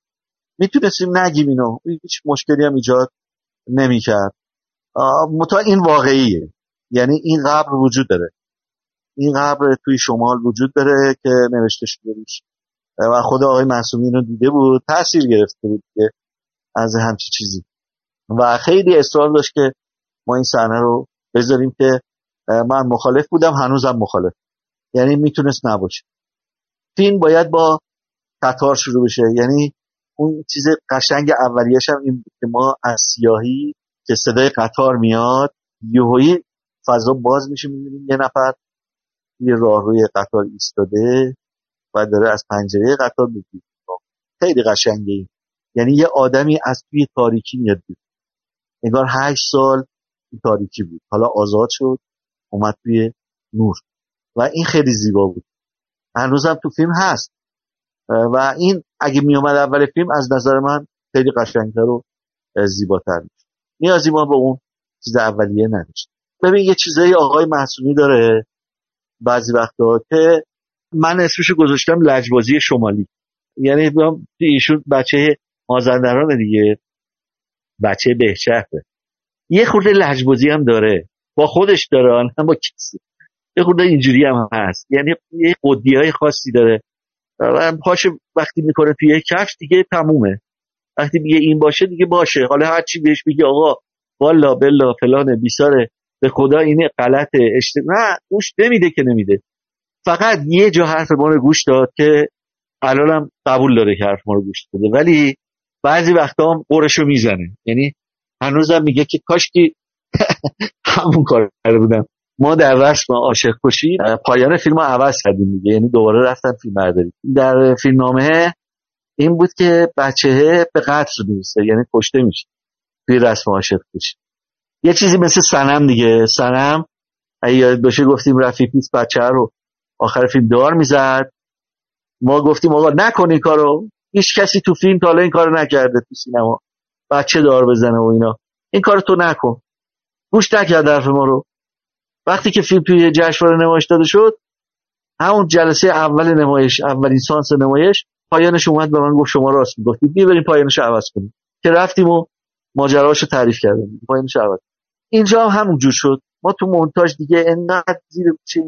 می‌تونستیم نگیم اینو. هیچ مشکلی هم ایجاد نمی‌کرد. متا این واقعیه. یعنی این قبر وجود داره. این قبر توی شمال وجود داره که نوشته شده روش و خود آقای معصومی اینو دیده بود تاثیر گرفته بود که از همچی چیزی. و خیلی اصرار داشت که ما این صحنه رو بذاریم که من مخالف بودم هنوزم مخالف. یعنی می‌تونست نباشه. فیلم باید با قطار شروع بشه. یعنی اون چیز قشنگ اولیش هم این بود که ما از سیاهی که صدای قطار میاد یهویی فضا باز میشه می‌بینیم یه نفر یه راهروی قطار ایستاده و داره از پنجره قطار می‌بینیم خیلی قشنگه. این یعنی یه آدمی از توی تاریکی میاد بود انگار هشت سال این تاریکی بود. حالا آزاد شد اومد توی نور. و این خیلی زیبا بود. هنوزم تو فیلم هست. و این اگه می اومد اول فیلم از نظر من خیلی قشنگتر و زیباتر میشه نیازی ما به اون چیز اولیه نداشت. ببین یه چیزایی آقای محسومی داره بعضی وقتا که من اسمشو گذاشتم لجبازی شمالی. یعنی ایشون بچه مازندران دیگه. بچه بهچهره یه خورده لجبازی هم داره. با خودش داره هم با کسی. یه خورده اینجوری هم هست. یعنی یه قدی های خاصی داره. و پاش وقتی می‌کنه توی کفش دیگه تمومه. وقتی میگه این باشه دیگه باشه. حالا هر چی بهش میگه آقا والا بلا فلان بیساره به خدا اینه غلطه. اشت... نه گوش نمیده که نمیده. فقط یه جا حرف ما رو گوش داد که الانم قبول داره که حرف ما رو گوش داده ولی بعضی وقتا هم قرشو می‌زنه. یعنی هنوزم میگه که کاشکی همون کار کرده بودم ما در رسم عاشق کشی پایان فیلم رو عوض کردیم دیگه. یعنی دوباره رفتن فیلم برداری در فیلم نامه این بود که بچه به قتل می‌رسه. یعنی کشته میشه. توی رسم عاشق کشی یه چیزی مثل سنم دیگه. سنم یاد باشه گفتیم رفیقیس بچه رو آخر فیلم دار می‌زد. ما گفتیم آقا نکن این کارو. هیچ کسی تو فیلم تا حالا این کارو نکرده تو سینما. بچه دار بزنه و اینا. این کار تو نکن. گوش نکرد حرف ما رو. وقتی که فیلم توی جشنواره نمایش داده شد همون جلسه اول نمایش اولین سانس نمایش پایانش اومد به من گفت شما راست می‌گفتید بیا بریم پایانش عوض کنیم. که رفتیم و ماجراشو تعریف کردیم. پایانش عوض اینجا هم همون جور شد. ما تو مونتاژ دیگه انقدر زیر چه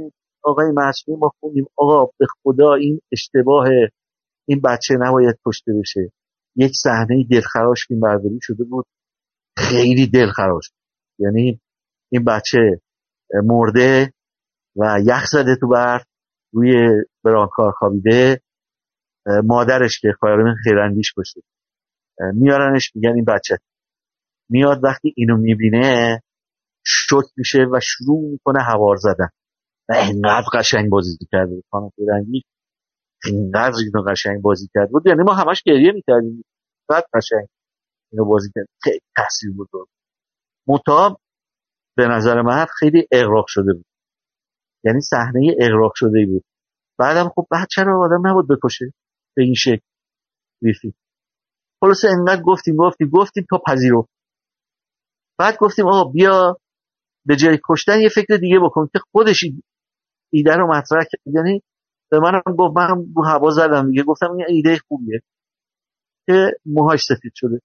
آقای معصومی ما خوندیم. آقا به خدا این اشتباه این بچه نباید کشته بشه. یک صحنه دلخراش فیلم برداری شده بود خیلی دلخراش یعنی این بچه مرده و یخ زده تو برف روی برانکار خوابیده. مادرش که خواهران خیراندیش کشته میارنش میگن این بچه. میاد وقتی اینو می‌بینه شک میشه و شروع می‌کنه هوار زدن. و اینقدر قشنگ بازی کرده خانم خیراندیش اینقدر اینو قشنگ بازی کرد. بود. یعنی ما همش گریه می‌کردیم. قد قشنگ اینو بازی کرد. خیلی تاثیر بود. متا به نظر من خیلی اغراق شده بود. یعنی صحنه اغراق شده بود. بعدم خب بعد چرا آدم نبود بکشه به این شکل بیفی؟ خلاصه انقدر گفتیم گفتیم گفتیم تا پذیرو. بعد گفتیم آقا بیا به جای کشتن یه فکر دیگه بکن که خودش ایده رو مطرح کرد. یعنی به منم گفت منم رو هوا زدم دیگه. گفتم این ایده خوبیه که موهاش سفید شده.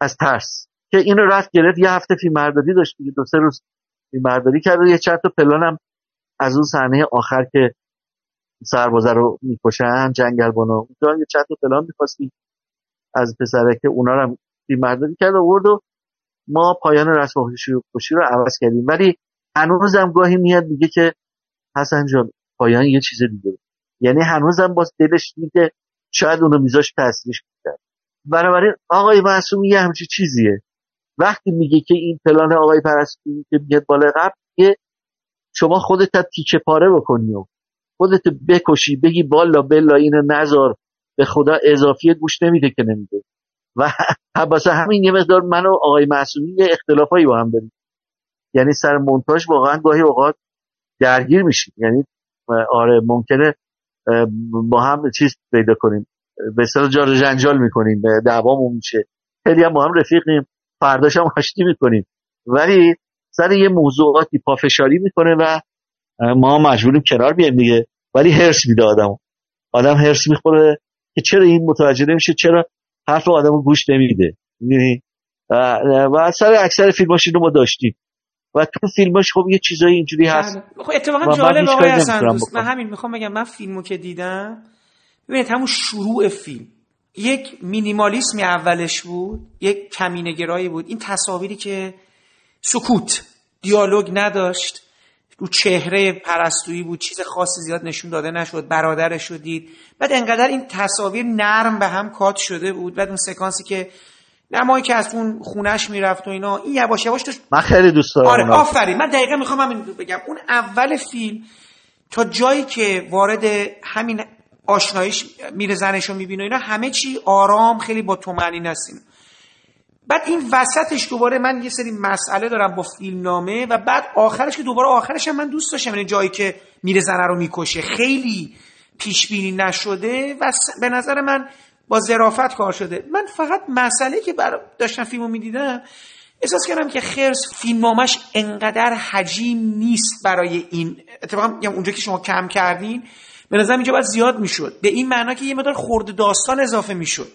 از ترس. که اینو رفت گرفت یه هفته فیلم برداری داشت دیگه دو سه روز فیلم برداری کرد و یه چند تا پلانم از اون صحنه آخر که سربازه رو می‌کشن جنگل بانو اونجا یه چند تا پلان می‌خواستی از پسره که اونا رو فیلم برداری کرد و و ما پایان رسم خوشی رو عوض کردیم. ولی هنوزم گاهی میاد میگه که حسن جان پایان یه چیز دیگه یعنی هنوزم باز دلش میگه شاید اونو میذاش تاثیرش می‌کرد بنابراین آقای معصومی یه همچی چیزیه. وقتی میگه که این پلان آقای پرستی که میاد بالا قبل یه شما خودت تیکه پاره بکنی و خودت بکشی بگی بالا بلا اینو نزار به خدا اضافی گوش نمیده که نمیده. و واسه همین یه مقدار من و آقای معصومی یه اختلافایی با هم داریم. یعنی سر مونتاژ واقعا گاهی اوقات درگیر میشیم. یعنی آره ممکنه با هم چیز پیدا کنیم. به اصطلاح جار جنجال می‌کنیم. دعوامون میشه. خیلی هم با هم رفیقیم. فرداش هم آشتی می‌کنیم. ولی سر یه موضوعاتی پافشاری می‌کنه و ما مجبوریم کنار بیایم دیگه. ولی هرس میده آدم آدم هرس می‌خوره که چرا این متوجه نمیشه چرا حرف آدم گوش نمیده. می‌دونی و سر اکثر فیلماش رو ما داشتیم. و تو فیلماش خب یه چیزایی اینجوری هست. خب اتفاقا جالب آقای حسن دوست. من همین می‌خوام بگم من فیلمو که دیدم ببینید همون شروع فیلم. یک مینیمالیسمی اولش بود یک کمینگرایی بود. این تصاویری که سکوت دیالوگ نداشت رو چهره پرستویی بود چیز خاصی زیاد نشون داده نشد برادرش رو دید. بعد انقدر این تصاویر نرم به هم کات شده بود بعد اون سکانسی که نمایی که از اون خونش می‌رفت و اینا این یواش یواش داشت من خیلی دوست دارم آره آفرین. من دقیقا می‌خوام همین بگم. اون اول فیلم تا جایی که وارد همین آشنایش میره زنش رو می‌بینه اینا همه چی آرام خیلی با تومنین هستیم. بعد این وسطش دوباره من یه سری مسئله دارم با فیلم نامه و بعد آخرش که دوباره آخرش هم من دوست داشتم این یعنی جایی که میره زنه رو می‌کشه. خیلی پیش بینی نشده و به نظر من با ظرافت کار شده. من فقط مسئله که بر... داشتم فیلمو می‌دیدم احساس کردم که خرس فیلمنامش انقدر حجیم نیست برای این. اتفاقا اونجا که شما کم کردین به نظر اینجا باید زیاد می‌شد. به این معنا که یه مدار خورد داستان اضافه می‌شد.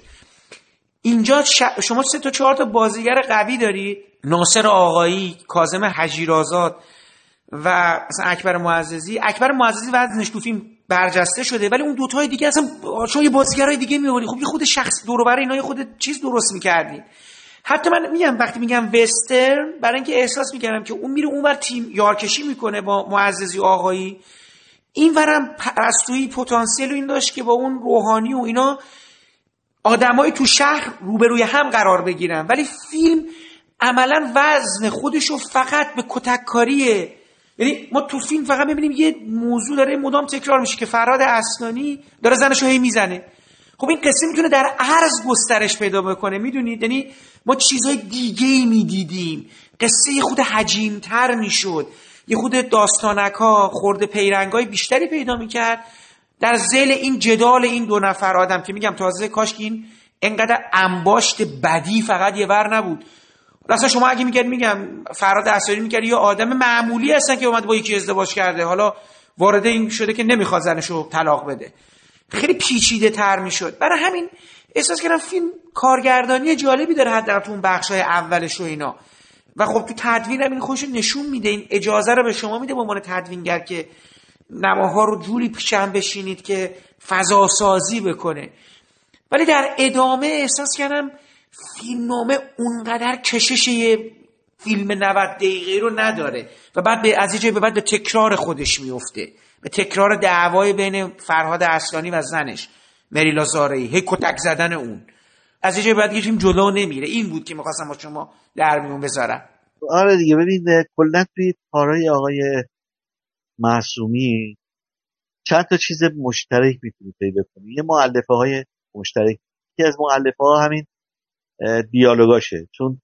اینجا شما سه تا چهار تا بازیگر قوی دارید ناصر آقایی کازم حجیرازاد و مثلا اکبر معززی. اکبر معززی وزنش تو فیلم برجسته شده ولی اون دوتای دیگه اصلا شما یه بازیگرای دیگه میوردی خب یه خود شخص دور برای اینا خود چیز درست می‌کردی. حتی من میگم وقتی میگم وسترن برای اینکه احساس می‌کردم که اون میره اونور تیم یارکشی می‌کنه با معززی آقایی. این ورم پرستویی پتانسیل این داشت که با اون روحانی و اینا آدمای تو شهر روبروی هم قرار بگیرن. ولی فیلم عملا وزن خودشو فقط به کتککاریه. یعنی ما تو فیلم فقط می‌بینیم یه موضوع داره مدام تکرار میشه که فراد اسنانی داره زنشو هی می‌زنه. خب این قصه می‌تونه در عرض گسترش پیدا بکنه می‌دونید؟ یعنی ما چیزهای دیگه ای می‌دیدیم. قصه خود حجیمتر می‌شد. یه خود داستانک ها خورده پیرنگ های بیشتری پیدا می‌کرد. در زل این جدال این دو نفر آدم که میگم تازه کاش که این انقدر انباشت بدی فقط یه ور نبود. اصلا شما اگه میگن میگم فراد اساری میگن یه آدم معمولی هستن که اومد با یکی ازدواج کرده. حالا وارد این شده که نمی‌خواد زنشو طلاق بده. خیلی پیچیده تر می‌شد. برای همین احساس کردم فیلم کارگردانی جالبی داره حداقل تو اون بخش های اولش و اینا. و خب تو تدوین هم این خوش نشون میده این اجازه رو به شما میده به عنوان تدوینگر که نماها رو جوری پیشم بشینید که فضا سازی بکنه. ولی در ادامه احساس کردم فیلمنامه اونقدر کشش یه فیلم 90 دقیقه رو نداره و بعد به از به بعد به تکرار خودش میفته. به تکرار دعوای بین فرهاد اصلانی و زنش مریلا زارعی هی کتک زدن اون. از یه بعد فیلم جلو نمیره. این بود که می‌خواستم با شما در میون بذارم. آره دیگه ببین کلا توی کارهای آقای معصومی چند تا چیز مشترک می‌تونی پیدا کنی. یه معلفه های مشترک. یکی از معلفه ها همین دیالوگاشه. چون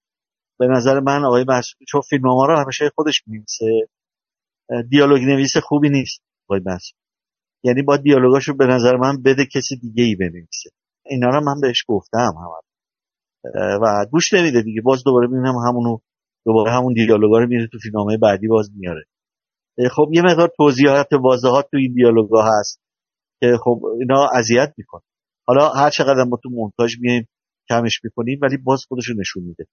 به نظر من آقای معصومی چون فیلم ما رو همیشه خودش می‌نویسه دیالوگ نویس خوبی نیست آقای معصومی. یعنی با دیالوگاشو به نظر من بده کسی دیگه ای بنویسه. اینا رو من بهش گفتم هم و گوش نمیده دیگه. باز دوباره می‌بینم همونو دوباره همون دیالوگا رو میره تو فیلمنامه بعدی باز میاره. خب یه مقدار توضیحات واضحات تو این دیالوگا هست که خب اینا اذیت می‌کنه. حالا هر چقدر ما تو مونتاژ میایم کمش می‌کنیم ولی باز خودش نشون میده.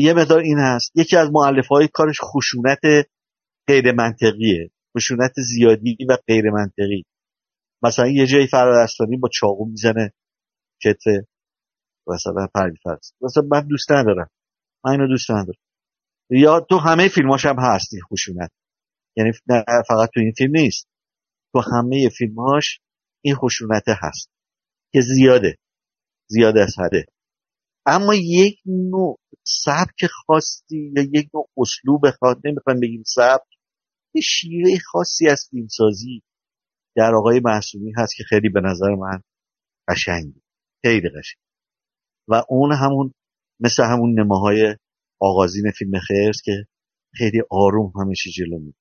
یه مقدار این هست. یکی از معلف های کارش خشونت غیر منطقیه خشونت زیادی و غیر منطقی مثلا یه جایی فراد با چاقو می‌زنه. کتف مثلا پرویز مثلا من دوست ندارم. من اینو دوست ندارم. یا تو همه فیلماش هم هست این خشونت یعنی فقط تو این فیلم نیست. تو همه فیلماش این خشونت هست که زیاده. زیاده از حده. اما یک نوع سبک خاصی یا یک نوع اسلوب خاص نمی‌خوایم بگیم سبک یه شیوه خاصی از فیلمسازی. در آقای محسومی هست که خیلی به نظر من قشنگی خیلی قشنگ. و اون همون مثل همون نماهای آغازین فیلم خیرس که خیلی آروم همیشه جلو می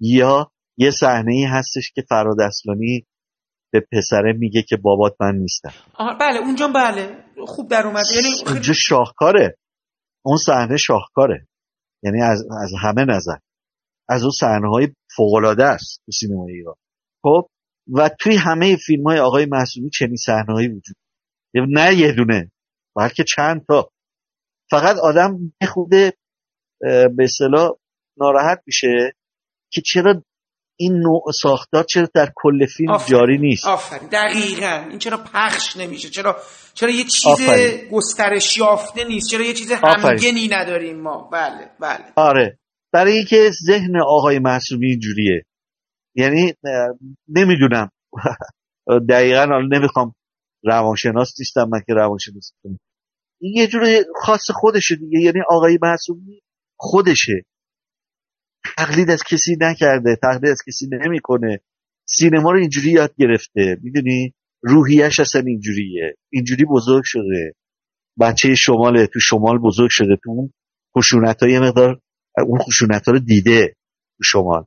یا یه صحنه ای هستش که فراد اصلانی به پسره میگه که بابات من نیستم. بله اونجا بله. خوب در اومده یعنی اونجا شاهکاره. اون صحنه شاهکاره. یعنی از, از همه نظر. از اون صحنه های فوق است تو سینما ایران. خب و توی همه فیلم های آقای محسومی چنین صحنه هایی وجود نه یه دونه بلکه چند تا. فقط آدم خود به اصطلاح ناراحت میشه که چرا این نوع ساختار چرا در کل فیلم آفرین. جاری نیست؟ آفرین دقیقا. این چرا پخش نمیشه؟ چرا چرا یه چیز گسترش یافته نیست؟ چرا یه چیز همگنی نداریم ما؟ بله بله. آره. برای اینکه ذهن آقای معصومی اینجوریه. یعنی نمی‌دونم. دقیقا حالا نمی‌خوام روانشناس نیستم من که روانشناس کنم این یه جور خاص خودشه دیگه. یعنی آقای معصومی خودشه. تقلید از کسی نکرده تقلید از کسی نمی‌کنه. سینما رو اینجوری یاد گرفته. می‌دونی؟ روحیش اصلا اینجوریه. اینجوری بزرگ شده. بچه شماله. تو شمال بزرگ شده. تو اون خشونت های مقدار اون خشونت ها رو دیده. تو شمال.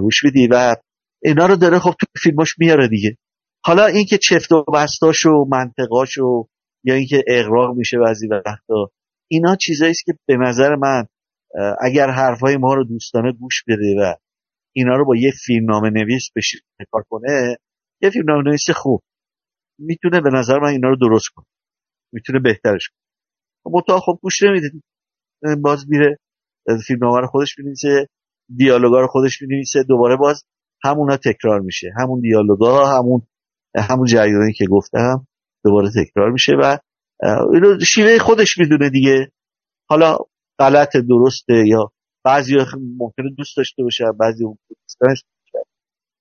گوش بدی و اینا رو داره خب تو فیلماش میاره دیگه. حالا اینکه چفت و بستاش و منطقاش و یا اینکه اغراق میشه بعضی وقتا اینا چیزایی که به نظر من اگر حرفای ما رو دوستانه گوش بده و اینا رو با یه فیلمنامه نویس بشه کار کنه یه فیلمنامه نویس خوب. می‌تونه به نظر من اینا رو درست کنه. می‌تونه بهترش کنه. متا خب گوش نمیده. باز میره فیلمنامه رو خودش می‌نویسه. دیالوگا رو خودش می‌نویسه دوباره باز همونا تکرار میشه. همون دیالوگا همون همون جریانی که گفتم دوباره تکرار میشه و اینو شیوه خودش می‌دونه دیگه. حالا غلط درسته یا بعضی ممکنه دوست داشته باشه بعضی دوست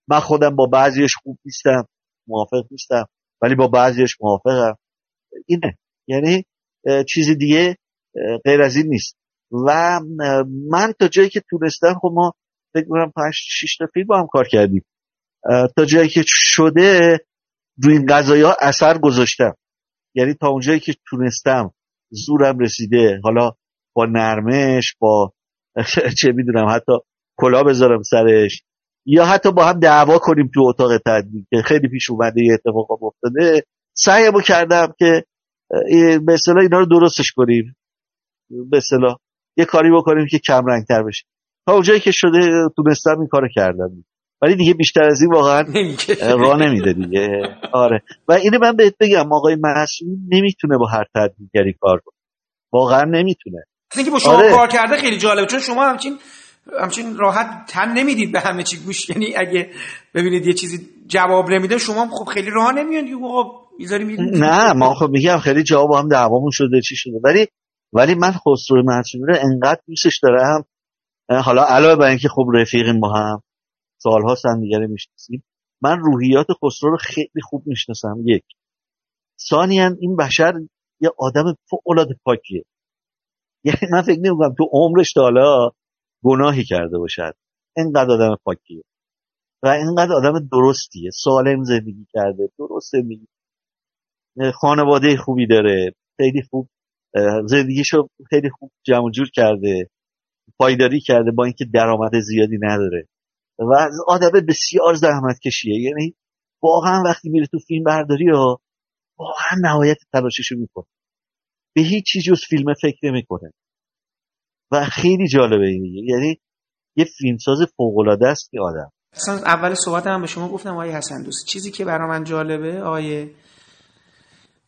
من خودم با بعضیش خوب نیستم موافق نیستم ولی با بعضیش موافقم. اینه. یعنی چیز دیگه غیر از این نیست. و من تا جایی که تونستم خب ما فکر کنم پنج شیش تا فیلم با هم کار کردیم. تا جایی که شده روی این قضایی اثر گذاشتم. یعنی تا اونجایی که تونستم زورم رسیده حالا با نرمش با چه می‌دونم حتی کلا بذارم سرش یا حتی با هم دعوا کنیم تو اتاق تدبیر که خیلی پیش اومده یه اتفاق افتاده. سعیمو کردم که به اصطلاح اینا رو درستش کنیم. به اصطلاح یه کاری بکنیم که کم رنگ تر بشه. تا اونجایی که شده تونستم این کارو کردم. ولی دیگه بیشتر از این واقعا راه نمیده دیگه. آره. و اینو من بهت بگم آقای معصومی نمی‌تونه با هر تدبیرگری کار کنه. واقعا نمی‌تونه. اینکه با شما آره. کار کرده خیلی جالبه چون شما همچین همچین راحت تن نمی‌دید به همه چی گوش. یعنی اگه ببینید یه چیزی جواب نمیده شما هم خب خیلی راه نمیاد دیگه آقا می‌ذاری نه ما خب میگم خیلی جواب هم دعوامون شده چی شده. ولی ولی من خسرو معصومی رو انقدر دوستش دارم. حالا علاوه بر اینکه خب رفیقیم با هم سالها هم دیگه می‌شناسیم. من روحیات خسرو رو خیلی خوب می‌شناسم. یک. ثانیا این بشر یه آدم فوق پاکیه. یعنی من فکر نمی‌کنم تو عمرش تا حالا گناهی کرده باشد. اینقدر آدم پاکیه. و اینقدر آدم درستیه. سالم زندگی کرده درست زندگی. خانواده خوبی داره خیلی خوب زندگیشو خیلی خوب جمع جور کرده پایداری کرده با اینکه درآمد زیادی نداره. و آدم بسیار زحمت کشیه یعنی واقعا وقتی میره تو فیلم برداری ها واقعا نهایت تلاششو می‌کنه. به هیچ چیز جز فیلم فکر نمی‌کنه. و خیلی جالبه این یعنی یه فیلمساز فوق العاده است که آدم. اصلا اول صحبت هم به شما گفتم آقای حسن دوست. چیزی که برا من جالبه آقای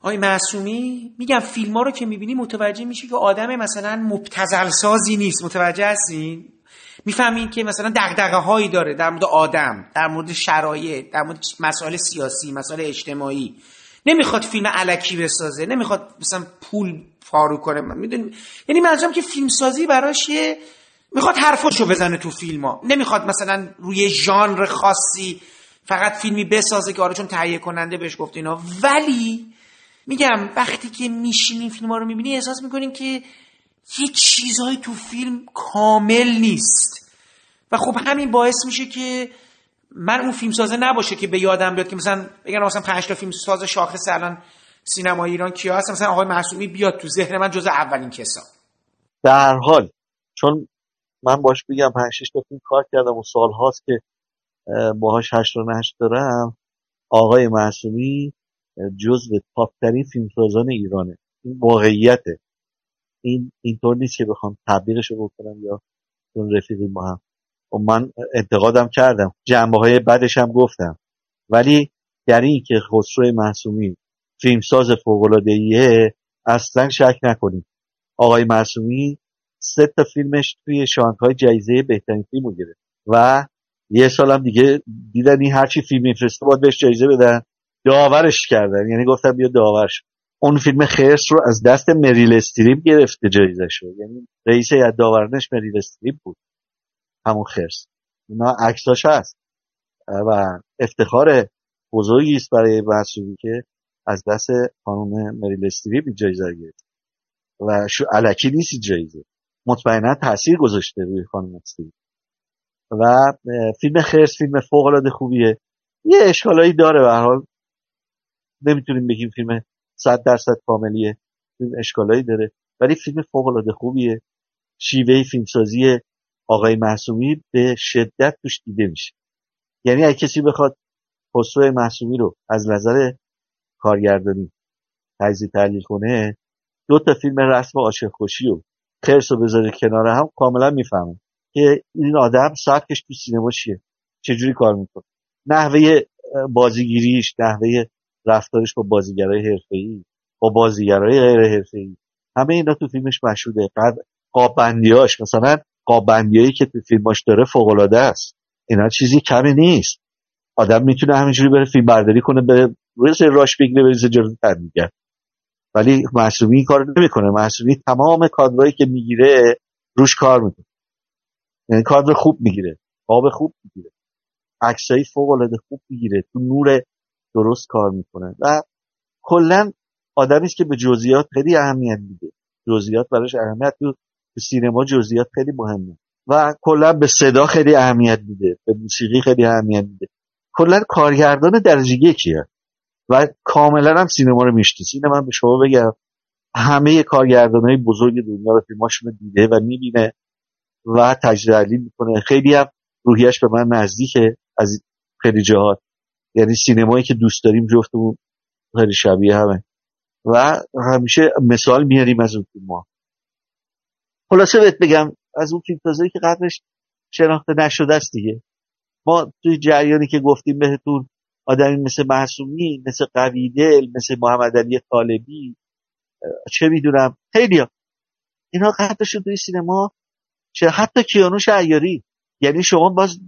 آقای معصومی میگم فیلم ها رو که می‌بینی متوجه میشه که آدم مثلا مبتزل سازی نیست. متوجه هستین می‌فهمین که مثلا دغدغه هایی داره در مورد آدم در مورد شرایط در مورد مسائل سیاسی مسائل اجتماعی. نمی‌خواد فیلم علکی بسازه نمی‌خواد مثلا پول فارو کنه. می‌دونی یعنی منظورم که فیلم سازی براش یه می‌خواد حرفاشو بزنه تو فیلم ها نمی‌خواد مثلا روی ژانر خاصی فقط فیلمی بسازه که آره چون تهیه کننده بهش گفت اینا. ولی میگم وقتی که میشینین فیلم ها رو می‌بینی احساس می‌کنین که یه چیزهایی تو فیلم کامل نیست. و خب همین باعث میشه که من اون فیلم سازه نباشه که به یادم بیاد که مثلا بگن مثلا پنج تا فیلم ساز شاخص الان سینما ایران کیا هست مثلا آقای معصومی بیاد تو ذهن من جز اولین کسا. در حال چون من باش بگم پنج شش تا فیلم کار کردم و سال هاست که باهاش هشت و نشت دارم آقای معصومی جزو تاپ ترین فیلمسازان ایرانه. این واقعیته. این اینطور نیست که بخوام تبلیغش رو بکنم یا اون رفیقی با هم. و خب من انتقادم کردم. جنبه های بدش هم گفتم. ولی در این که خسرو معصومی فیلمساز فوقلادهیه اصلا شک نکنیم آقای معصومی سه تا فیلمش توی شانکهای جایزه بهترین فیلم گرفت. و یه سالم دیگه دیدن این هرچی فیلم میفرسته باید بهش جایزه بدن. داورش کردن. یعنی گفتم بیا داورش. اون فیلم خرس رو از دست مریل استریپ گرفته جایزه شد یعنی رئیس یاد داورنش مریل استریپ بود. همون خرس. اینا عکساش هست. و افتخار بزرگی است برای معصومی که از دست خانم مریل استریپ جایزه گرفت. و شو علکی نیست جایزه. مطمئنا تاثیر گذاشته روی خانم استریپ. و فیلم خرس فیلم فوق العاده خوبیه. یه اشکالایی داره به حال. نمی‌تونیم بگیم فیلم صد درصد کاملیه فیلم اشکالایی داره. ولی فیلم فوق العاده خوبیه. شیوه فیلمسازی آقای محسومی به شدت توش دیده میشه. یعنی اگه کسی بخواد خسرو محسومی رو از نظر کارگردانی تجزیه تحلیل کنه دو تا فیلم رسم عاشق خوشی و خرس رو بذاره کنار هم کاملا می‌فهمه که این آدم سبکش تو سینما چیه چجوری کار می‌کنه. نحوه بازیگیریش نحوه رفتارش با بازیگرای حرفه‌ای با بازیگرای غیر حرفه‌ای. همه اینا تو فیلمش مشهوده. بعد قابندیاش مثلا قابندیایی که تو فیلماش داره فوق العاده است. اینا چیزی کمی نیست. آدم می‌تونه همینجوری بره فیلم برداری کنه به روی راش بگیره بریزه جلو میگه ولی معصومی این کارو نمی‌کنه. معصومی تمام کادرایی که می‌گیره روش کار می‌کنه. یعنی کادر خوب می‌گیره. قاب خوب می‌گیره. عکسایی فوق العاده خوب می‌گیره. تو نور درست کار می‌کنه. و کلا آدمی است که به جزئیات خیلی اهمیت میده. جزئیات براش اهمیت تو سینما جزئیات خیلی مهمه. و کلا به صدا خیلی اهمیت میده. به موسیقی خیلی اهمیت میده. کلا کارگردان درجه یکیه. و کاملا هم سینما رو می‌شناسه. من به شما بگم. همه کارگردان های بزرگ دنیا رو فیلماشون دیده و می‌بینه و تجزیه می‌کنه. خیلی هم روحیش به من نزدیکه. از خیلی جهات. یعنی سینمایی که دوست داریم جفتمون خیلی شبیه همه. و همیشه مثال میاریم از اون فیلم ها. خلاصه بهت بگم از اون فیلم تازه که قدرش شناخته نشده است دیگه. ما توی جریانی که گفتیم بهتون آدمی مثل محسومی مثل قویدل مثل محمد علی طالبی چه می‌دونم خیلی ها. اینا قدرشون توی سینما چه حتی کیانوش عیاری یعنی شما باز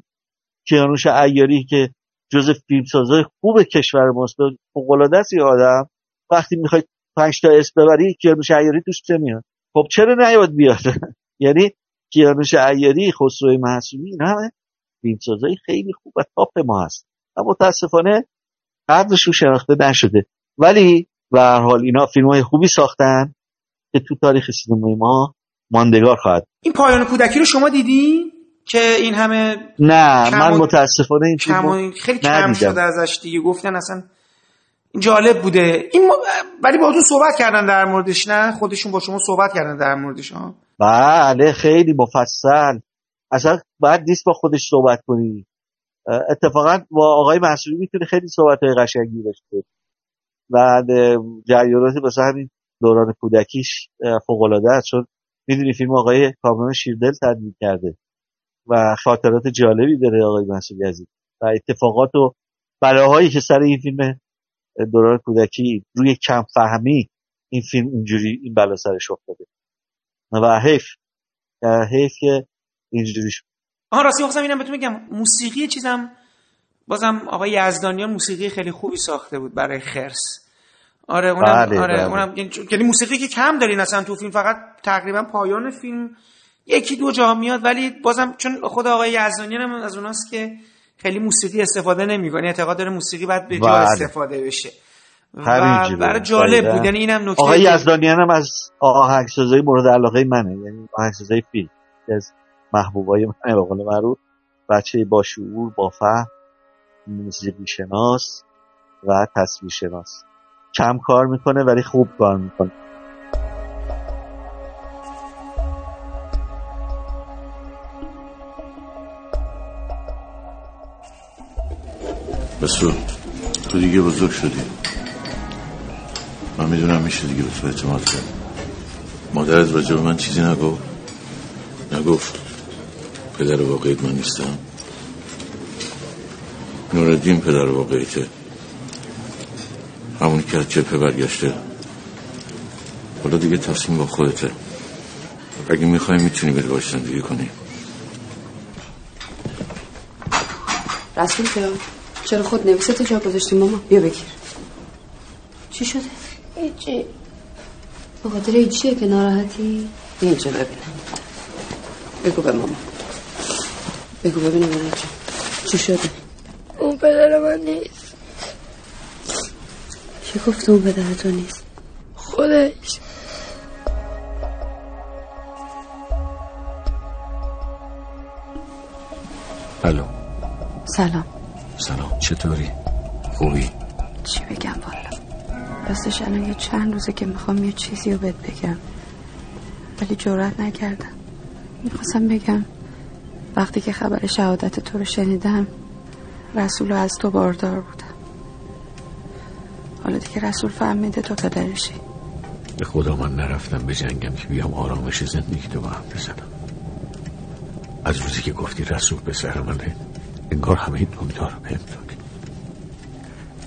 کیانوش عیاری که جز فیلمسازای خوب کشور ماست. فوق‌العاده است آدم. وقتی می‌خواید پنج تا اسم ببری کیانوش عیاری توش نمیاد. خب چرا نیاد بیاد؟ یعنی کیانوش عیاری خسرو محسومی اینا همه خیلی خوب و تاپ ما هست. و متاسفانه قدرشون شناخته نشده. ولی به حال اینا فیلم های خوبی ساختن که تو تاریخ سینمای ما ماندگار خواهد این پایان کودکی رو شما دیدی؟ که این همه نه من متاسفانه این کم خیلی کم. شده ازش دیگه. گفتن اصلا این جالب بوده. این ما... ولی باهاتون صحبت کردن در موردش نه؟ خودشون با شما صحبت کردن در موردش ها بله خیلی مفصل. اصلا باید نیست با خودش صحبت کنی. اتفاقا با آقای محسوبی می‌تونه خیلی صحبت های قشنگی داشته و جریانات مثلا همین دوران کودکیش فوق العاده است. چون می‌دونی فیلم آقای کامران شیردل تدوین کرده. و خاطرات جالبی داره آقای محسوبی عزیز و اتفاقات و بلاهایی که سر این فیلم دوران کودکی روی کم فهمی این فیلم اینجوری این بلا سرش افتاده. و حیف حیف که اینجوری شد آها راستی خواستم اینم بهتون بگم موسیقی چیزم بازم آقای یزدانیان موسیقی خیلی خوبی ساخته بود برای خرس. آره اونم بله، آره بله. اونم یعنی یعنی موسیقی که کم دارین اصلا تو فیلم فقط تقریبا پایان فیلم یکی دو جا میاد ولی بازم چون خود آقای یزدانیان هم از اوناست که خیلی موسیقی استفاده نمی‌کنه اعتقاد داره موسیقی باید به جا بله. استفاده بشه و. برای جالب. بود یعنی اینم نکته آقای یزدانیان هم از آهنگسازای مورد علاقه منه یعنی آهنگسازای فیلم از محبوبای منه به قول معروف بچه با شعور با فهم موسیقی شناس و تصویر شناس کم کار می‌کنه ولی خوب کار می‌کنه بسو. تو دیگه بزرگ شدی. من می‌دونم میشه دیگه به تو اعتماد کرد. مادرت راجع به من چیزی نگفت؟ نگفت. پدر واقعیت من نیستم. نوردین پدر واقعیته. همونی که از جبهه برگشته. حالا دیگه تصمیم با خودته. اگه می‌خوای می‌تونی بری باش زندگی کنی. رسول چرا خود نویسه جا گذاشتی ماما؟ بیا بگیر. چی شده؟ هیچی. به خاطر این چیه که ناراحتی؟ اینجا ببینم. بگو به ماما. بگو ببینم اینجا چی شده؟ اون پدر من نیست. کی گفته اون پدر تو نیست؟ خودش. الو. سلام. سلام چطوری؟ خوبی؟ چی بگم والا؟ راستش الان یه چند روزه که می‌خوام یه چیزی رو بهت بگم. ولی جرأت نکردم. می‌خواستم بگم وقتی که خبر شهادت تو رو شنیدم رسول از تو باردار بودم. حالا دیگه رسول فهمیده تو پدرشی به خدا من نرفتم به جنگم که بیام آرامش زندگی تو با هم بزنم. از روزی که گفتی رسول پسر منه انگار همه این دنیا رو بهم دادی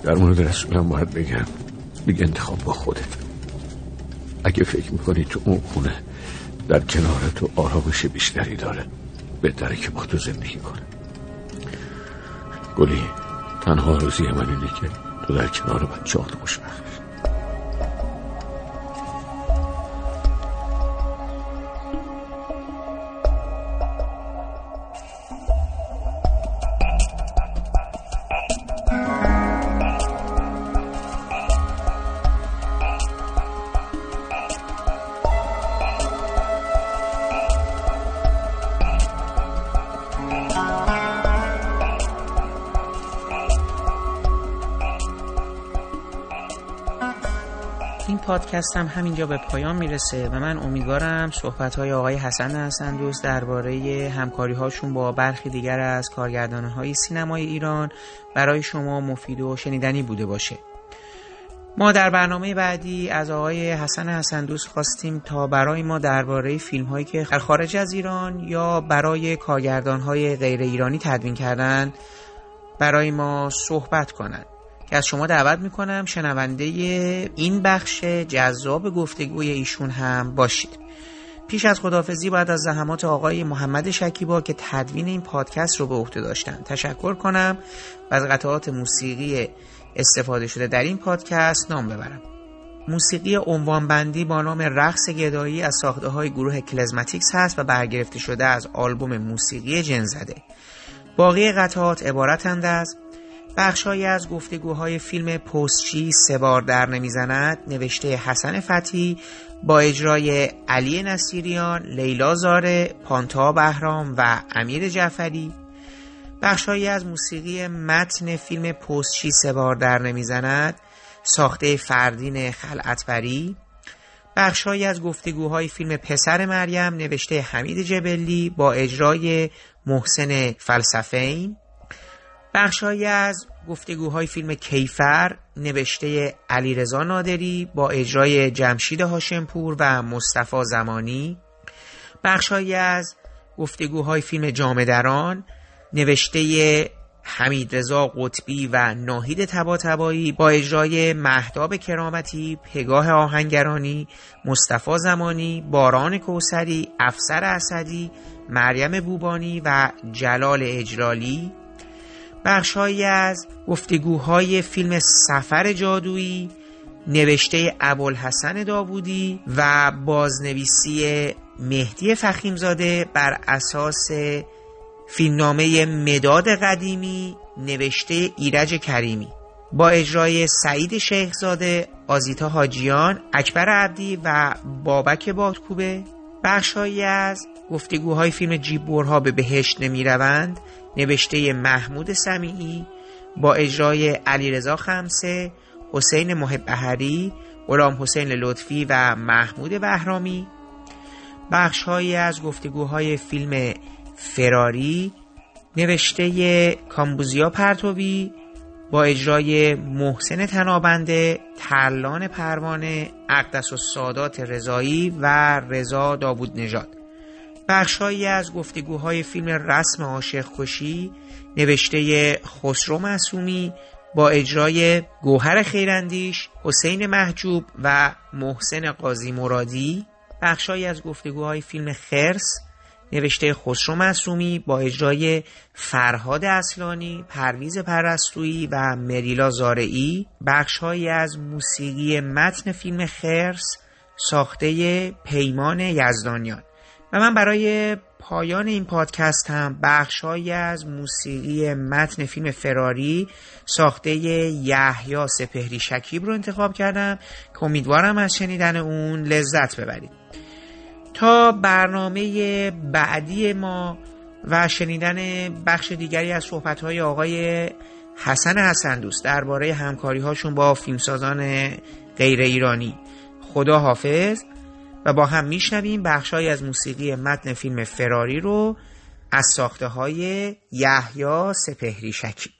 در مورد رسولم باید بگم دیگه انتخاب با خودت. اگه فکر می‌کنی تو اون خونه در کنار تو آرامش بیشتری داره بهتره که با تو زندگی کنه گلی تنها آرزوی من اینه که تو در کنار بچه خوشبخت بشی. این پادکست هم همینجا به پایان می‌رسه و من امیدوارم صحبت های آقای حسن حسن دوست درباره همکاری هاشون با برخی دیگر از کارگردان های سینمای ایران برای شما مفید و شنیدنی بوده باشه ما در برنامه بعدی از آقای حسن حسن دوست خواستیم تا برای ما درباره فیلم هایی که خارج از ایران یا برای کارگردان های غیر ایرانی تدوین کردن برای ما صحبت کنند که از شما دعوت می‌کنم شنونده این بخش جذاب گفتگوی ایشون هم باشید. پیش از خدافزی باید از زحمات آقای محمد شکیبا که تدوین این پادکست رو به عهده داشتن تشکر کنم و از قطعات موسیقی استفاده شده در این پادکست نام ببرم. موسیقی بندی با نام رقص گدایی از ساخته های گروه کلزماتیکس هست و برگرفته شده از آلبوم موسیقی جنزده. باقی قطعات عبارتند از بخشهایی از گفتگوهای فیلم پستچی سه بار در نمی‌زند. نوشته حسن فتی با اجرای علی نصیریان، لیلا زاره، پانتا بهرام و امیر جعفری. بخشهایی از موسیقی متن فیلم پستچی سه بار در نمی‌زند. ساخته فردین خلعتبری. بخشهایی از گفتگوهای فیلم پسر مریم نوشته حمید جبلی با اجرای محسن فلسفین. بخشهایی از گفتگوهای فیلم کیفر نوشته علیرضا نادری با اجرای جمشید هاشمپور و مصطفی زمانی. بخشهایی از گفتگوهای فیلم جامدران نوشته حمید رضا قطبی و ناهید تباتبایی با اجرای مهداب کرامتی، پگاه آهنگرانی، مصطفی زمانی، باران کوسری، افسر اسدی، مریم بوبانی و جلال اجرالی بخشهایی از گفتگوهای فیلم سفر جادویی نوشته ابوالحسن داوودی و بازنویسی مهدی فخیمزاده بر اساس فیلمنامه مداد قدیمی نوشته ایرج کریمی. با اجرای سعید شیخزاده، آزیتا حاجیان، اکبر عبدی و بابک بادکوبه بخشهایی از گفتگوهای فیلم جیبورها به بهشت نمی روند نوشته محمود سمیعی با اجرای علیرضا خمسه، حسین محب بهری، غلام حسین لطفی و محمود بهرامی. بخشهایی از گفتگوهای فیلم فراری نوشته کامبوزیا پرتوی با اجرای محسن تنابنده ترلان پروانه اقدس و سادات رضایی و رضا داوود نژاد. بخشهایی از گفتگوهای فیلم رسم عاشق کشی نوشته خسرو معصومی با اجرای گوهر خیراندیش حسین محجوب و محسن قاضی مرادی. بخشهایی از گفتگوهای فیلم خرس نوشته خسرو معصومی با اجرای فرهاد اصلانی، پرویز پرستویی و مریلا زارعی. بخشهایی از موسیقی متن فیلم خرس ساخته پیمان یزدانیان. و من برای پایان این پادکست هم بخشهایی از موسیقی متن فیلم فراری ساخته یحیی سپهری شکیب رو انتخاب کردم که امیدوارم از شنیدن اون لذت ببرید. تا برنامه بعدی ما و شنیدن بخش دیگری از صحبتهای آقای حسن حسن دوست درباره همکاری هاشون با فیلمسازان غیر ایرانی. خدا حافظ و با هم میشنویم بخشهایی از موسیقی متن فیلم فراری رو از ساخته های یحیی سپهری شکیب.